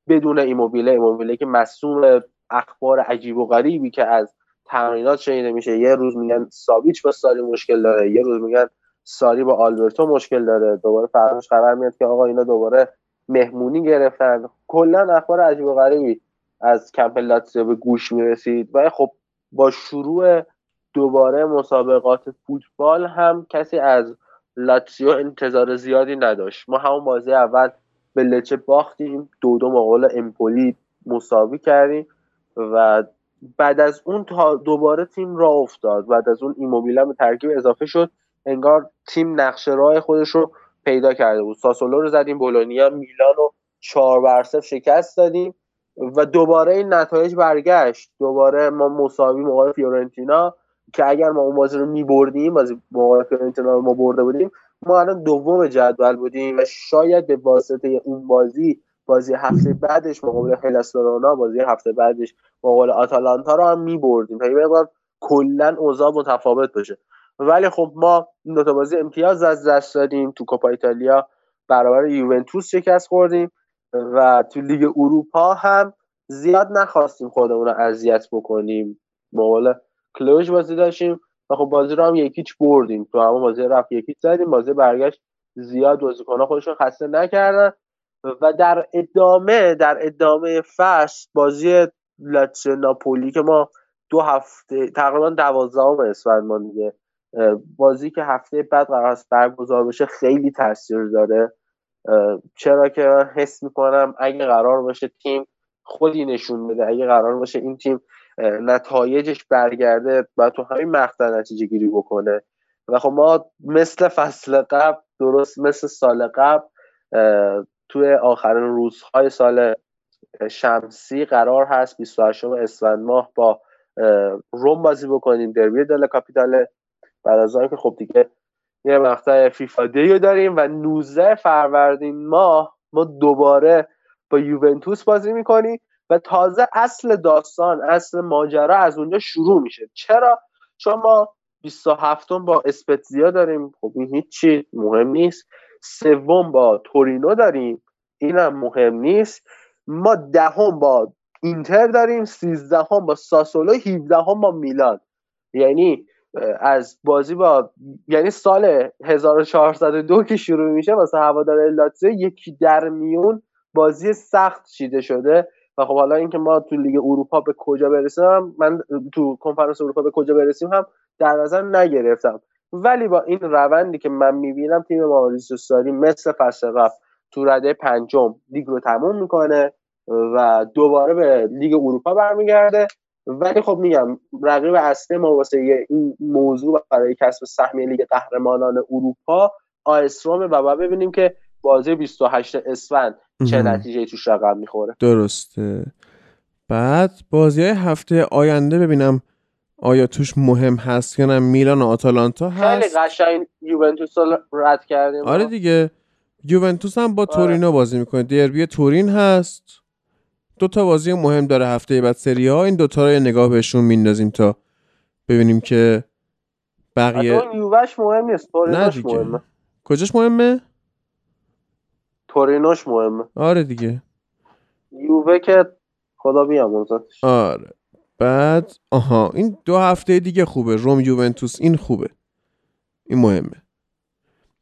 بدون ایموبیله. ایموبیله که مصوم اخبار عجیب و غریبی که از تمرینات شنیده میشه. یه روز میگن ساویچ با ساری مشکل داره یه روز میگن ساری با آلبرتو مشکل داره. دوباره فراموش خبر میاد که آقا اینا دوباره مهمونی گرفتن. کلا اخبار عجیب و غریبی از کمپ لاتزیو به گوش می‌رسید. و خب با شروع دوباره مسابقات فوتبال هم کسی از لاتسیو انتظار زیادی نداشت. ما همون بازی اول به لچه باختیم دو دو مقابل امپولی مساوی کردیم و بعد از اون تا دوباره تیم را افتاد. بعد از اون ایموبیله به ترکیب اضافه شد. انگار تیم نقشه راه خودش رو پیدا کرده بود. ساسولو رو زدیم بولونیا میلان رو چهار بر شکست دادیم. و دوباره این نتایج برگشت. دوباره ما مساوی مقابل فیورنتینا که اگر ما اون بازی رو میبردیم بازی مقابل فیورنتینا رو ما برده بودیم ما الان دوم جدول بودیم و شاید به واسطه اون بازی بازی هفته بعدش مقابل هلاس بازی هفته بعدش مقابل آتالانتا رو هم میبردیم تا یه کلا اوضاع متفاوت بشه ولی خب ما این دو بازی امتیاز از دست دادیم تو کوپا ایتالیا. برابر یوونتوس شکست خوردیم. و تو لیگ اروپا هم زیاد نخواستیم خودمون رو اذیت بکنیم. مقابل کلوژ بازی داشتیم و خب بازی رو هم یکیچ بردیم. تو همون بازی رفت یکیچ زدیم بازی برگشت زیاد بازیکن‌ها خودشون خسته نکردن. و در ادامه در ادامه فصل بازی لاتسیو ناپولی که ما دو هفته تقریبا دوازدهم اسفند ما دیگه بازی که هفته بعد قرار است برگزار بشه خیلی تاثیر داره. چرا که حس می‌کنم اگه قرار باشه تیم خودی نشون بده اگه قرار باشه این تیم نتایجش برگرده و تو همین مقطع نتیجه گیری بکنه. و خب ما مثل فصل قبل درست مثل سال قبل توی آخرین روزهای سال شمسی قرار هست 28 اسفند ماه با روم بازی بکنیم دربی دل کاپیتال. بعد از که خب دیگه یه مقطع فیفا دیو داریم و 19 فروردین ماه ما دوباره با یوونتوس بازی می‌کنیم و تازه اصل داستان اصل ماجرا از اونجا شروع میشه. چرا؟ چون ما 27 با اسپتزیا داریم. خب این هیچی مهم نیست. سوم با تورینو داریم. اینم مهم نیست. ما دهم با اینتر داریم. سیزدهم با ساسولو. 17 با میلان. یعنی از بازی با یعنی سال 1402 که شروع میشه واسه هوادار لاتزیو یکی در میون بازی سخت چیده شده. و خب حالا اینکه ما تو لیگ اروپا به کجا برسیم من تو کنفرانس اروپا به کجا برسیم هم در نظر نگرفتم. ولی با این روندی که من می‌بینم تیم مائوریسیو ساری مثل فصل قبل تو رده پنجم لیگ رو تموم می‌کنه و دوباره به لیگ اروپا برمیگرده. ولی خب میگم رقیب اصلی ما واسه این موضوع برای کسب سهم لیگ قهرمانان اروپا آیسروم و بعد ببینیم که بازی 28 اسفند چه نتیجه توش رقم می‌خوره. درسته. بعد بازی های هفته آینده ببینم آیا توش مهم هست یا نه. میلان و آتالانتا هست. خیلی قشنگ یوونتوس رو رد کردیم. آره دیگه. یوونتوس هم با تورینو بازی می‌کنه. دربی تورین هست. دو تا بازی مهم داره هفته بعد سری ها این دوتا رو نگاه بهشون میندازیم تا ببینیم که بقیه یووش مهم نیست تورینوش مهمه. کجاش مهمه؟ تورینوش مهمه. آره دیگه. یووه که خدا بیامرزتش آره. بعد آها این دو هفته دیگه خوبه. روم یوونتوس این خوبه. این مهمه.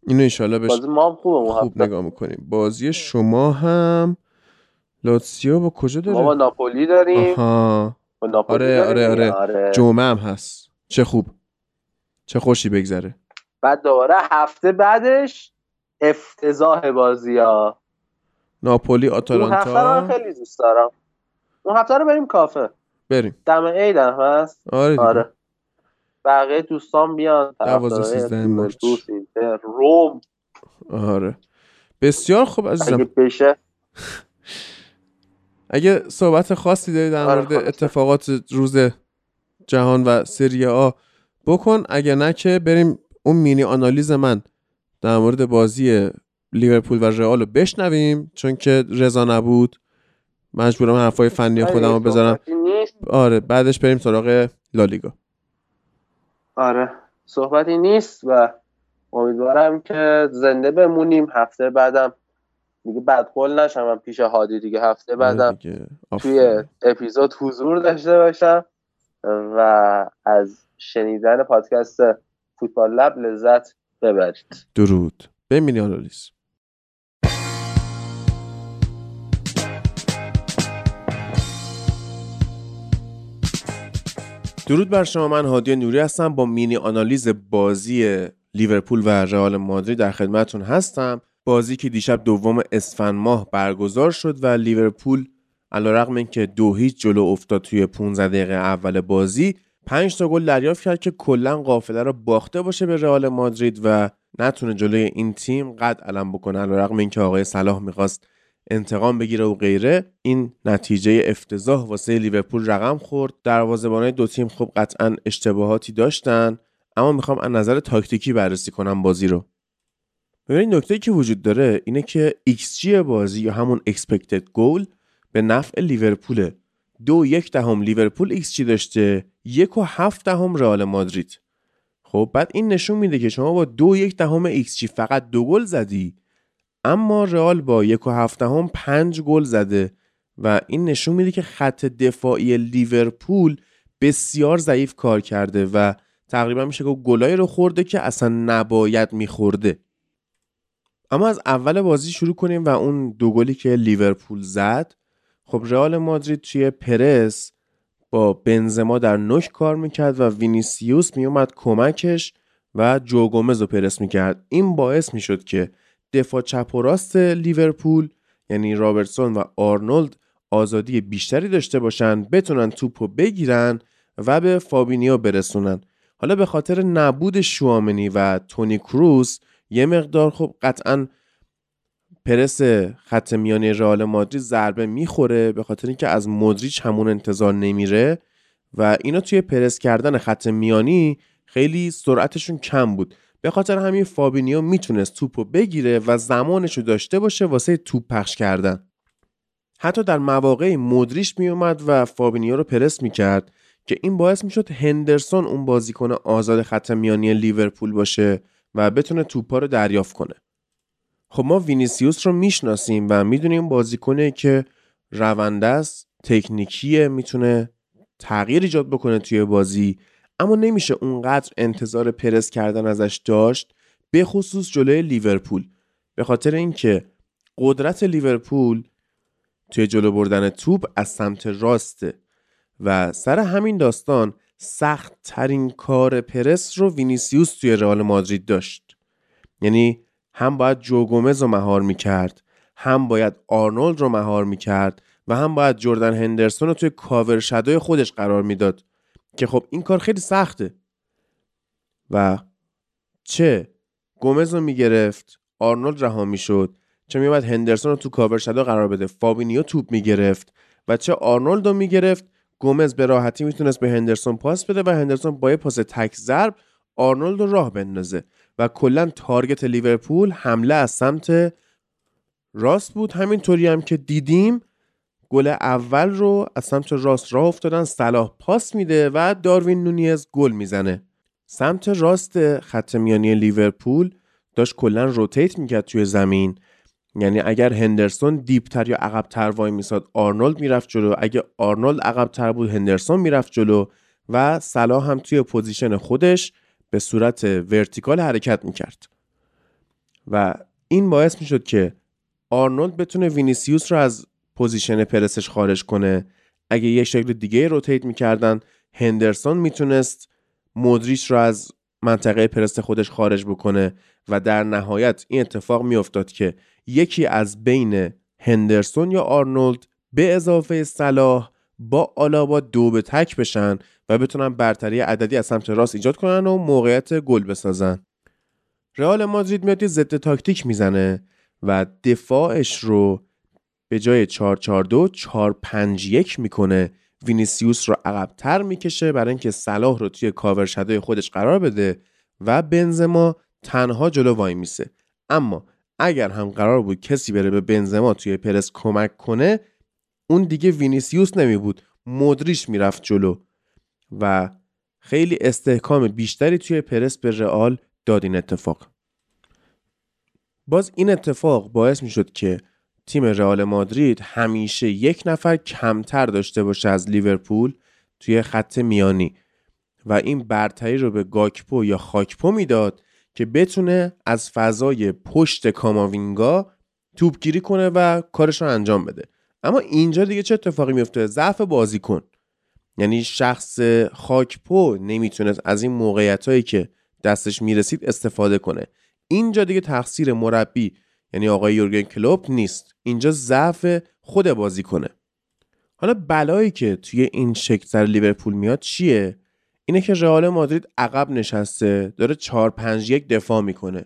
اینو انشالله بش بازی ما هم خوبه خوب نگاه می‌کنیم. بازی شما هم لاتسیو با کجا داره؟ ما با ناپولی داریم. آها. با ناپولی آره آره داریم. آره, آره. جمعه هم هست. چه خوب. چه خوشی بگذره. بعد دوباره هفته بعدش افتضاح بازی ها. ناپولی اون هفته رو آتالانتا خیلی دوست دارم. اون هفته رو بریم کافه. بریم. دم عید هم هست. آره دیگه. آره. بقیه دوستان بیان. دوازده، طرفدارای سیزده مارچ. یوونتوس، اینتر، روم. آره. بسیار خوب اگه عزیزم بشه. اگه صحبت خاصی داری در آره، مورد. اتفاقات روز جهان و سری آ بکن. اگه نه که بریم اون مینی آنالیز من در مورد بازی لیورپول و رئال رو بشنویم چون که رضا نبود. مجبورم حرفای فنی آره، خودم رو بذارم. آره بعدش بریم سراغ لالیگا. آره صحبتی نیست و امیدوارم که زنده بمونیم. هفته بعدم دیگه بدقول نشم من پیش هادی دیگه هفته بعدم آره دیگه. توی. اپیزود حضور داشته باشم و از شنیدن پادکست فوتبال لب لذت ببرید. درود. به مینی آنالیز درود بر شما. من هادی نوری هستم. با مینی آنالیز بازی لیورپول و رئال مادرید در خدمتتون هستم. بازی که دیشب دوم اسفند ماه برگزار شد و لیورپول علیرغم اینکه دو هیچ جلو افتاد توی 15 دقیقه اول بازی 5 تا گل دریافت کرد که کلا قافله رو باخته باشه به رئال مادرید و نتونه جلوی این تیم قد علم بکنه. علیرغم اینکه آقای صلاح می‌خواست انتقام بگیره و غیره این نتیجه افتضاح واسه لیورپول رقم خورد. دروازه‌بانای دو تیم خب قطعا اشتباهاتی داشتن اما می‌خوام از نظر تاکتیکی بررسی کنم بازی رو. ببینید نکته که وجود داره اینه که XG بازی یا همون expected goal به نفع لیورپوله. دو یک دهم لیورپول XG داشته یک و هفت دهم رئال مادرید. خب بعد این نشون میده که شما با دو یک دهم XG فقط دو گل زدی اما رئال با یک و هفت دهم پنج گل زده و این نشون میده که خط دفاعی لیورپول بسیار ضعیف کار کرده و تقریبا میشه که گلایی رو خورده که اصلا نباید میخورده. اما از اول بازی شروع کنیم و اون دو گلی که لیورپول زد خب رئال مادرید توی پرس با بنزما در نوک کار می‌کرد و وینیسیوس میومد کمکش و جو گومز رو پرس می‌کرد. این باعث می‌شد که دفاع چپ و راست لیورپول یعنی رابرتسون و آرنولد آزادی بیشتری داشته باشن بتونن توپ رو بگیرن و به فابینیو برسونن. حالا به خاطر نبود شوامنی و تونی کروس یه مقدار خب قطعا پرس خط میانی رئال مادرید ضربه می‌خوره به خاطر اینکه از مدریچ همون انتظار نمیره و اینا توی پرس کردن خط میانی خیلی سرعتشون کم بود. به خاطر همین فابینیو می‌تونست توپ رو بگیره و زمانش رو داشته باشه واسه توپ پخش کردن. حتی در مواقع مدریچ میومد و فابینیو رو پرس می‌کرد که این باعث می‌شد هندرسون اون بازیکن آزاد خط میانی لیورپول باشه و بتونه توپا رو دریافت کنه. خب ما وینیسیوس رو می‌شناسیم و می‌دونیم بازیکنه که رونده است تکنیکیه می‌تونه تغییر ایجاد بکنه توی بازی اما نمیشه اونقدر انتظار پرس کردن ازش داشت به خصوص جلوی لیورپول. به خاطر اینکه قدرت لیورپول توی جلو بردن توپ از سمت راسته و سر همین داستان سخت ترین کار پرس رو وینیسیوس توی رئال مادرید داشت. یعنی هم باید جو گومز رو مهار می‌کرد هم باید آرنولد رو مهار می‌کرد و هم باید جردن هندرسون رو توی cover shadow ی خودش قرار می‌داد. که خب این کار خیلی سخته. و چه؟ گومز رو می‌گرفت آرنولد رها می‌شد. چه میومد هندرسون رو تو cover shadow قرار بده فابینیو توپ می‌گرفت و چه آرنولد رو می‌گرفت گومز به راحتی می‌تونست به هندرسون پاس بده و هندرسون با یه پاس تک ضرب آرنولد رو راه بندازه و کلا target لیورپول حمله از سمت راست بود. همینطوری هم که دیدیم گل اول رو از سمت راست راه افتادن صلاح پاس میده و داروین نونیز گل می‌زنه. سمت راست خط میانی لیورپول داشت کلا rotate می‌کرد توی زمین. یعنی اگر هندرسون deep تر یا عقبتر وای میساد آرنولد می‌رفت جلو. اگه آرنولد عقبتر بود هندرسون می‌رفت جلو و صلاح هم توی position خودش به صورت vertical حرکت می‌کرد. و این باعث می‌شد که آرنولد بتونه وینیسیوس رو از position پرسش خارج کنه. اگه یه شکل دیگه روتیت می‌کردن هندرسون می‌تونست مدریش رو از منطقه پرست خودش خارج بکنه و در نهایت این اتفاق میافتاد که یکی از بین هندرسون یا آرنولد به اضافه صلاح با آلابا دو به تک بشن و بتونن برتری عددی از سمت راست ایجاد کنن و موقعیت گل بسازن. رئال مادرید میاد ضد تاکتیک می‌زنه و دفاعش رو به جای 442 451 می‌کنه. وینیسیوس رو عقبتر می‌کشه برای اینکه صلاح رو توی cover shadow ی خودش قرار بده و بنزما تنها جلو وای میسه. اما اگر هم قرار بود کسی بره به بنزما توی پرس کمک کنه اون دیگه وینیسیوس نمی بود مدریچ می‌رفت جلو و خیلی استحکام بیشتری توی پرس به رئال داد این اتفاق. باز این اتفاق باعث می‌شد که تیم رئال مادرید همیشه یک نفر کمتر داشته باشه از لیورپول توی خط میانی و این برتری رو به گاکپو یا خاکپو می‌داد که بتونه از فضای پشت کاماوینگا توپگیری کنه و کارش رو انجام بده. اما اینجا دیگه چه اتفاقی میفته؟ ضعف بازیکن. یعنی شخص خاکپو نمی‌تونست از این موقعیت هایی که دستش می‌رسید استفاده کنه. اینجا دیگه تقصیر مربی یعنی آقای یورگن کلوپ نیست. اینجا ضعف خود بازی کنه حالا بلایی که توی این شکل سر لیورپول میاد چیه؟ اینه که رئال مادرید عقب نشسته داره 4 5 1 دفاع می‌کنه.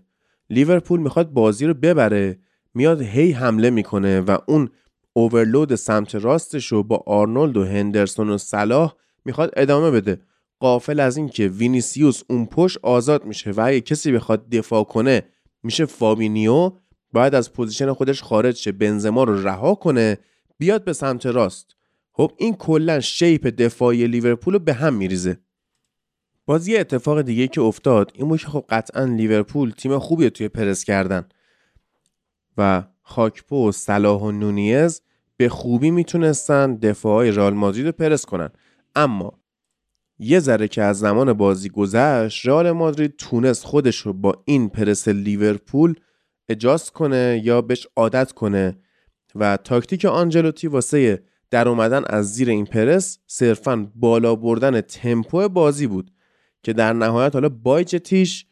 لیورپول می‌خواد بازی رو ببره میاد هی حمله می‌کنه و اون اوورلود سمت راستش رو با آرنولد و هندرسون و صلاح می‌خواد ادامه بده. غافل از اینکه وینیسیوس اون پشت آزاد میشه و اگه کسی بخواد دفاع کنه میشه فابینیو باید از position خودش خارج شه بنزما رو رها کنه بیاد به سمت راست. خب این کلا shape دفاعی لیورپول رو به هم میریزه. باز یه اتفاق دیگه که افتاد. این بود خب قطعا لیورپول تیم خوبیه توی پرس کردن. و خاکپو و صلاح و نونیز به خوبی می‌تونستن دفاعی رال مادرید رو پرس کنن. اما یه ذره که از زمان بازی گذشت رئال مادرید تونست خودش رو با این پرس لیورپول اجاز کنه یا بهش عادت کنه. و تاکتیک آنجلوتی واسه در اومدن از زیر این پرس صرفا بالا بردن تمپو بازی بود. که در نهایت حالا بایچتیش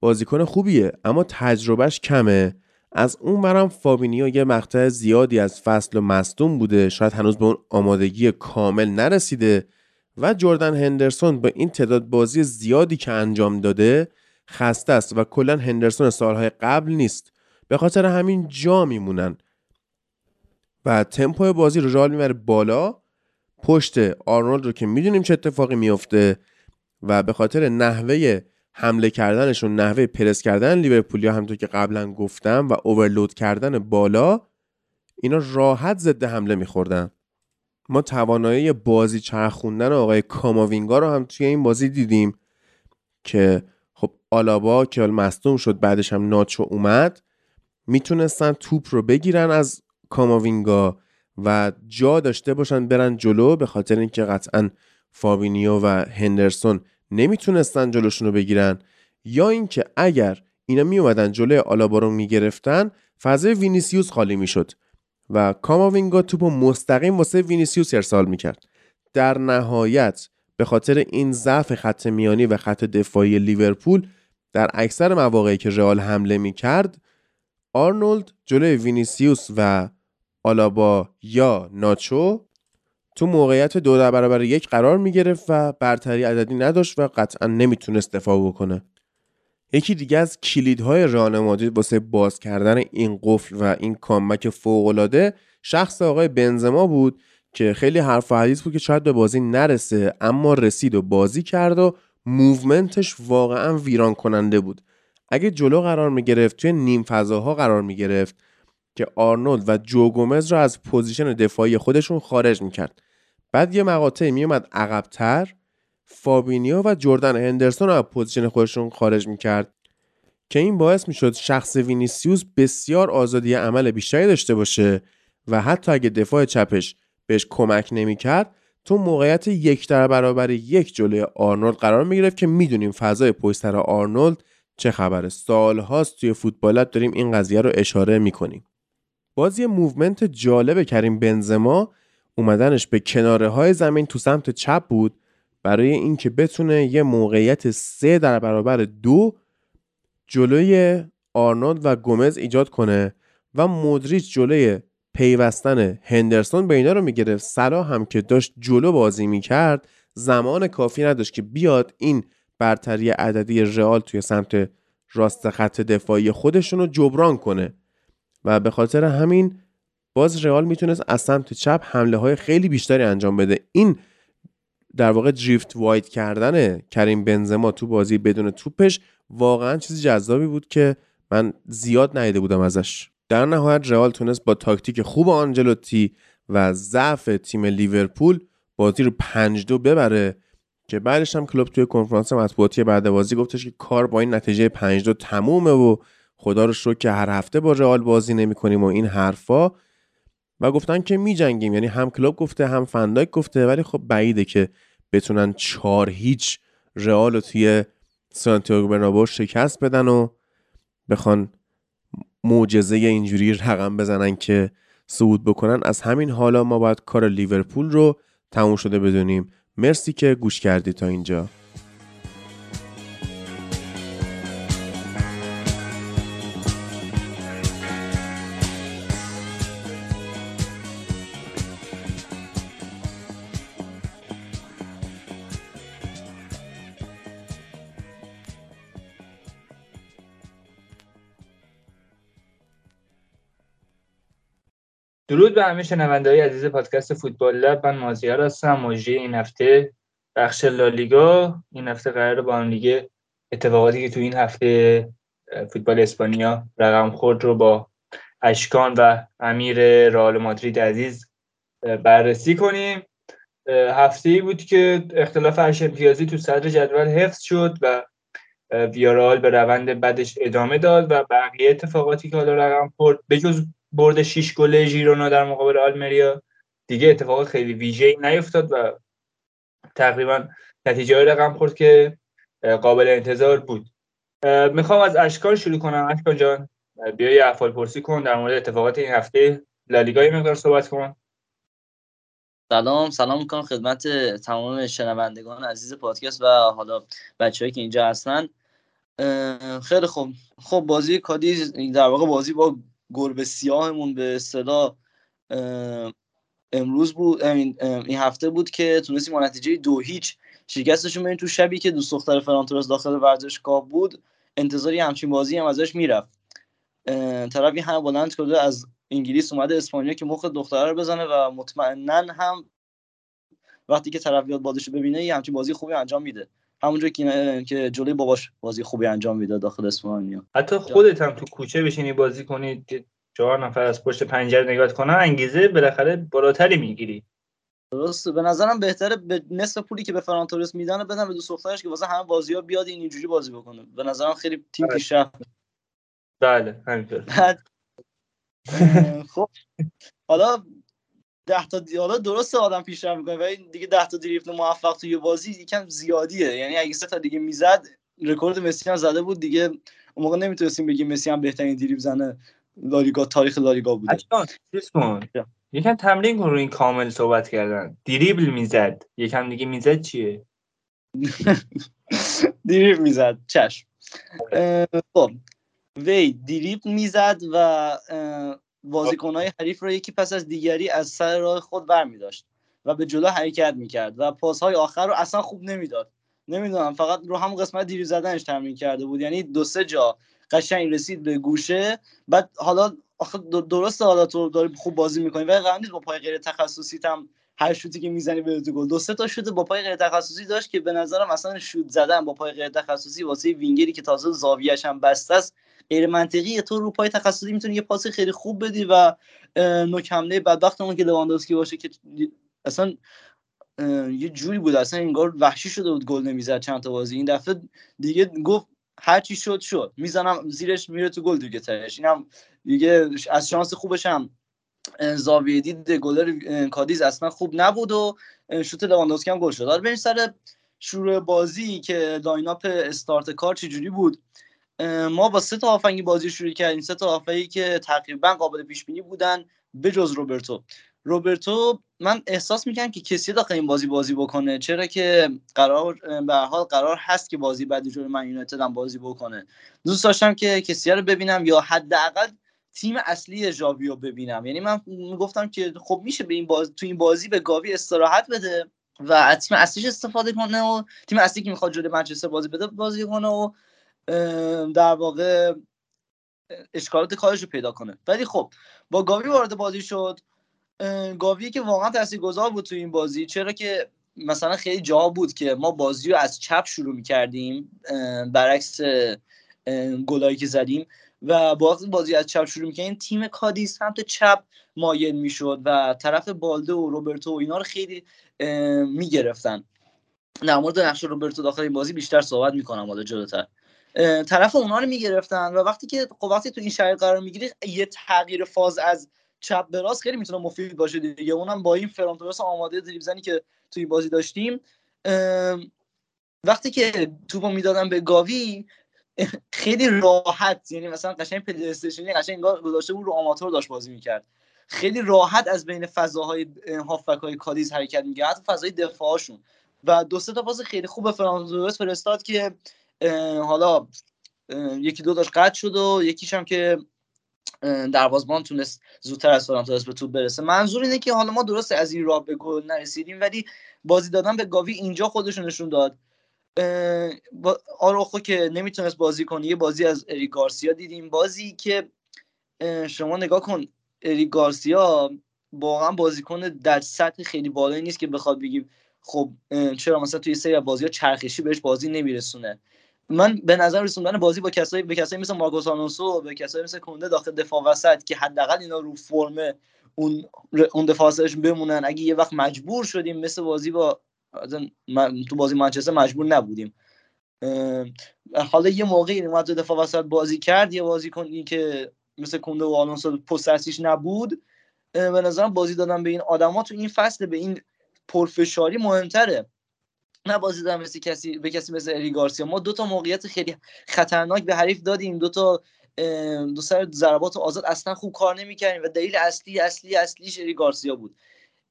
بازیکن خوبیه اما تجربهش کمه. از اون برم فابینیو یه مقطع زیادی از فصل و مصدوم بوده. شاید هنوز به اون آمادگی کامل نرسیده و جردن هندرسون با این تعداد بازی زیادی که انجام داده خسته است و کلا هندرسون سالهای قبل نیست. به خاطر همین جا میمونن. و تمپو بازی رو رال می‌بره بالا. پشت آرنولد رو که می‌دونیم چه اتفاقی میفته و به خاطر نحوه حمله کردنشون نحوه پرس کردن لیورپولیا همونطور که قبلا گفتم و اوورلود کردن بالا اینا راحت ضد حمله میخوردن. ما توانایی بازی چرخوندن آقای کاماوینگا رو هم توی این بازی دیدیم که خب آلابا که مصدوم شد بعدش هم ناچو اومد می‌تونستن توپ رو بگیرن از کاماوینگا و جا داشته باشن برن جلو به خاطر اینکه قطعا فابینیو و هندرسون نمی‌تونستن جلوشون رو بگیرن یا اینکه اگر اینا میومدن جلوی آلابا رو می‌گرفتن فضای وینیسیوس خالی می‌شد و کاماوینگا توپ مستقیم واسه وینیسیوس ارسال می‌کرد. در نهایت به خاطر این ضعف خط میانی و خط دفاعی لیورپول در اکثر مواقعی که رئال حمله می‌کرد آرنولد جلوی وینیسیوس و آلابا یا ناچو تو موقعیت دو در برابر یک قرار می‌گرفت و برتری عددی نداشت و قطعا نمی‌تونست دفاع بکنه. یکی دیگه از کلیدهای رئال مادرید واسه باز کردن این قفل و این کامبک فوقالعاده شخص آقای بنزما بود که خیلی حرف و حدیث بود که شاید به بازی نرسه اما رسید و بازی کرد و موومنتش واقعا ویران کننده بود. اگه جلو قرار می گرفت توی نیم فضاها قرار می گرفت که آرنولد و جو گومز رو از position دفاعی خودشون خارج می کرد بعد یه مقاطعی می اومد عقبتر. فابینیو و جردن هندرسون رو از position خودشون خارج می کرد که این باعث می شد شخص وینیسیوس بسیار آزادی عمل بیشتری داشته باشه و حتی اگه دفاع چپش بهش کمک نمی‌کرد تو موقعیت یک در برابر یک جلوی آرنولد قرار می گرفت که می‌دونیم فضای پشت سر آرنولد چه خبره. سال هاست توی فوتبالت داریم این قضیه رو اشاره می‌کنیم. باز یه movement جالب کریم بنزما اومدنش به کناره های زمین تو سمت چپ بود برای اینکه بتونه یه موقعیت سه در برابر دو جلوی آرنولد و گومز ایجاد کنه و مودریچ جلوی پیوستن هندرسون به اینا رو می‌گرفت صلاح هم که داشت جلو بازی می‌کرد زمان کافی نداشت که بیاد این برتری عددی رئال توی سمت راست خط دفاعی خودشون رو جبران کنه. و به خاطر همین باز رئال می‌تونست از سمت چپ حمله های خیلی بیشتری انجام بده. این در واقع دریفت واید کردن کریم بنزما تو بازی بدون توپش واقعا چیزی جذابی بود که من زیاد ندیده بودم ازش. در نهایت رئال تونست با تاکتیک خوب آنجلوتی و ضعف تیم لیورپول بازی رو پنج دو ببره که بعدش هم کلوب توی کنفرانس مطبوعاتی بعد بازی گفتش که کار با این نتیجه 5 دو تمومه و خدا رو شکر که هر هفته با رئال بازی نمی‌کنیم و این حرفا و گفتن که میجنگیم. یعنی هم کلوب گفته هم فندایک گفته. ولی خب بعیده که بتونن چهار هیچ رئال رو توی سانتیاگو برنابو شکست بدن و بخوان معجزه اینجوری رقم بزنن که صعود بکنن. از همین حالا ما باید کار لیورپول رو تموم شده بدونیم. مرسی که گوش کردی تا اینجا. درود به همه شنونده های عزیز پادکست فوتبال لب. من مازیار هستم مجری این هفته بخش لالیگا. این هفته قرار با هم دیگه اتفاقاتی که تو این هفته فوتبال اسپانیا رقم خورد رو با اشکان و امیر رئال مادرید عزیز بررسی کنیم. هفته ای بود که اختلاف هشت امتیازی تو صدر جدول حفظ شد و ویارال به روند بدش ادامه داد و بقیه اتفاقاتی که حالا رقم خورد به جز برد 6 گل ژیرونا در مقابل آلمریا. دیگه اتفاقات خیلی ویژه‌ای نیفتاد و تقریبا نتیجه رقم خورد که قابل انتظار بود. می‌خوام از اشکال شروع کنم. اشکال جان بیا یه احوال پرسی کن در مورد اتفاقات این هفته لالیگا مقدار صحبت کن. سلام سلام می‌کنم خدمت تمام شنوندگان عزیز پادکست و حالا بچههایی که اینجا هستن. خیلی خوب. خب بازی کادیز در واقع بازی با گربه سیاهمون به صدا امروز بود این, هفته بود که تونستیم با نتیجه دو هیچ شکستشون بریم تو شبی که دوست دختر فرانتورس داخل ورزشگاه بود. انتظاری همچین بازی هم ازش می‌رفت. طرفی هم بلند کرده از انگلیس اومده اسپانیا که مخ دختره رو بزنه و مطمئنا هم وقتی که طرف بیاد بازیشو ببینه یه همچین بازی خوبی انجام میده. همونجا که که جلوی باباش بازی خوبی انجام میده داخل اسپانیا. حتی خودت هم تو کوچه بشینی بازی کنی چهار نفر از پشت پنجره نگاه کنن انگیزه بالاخره بالاتری می‌گیری. درسته. به نظرم بهتره به نصف پولی که به فرانتورس میدن بدن به دو دخترش که واسه همه بازی ها بیاد این اینجوری بازی بکنه. به نظرم خیلی تیم بله. پیشرفت. بله همینطور. خب. حالا ده تا. حالا درسته آدم پیشرفت می‌کنه ولی دیگه ده تا دریفت موفق توی بازی یکم زیادیه. یعنی اگه سه تا دیگه می‌زد رکورد مسی هم زده بود دیگه. اون موقع نمی‌تونستیم بگیم مسی هم بهترین دریبل زنه لالیگا تاریخ لالیگا بوده. یکم تمرین کن رو این کامل صحبت کردن. دریبل می‌زد. یکم دیگه می‌زد چیه؟ دریبل می‌زد. چشم. خب. وی دریبل می‌زد و بازیکنهای حریف رو یکی پس از دیگری از سر راه خود برمیداشت و به جلو حرکت می‌کرد و پاسهای آخر رو اصلا خوب نمی‌داد. نمی‌دونم فقط رو همون قسمت دیری زدنش تمرین کرده بود. یعنی دو سه جا قشنگ رسید به گوشه. بعد حالا آخه در- درسته حالا تو داری خوب بازی می‌کنی ولی قرار نیست با پای غیر تخصصی هم هر شوتی که می‌زنی به تو گل. دو سه تا شوت با پای غیر تخصصی داشت که به نظرم اصلا شوت زدن با پای غیر تخصصی واسه وینگری که تازه زاویه‌اش هم بسته است غیر منطقیه تو رو پای تخصصی می‌تونی یه پاس خیلی خوب بدی و نوک حمله بدبختمون که لواندوسکی باشه که اصلا یه جوری بود اصلا انگار وحشی شده بود گل نمی‌زد چند تا بازی. این دفعه دیگه گفت هر چی شد شد. می‌زنم زیرش میره تو گل دیگه تهش اینم دیگه از شانس خوبش هم زاویه گلر کادیز اصلا خوب نبود و شوت لواندوسکی هم گل شد. بریم سر شروع بازی که line-up استارت کار چجوری بود؟ ما با سه تا هافبکی بازی شروع کردیم. سه تا هافبکی که تقریبا قابل پیش بینی بودن بجز روبرتو. روبرتو من احساس می‌کنم که کسی داخل این بازی بازی بکنه. چرا که قرار به حال قرار هست که بازی بعدی جلوی من یونایتد هم بازی بکنه. دوست داشتم که کسی رو ببینم یا حداقل تیم اصلی ژاویو ببینم. یعنی من گفتم که خب میشه به این باز تو این بازی به گاوی استراحت بده و از تیم اصلیش استفاده کنه و تیم اصلی که می‌خواد جلوی منچستر بازی بده بازی کنه و در واقع اشکالات کارش رو پیدا کنه. ولی خب با گاوی وارد بازی شد. گاوی که واقعا تاثیرگذار بود تو این بازی چرا که مثلا خیلی جا بود که ما بازی رو از چپ شروع می‌کردیم برعکس گلایی که زدیم و با بازی از چپ شروع می‌کردیم. تیم کادی سمت چپ مایل می‌شد و طرف بالده و روبرتو و اینا رو خیلی می‌گرفتن. در مورد نقش روبرتو داخل این بازی بیشتر صحبت می‌کنم حالا جلوتر. طرف اونا رو می‌گرفتن و وقتی که خب وقتی تو این شرایط قرار می‌گیری یه تغییر فاز از چپ به راست خیلی می‌تونه مفید باشه دیگه. اونم با این فرانتورس آماده دریبل زنی که توی بازی داشتیم. وقتی که توپو می‌دادن به گاوی خیلی راحت یعنی مثلا قشنگ پلی استیشنی قشنگ انگار گذاشته بود رو آماتور داشت بازی می‌کرد. خیلی راحت از بین فضاهای هافبک های حرکت می‌کرد فضای دفاعشون. و دو سه تا پاس خیلی خوب به فرانتورس فرستاد که حالا یکی دو داشت قطع شد و یکیش هم که اه، دروازه‌بان تونست زودتر از فرانتورس به توپ برسه. منظور اینه که حالا ما درست از این راه به گل نرسیدیم ولی بازی دادن به گاوی اینجا خودشون نشون داد. آروخو که نمی‌تونست بازی کنه یه بازی از اریک گارسیا دیدیم. بازی که شما نگاه کن اریک گارسیا واقعا بازیکن در سطح خیلی بالایی نیست که بخواد بگیم خب چرا مثلا توی سری بازی ها چرخشی بهش بازی نمیرسونه. من به نظر رسوندن بازی با کسایی به کسایی مثل مارکوس آلونسو به کسایی مثل کنده داخل دفاع وسط که حداقل اینا رو فرم اون اون دفاع بمونن. اگه یه وقت مجبور شدیم مثل بازی با تو بازی منچستر مجبور نبودیم. حالا یه موقعی اومد دفاع وسط بازی کرد یه بازی کنی که مثل کنده و آلونسو پست نبود. به نظرم بازی دادن به این آدما تو این فصل به این پرفشاری مهمتره. نه بازی دادن مثل کسی به کسی مثل اری گارسیا. ما دو تا موقعیت خیلی خطرناک به حریف دادیم. دو تا دو سر ضربات آزاد اصلا خوب کار نمی‌کردیم و دلیل اصلی اصلی اصلیش اری گارسیا بود.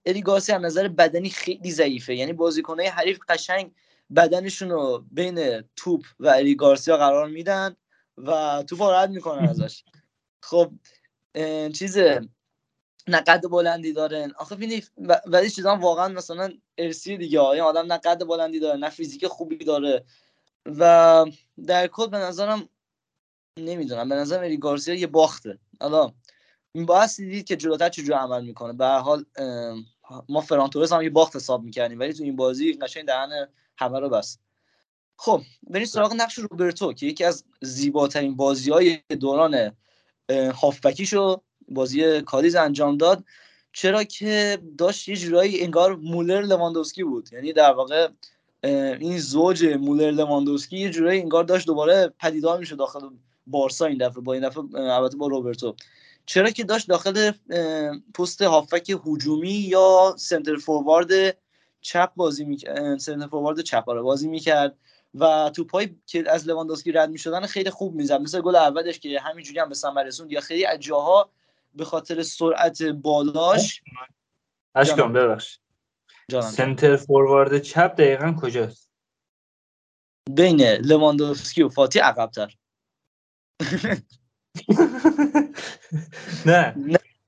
اری گارسیا هم نظر بدنی خیلی ضعیفه. یعنی بازیکنهای حریف قشنگ بدنشون رو بین توپ و اری گارسیا قرار میدن و توپ رد می‌کنن ازش. خب چیز نقد بلندی داره. آخه ببینی ولی چیزا واقعا مثلا ارسی دیگه این آدم نقد بلندی داره نه فیزیک خوبی داره. و در کل به نظرم نمی‌دونم. به نظرم اری گارسیا یه باخته. حالا باید دید که جلوتر چجوری عمل می‌کنه. به حال ما فرانتورس هم یه باخت حساب می‌کردیم ولی تو این بازی قشنگ دهن همه رو بست. خب بریم سراغ نقش روبرتو که یکی از زیباترین بازی های دوران هافبکیشو بازی کادیز انجام داد. چرا که داشت یه جورایی انگار مولر لواندوسکی بود. یعنی در واقع این زوج مولر لواندوسکی یه جورایی انگار داشت دوباره پدیدار میشه داخل بارسا این دفعه با این دفعه البته با روبرتو. چرا که داشت داخل پست هافبک هجومی یا center forward چپ بازی می‌کرد سنتر فوروارد چپ آره بازی می‌کرد و توپای که از لواندوسکی رد می‌شدن خیلی خوب می‌زد. مثل گل اولش که همینجوری هم به ثمر رسوند یا خیلی از جاها به خاطر سرعت بالاش. اشکام ببخش. سنتر فوروارد چپ دقیقا کجاست؟ بین لواندوفسکی و فاتی عقبتر. نه.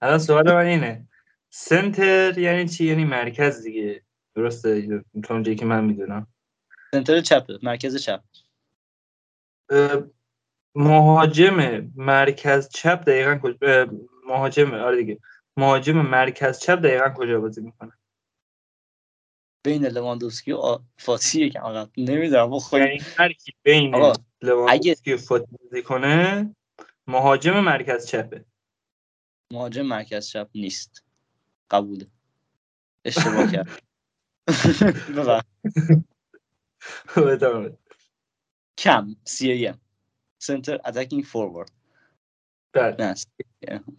الان سوال من اینه. سنتر یعنی چی؟ یعنی مرکز دیگه. درسته؟ تا اونجایی که من می‌دونم. سنتر چپه. مرکز چپ. مهاجم مرکز چپ دقیقا مهاجم آره دیگه. مهاجم مرکز چپ دقیقا کجا بازی می‌کنه؟ بین لواندوسکی و فاتی که آقا نمی‌دونم خب یعنی هر کی بین لواندوسکی و فاتی بازی کنه مهاجم مرکز چپه. مهاجم مرکز چپ نیست. قبوله. اشتباه کرد. CAM CM. center attacking forward نه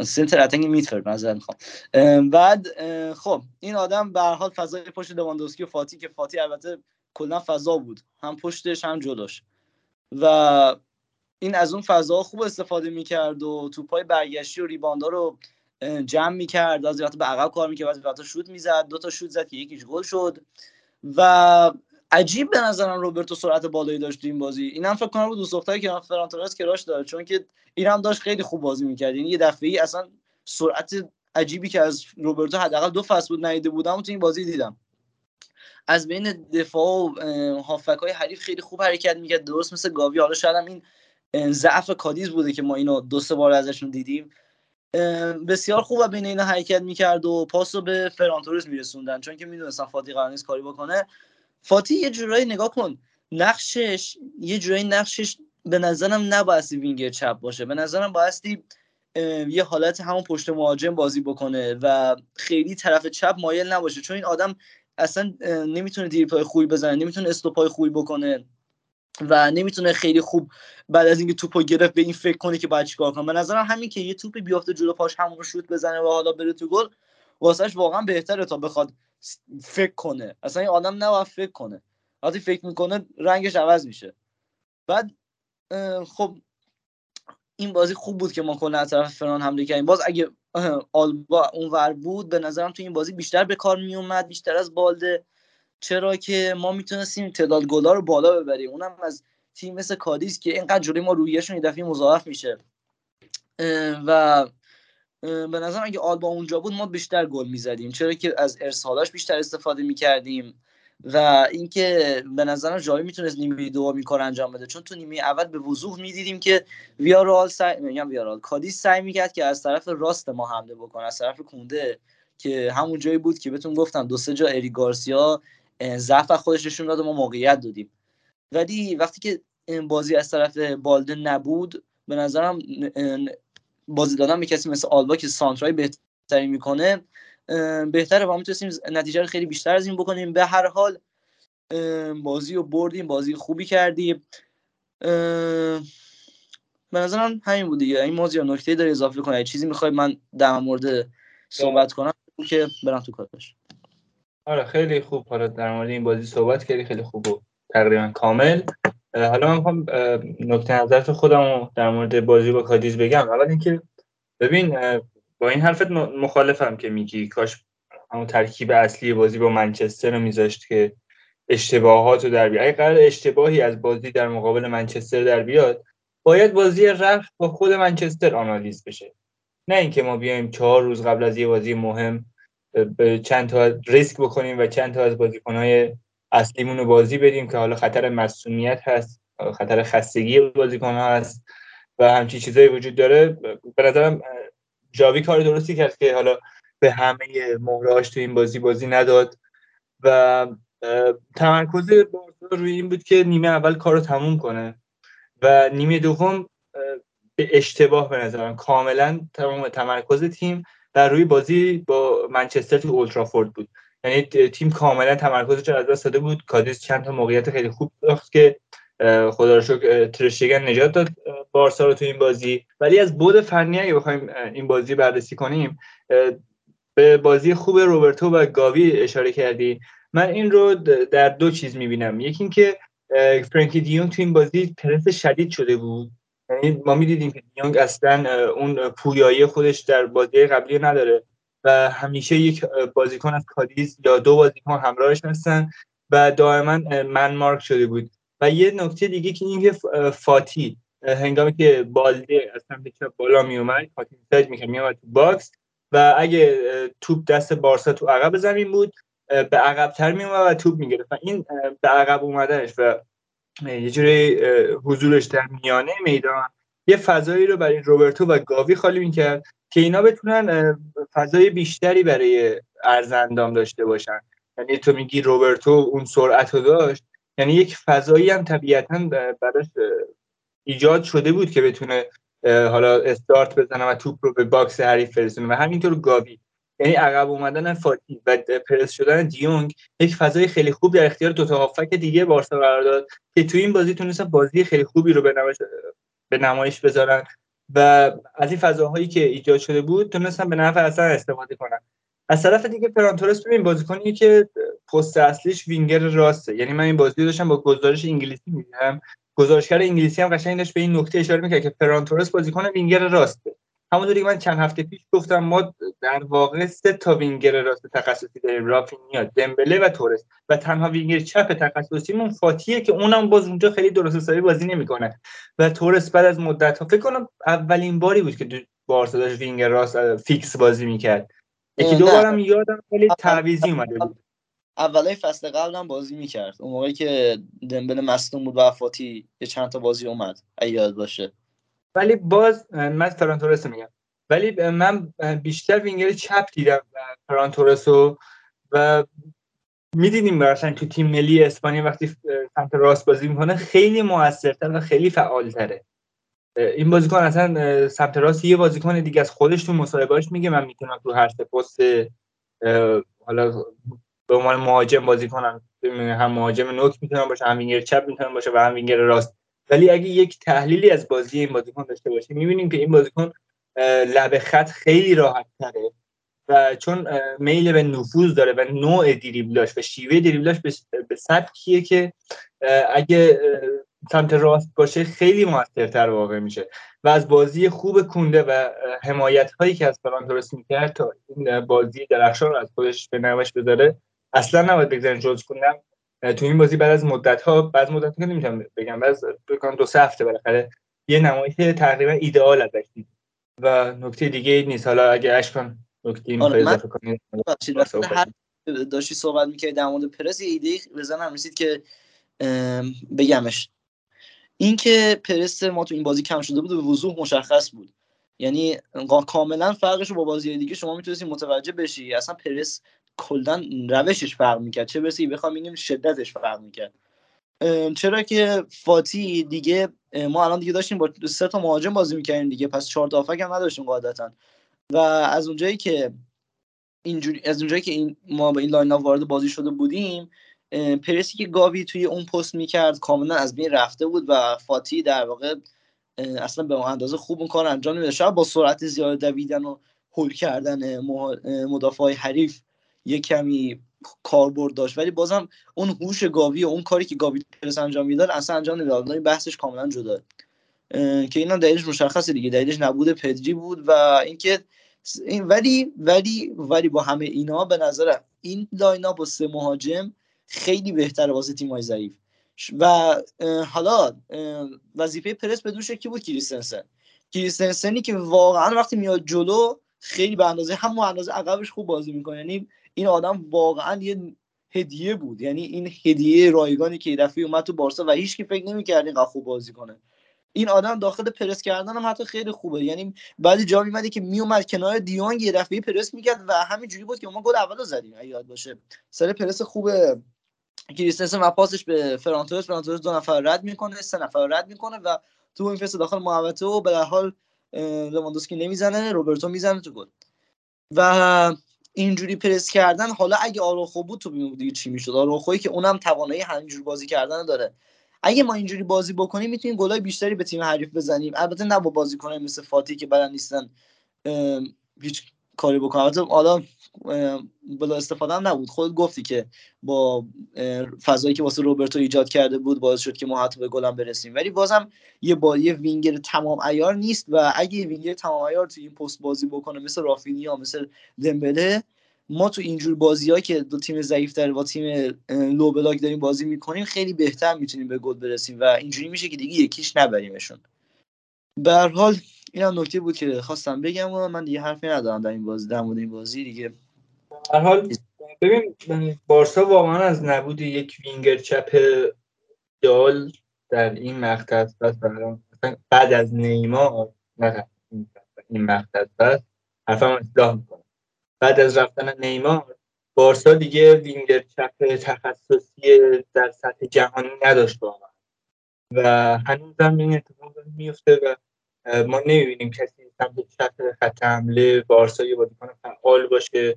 center attacking midfielder عذر می‌خوام. بعد خب این آدم به حال فضای پشت لواندوسکی و فاتی که فاتی البته کلا فضا بود هم پشتش هم جلوش. و این از اون فضا خوب استفاده می‌کرد و توپای برگشتی و ریباندا رو جمع می‌کرد. از به عقب کار می‌کرد از وقت شوت می‌زد دو تا شوت زد که یکیش گل شد. و عجیب به نظرم روبرتو سرعت بالایی داشت این بازی. اینم فکر کنم بود دوست دختری که فرانتورس کراش داره چون که اینم داشت خیلی خوب بازی می‌کرد. یعنی یه دفعه اصلا سرعت عجیبی که از روبرتو حداقل دو فصل بود ندیده بودم تو این بازی دیدم. از بین دفاع و هافک های حریف خیلی خوب حرکت می‌کرد. درست مثل گاوی. حالا شاید این ضعف کادیز بوده که ما اینو دو سه بار ازشون دیدیم. بسیار خوب بین اینا حرکت می‌کرد و پاس رو به فرانتورس میرسوندن. چون که می‌دونستن فاتی قرار نیست کاری بکنه. فاتی یه جورایی نگاه کن نقشش یه جورایی نقشش به نظرم نبایستی وینگر چپ باشه. به نظرم بایستی یه حالت همون پشت مهاجم بازی بکنه و خیلی طرف چپ مایل نباشه. چون این آدم اصلا نمی‌تونه دیرپای خوبی بزنه نمی‌تونه استوپای خوبی بکنه و نمی‌تونه خیلی خوب بعد از اینکه توپو گرفت به این فکر کنه که باید چیکار کنه. به نظرم همین که یه توپ بیافته جلو پاش همون رو شوت بزنه و حالا بره تو گل واسهش واقعا بهتره تا بخواد فکر کنه. اصلا این آدم نباید فکر کنه. وقتی فکر می‌کنه رنگش عوض میشه. بعد خب این بازی خوب بود که ما کلا از طرف فران حمله کردیم. باز اگه آلبا اونور بود به نظرم تو این بازی بیشتر به کار میومد بیشتر از بالده. چرا که ما می‌تونستیم تعداد گلا رو بالا ببریم. اونم از تیم مثل کادیس که اینقدر جلوی ما رویشون یه دفعه مضاعف میشه. و به نظرم اگه آلبا اونجا بود ما بیشتر گل می‌زدیم. چرا که از ارسالاش بیشتر استفاده می‌کردیم. و اینکه به نظرم جایی می‌تونست نیمه دوم کار انجام بده. چون تو نیمه اول به وضوح می‌دیدیم که ویارال سعی میگم ویارال کادیس سعی می‌کرد که از طرف راست ما حمله بکنه از طرف کونده که همون جایی بود که بهتون گفتم دو سه جا اری گارسیا ضعف خودش نشون داد و ما موقعیت دادیم. ولی وقتی که این بازی از طرف بالده نبود به نظرم بازی دادن به کسی مثل آلبا که سانترای بهتری می‌کنه بهتره و می‌تونستیم نتیجه رو خیلی بیشتر از این بکنیم. به هر حال بازی رو بردیم بازی خوبی کردیم. به نظرم همین بود دیگه. این موضوع نکته داره اضافه کنه چیزی می‌خوای من در مورد صحبت کنم که برم تو کارش آره خیلی خوب. حالا در مورد این بازی صحبت کردی خیلی خوب و تقریبا کامل. حالا من می‌خوام نکته نظرت خودم در مورد بازی با کادیز بگم. اول اینکه ببین با این حرفت مخالفم که میگی. کاش همون ترکیب اصلی بازی با منچستر رو میذاشت که اشتباهات رو در بیاد اگه قرار اشتباهی از بازی در مقابل منچستر در بیاد باید بازی رفت با خود منچستر آنالیز بشه. نه اینکه ما بیایم چهار روز قبل از یه بازی مهم چند تا ریسک بکنیم و چند تا از بازیکنهای اصلیمون رو بازی بدیم که حالا خطر مسئولیت هست خطر خستگی بازیکن ها هست و همچین چیزایی وجود داره. به نظرم جاوی کار درستی کرد که حالا به همه مهرهاش تو این بازی بازی نداد و تمرکز روی این بود که نیمه اول کار رو تموم کنه و نیمه دوم به اشتباه به نظرم کاملا تمام تمرکز تیم در روی بازی با منچستر تو اولترافورد بود. یعنی تیم کاملا تمرکزش از دست داده بود. کادیس چند تا موقعیت خیلی خوب داشت که خدا رو شکر ترشگن نجات داد بارسا رو تو این بازی. ولی از بود فنی اگه بخوایم این بازی بررسی کنیم به بازی خوب روبرتو و گاوی اشاره کردی. من این رو در دو چیز می‌بینم. یکی اینکه فرانکی دیونگ تو این بازی پرس شدید شده بود. یعنی ما می‌دیدیم که دیونگ اصلا اون پویایی خودش در بازی قبلی نداره. و همیشه یک بازیکن از کادیز یا دو بازیکن همراهش هستن و دائما man mark شده بود. و یه نکته دیگه که اینکه فاتی هنگامی که بالده از سمت چپ بالا می اومد فاتی سج می‌کرد میومد تو box و اگه توپ دست بارسا تو عقب زمین بود به عقب تر می و توپ می‌گرفت. و این به عقب اومدنش و یه جوری حضورش در میانه میدان یه فضایی رو برای روبرتو و گاوی خالی می‌کرد. که اینا بتونن فضای بیشتری برای عرض اندام داشته باشن. یعنی تو میگی روبرتو اون سرعت رو داشت یعنی یک فضایی هم طبیعتا براش ایجاد شده بود که بتونه حالا استارت بزنه و توپ رو به box حریف بفرستونه و همینطور گاوی. یعنی عقب اومدن فاتی و پرس شدن دیونگ یک فضای خیلی خوب در اختیار دو تا هافبک دیگه بارسا قرار داد که تو این بازی تونستن بازی خیلی خوبی رو به نمایش بذارن. و از این فضاهایی که ایجاد شده بود تونستن به نفع اصلا استفاده کنن از طرف دیگه فران تورس ببین بازیکنی که پست اصلیش وینگر راسته. یعنی من این بازی داشتم با گزارش انگلیسی می‌دیدم. گزارشگر انگلیسی هم قشنگ داشت به این نکته اشاره می‌کرد که فران تورس بازیکن وینگر راسته. همونطوری که من چند هفته پیش گفتم ما در واقع سه تا وینگر راست تخصصی داریم رافینیا دمبله و تورس و تنها وینگر چپ تخصصیمون فاتیه که اونم باز اونجا خیلی درست حسابی بازی نمی‌کنه. و تورس بعد از مدت ها فکر کنم اولین باری بود که بارسا داشت وینگر راست فیکس بازی می‌کرد. یکی دو بارم یادم خیلی تعویضی اومده بود. اولای فصل قبلم بازی می‌کرد. اون موقعی که دمبله مصدوم بود و فاتی یه چند تا بازی اومد. یاد باشه. ولی باز من فران تورس میگم. ولی من بیشتر وینگر چپ دیدم فران تورس رو و می‌دیدیم مثلا تو تیم ملی اسپانیا وقتی سمت راست بازی می‌کنه خیلی موثرتر و خیلی فعالتره. این بازیکن اصلا سمت راست یه بازیکن دیگه از خودش تو مصاحبهاش میگه من می‌تونم تو هر سه پست حالا به عنوان مهاجم بازی کنم. هم مهاجم نوک می‌تونم باشه هم وینگر چپ می‌تونم باشه و هم وینگر راست ولی اگه یک تحلیلی از بازی این بازیکن داشته باشیم می‌بینیم که این بازیکن لب خط خیلی راحت تره و چون میل به نفوذ داره و نوع دریبلاش و شیوه دریبلاش به سبکیه که اگه سمت راست باشه خیلی موثرتر واقع میشه و از بازی خوب کونده و حمایت هایی که از فرانک درست می‌کرد تا این بازی درخشان رو از خودش به نمایش بذاره اصلا نباید بگذارین جز کنم. تو این بازی بعد از مدت ها بعد مدت ها نمی‌تونم بگم بعد بکنم دو سه هفته بالاخره یه نمایش تقریبا ایدئال ازش و نکته دیگه نیست. حالا اگه اشکان نکته می‌خوای اضافه کنید داشتی صحبت می‌کردی در مورد پرس یه ایده بزنم رسید که بگمش. اینکه پرس ما تو این بازی کم شده بود به وضوح مشخص بود. یعنی کاملا فرقش رو با بازی دیگه شما می‌تونستی متوجه بشی. اصلا پرس کلا روشش فرق می‌کرد. چه برسی بخوام بگیم شدتش فرق می‌کرد. چرا که فاتی دیگه ما الان دیگه داشتیم با سه تا مهاجم بازی می‌کردیم دیگه پس چهار تا هم نداشتیم قاعدتا. و از اونجایی که اینجوری از اونجایی که این ما با این لاین وارد بازی شده بودیم پرسی که گاوی توی اون پست می‌کرد کاملا از بین رفته بود و فاتی در واقع اصلا به اون اندازه خوب اون کار انجام نمیده شاید با سرعت زیاد دویدن و هول کردن مدافع های حریف یه کمی کاربرد داشت. ولی بازم اون هوش گاوی و اون کاری که گاوی پرس انجام می‌داد اصلا انجام نمی‌داد. این بحثش کاملا جدا. که اینا دلیلش مشخصه دیگه. دلیلش نبود پدری بود و اینکه این ولی ولی ولی با همه اینا به نظرم این لاینا با سه مهاجم خیلی بهتره واسه تیم‌های ضعیف. ش- و حالا وظیفه پرس به دوش کی بود کریستنسن. کریستنسنی که واقعا وقتی میاد جلو خیلی به اندازه هم اندازه عقبش خوب بازی می‌کنه. یعنی این آدم واقعا یه هدیه بود. یعنی این هدیه رایگانی که دفعه اومد تو بارسا و هیچ کی فکر نمی‌کرد اینقدر خوب بازی کنه. این آدم داخل پرس کردن هم حتی خیلی خوبه. یعنی بعضی جا می‌دیدی که میومد کنار دیونگ یه دفعه پرس می‌کرد و همینجوری بود که ما گل اول رو زدیم یاد باشه. سر پرس خوب کریستنسن و پاسش به فران تورس فران تورس دو نفر رد می‌کنه سه نفر رد می‌کنه و تو این فصل داخل محوطه و به حال لواندوسکی نمی‌زنه روبرتو می‌زنه تو گل. و اینجوری پرس کردن حالا اگه آروخو بود تو دیگه چی می‌شد؟ آروخویی که اونم توانایی همینجور بازی کردن داره. اگه ما اینجوری بازی بکنیم می‌تونیم گلای بیشتری به تیم حریف بزنیم. البته نه با بازیکنان مثل فاتی که بلد نیستن هیچ کاری بکنن. البته حالا بلا استفاده هم نبود. خود گفتی که با فضایی که واسه روبرتو ایجاد کرده بود باعث شد که ما حتی به گلم برسیم. ولی بازم یه با یه وینگر تمام عیار نیست و اگه وینگر تمام عیار تو این پست بازی بکنه مثل رافینیا مثل دمبله ما تو اینجور بازی که دو تیم ضعیف در با تیم low block داریم بازی می‌کنیم خیلی بهتر می‌تونیم به گل برسیم و اینجوری میشه که دیگه یک هیچ نبریمشون. به هر حال این هم نکته بود که خواستم بگم و من دیگه حرفی ندارم در این بازی در مورد این بازی دیگه. هر حال ببین بارسا واقعا از نبود یک وینگر چپ دال در این مقطع مثلا بعد از نیمار نه این مقطع بس حرفم اصلاح می‌کنم. بعد از رفتن نیمار بارسا دیگه وینگر چپ تخصصی در سطح جهانی نداشت واقعا. و هنوز هم این اتفاق میفته و ما نمی‌بینیم کسی سمت چپ خط حمله بارسا یه بازیکن فعال باشه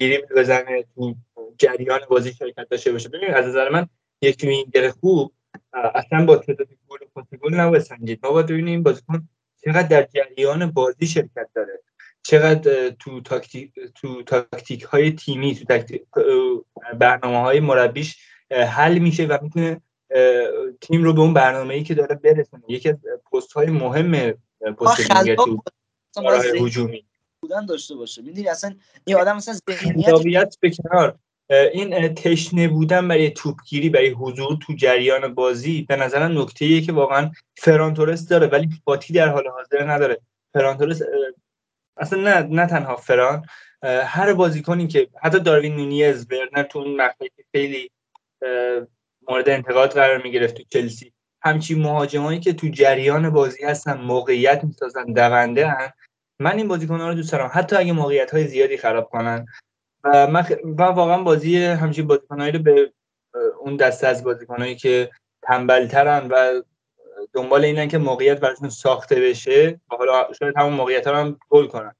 دریبل بزنه تو جریان بازی شرکت داشته باشه. ببین از نظر من یک وینگر خوب اصلا با تعداد گل و پاس گل نباید سنجید. ما باید ببینیم بازیکن چقدر در جریان بازی شرکت داره. چقدر تو تاکتیک تو تاکتیک های تیمی تو تاکتیک برنامه های مربیش حل میشه و می‌تونه تیم رو به اون برنامه ای که داره برسونه. یکی از پست های مهم پست ذهن هجومی. بودن داشته باشه. می‌دونی اصلا این آدم اصلا ذهنیت به کنار. این تشنه بودن برای توپگیری برای حضور تو جریان بازی به نظرم نکته ایه که واقعا فران تورس داره ولی فاتی در حال حاضر نداره. فران تورس اه، اصلا نه نه تنها فران هر بازیکنی که حتی داروین نونیز ورنر تو اون مقطعی که خیلی مورد انتقاد قرار می‌گرفت تو چلسی. همچین مهاجمایی که تو جریان بازی هستن موقعیت می‌سازن دونده هن. من این بازیکن‌ها رو دوست دارم. حتی اگه موقعیت های زیادی خراب کنن. و من, خ- من واقعا بازی همچین بازیکنایی رو به اون دسته از بازیکنایی که تنبلترن و دنبال اینن که موقعیت براشون ساخته بشه و حالا شاید همون موقعیت رو هم گل کنن.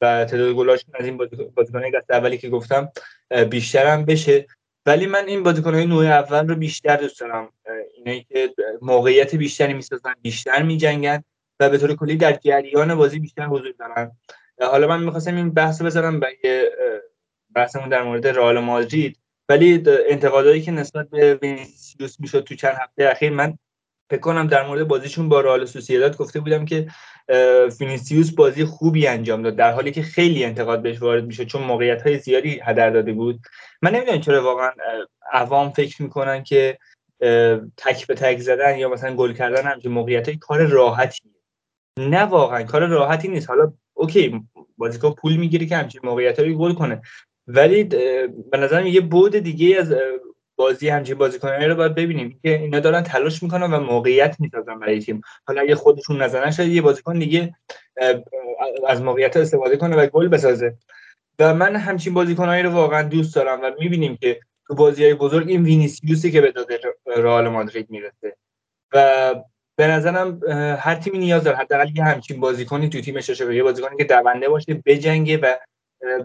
و تعداد گلاشون از این بازیکن- بازیکنای دست اولی که گفتم اه، بیشتر هم بشه. ولی من این بازیکنهای نوع اول رو بیشتر دوست دارم. اینایی که موقعیت بیشتری می‌سازن بیشتر میجنگن و به طور کلی در جریان بازی بیشتر حضور دارن. حالا من می‌خواستم این بحث بذارم برای بحثمون در مورد رئال مادرید. ولی انتقادایی که نسبت به وینیسیوس می‌شد تو چند هفته اخیر من فکر کنم در مورد بازیشون با رئال سوسییداد گفته بودم که فینیسیوس بازی خوبی انجام داد در حالی که خیلی انتقاد بهش وارد میشه چون موقعیت های زیادی هدر داده بود. من نمی‌دونم چرا واقعا عوام فکر می‌کنن که تک به تک زدن یا مثلا گل کردن همچین موقعیت های کار راحتی. نه واقعا کار راحتی نیست. حالا okay بازیکن پول می‌گیره که همچین موقعیت گل کنه. ولی به نظرم یه بعد دیگه از بازی همچین بازیکنانی رو باید ببینیم که اینا دارن تلاش می‌کنن و موقعیت می‌سازن برای تیم. حالا اگه خودشون نزنن شاید یه بازیکن دیگه از موقعیت استفاده کنه و گل بسازه. و من همچین بازیکنایی رو واقعا دوست دارم و می‌بینیم که تو بازی های بزرگ این وینیسیوسی که به داد رئال مادرید می‌رسه. و به نظرم هر تیمی نیاز داره. حداقل یه همچین بازیکنی تو تیمش باشه یه بازیکنی که دونده باشه بجنگه و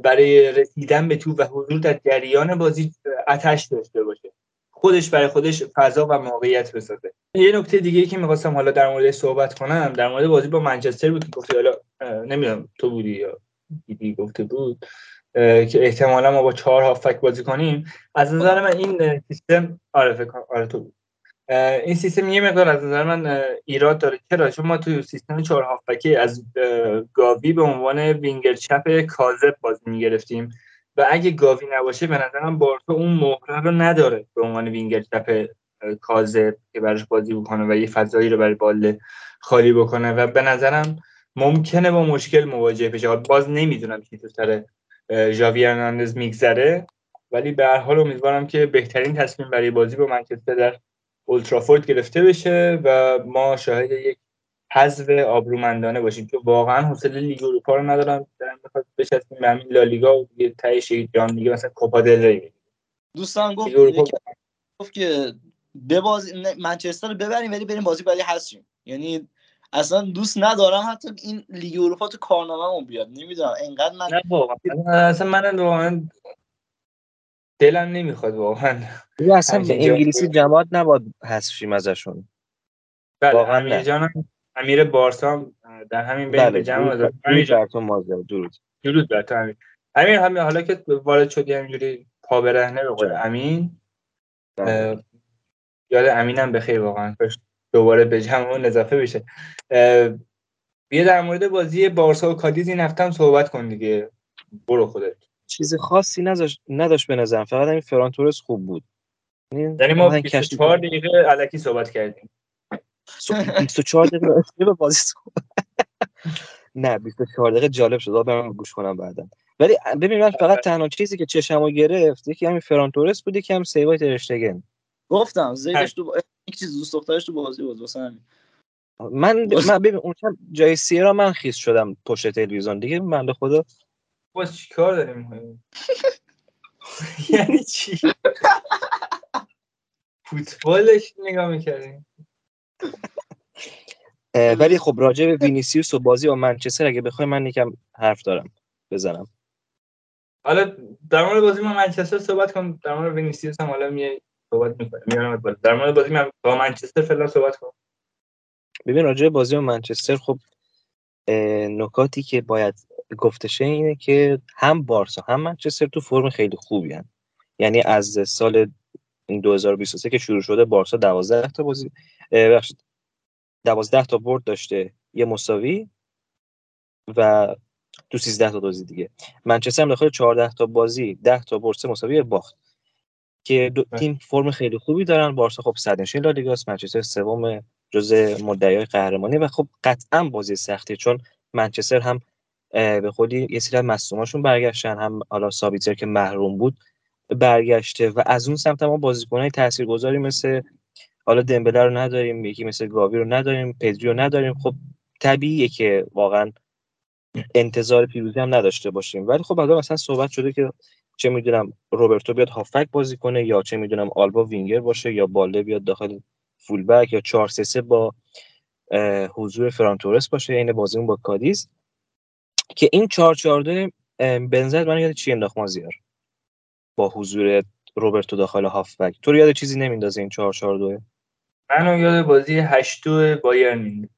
برای رسیدن به توپ و حضور در جریان بازی عطش داشته باشه. خودش برای خودش فضا و موقعیت بسازه. یه نکته دیگه که می‌خواستم حالا در مورد صحبت کنم در مورد بازی با منچستر بود که گفتی حالا نمی‌دونم تو بودی یا دیدی گفته بود که احتمالا ما با چهار هافک بازی کنیم. از نظر من این سیستم آره فکر آره تو بود. این سیستم یه مقدار از نظر من ایراد داره. چرا؟ چون ما تو سیستم چهار هافبکی از گاوی به عنوان وینگر چپ کاذب بازی می‌گرفتیم و اگه گاوی نباشه به نظرم بارتو اون مهره رو نداره به عنوان وینگر چپ کاذب که براش بازی بکنه و یه فضایی رو برای باله خالی بکنه و به نظرم ممکنه با مشکل مواجه بشه. باز نمی‌دونم چی تو سر ژاوی هرناندز میگذره ولی به هر حال امیدوارم که بهترین تصمیم برای بازی با منچستر در اولترافورد گرفته بشه و ما شاهد یک حذف آبرومندانه باشیم. که واقعا حوصله لیگ اروپا رو ندارم. دارم می‌خواد بچسبیم به همین لالیگا و دیگه تهش جام دیگه مثلا کوپا دل ری دوستان گفت گفت که بباز منچستر رو ببریم ولی بریم بازی بعدی هستیم یعنی اصلا دوست ندارم حتی این لیگ اروپا تو کارنامه‌مون بیاد. نمی‌دونم انقدر من نه واقعا اصلا من واقعا دلم نمی‌خواد واقعا. اصلا به انگلیسی جماعت نباید حذف شیم ازشون. بله واقعا امیر جانم امیر بارسا در همین بین بله جمع امیر جان درود. درود بر تو امیر. امیر همین حالا که وارد شدی همینجوری پا برهنه به قول امین یاد امینم بخیر واقعا. دوباره به جمع اضافه بشه. بیا در مورد بازی بارسا و کادیز این هفته هم صحبت کن دیگه. برو خودت. چیز خاصی نداشت نداشت به نظرم. فقط همین فرانتورس خوب بود. یعنی ما 24 دقیقه علکی صحبت کردیم. 24 دقیقه به بازی نه 24 دقیقه جالب شد. برام گوش کنم بعدا. ولی ببین من فقط تنها چیزی که چشمو گرفت یکی همین فرانتورس بود که هم سیوای ترشتگن گفتم زیدش تو یک چیز دوست دخترش تو بازی بود واسه همین. من من ببین اون جای سیرا من خیس شدم پشت تلویزیون. دیگه بنده خدا باز چیکار داریم؟ یعنی چی؟ فوتبالش نگاه می‌کردیم ولی خب راجع به وینیسیوس و بازی با منچستر اگه بخوای من یکم حرف دارم بزنم. حالا در مورد بازی با منچستر صحبت کنم در مورد وینیسیوس هم حالا می صحبت می‌کنم در مورد بازی با منچستر فعلا صحبت کنم ببین راجع بازی با منچستر خب نکاتی که باید گفته اینه که هم بارسا هم منچستر تو فرم خیلی خوبی هن. یعنی از سال 2023 که شروع شده بارسا 12 تا بازی بخشید 12 تا برد داشته یه مساوی و تو 13 تا بازی دیگه. منچستر هم داخل 14 تا بازی 10 تا برد سه مساوی باخت. که دو تیم فرم خیلی خوبی دارن. بارسا خب صدرنشین لالیگاست منچستر سوم جزء مدعیای قهرمانی و خب قطعا بازی سختی چون منچستر هم به خودی یه سری مصدوماشون برگشتن. هم حالا سابیتر که محروم بود برگشته و از اون سمت ما بازیکنای تاثیرگذاری مثل حالا دمبله رو نداریم یکی مثل گاوی رو نداریم پدری رو نداریم. خب طبیعیه که واقعا انتظار پیروزی هم نداشته باشیم. ولی خب حالا مثلا صحبت شده که چه می‌دونم روبرتو بیاد هافک بازی کنه یا چه می‌دونم آلبا وینگر باشه یا بالده بیاد داخل فولبک یا 4 3 با حضور فرانتورس باشه این بازیمون با کادیز. که این 4 4 2 بنزد من یاد چی انداخت مازیار با حضور روبرتو داخل هافبک. تو یاد چیزی نمیندازه این 4 4 2 منو یاد بازی 8 2 بایرن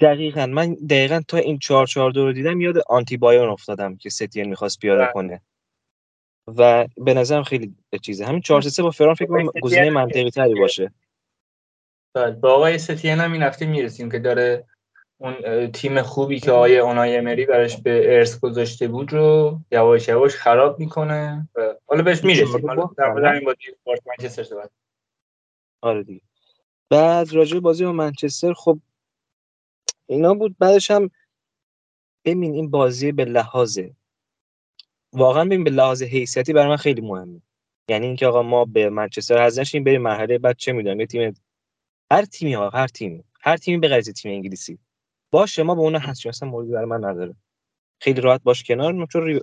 دقیقا. من دقیقا تا این 4 4 2 رو دیدم یاد آنتی بایرن افتادم که ستین می‌خواست پیاده بله. کنه. و به نظرم خیلی چیزه. همین 4 3 با فران فکر کنم گزینه منطقی تری باشه. بله. با آقای ستین هم این هفته می‌رسیم که داره اون تیم خوبی که آقای اونای امری براش به ارث گذاشته بود رو یواش یواش خراب می‌کنه و حالا بهش می‌رسیم. در مورد این بازی منچستر صحبت آره دیگه. بعد راجع بازی با منچستر خب اینا بود. بعدش هم ببین این بازی به لحاظ واقعا ببین به لحاظ حیثیتی برای من خیلی مهمه. یعنی اینکه آقا ما به منچستر حذف نشیم بریم مرحله بعد چه می‌دونم یه تیم هر تیمی ها هر تیمی هر تیمی به غیر تیم انگلیسی. باشه ما به اون هست اصلا موردی برای من نداره. خیلی راحت باش کنار چون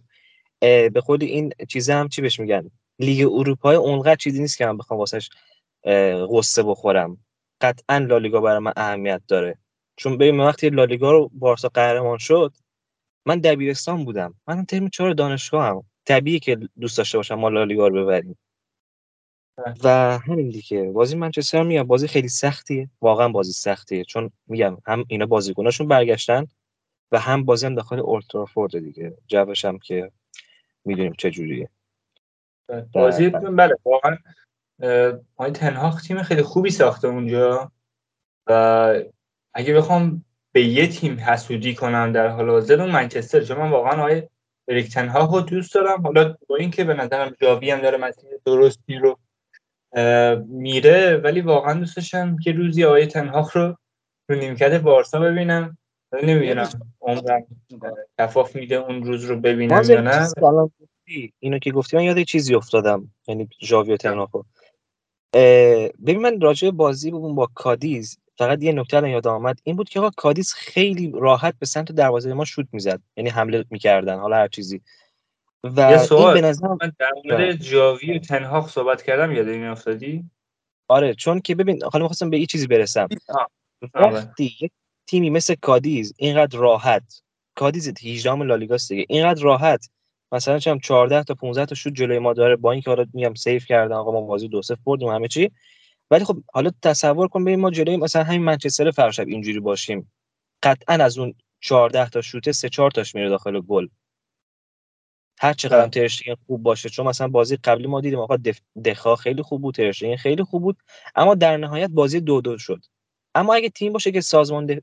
به خود این چیزه هم چی بهش میگن؟ لیگ اروپای اونقدر چیزی نیست که من بخوام واسش قصه بخورم. قطعا لالیگا برای من اهمیت داره. چون ببین وقتی لالیگا رو بارسا قهرمان شد من دبیرستان بودم. من ترم چهار دانشگاه هم طبیعیه که دوست داشته باشم ما لالیگا رو ببریم. و همین دیگه. بازی منچستر میگم بازی خیلی سختیه. واقعا بازی سختیه. چون میگم هم اینا بازیکناشون برگشتن و هم بازی هم داخل اولترافورد دیگه. جوش هم که می‌دونیم چه جوریه. بازی بله واقعا آقای تنهاخ تیم خیلی خوبی ساخته اونجا. و اگه بخوام به یه تیم حسودی کنم در حال حاضر اون منچستر. چون من واقعا آقای اریک تنهاخ رو دوست دارم. حالا با اینکه به نظرم جاوی هم داره مسیر درستی رو میره ولی واقعا دوست داشتم که روزی آقای تنهاخ رو رو نیمکت بارسا ببینم. نمی‌دونم عمرم کفاف میده اون روز رو ببینم یا نه. اینو که گفتی من یاد یه چیزی افتادم یعنی ژاوی و تنهاخو ببین من راجع به بازی بودم با کادیز فقط یه نکته الان یاد آمد. این بود که آقا کادیز خیلی راحت به سمت دروازه ما شوت می‌زد. یعنی حمله می‌کردن حالا هر چیزی. یه و این سوال. به نظر من در مورد جاوی و تنهاخ صحبت کردم یاد این افتادی؟ آره چون که ببین حالا می‌خواستم به یه چیزی برسم. وقتی یک تیمی مثل کادیز اینقدر راحت کادیز 18 لالیگاست دیگه اینقدر راحت مثلا چم 14 تا 15 تا شوت جلوی ما داره با اینکه حالا میگم سیف کردن آقا ما بازی دو صفر بردیم همه چی. ولی خب حالا تصور کن ببین ما جلوی مثلا همین منچستر فرشب اینجوری باشیم. قطعا از اون 14 تا شوت سه 4 تاش میره داخل گل. هر چقدر هم ترشتگن خوب باشه چون مثلا بازی قبلی ما دیدیم آقا. دخا خیلی خوب بود ترشتگن خیلی خوب بود اما در نهایت بازی دو دو شد. اما اگه تیم باشه که سازمانده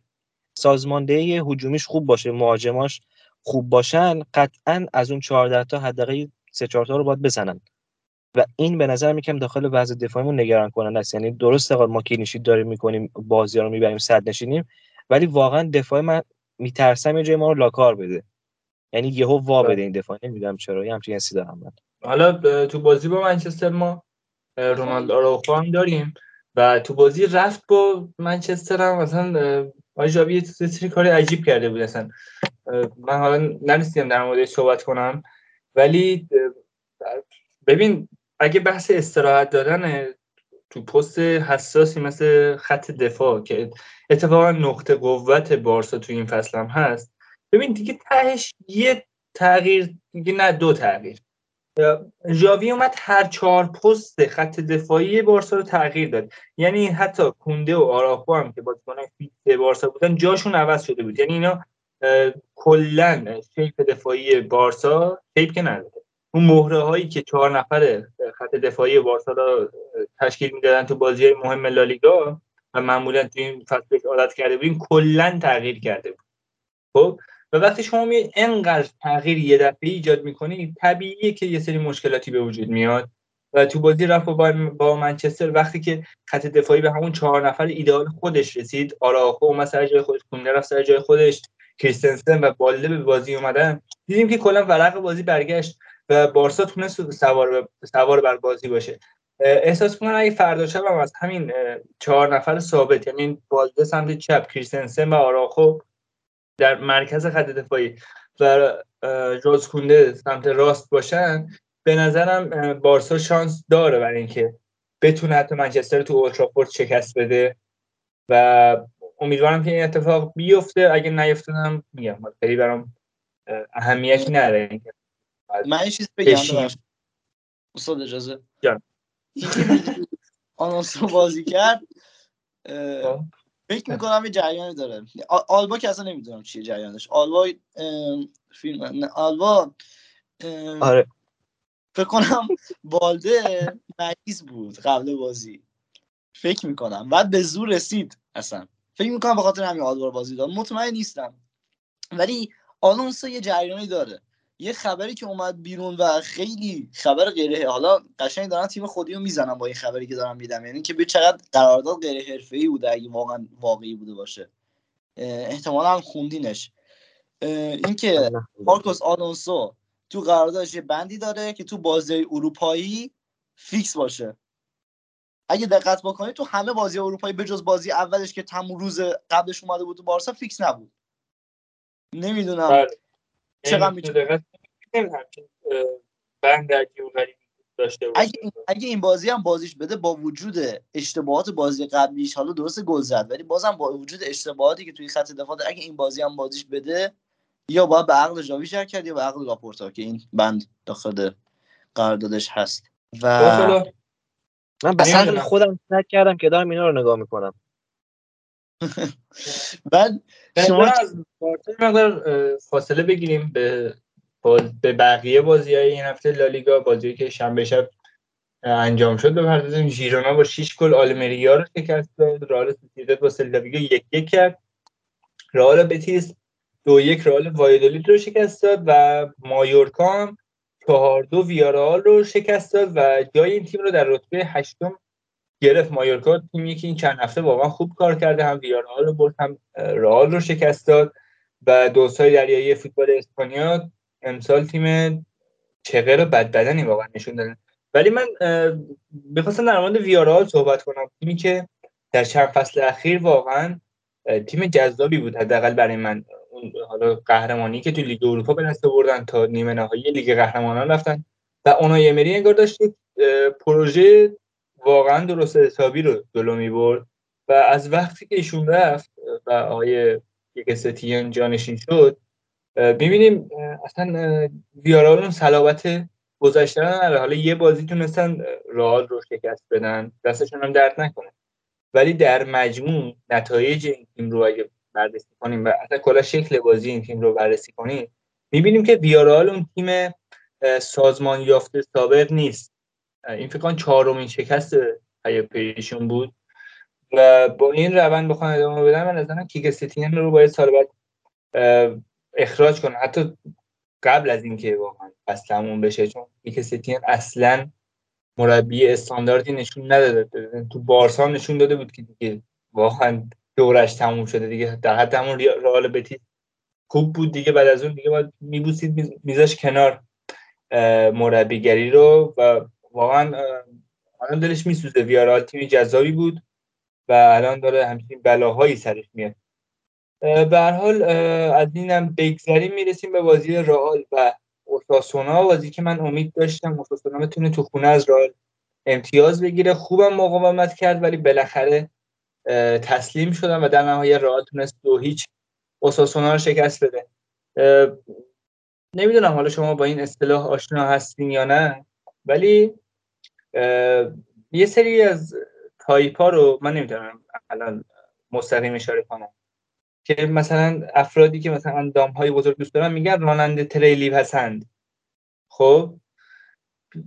سازماندهی هجومیش خوب باشه مهاجماش خوب باشن قطعا از اون 14 تا حداقل سه 4 تا رو باید بزنن. و این به نظر میکم داخل وضع دفاعیمون نگران کننده است یعنی درسته آقا ما کلینشیت داریم می‌کنیم بازی رو می‌بریم صد نشینیم ولی واقعا دفاع من میترسم یه جای ما رو لاکار بده. یعنی یهو وا بده این دفاع. نمی‌دونم چرا یه همچین حسی دارم من. حالا تو بازی با منچستر ما اه، رونالدو آراوخو هم داریم و تو بازی رفت با منچستر هم مثلا ژاوی یه سری کار عجیب کرده بود اصلا. من حالا نرسیدم در موردش صحبت کنم. ولی ببین اگه بحث استراحت دادن تو پست حساسی مثل خط دفاع که اتفاقا نقطه قوت بارسا تو این فصل هم هست ببین دیگه تهش یه تغییر دیگه نه دو تغییر. ژاوی اومد هر چهار پست خط دفاعی بارسا رو تغییر داد. یعنی حتی کونده و آراخو هم که بازیکنان فیکس بارسا بودن جاشون عوض شده بود. یعنی اینا کلا شیپ دفاعی بارسا شیپ که نداره. اون مهره هایی که چهار نفر خط دفاعی بارسا رو تشکیل می‌دادن تو بازی های مهم لالیگا و معمولا تو این فصل عادت کرده بودیم کلا تغییر کرده بود. خب؟ و وقتی شما می انقدر تغییر یه دفعه ایجاد می‌کنی طبیعیه که یه سری مشکلاتی به وجود میاد. و تو بازی رفت با, با منچستر وقتی که خط دفاعی به همون چهار نفر ایدئال خودش رسید آراخو اومد سر جای خودش کونده رفت سر جای خودش کریستنسن و بالده به بازی اومدن. دیدیم که کلا ورق بازی برگشت و بارسا تونست سوار, سوار بر بازی باشه. احساس می‌کنم اگه فردا شب هم از همین چهار نفر ثابت یعنی بالده سمت چپ کریستنسن و آراخو در مرکز خط دفاعی و جوز کونده سمت راست باشن به نظرم بارسا شانس داره برای اینکه بتونه حتی منچستر تو اولترافورد شکست بده و امیدوارم که این اتفاق بیفته. اگه نیفته هم میگم خیلی برام اهمیتی نداره من یه چیز بگم استاد اجازه. رو بازی کرد فکر می‌کنم یه جریانی داره. آلبا که اصلا نمی‌دونم چیه جریانش. آلبا فیلم آلبا آره. فکر کنم بالده مریض بود قبل بازی. فکر می‌کنم. بعد به زور رسید اصلا. فکر می‌کنم به خاطر همین آلبا بازی داد. مطمئن نیستم. ولی آلونسو یه جریانی داره. یه خبری که اومد بیرون و خیلی خبر غیره حالا قشنگ دارن تیم خودی رو می‌زنم با این خبری که دارم میدم یعنی که به چقدر قرارداد غیر حرفه‌ای بوده اگه واقعا واقعی بوده باشه. احتمالا هم خوندینش. اینکه مارکوس آلونسو تو قراردادش یه بندی داره که تو بازی اروپایی فیکس باشه. اگه دقت بکنید تو همه بازی اروپایی بجز بازی اولش که تموم روز قبلش اومده بود تو بارسا فیکس نبود. نمی‌دونم چقدر می‌تونه بند عجیب و غریبی داشته باشه. اگه این, اگه این بازی هم بازیش بده با وجود اشتباهات بازی قبلیش حالا درست گل زد ولی بازم با وجود اشتباهاتی که توی خط دفاع داره، اگه این بازی هم بازیش بده یا باید به عقل جاوی شر کرد یا به عقل لاپورتا که این بند داخل قراردادش هست. و حالا من به عقل خودم شک کردم که دارم اینا رو نگاه می‌کنم. بعد شما از فاصله بگیریم به به بقیه بازی های این هفته لالیگا بازی که شنبه شب انجام شد بپردازیم ژیرونا با 6 گل آلمریا رو شکست داد رئال سوسیداد با سلتا ویگو یک یک کرد. رئال بتیس دو یک رئال وایدولید رو شکست داد و مایورکا هم چهار دو ویارال رو شکست داد و جای این تیم رو در رتبه هشتم گرفت. مایورکا تیمی که این چند هفته واقعا خوب کار کرده هم ویارال رو برد هم رئال رو شکست داد و دوستای دریایی فوتبال اسپانیا امسال تیم چغر و بدبدنی واقعا نشون دادن. ولی من می‌خواستم در مورد ویارال صحبت کنم. تیمی که در چند فصل اخیر واقعا تیم جذابی بود حداقل برای من. اون حالا قهرمانی که تو لیگ اروپا به دست آوردن تا نیمه نهایی لیگ قهرمانان رفتن. و اونای امری انگار داشت پروژه واقعا درست حسابی رو جلو می‌برد. و از وقتی که ایشون رفت و آقای یک ستین جانشین شد می‌بینیم اصلا ویارال اون صلابت گذشته نداره. حالا یه بازی تونستن رئال رو شکست بدن دستشون هم درد نکنه. ولی در مجموع نتایج این تیم رو اگه بررسی کنیم و اصلا کلا شکل بازی این تیم رو بررسی کنیم می‌بینیم که ویارال اون تیم سازمان یافته سابق نیست. این فکر چهارمین شکست پیشون بود. و با این روند بخوام ادامه بدم من نظرم کیک ستین رو باید سال بعد اخراج کنه. حتی قبل از اینکه واقعا فصل تموم بشه چون کیک ستین اصلا مربی استانداردی نشون نداده. تو بارسا نشون داده بود که دیگه واقعا دورش تموم شده. دیگه در حد همون رئال بتیس خوب بود دیگه. بعد از اون دیگه باید میبوسید میذاش کنار مربیگری رو. و واقعا الان دلش میسوزه. ویارال تیمی جذابی بود و الان داره همچین بلاهایی سرش میاد. به حال از اینم بگذریم می‌رسیم به بازی رئال و اوساسونا. بازی که من امید داشتم اوساسونا بتونه تو خونه از رئال امتیاز بگیره. خوبم مقاومت کرد ولی بالاخره تسلیم شدن و در نهایت رئال تونست دو هیچ اوساسونا رو شکست بده. نمی‌دونم حالا شما با این اصطلاح آشنا هستین یا نه ولی یه سری از تایپ ها رو من نمی‌تونم الان مستقیم اشاره کنم. که مثلا افرادی که مثلا اندام های بزرگ دوست دارن میگن راننده تریلی پسند. خب؟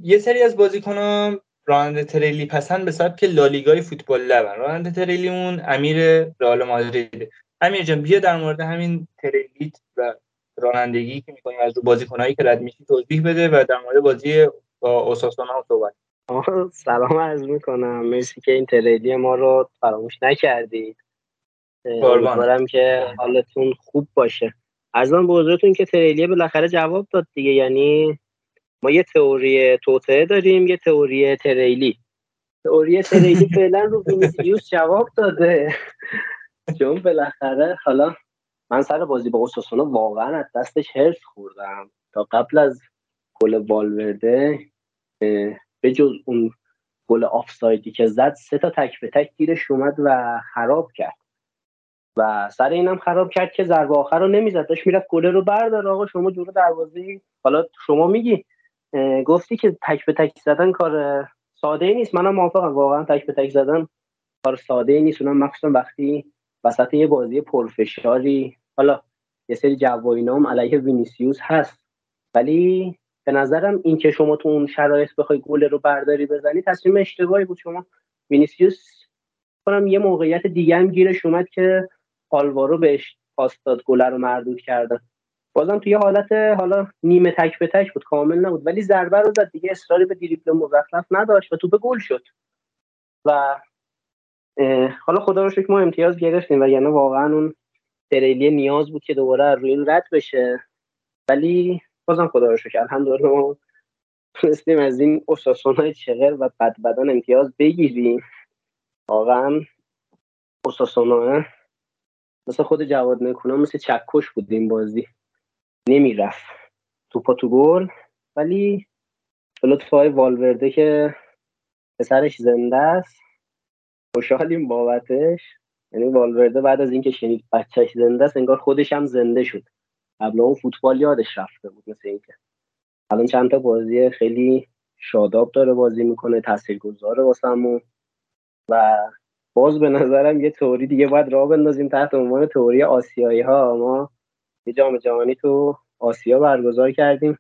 یه سری از بازیکنان راننده تریلی پسند به سبک لالیگای فوتبال لبن. راننده تریلی اون امیر رئال مادرید. امیر جان بیا در مورد همین تریلیت و رانندگی که می‌کنیم از رو بازیکنایی که رد میشی توضیح بده و در مورد بازی با اوساسونا هم صحبت سلام عرض می‌کنم. مرسی که این تریلی ما رو فراموش نکردید. امیدوارم که حالتون خوب باشه. از من به حضورتون که تریلی بالاخره جواب داد دیگه. یعنی ما یه تئوری توطعه داریم یه تئوری تریلی. تئوری تریلی فعلا رو وینیسیوس جواب داده. چون بالاخره حالا من سر بازی با اوساسونا واقعا از دستش هرس خوردم. تا قبل از گل والورده به جز اون گل آفسایدی که زد سه تا تک به تک گیرش اومد و خراب کرد. و سر اینم خراب کرد که ضربه آخر رو نمی‌زد. داشت می‌رفت گله رو بردار. آقا شما جلو دروازه حالا شما میگی. گفتی که تک به تک زدن کار ساده ای نیست. منم موافقم. واقعا تک به تک زدن کار ساده ای نیست. اونم مخصوصا وقتی وسط یه بازی پرفشاری حالا یه سری جو و اینا هم علیه وینیسیوس هست. ولی به نظرم این که شما تو اون شرایط بخوای گل رو برداری بزنی تصمیم اشتباهی بود. شما وینیسیوس کنم یه موقعیت دیگه هم گیرش اومد که آلوارو بهش پاس داد گل رو مردود کردن بازم توی حالت حالا نیمه تک به تک بود کامل نبود. ولی ضربه رو زد دیگه اصراری به دریبل مزخرف نداشت و توپ گل شد. و حالا خدا رو شکر ما امتیاز گرفتیم و یعنی واقعا اون تریلی نیاز بود که دوباره روی این رد بشه. ولی بازم خدا رو شکر الحمدلله ما تونستیم از این اساسونای چغر و بدبدن امتیاز بگیریم. واقعا اساسونا مثل خود جواد نکونا مثل چکش بود این بازی. نمی‌رفت. توپا تو گل ولی جلو توهای والورده که پسرش زنده است. خوشحالیم بابتش. یعنی والورده بعد از اینکه شنید بچهش زنده است انگار خودش هم زنده شد. قبل اون فوتبال یادش رفته بود مثل اینکه. الان چند تا بازی خیلی شاداب داره بازی می‌کنه تاثیرگذاره واسمون و باز به نظرم یه توری دیگه باید راه بندازیم تحت عنوان توری آسیایی ها. ما یه جام جهانی تو آسیا برگزار کردیم.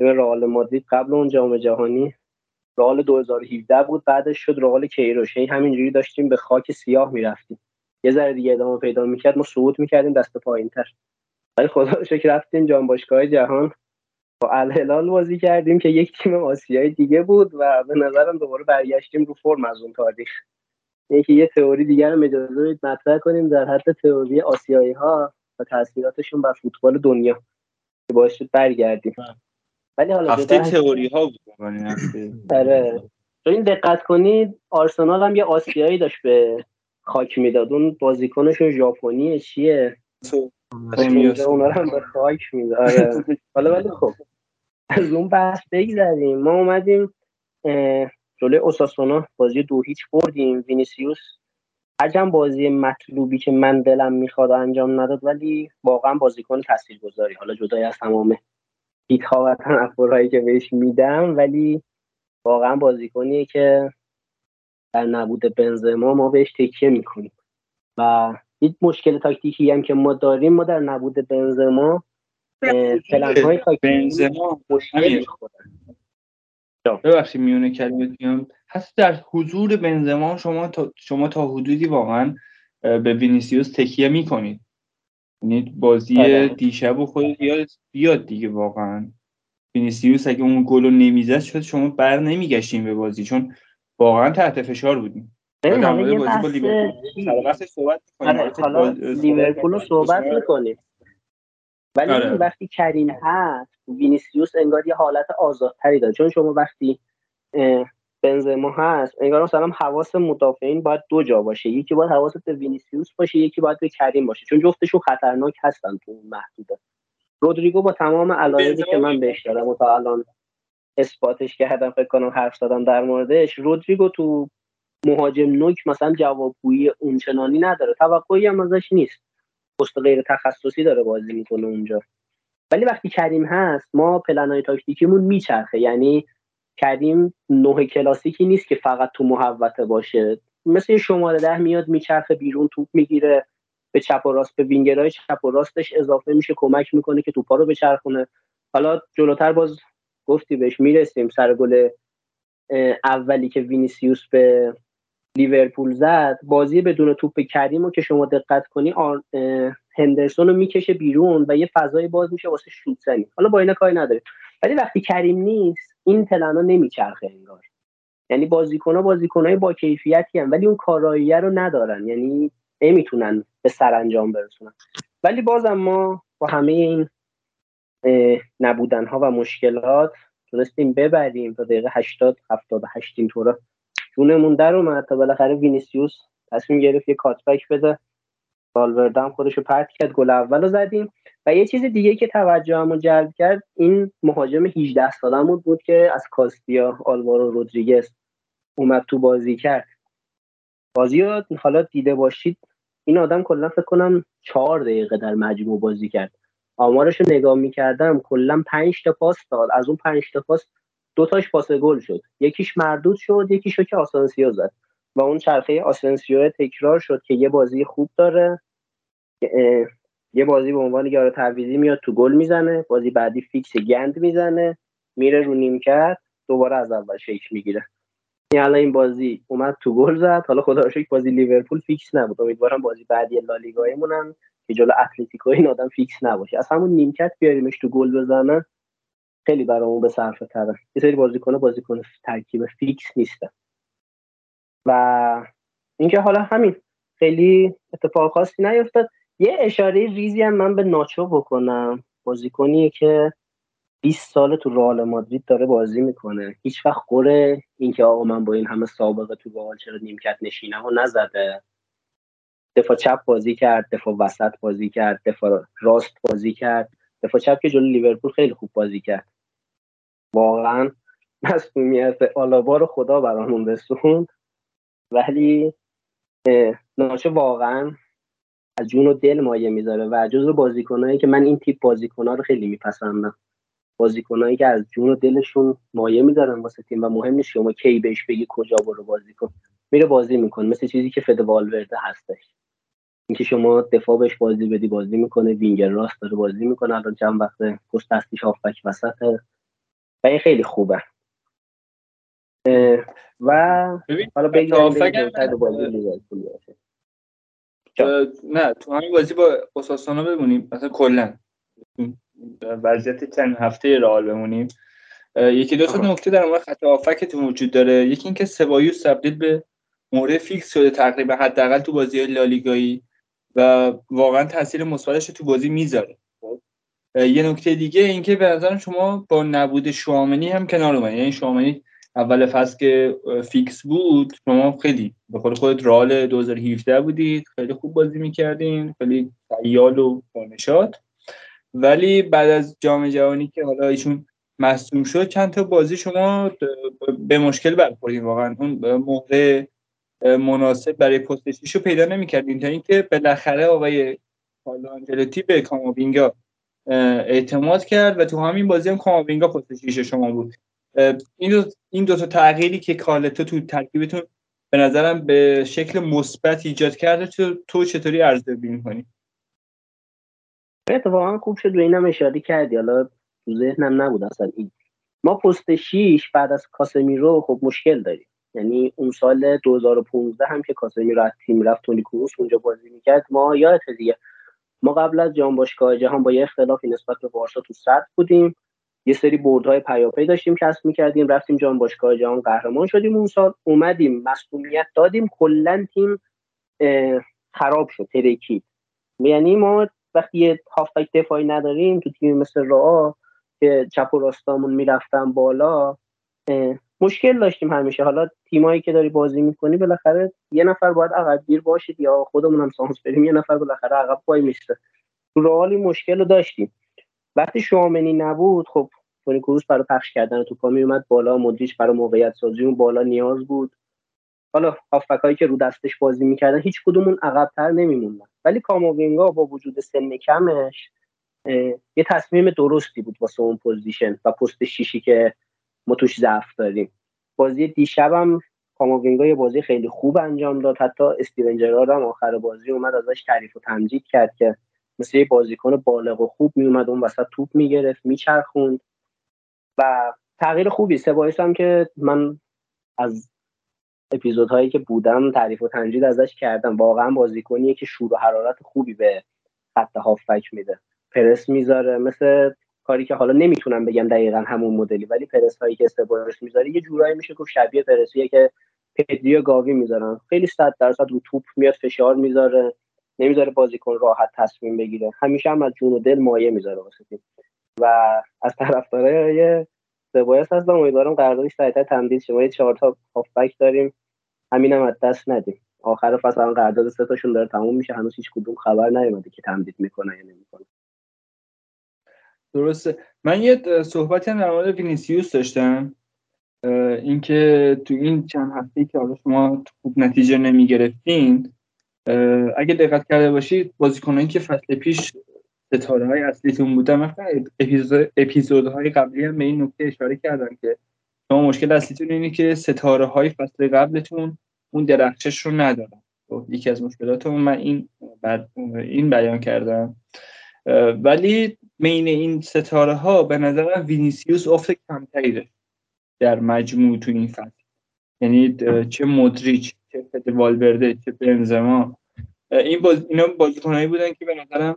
رئال مادرید قبل اون جام جهانی. رئال 2017 بود بعدش شد رئال کیروش همینجوری داشتیم به خاک سیاه می‌رفتیم. یه ذره دیگه ادامه پیدا می‌کرد ما صعود می‌کردیم دست پایینتر. ولی خدا شکر رفتیم جام باشگاه جهان. با الهلال بازی کردیم که یک تیم آسیایی دیگه بود و به نظرم دوباره برگشتیم رو فرم از اون تاریخ. یکی یه تئوری دیگر رو اجازه بدید مطرح کنیم در حد تئوری آسیایی ها و تاثیراتشون بر فوتبال دنیا که باعث شد برگردیم. ولی حالا هفته تئوری ها بود هفته. آره. تو این دقت کنید آرسنال هم یه آسیایی داشت به خاک می‌داد. اون بازیکنشون ژاپنیه چیه؟ اونجا اونا رو هم به خاک می‌داد. آره. حالا ولی خب از اون بحث بگذریم. ما اومدیم جلوی اوساسونا بازی دو هیچ بردیم. وینیسیوس هرچند بازی مطلوبی که من دلم می‌خواد انجام نداد ولی واقعا بازیکن تاثیرگذاری. حالا جدای از تمام هیت ها و تنفرهایی که بهش میدم ولی واقعا بازیکنیه که در نبود بنزما ما بهش تکیه می‌کنیم. و یک مشکل تاکتیکی هم که ما داریم ما در نبود بنزما پلن های تاکتیکی بنزما. مشکل ببخشید میونه کلمه میام حتی در حضور بنزما شما تا شما تا حدودی واقعا به وینیسیوس تکیه می‌کنید. یعنی بازی آره. دیشب و خود یاد بیاد دیگه واقعا. وینیسیوس اگه اون گل رو نمی‌زد شاید شما بر نمیگشتیم به بازی چون واقعا تحت فشار بودیم در مورد بازی با بحث لیورپول. صحبت می‌کنیم. آره صحبت لیورپول رو صحبت می‌کنیم. ولی آره. وقتی کریم هست وینیسیوس انگار یه حالت آزادتری داره. چون شما وقتی بنزما هست انگار مثلا حواس مدافعین باید دو جا باشه. یکی باید حواست به وینیسیوس باشه یکی باید به کریم باشه. چون جفتشون خطرناک هستن تو اون محدوده. رودریگو با تمام علایقی که من بهش دارم و تا الان اثباتش کردم فکر کنم حرف زدم در موردش رودریگو تو مهاجم نوک مثلا جوابگویی اونچنانی نداره. توقعی هم ازش نیست. پست غیر تخصصی داره بازی می‌کنه اونجا. ولی وقتی کریم هست ما پلنهای تاکتیکیمون میچرخه. یعنی کریم نوع کلاسیکی نیست که فقط تو محوطه باشه. مثل شماره ده میاد میچرخه بیرون توپ می‌گیره به چپ و راست به وینگرهای چپ و راستش اضافه میشه کمک می‌کنه که توپا رو بچرخونه. حالا جلوتر باز گفتی بهش می‌رسیم سر گل اولی که وینیسیوس به لیورپول زد بازی بدون توپ کریم رو که شما دقت کنی آر... هندرسون رو می‌کشه بیرون و یه فضای باز میشه واسه شوت زنی حالا با اینا کاری نداره. ولی وقتی کریم نیست این پلنا نمیچرخه انگار. یعنی بازیکن‌ها بازیکن‌های با کیفیتی هم ولی اون کاراییه رو ندارن. یعنی نمی‌تونن به سرانجام برسونن. ولی بازم ما با همه این نبودن ها و مشکلات تونستیم ببریم تا دقیقه 80 78 اینطورا جونمون در اومد تا بالاخره وینیسیوس تصمیم گرفت یه کاتبک بده. والورده هم خودش رو پرت کرد گل اول رو زدیم. و یه چیز دیگه که توجهمو جلب کرد این مهاجم 18 سالمون بود که از کاستیا آلوارو رودریگز اومد تو بازی کرد. بازی رو حالا دیده باشید. این آدم کلا فکر کنم چهار دقیقه در مجموع بازی کرد. آمارش رو نگاه می‌کردم کلا پنج تا پاس داد. از اون پنج تا پاس دو تاش پاس گل شد. یکیش مردود شد یکیشو که آسانسیو زد. و اون چرخه آسانسیو تکرار شد که یه بازی خوب داره یه بازی به عنوان یار تعویضی میاد تو گل می‌زنه بازی بعدی فیکس گند می‌زنه میره رو نیمکت دوباره از اول شکل می‌گیره. این الان این بازی اومد تو گل زد. حالا خدا رو بازی لیورپول فیکس نبود. امیدوارم بازی بعدی لالیگایمون هم که جلو اتلتیکو این آدم فیکس نباشه. از همون نیمکت بیاریمش تو گل بزنه. خیلی برامون به صرفه تره یه سری بازیکن بازیکن ترکیب فیکس نیستن. و اینکه حالا همین خیلی اتفاق خاصی نیفتاد. یه اشاره ریزی هم من به ناچو بکنم. بازیکنیه که 20 سال تو رئال مادرید داره بازی می‌کنه. هیچ وقت قره اینکه آقا من با این همه سابقه تو رئال چرا نیمکت نشینم و نزده. دفاع چپ بازی کرد دفاع وسط بازی کرد دفاع راست بازی کرد. دفاع چپ که جلو لیورپول خیلی خوب بازی کرد. واقعا مسئولیت آلابا رو خدا برامون رسوند. ولی ناچه واقعا از جون و دل مایه می‌ذاره و جز بازیکنایی که من این تیپ بازیکنها رو خیلی میپسندم. بازیکنایی که از جون و دلشون مایه می‌ذارن واسه تیم و مهم نیست شما کی بهش بگی کجا برو بازی کن. میره بازی می‌کنه مثل چیزی که فد والورده هستش. اینکه شما دفاع بهش بازی بدی بازی می‌کنه وینگر راست داره بازی می‌کنه. الان چند وقت پست دستیش هافبک وسطه و این خیلی خوبه. و حالا نه تو همین بازی با اوساسونا بمونیم. مثلا کلا. وضعیت چند هفته رئال بمونیم. یکی دو تا نکته در مورد خط هافکتون وجود داره. یکی اینکه سبایوس تبدیل به مورد فیکس شده تقریبا حداقل تو بازی لالیگایی. و واقعا تاثیر مثبتش تو بازی می‌ذاره. یه نکته دیگه اینکه به نظرم شما با نبود شوامنی هم کنار اومدید یعنی شوامنی اول فصل که فیکس بود شما خیلی به خود خودت رال 2017 بودید خیلی خوب بازی می‌کردین خیلی فعال و نشاط ولی بعد از جام جهانی که حالا ایشون مصدوم شد چند تا بازی شما به مشکل برخوردین واقعا. اون مهره مناسب برای پست رو پیدا نمی‌کردین تا اینکه بالاخره آقای پالو آنجلوتی به کاماوینگا اعتماد کرد و تو همین بازی هم کاماوینگا پست شما بود. این دو, این دو تا تغییری که کالتو تو ترکیبتون به نظرم به شکل مثبت ایجاد کرده تو, تو چطوری ارزیابی می‌کنی اتفاقا خوب شد به اینم اشاره کردی. حالا تو ذهنم نبود اصلا. این ما پست 6 بعد از کاسمیرو خب مشکل داریم. یعنی اون سال 2015 هم که کاسمیرو از تیم رفت تونی کروس اونجا بازی می‌کرد ما یادت دیگه. ما قبل از جام باشگاه جهان با یه اختلافی نسبت به بارسا تو صد بودیم. یه سری بردهای پیاپی داشتیم کسب می‌کردیم رفتیم جام باشگاه جهان قهرمان شدیم اون سال. اومدیم مسئولیت دادیم کلا تیم خراب شد ترکید. یعنی ما وقتی یه هافبک دفاعی نداریم تو تیم مثل راه که چپ و راستامون می‌رفتن بالا مشکل داشتیم همیشه. حالا تیمایی که داری بازی می‌کنی بالاخره یه نفر باید عقب گیر باشید یا خودمون هم سانس بریم یه نفر بالاخره عقب پای میسته. تو رئال مشکل رو داشتیم. وقتی شوامنی نبود خب تونی کروس برای پخش کردن توپا اومد بالا. مدریچ برای موقعیت سازی اون بالا نیاز بود. حالا هایی که رو دستش بازی می‌کردن هیچ کدومون عقبتر نمیموندن. ولی کاموینگا با وجود سن کمش یه تصمیم درستی بود واسه اون position و پست شیشی که ما توش ضعف داریم. بازی دیشبم کاموینگا یه بازی خیلی خوب انجام داد. حتی استیون جرارد هم آخر بازی اومد ازش تعریف و تمجید کرد که مثل یه بازیکن بالغ و خوب میومد اون وسط توپ می‌گرفت میچرخوند. و تغییر خوبی سبایوس هم که من از اپیزودهایی که بودم تعریف و تمجید ازش کردم. واقعا بازیکنیه که شور و حرارت خوبی به خط هافبک میده. پرس می‌ذاره مثل کاری که حالا نمی‌تونم بگم دقیقا همون مدلی ولی پرس هایی که استبارش می‌ذاره یه جورایی میشه گفت شبیه پرسیه که پدری و گاوی می‌ذارن. خیلی صد درصد رو توپ میاد فشار می‌ذاره نمی‌ذاره بازیکن راحت تصمیم بگیره. همیشه هم از جون و دل مایه می‌ذاره واسه و از طرفدارای سبایس هستم. امیدوارم قراردادش سریعتر تمدید شه. ما یه چهار تا هافبک داریم. همینم از دست ندیم. آخر فصل قرارداد سه تاشون داره تموم میشه. هنوز هیچ کدوم خبر نیومده که تمدید می‌کنه یا نمی‌کنه. درسته. من یه صحبتی هم در مورد وینیسیوس داشتم. اینکه تو این چند هفته که حالا شما خوب نتیجه نمی‌گرفتین اگه دقت کرده باشید بازیکنایی که فصل پیش ستاره های اصلیتون بودن مثلا اپیزود اپیزودهای قبلی هم به این نکته اشاره کردم که شما مشکل اصلیتون اینه که ستاره های فصل قبلتون اون درخشش رو ندارن. خب، یکی از مشکلاتمون من این این بیان کردم. ولی بین این ستاره ها به نظر وینیسیوس افت کمتری داشت در مجموع تو این فصل. یعنی چه مودریچ چه فد والورده چه بنزما. این باز اینا بازیکنایی بودن که به نظرم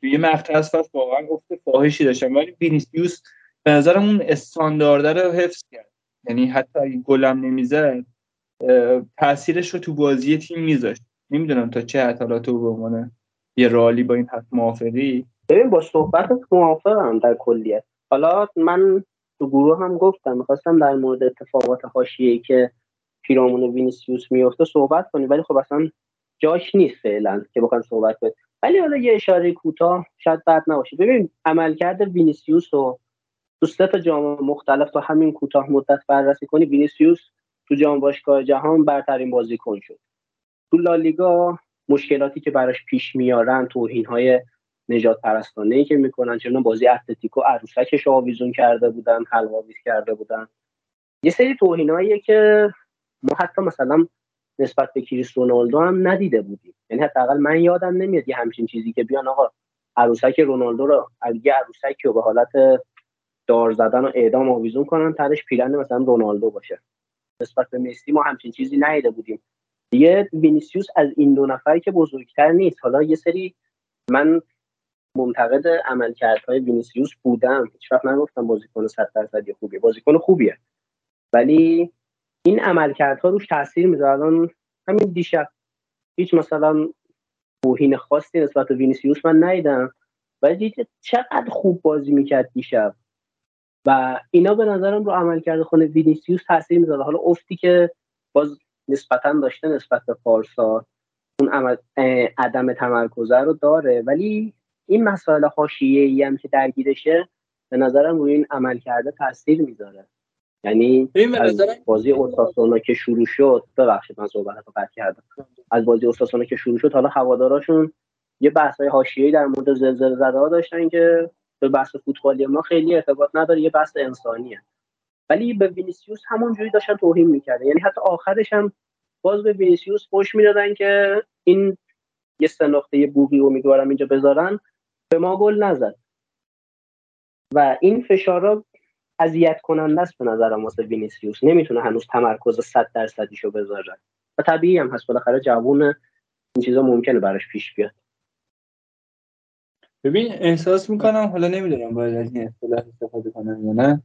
توی مقطع از فصل واقعا افت فاحشی داشتن. ولی وینیسیوس به نظرم اون استاندارده رو حفظ کرد. یعنی حتی اگه گلم نمی‌زد تاثیرش رو تو بازی تیم میذاشت. نمی‌دونم تا چه حد تو به یه رالی با این حد موافقی. ببین با صحبتت موافقم در کلیت حالا من تو گروه هم گفتم می‌خواستم در مورد اتفاقات حاشیه‌ای که پیرامون وینیسیوس میفته صحبت کنیم. ولی خب اصلا جاش نیست فعلا که بخوام صحبت کنیم. ولی حالا یه اشاره کوتاه شاید بد نباشه. ببین عملکرد وینیسیوس رو تو تا جام مختلف تو همین کوتاه مدت بررسی کنی وینیسیوس تو جام باشگاه جهان برترین بازیکن شد. تو لالیگا مشکلاتی که براش پیش میارن توهین های نجات پرستانه ای که می‌کنن چون بازی اتلتیکو عروسکش آویزون کرده بودن حلواویز کرده بودن. یه سری توهیناییه که ما حتی مثلا نسبت به کریس رونالدو هم ندیده بودیم. یعنی حداقل من یادم نمیاد یه همچین چیزی که بیان آقا عروسک رونالدو رو یه عروسک رو به حالت دار زدن و اعدام آویزون کنن تنش پیرهن مثلا رونالدو باشه. نسبت به مسی ما همچین چیزی ندیده بودیم. دیگه وینیسیوس از این دو نفری که بزرگتر نیست. حالا یه سری من منتقد عملکردهای وینیسیوس بودم. هیچ وقت نگفتم بازیکن 100 درصدی خوبیه. بازیکن خوبیه. ولی این عملکردها روش تاثیر می‌ذاره. همین دیشب هیچ مثلا توهین خاصی نسبت به وینیسیوس من ندیدم. ولی چقدر خوب بازی می‌کرد دیشب. و اینا به نظرم رو عمل کرده خونه وینیسیوس تاثیر می‌ذاره. حالا افتی که باز نسبتا داشته نسبت به پارسا اون عدم تمرکزه رو داره. ولی این مسائل حاشیه ای هم که درگیرشه به نظرم روی این عمل کرده تاثیر می‌ذاره. یعنی از بازی اوساسونا که شروع شد ببخشید من صحبت رو قطع کردم. از بازی اوساسونا که شروع شد حالا هواداراشون یه بحث های حاشیه‌ای در مورد زلزله زده ها داشتن که به بحث فوتبالی ما خیلی ارتباط نداره یه بحث انسانیه. ولی به وینیسیوس همونجوری داشتن توهین می‌کرده یعنی حتی آخرش هم باز به وینیسیوس خوش می‌دادن که این یه سه نقطه بوقی امیدوارم اینجا بذارن. به ما گل نزد. و این فشارا اذیت کننده است به نظرم واسه وینیسیوس. نمی‌تونه هنوز تمرکز 100 درصدیشو بذاره. و طبیعی هم هست. بالاخره جوون این چیزا ممکنه براش پیش بیاد. ببین احساس می‌کنم حالا نمی‌دونم باید از این اصطلاح استفاده کنم یا نه.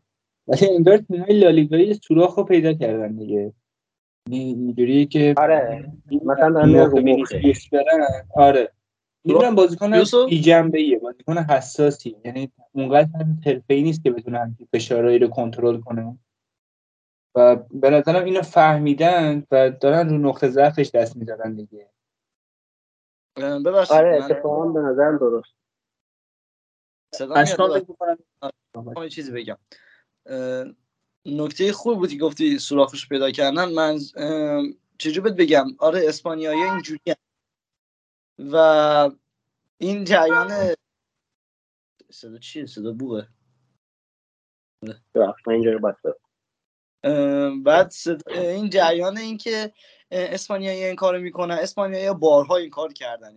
ولی انگار تیم‌های لالیگایی سوراخ رو پیدا کردن دیگه. یعنی اینجوریه که آره. مثلا برن آره. می‌دونم بازیکن بی جنبه ایه بازیکن حساسی. یعنی اونقدر هم حرفه‌ای نیست که بتونه همچین فشارهایی رو کنترل کنه. و به نظرم اینو فهمیدن و دارن رو نقطه ضعفش دست می‌زدن دیگه. ببخشید آره اتفاقا به نظرم درست. صدا چیزی بگم. نکته خوب بودی گفتی سوراخش پیدا کردن. من چجوری بهت بگم؟ آره اسپانیایی اینجوری و این جریان صدا چیه؟ صدا بوه بعد این جریان این که اسپانیایی این کارو می‌کنن. اسپانیایی بارها این کار کردن.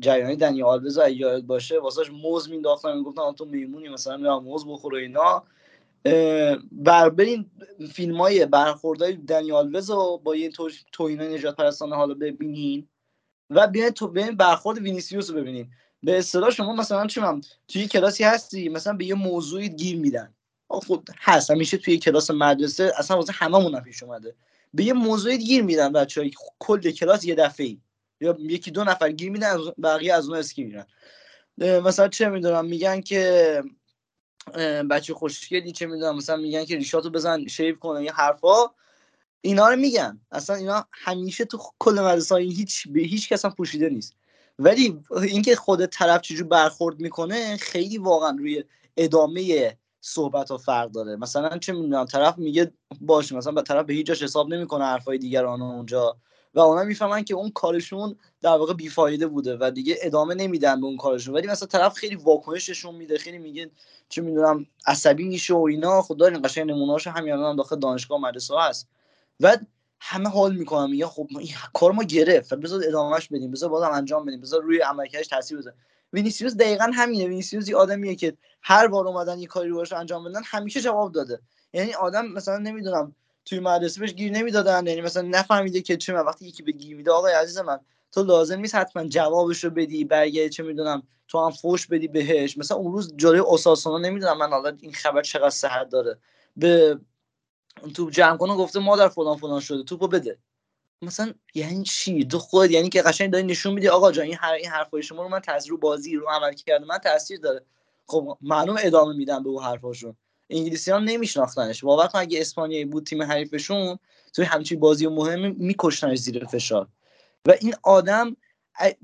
جریانی دنی آلوز یاد باشه واسهش موز مینداختن می‌گفتن تو میمونی مثلا میرم موز بخور اینا. بر برین فیلم های برخوردهای دنی آلوز رو با یه توهین نجات پرستانه حالا ببینین. و بیاین تو بیاین برخورد وینیسیوس رو ببینین. به اصطلاح شما مثلا من توی کلاسی هستی مثلا به یه موضوعی گیر میدن. خود هست همیشه توی کلاس مدرسه اصلا واسه هممون پیش اومده. به یه موضوعی گیر میدن بچه‌ها کل کلاس یه دفعه یا یکی دو نفر گیر میدن بقیه از اون اسکی میرن. مثلا چه می‌دونم میگن که بچه خوشگلی چه می‌دونم مثلا میگن که ریشاتو بزن shave کنه یه حرفا. اینا رو میگن. اصلا اینا همیشه تو کل مدرسه هیچ به هیچ کس هم پوشیده نیست. ولی اینکه خود طرف چجور برخورد می‌کنه خیلی واقعا روی ادامه صحبت ها فرق داره. مثلا چه می‌دونم طرف میگه باشه مثلا به طرف به هیچ جاش حساب نمی‌کنه حرفای دیگران اونجا. و اونا می‌فهمن که اون کارشون در واقع بیفایده بوده و دیگه ادامه نمیدن به اون کارشون. ولی مثلا طرف خیلی واکنششون میده خیلی میگه چه می‌دونم عصبی میشه و اینا. خدا این قشنگ نمونه‌هاش همین هم داخل دانشگاه مدرسه هست. و همه حال می‌کنم میگن خب این کار ما گرفت. بذار ادامهش بدیم بذار بازم انجام بدیم بذار روی عملکردش تاثیر بذاره. وینیسیوس دقیقا همینه. وینیسیوس یه آدمیه که هر بار اومدن یه کاری روش انجام بدن همیشه جواب داده. یعنی آدم مثلا نمی‌دونم توی مدرسه بهش گیر نمی‌دادن یعنی مثلا نفهمیده که چه وقتی یکی بهت گیر میده آقای عزیز من تو لازم نیست حتما جوابش رو بدی برگه چه می‌دونم تو هم فوش بدی بهش. مثلا اون روز جلوی اوساسونا نمی‌دونم من حالا این خبر چقدر صحت داره. به توپ جمع کنه گفته مادر فلان فلان شده توپو بده. مثلا یعنی چی؟ تو خود یعنی که قشنگ داری نشون میدی آقا جان این هر این حرفای شما رو من رو بازی رو عمل کرده من تاثیر داره. خب معلوم ادامه میدم به اون حرفاشون. انگلیسی ها نمیشناختنش. باور کن اگه اسپانیایی بود تیم حریفشون توی همچین بازی مهم میکشتنش زیر فشار. و این آدم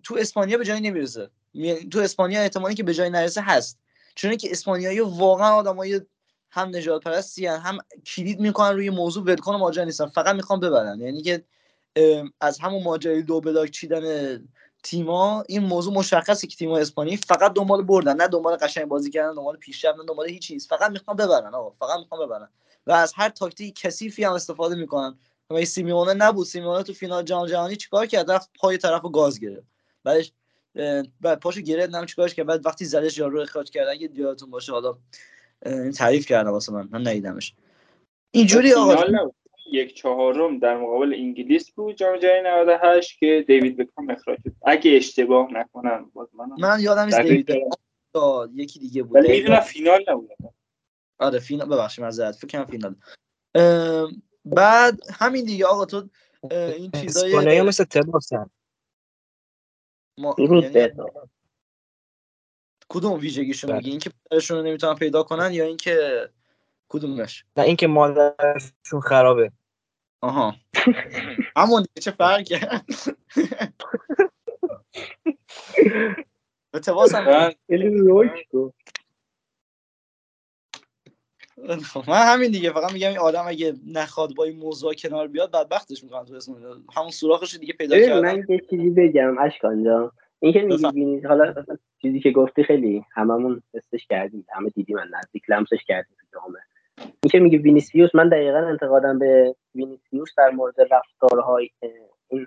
تو اسپانیا به جایی نمی‌رسه. تو اسپانیا احتمالی که به جای نرسه هست. چون که اسپانیایی واقعا آدمای هم نجات پرستی هم کلید می‌کنن روی موضوع ولکن ماجرا نیستن. فقط می‌خوان ببرن. یعنی که از همون ماجرای دو بلاک چیدن تیما این موضوع مشخصه که تیم‌های اسپانیایی فقط دنبال بردن نه دنبال قشنگ بازی کردن دنبال پیشرفت نه دنبال هیچ چیز. فقط می‌خوان ببرن آقا فقط می‌خوان ببرن. و از هر تاکتیک کثیفی هم استفاده می‌کنن. و سیمیونه نبود. سیمیونه تو فینال جام جهانی چیکار کرد؟ رفت پای طرف گاز گرفت. بعدش بعد پاشو گرفت نم چیکارش کرد. بعد وقتی زدش یارو اخراج کرد. اگه یادتون باشه حالا تعریف کردم واسه من من ندیدمش. اینجوری آقا. یک چهارم در مقابل انگلیس بود جام جهانی 98 که دیوید بکام اخراج شد. اگه اشتباه نکنم باز من من یادم نیست دیوید یکی دیگه بود. ولی می‌دونم فینال نبود. آره فینال. ببخشید معذرت فکر کنم فینال. بعد همین دیگه آقا تو این چیزای اسپانیا مثل تباسن. ما یعنی... کدوم ویژگیشون میگی؟ اینکه پدرشون رو نمی‌تونن پیدا کنن یا اینکه کدومش؟ نه اینکه مادرشون خرابه. آها. همون چه فرقی هم من همین دیگه فقط میگم این آدم اگه نخواد با این موضوع کنار بیاد بدبختش می‌کنم تو اسم. همون سوراخش دیگه پیدا کردم من یه چیزی بگم اشکان جان. این که میگی بینید حالا چیزی که گفتی خیلی هممون حسش کردیم. همه دیدیم من نزدیک لمسش کردیم تو جامعه. این که میگه وینیسیوس من دقیقا انتقادم به وینیسیوس در مورد رفتارهای این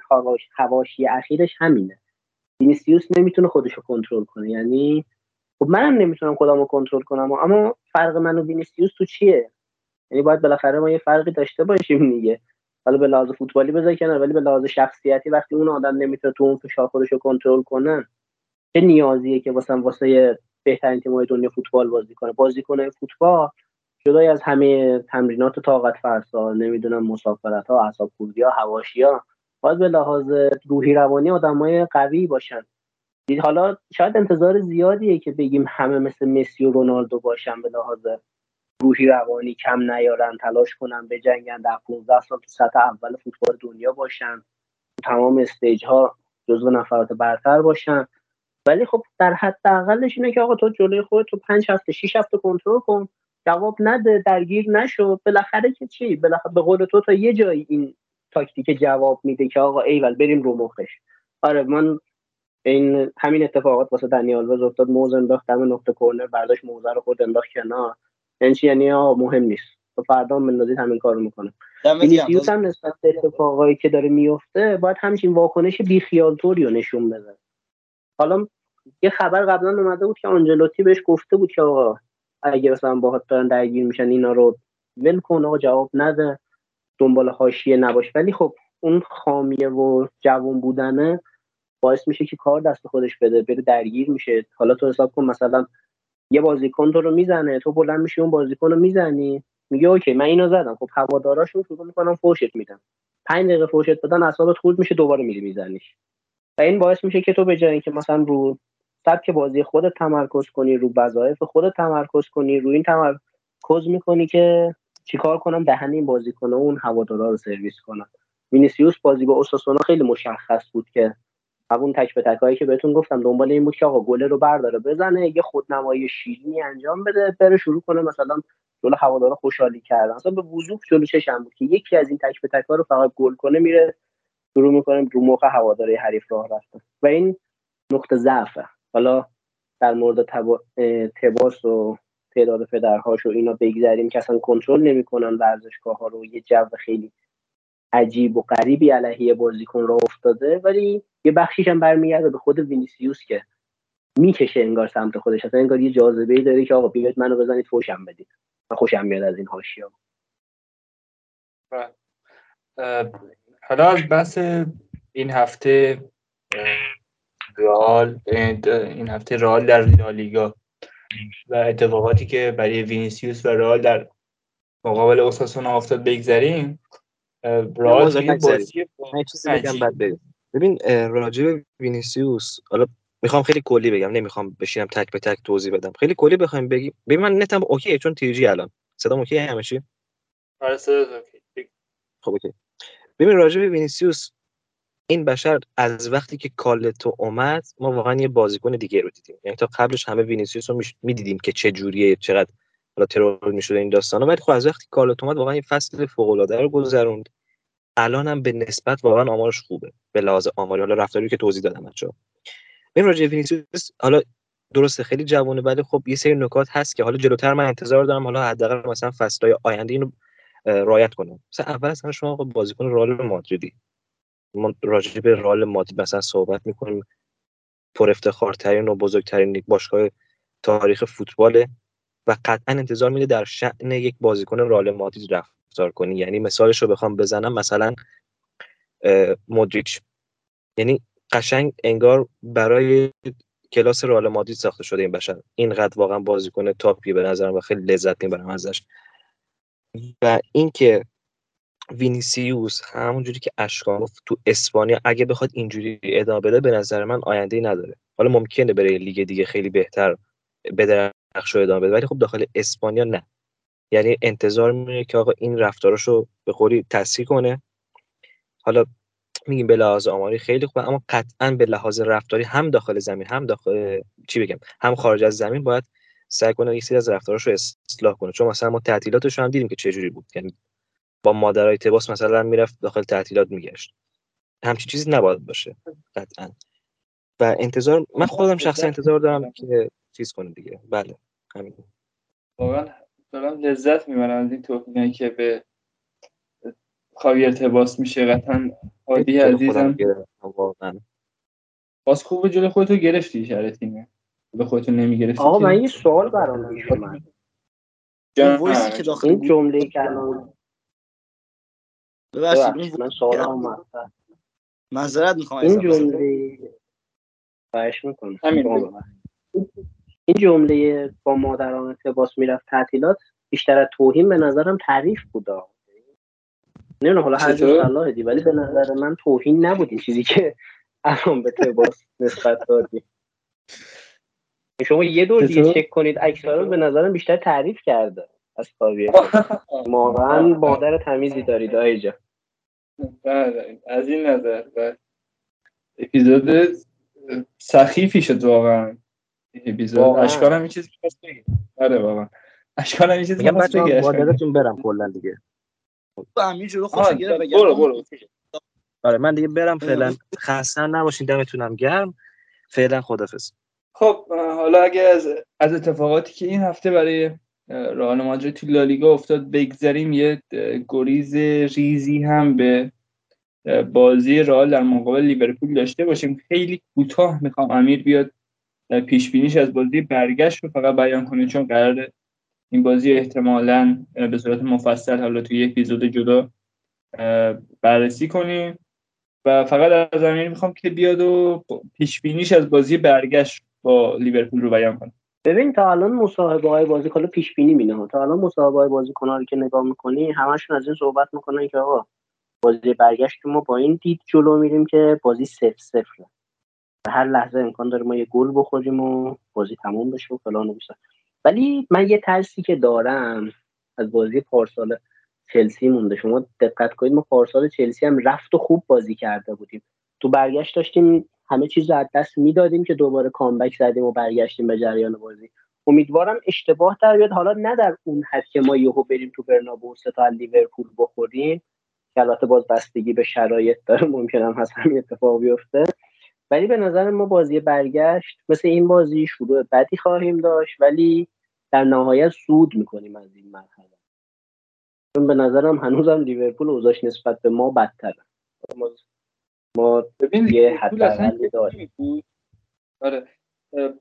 حواشی اخیرش همینه. وینیسیوس نمی‌تونه خودشو کنترل کنه. یعنی خب منم نمی‌تونم خودمو کنترل کنم اما فرق من و وینیسیوس تو چیه؟ یعنی باید بالاخره ما یه فرقی داشته باشیم دیگه. حالا به لحاظ فوتبالی بذار کنار ولی به لحاظ شخصیتی وقتی اون آدم نمی‌تونه تو اون فشار خودش رو کنترل کنه چه نیازیه که واسه واسه بهترین تیم‌های دنیا فوتبال بازی کنه؟ بازیکن فوتبال جدای از همه تمرینات طاقت فرسا نمی‌دونم مسافرت ها اعصاب ها حواشی ها باید به لحاظ روحی روانی آدمای قوی باشن. حالا شاید انتظار زیادیه که بگیم همه مثل مسی و رونالدو باشن به لحاظ روحی روانی کم نیارن تلاش کنن به جنگن در 15 سال تو سطح اول فوتبال دنیا باشن. تمام استیج ها جزو نفرات برتر باشن. ولی خب در حد اقلش اینه که آقا تو جلوی خودت تو 5 هفته 6 هفته کنترل کن. جواب نده درگیر نشو. بالاخره که چی؟ بالاخره به قول تو تا یه جایی این تاکتیک جواب میده که آقا ایول بریم رو مخش. آره من این همین اتفاقات واسه دنی آلوز افتاد. موز انداخت نقطه کورنر برداشت موزه رو خورد انداخت کنار. این یعنی مهم نیست. تو فردا بندازید همین کارو می‌کنه. وینیسیوس هم نسبت به اتفاقایی که داره میفته باید همچین واکنش بیخیال طوری رو نشون بده. حالا یه خبر قبلا اومده بود که آنجلوتی بهش گفته بود که آقا اگه مثلا باهات دارن درگیر میشن اینا رو ول کن آقا جواب نده. دنبال حاشیه نباش. ولی خب اون خامیه و جوون بودنه باعث میشه که کار دست خودش بده بره درگیر میشه. حالا تو حساب کن مثلا یه بازیکن تو رو می‌زنه تو بلند میشی اون بازیکن رو می‌زنی. میگه اوکی من اینو زدم. خب هواداراشون شروع می‌کنم فوشت میدم. پنج دقیقه فوشت بدن اعصابت خورد میشه دوباره میری میزنیش. و این باعث میشه که تو به جای اینکه مثلا رو سبک بازی خودت تمرکز کنی رو وظایف خودت تمرکز کنی رو این تمرکز می‌کنی که چیکار کنم دهن این بازیکن اون هوادارا رو سرویس کنم. وینیسیوس بازی با اوساسونا خیلی مشخص بود که همون تک به تک که بهتون گفتم دنبال این بود که آقا گله رو برداره بزنه یه خودنمایی شیرینی انجام بده بره شروع کنه مثلا جلو هوادارا خوشحالی کردن. اصلا به وضوح جلو چشم بود که یکی از این تک به تک رو فقط گل کنه میره شروع می‌کنه رو موقع هواداری حریف راه رفته و این نقطه ضعفه. حالا در مورد تباس و تعداد پدرهاش و اینا بگذریم که اصلا کنترل نمی‌کنن ورزشگاه ها رو یه جو خیلی عجیب و غریبی علیه بازیکن را افتاده ولی یه بخشیش هم برمیگرده به خود وینیسیوس که می‌کشه انگار سمت خودش. اصلا انگار یه جاذبه ای داره که آقا بیاید منو بزنید فوشم بدید. من خوشم میاد از این حاشیه. حالا از بس این هفته رئال این هفته رئال در لالیگا و اتفاقاتی که برای وینیسیوس و رئال در مقابل اوساسونا افتاد بگذریم. رئال بازی ببین راجع وینیسیوس حالا می‌خوام خیلی کلی بگم نمی‌خوام بشینم تک به تک توضیح بدم. خیلی کلی بخوایم بگیم. ببین من نتم اوکی چون تیجی الان. صدا اوکی همشی آره صدا اوکی. خب اوکی. ببین راجع به وینیسیوس این بشر از وقتی که کارلتو اومد ما واقعا یه بازیکن دیگه رو دیدیم. یعنی تا قبلش همه وینیسیوس رو می‌دیدیم که چه جوریه چقدر حالا ترور می‌شده این داستانا ولی خب از وقتی کارلتو اومد واقعا یه فصل فوق العاده رو گذروند. الان هم به نسبت واقعا آمارش خوبه. به لحاظ آماری حالا رفتاری که توضیح دادم بچه‌ها. این راجع وینیسیوس حالا درسته خیلی جوونه ولی خب یه سری نکات هست که حالا جلوتر من انتظار دارم حالا حداقل مثلا فصل‌های آینده اینو رعایت کنم. مثلا اول همه شما بازیکن رئال مادریدی. ما راجع به رئال مادرید مثلا صحبت می‌کنیم. پر افتخارترین و بزرگترین باشگاه تاریخ فوتبال و قطعا انتظار میده در شأن یک بازیکن رئال مادرید رفتار کنی. یعنی مثالش رو بخوام بزنم مثلا مودریچ. یعنی قشنگ انگار برای کلاس رئال مادرید ساخته شده این بشر. اینقدر واقعا بازیکن تاپی به نظرم و خیلی لذت می‌برم ازش. و اینکه وینیسیوس همونجوری که اشکان گفت تو اسپانیا اگه بخواد اینجوری ادامه بده به نظر من آینده ای نداره. حالا ممکنه بره لیگ دیگه خیلی بهتر بدرخش و ادامه بده ولی خب داخل اسپانیا نه. یعنی انتظار میره که آقا این رفتاراشو به قولی تصحیح کنه. حالا میگیم به لحاظ آماری خیلی خوبه اما قطعا به لحاظ رفتاری هم داخل زمین هم داخل چی بگم هم خارج از زمین باید سعی کنه یک سری از رفتاراشو اصلاح کنه. چون مثلا ما تعطیلاتش هم دیدیم که چه جوری بود. یعنی با مادرای تباس مثلا می‌رفت داخل تعطیلات میگشت. همچین چیزی نباید باشه قطعا. و انتظار من خودم شخصا انتظار دارم که چیز کنه دیگه. بله همین. واقعا دارم لذت می‌برم از این توهینایی که به خاویر تباس میشه. قطعا عادی عزیزم. واقعا. باز خوب جلو خودتو گرفتی شرطینه به خودتو نمی‌گرفتی آقا من یه سوال برام پیش اومد. وایسی که داخل این جمله که الان ببخشید من سوالم مطرح معذرت می‌خوام این. جمله خواهش می‌کنم. همین. این جمله با مادران تباس می‌رفت تعطیلات بیشتر از توهین به نظرم تعریف بود نمی‌دونم حالا هر جور چطور؟ صلاحی ولی به نظر من توهین نبود این چیزی که الان به تباس نسبت دادی شما یه دور دیگه؟ چک کنید اکثرا به نظرم بیشتر تعریف کرده از خاویر واقعا مادر تمیزی دارید آقای جان بله از این نظر بله. اپیزود سخیفی شد واقعا اشکال هم این چیزی می‌خواست بگه آره واقعا. اشکال هم این چیزی میگم اشکال عجلتون برم کلا دیگه. تو جلو آه، خودشو گرفت برو وگرنه برو. آره من دیگه برم فعلا. خسته نباشین دمتونم گرم. فعلا خدافظ. خب حالا اگه از از اتفاقاتی که این هفته برای رئال مادرید تو لالیگا افتاد بگذریم یه گریز ریزی هم به بازی رئال در مقابل لیورپول داشته باشیم. خیلی کوتاه می‌خوام امیر بیاد پیش بینیش از بازی برگشت رو فقط بیان کنه چون قرار این بازی احتمالاً به صورت مفصل حالا توی یک اپیزود جدا بررسی کنیم. و فقط از امیر می‌خوام که بیاد و پیش بینیش از بازی برگشت با لیورپول رو بیان کنه. ببین تا الان مصاحبه های بازی حالا پیش بینی مینه تا الان مصاحبه های بازیکن رو که نگاه می‌کنی همشون از این صحبت می‌کنن که آقا بازی برگشت ما با این دید جلو میریم که بازی صفر صفره. و هر لحظه امکان داره ما یه گل بخوریم و بازی تموم بشه و فلان و ولی من یه ترسی که دارم از بازی پارسال چلسی مونده. شما دقت کنید ما پارسال چلسی هم رفت و خوب بازی کرده بودیم. تو برگشت داشتیم همه چیز رو از دست می‌دادیم که دوباره کامبک زدیم و برگشتیم به جریان بازی. امیدوارم اشتباه در بیاد. حالا نه در اون حد که ما یهو بریم تو برنابو تا لیورپول بخوریم. که البته باز بستگی به شرایط داره. ممکن هم هست همین اتفاق بیفته. ولی به نظر ما بازی برگشت مثل این بازی شروع بدی خواهیم داشت ولی در نهایت سود می‌کنیم از این مرحله. چون به نظرم هنوزم لیورپول اوضاعش نسبت به ما بدتره. ما, ما ببین یه حداقلی داریم آره.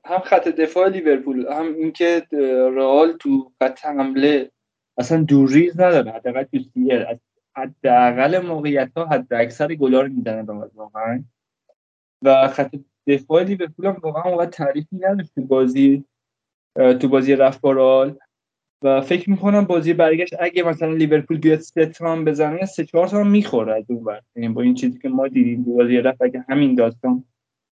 هم خط دفاع لیورپول هم اینکه رئال تو خط حمله اصلا دورریز نداره. حداقل تو سیل. از حداقل موقعیت ها حد اکثر گلا رو می‌زنه واقعا. و خط دفاع لیورپول هم واقعا اونقدر تعریفی نداشت تو بازی تو بازی رفت با رئال. و فکر می‌کنم بازی برگشت اگه مثلا لیورپول بیاد سه تا هم بزنه سه چهار تا هم می‌خوره از اون ور. یعنی با این چیزی که ما دیدیم تو بازی رفت اگه همین داستان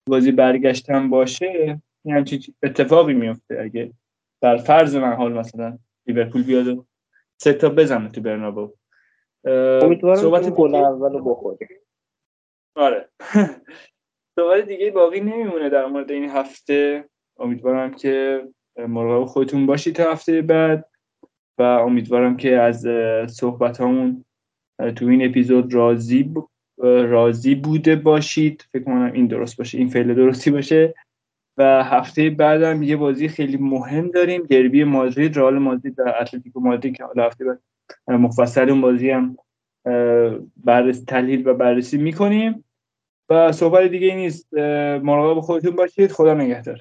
بازی برگشت هم باشه همچین چیز- اتفاقی میفته اگه در فرض محال مثلا لیورپول بیاد و سه تا بزنه تو برنابو. امیدوارم صحبت گل دیگه؟ اول رو بخوریم آره. سوال دیگه باقی نمیمونه در مورد این هفته. امیدوارم که مراقب خودتون باشید تا هفته بعد و امیدوارم که از صحبت همون تو این اپیزود راضی ب... راضی بوده باشید. فکر کنم این درست باشه این فعل درستی باشه. و هفته بعدم یه بازی خیلی مهم داریم دربی مادرید رئال مادرید و اتلتیکو مادرید که حالا هفته بعد مفصل اون بازی هم بررسی تحلیل و بررسی می‌کنیم. و صحبت دیگه نیست. مراقب خودتون باشید. خدا نگهدار.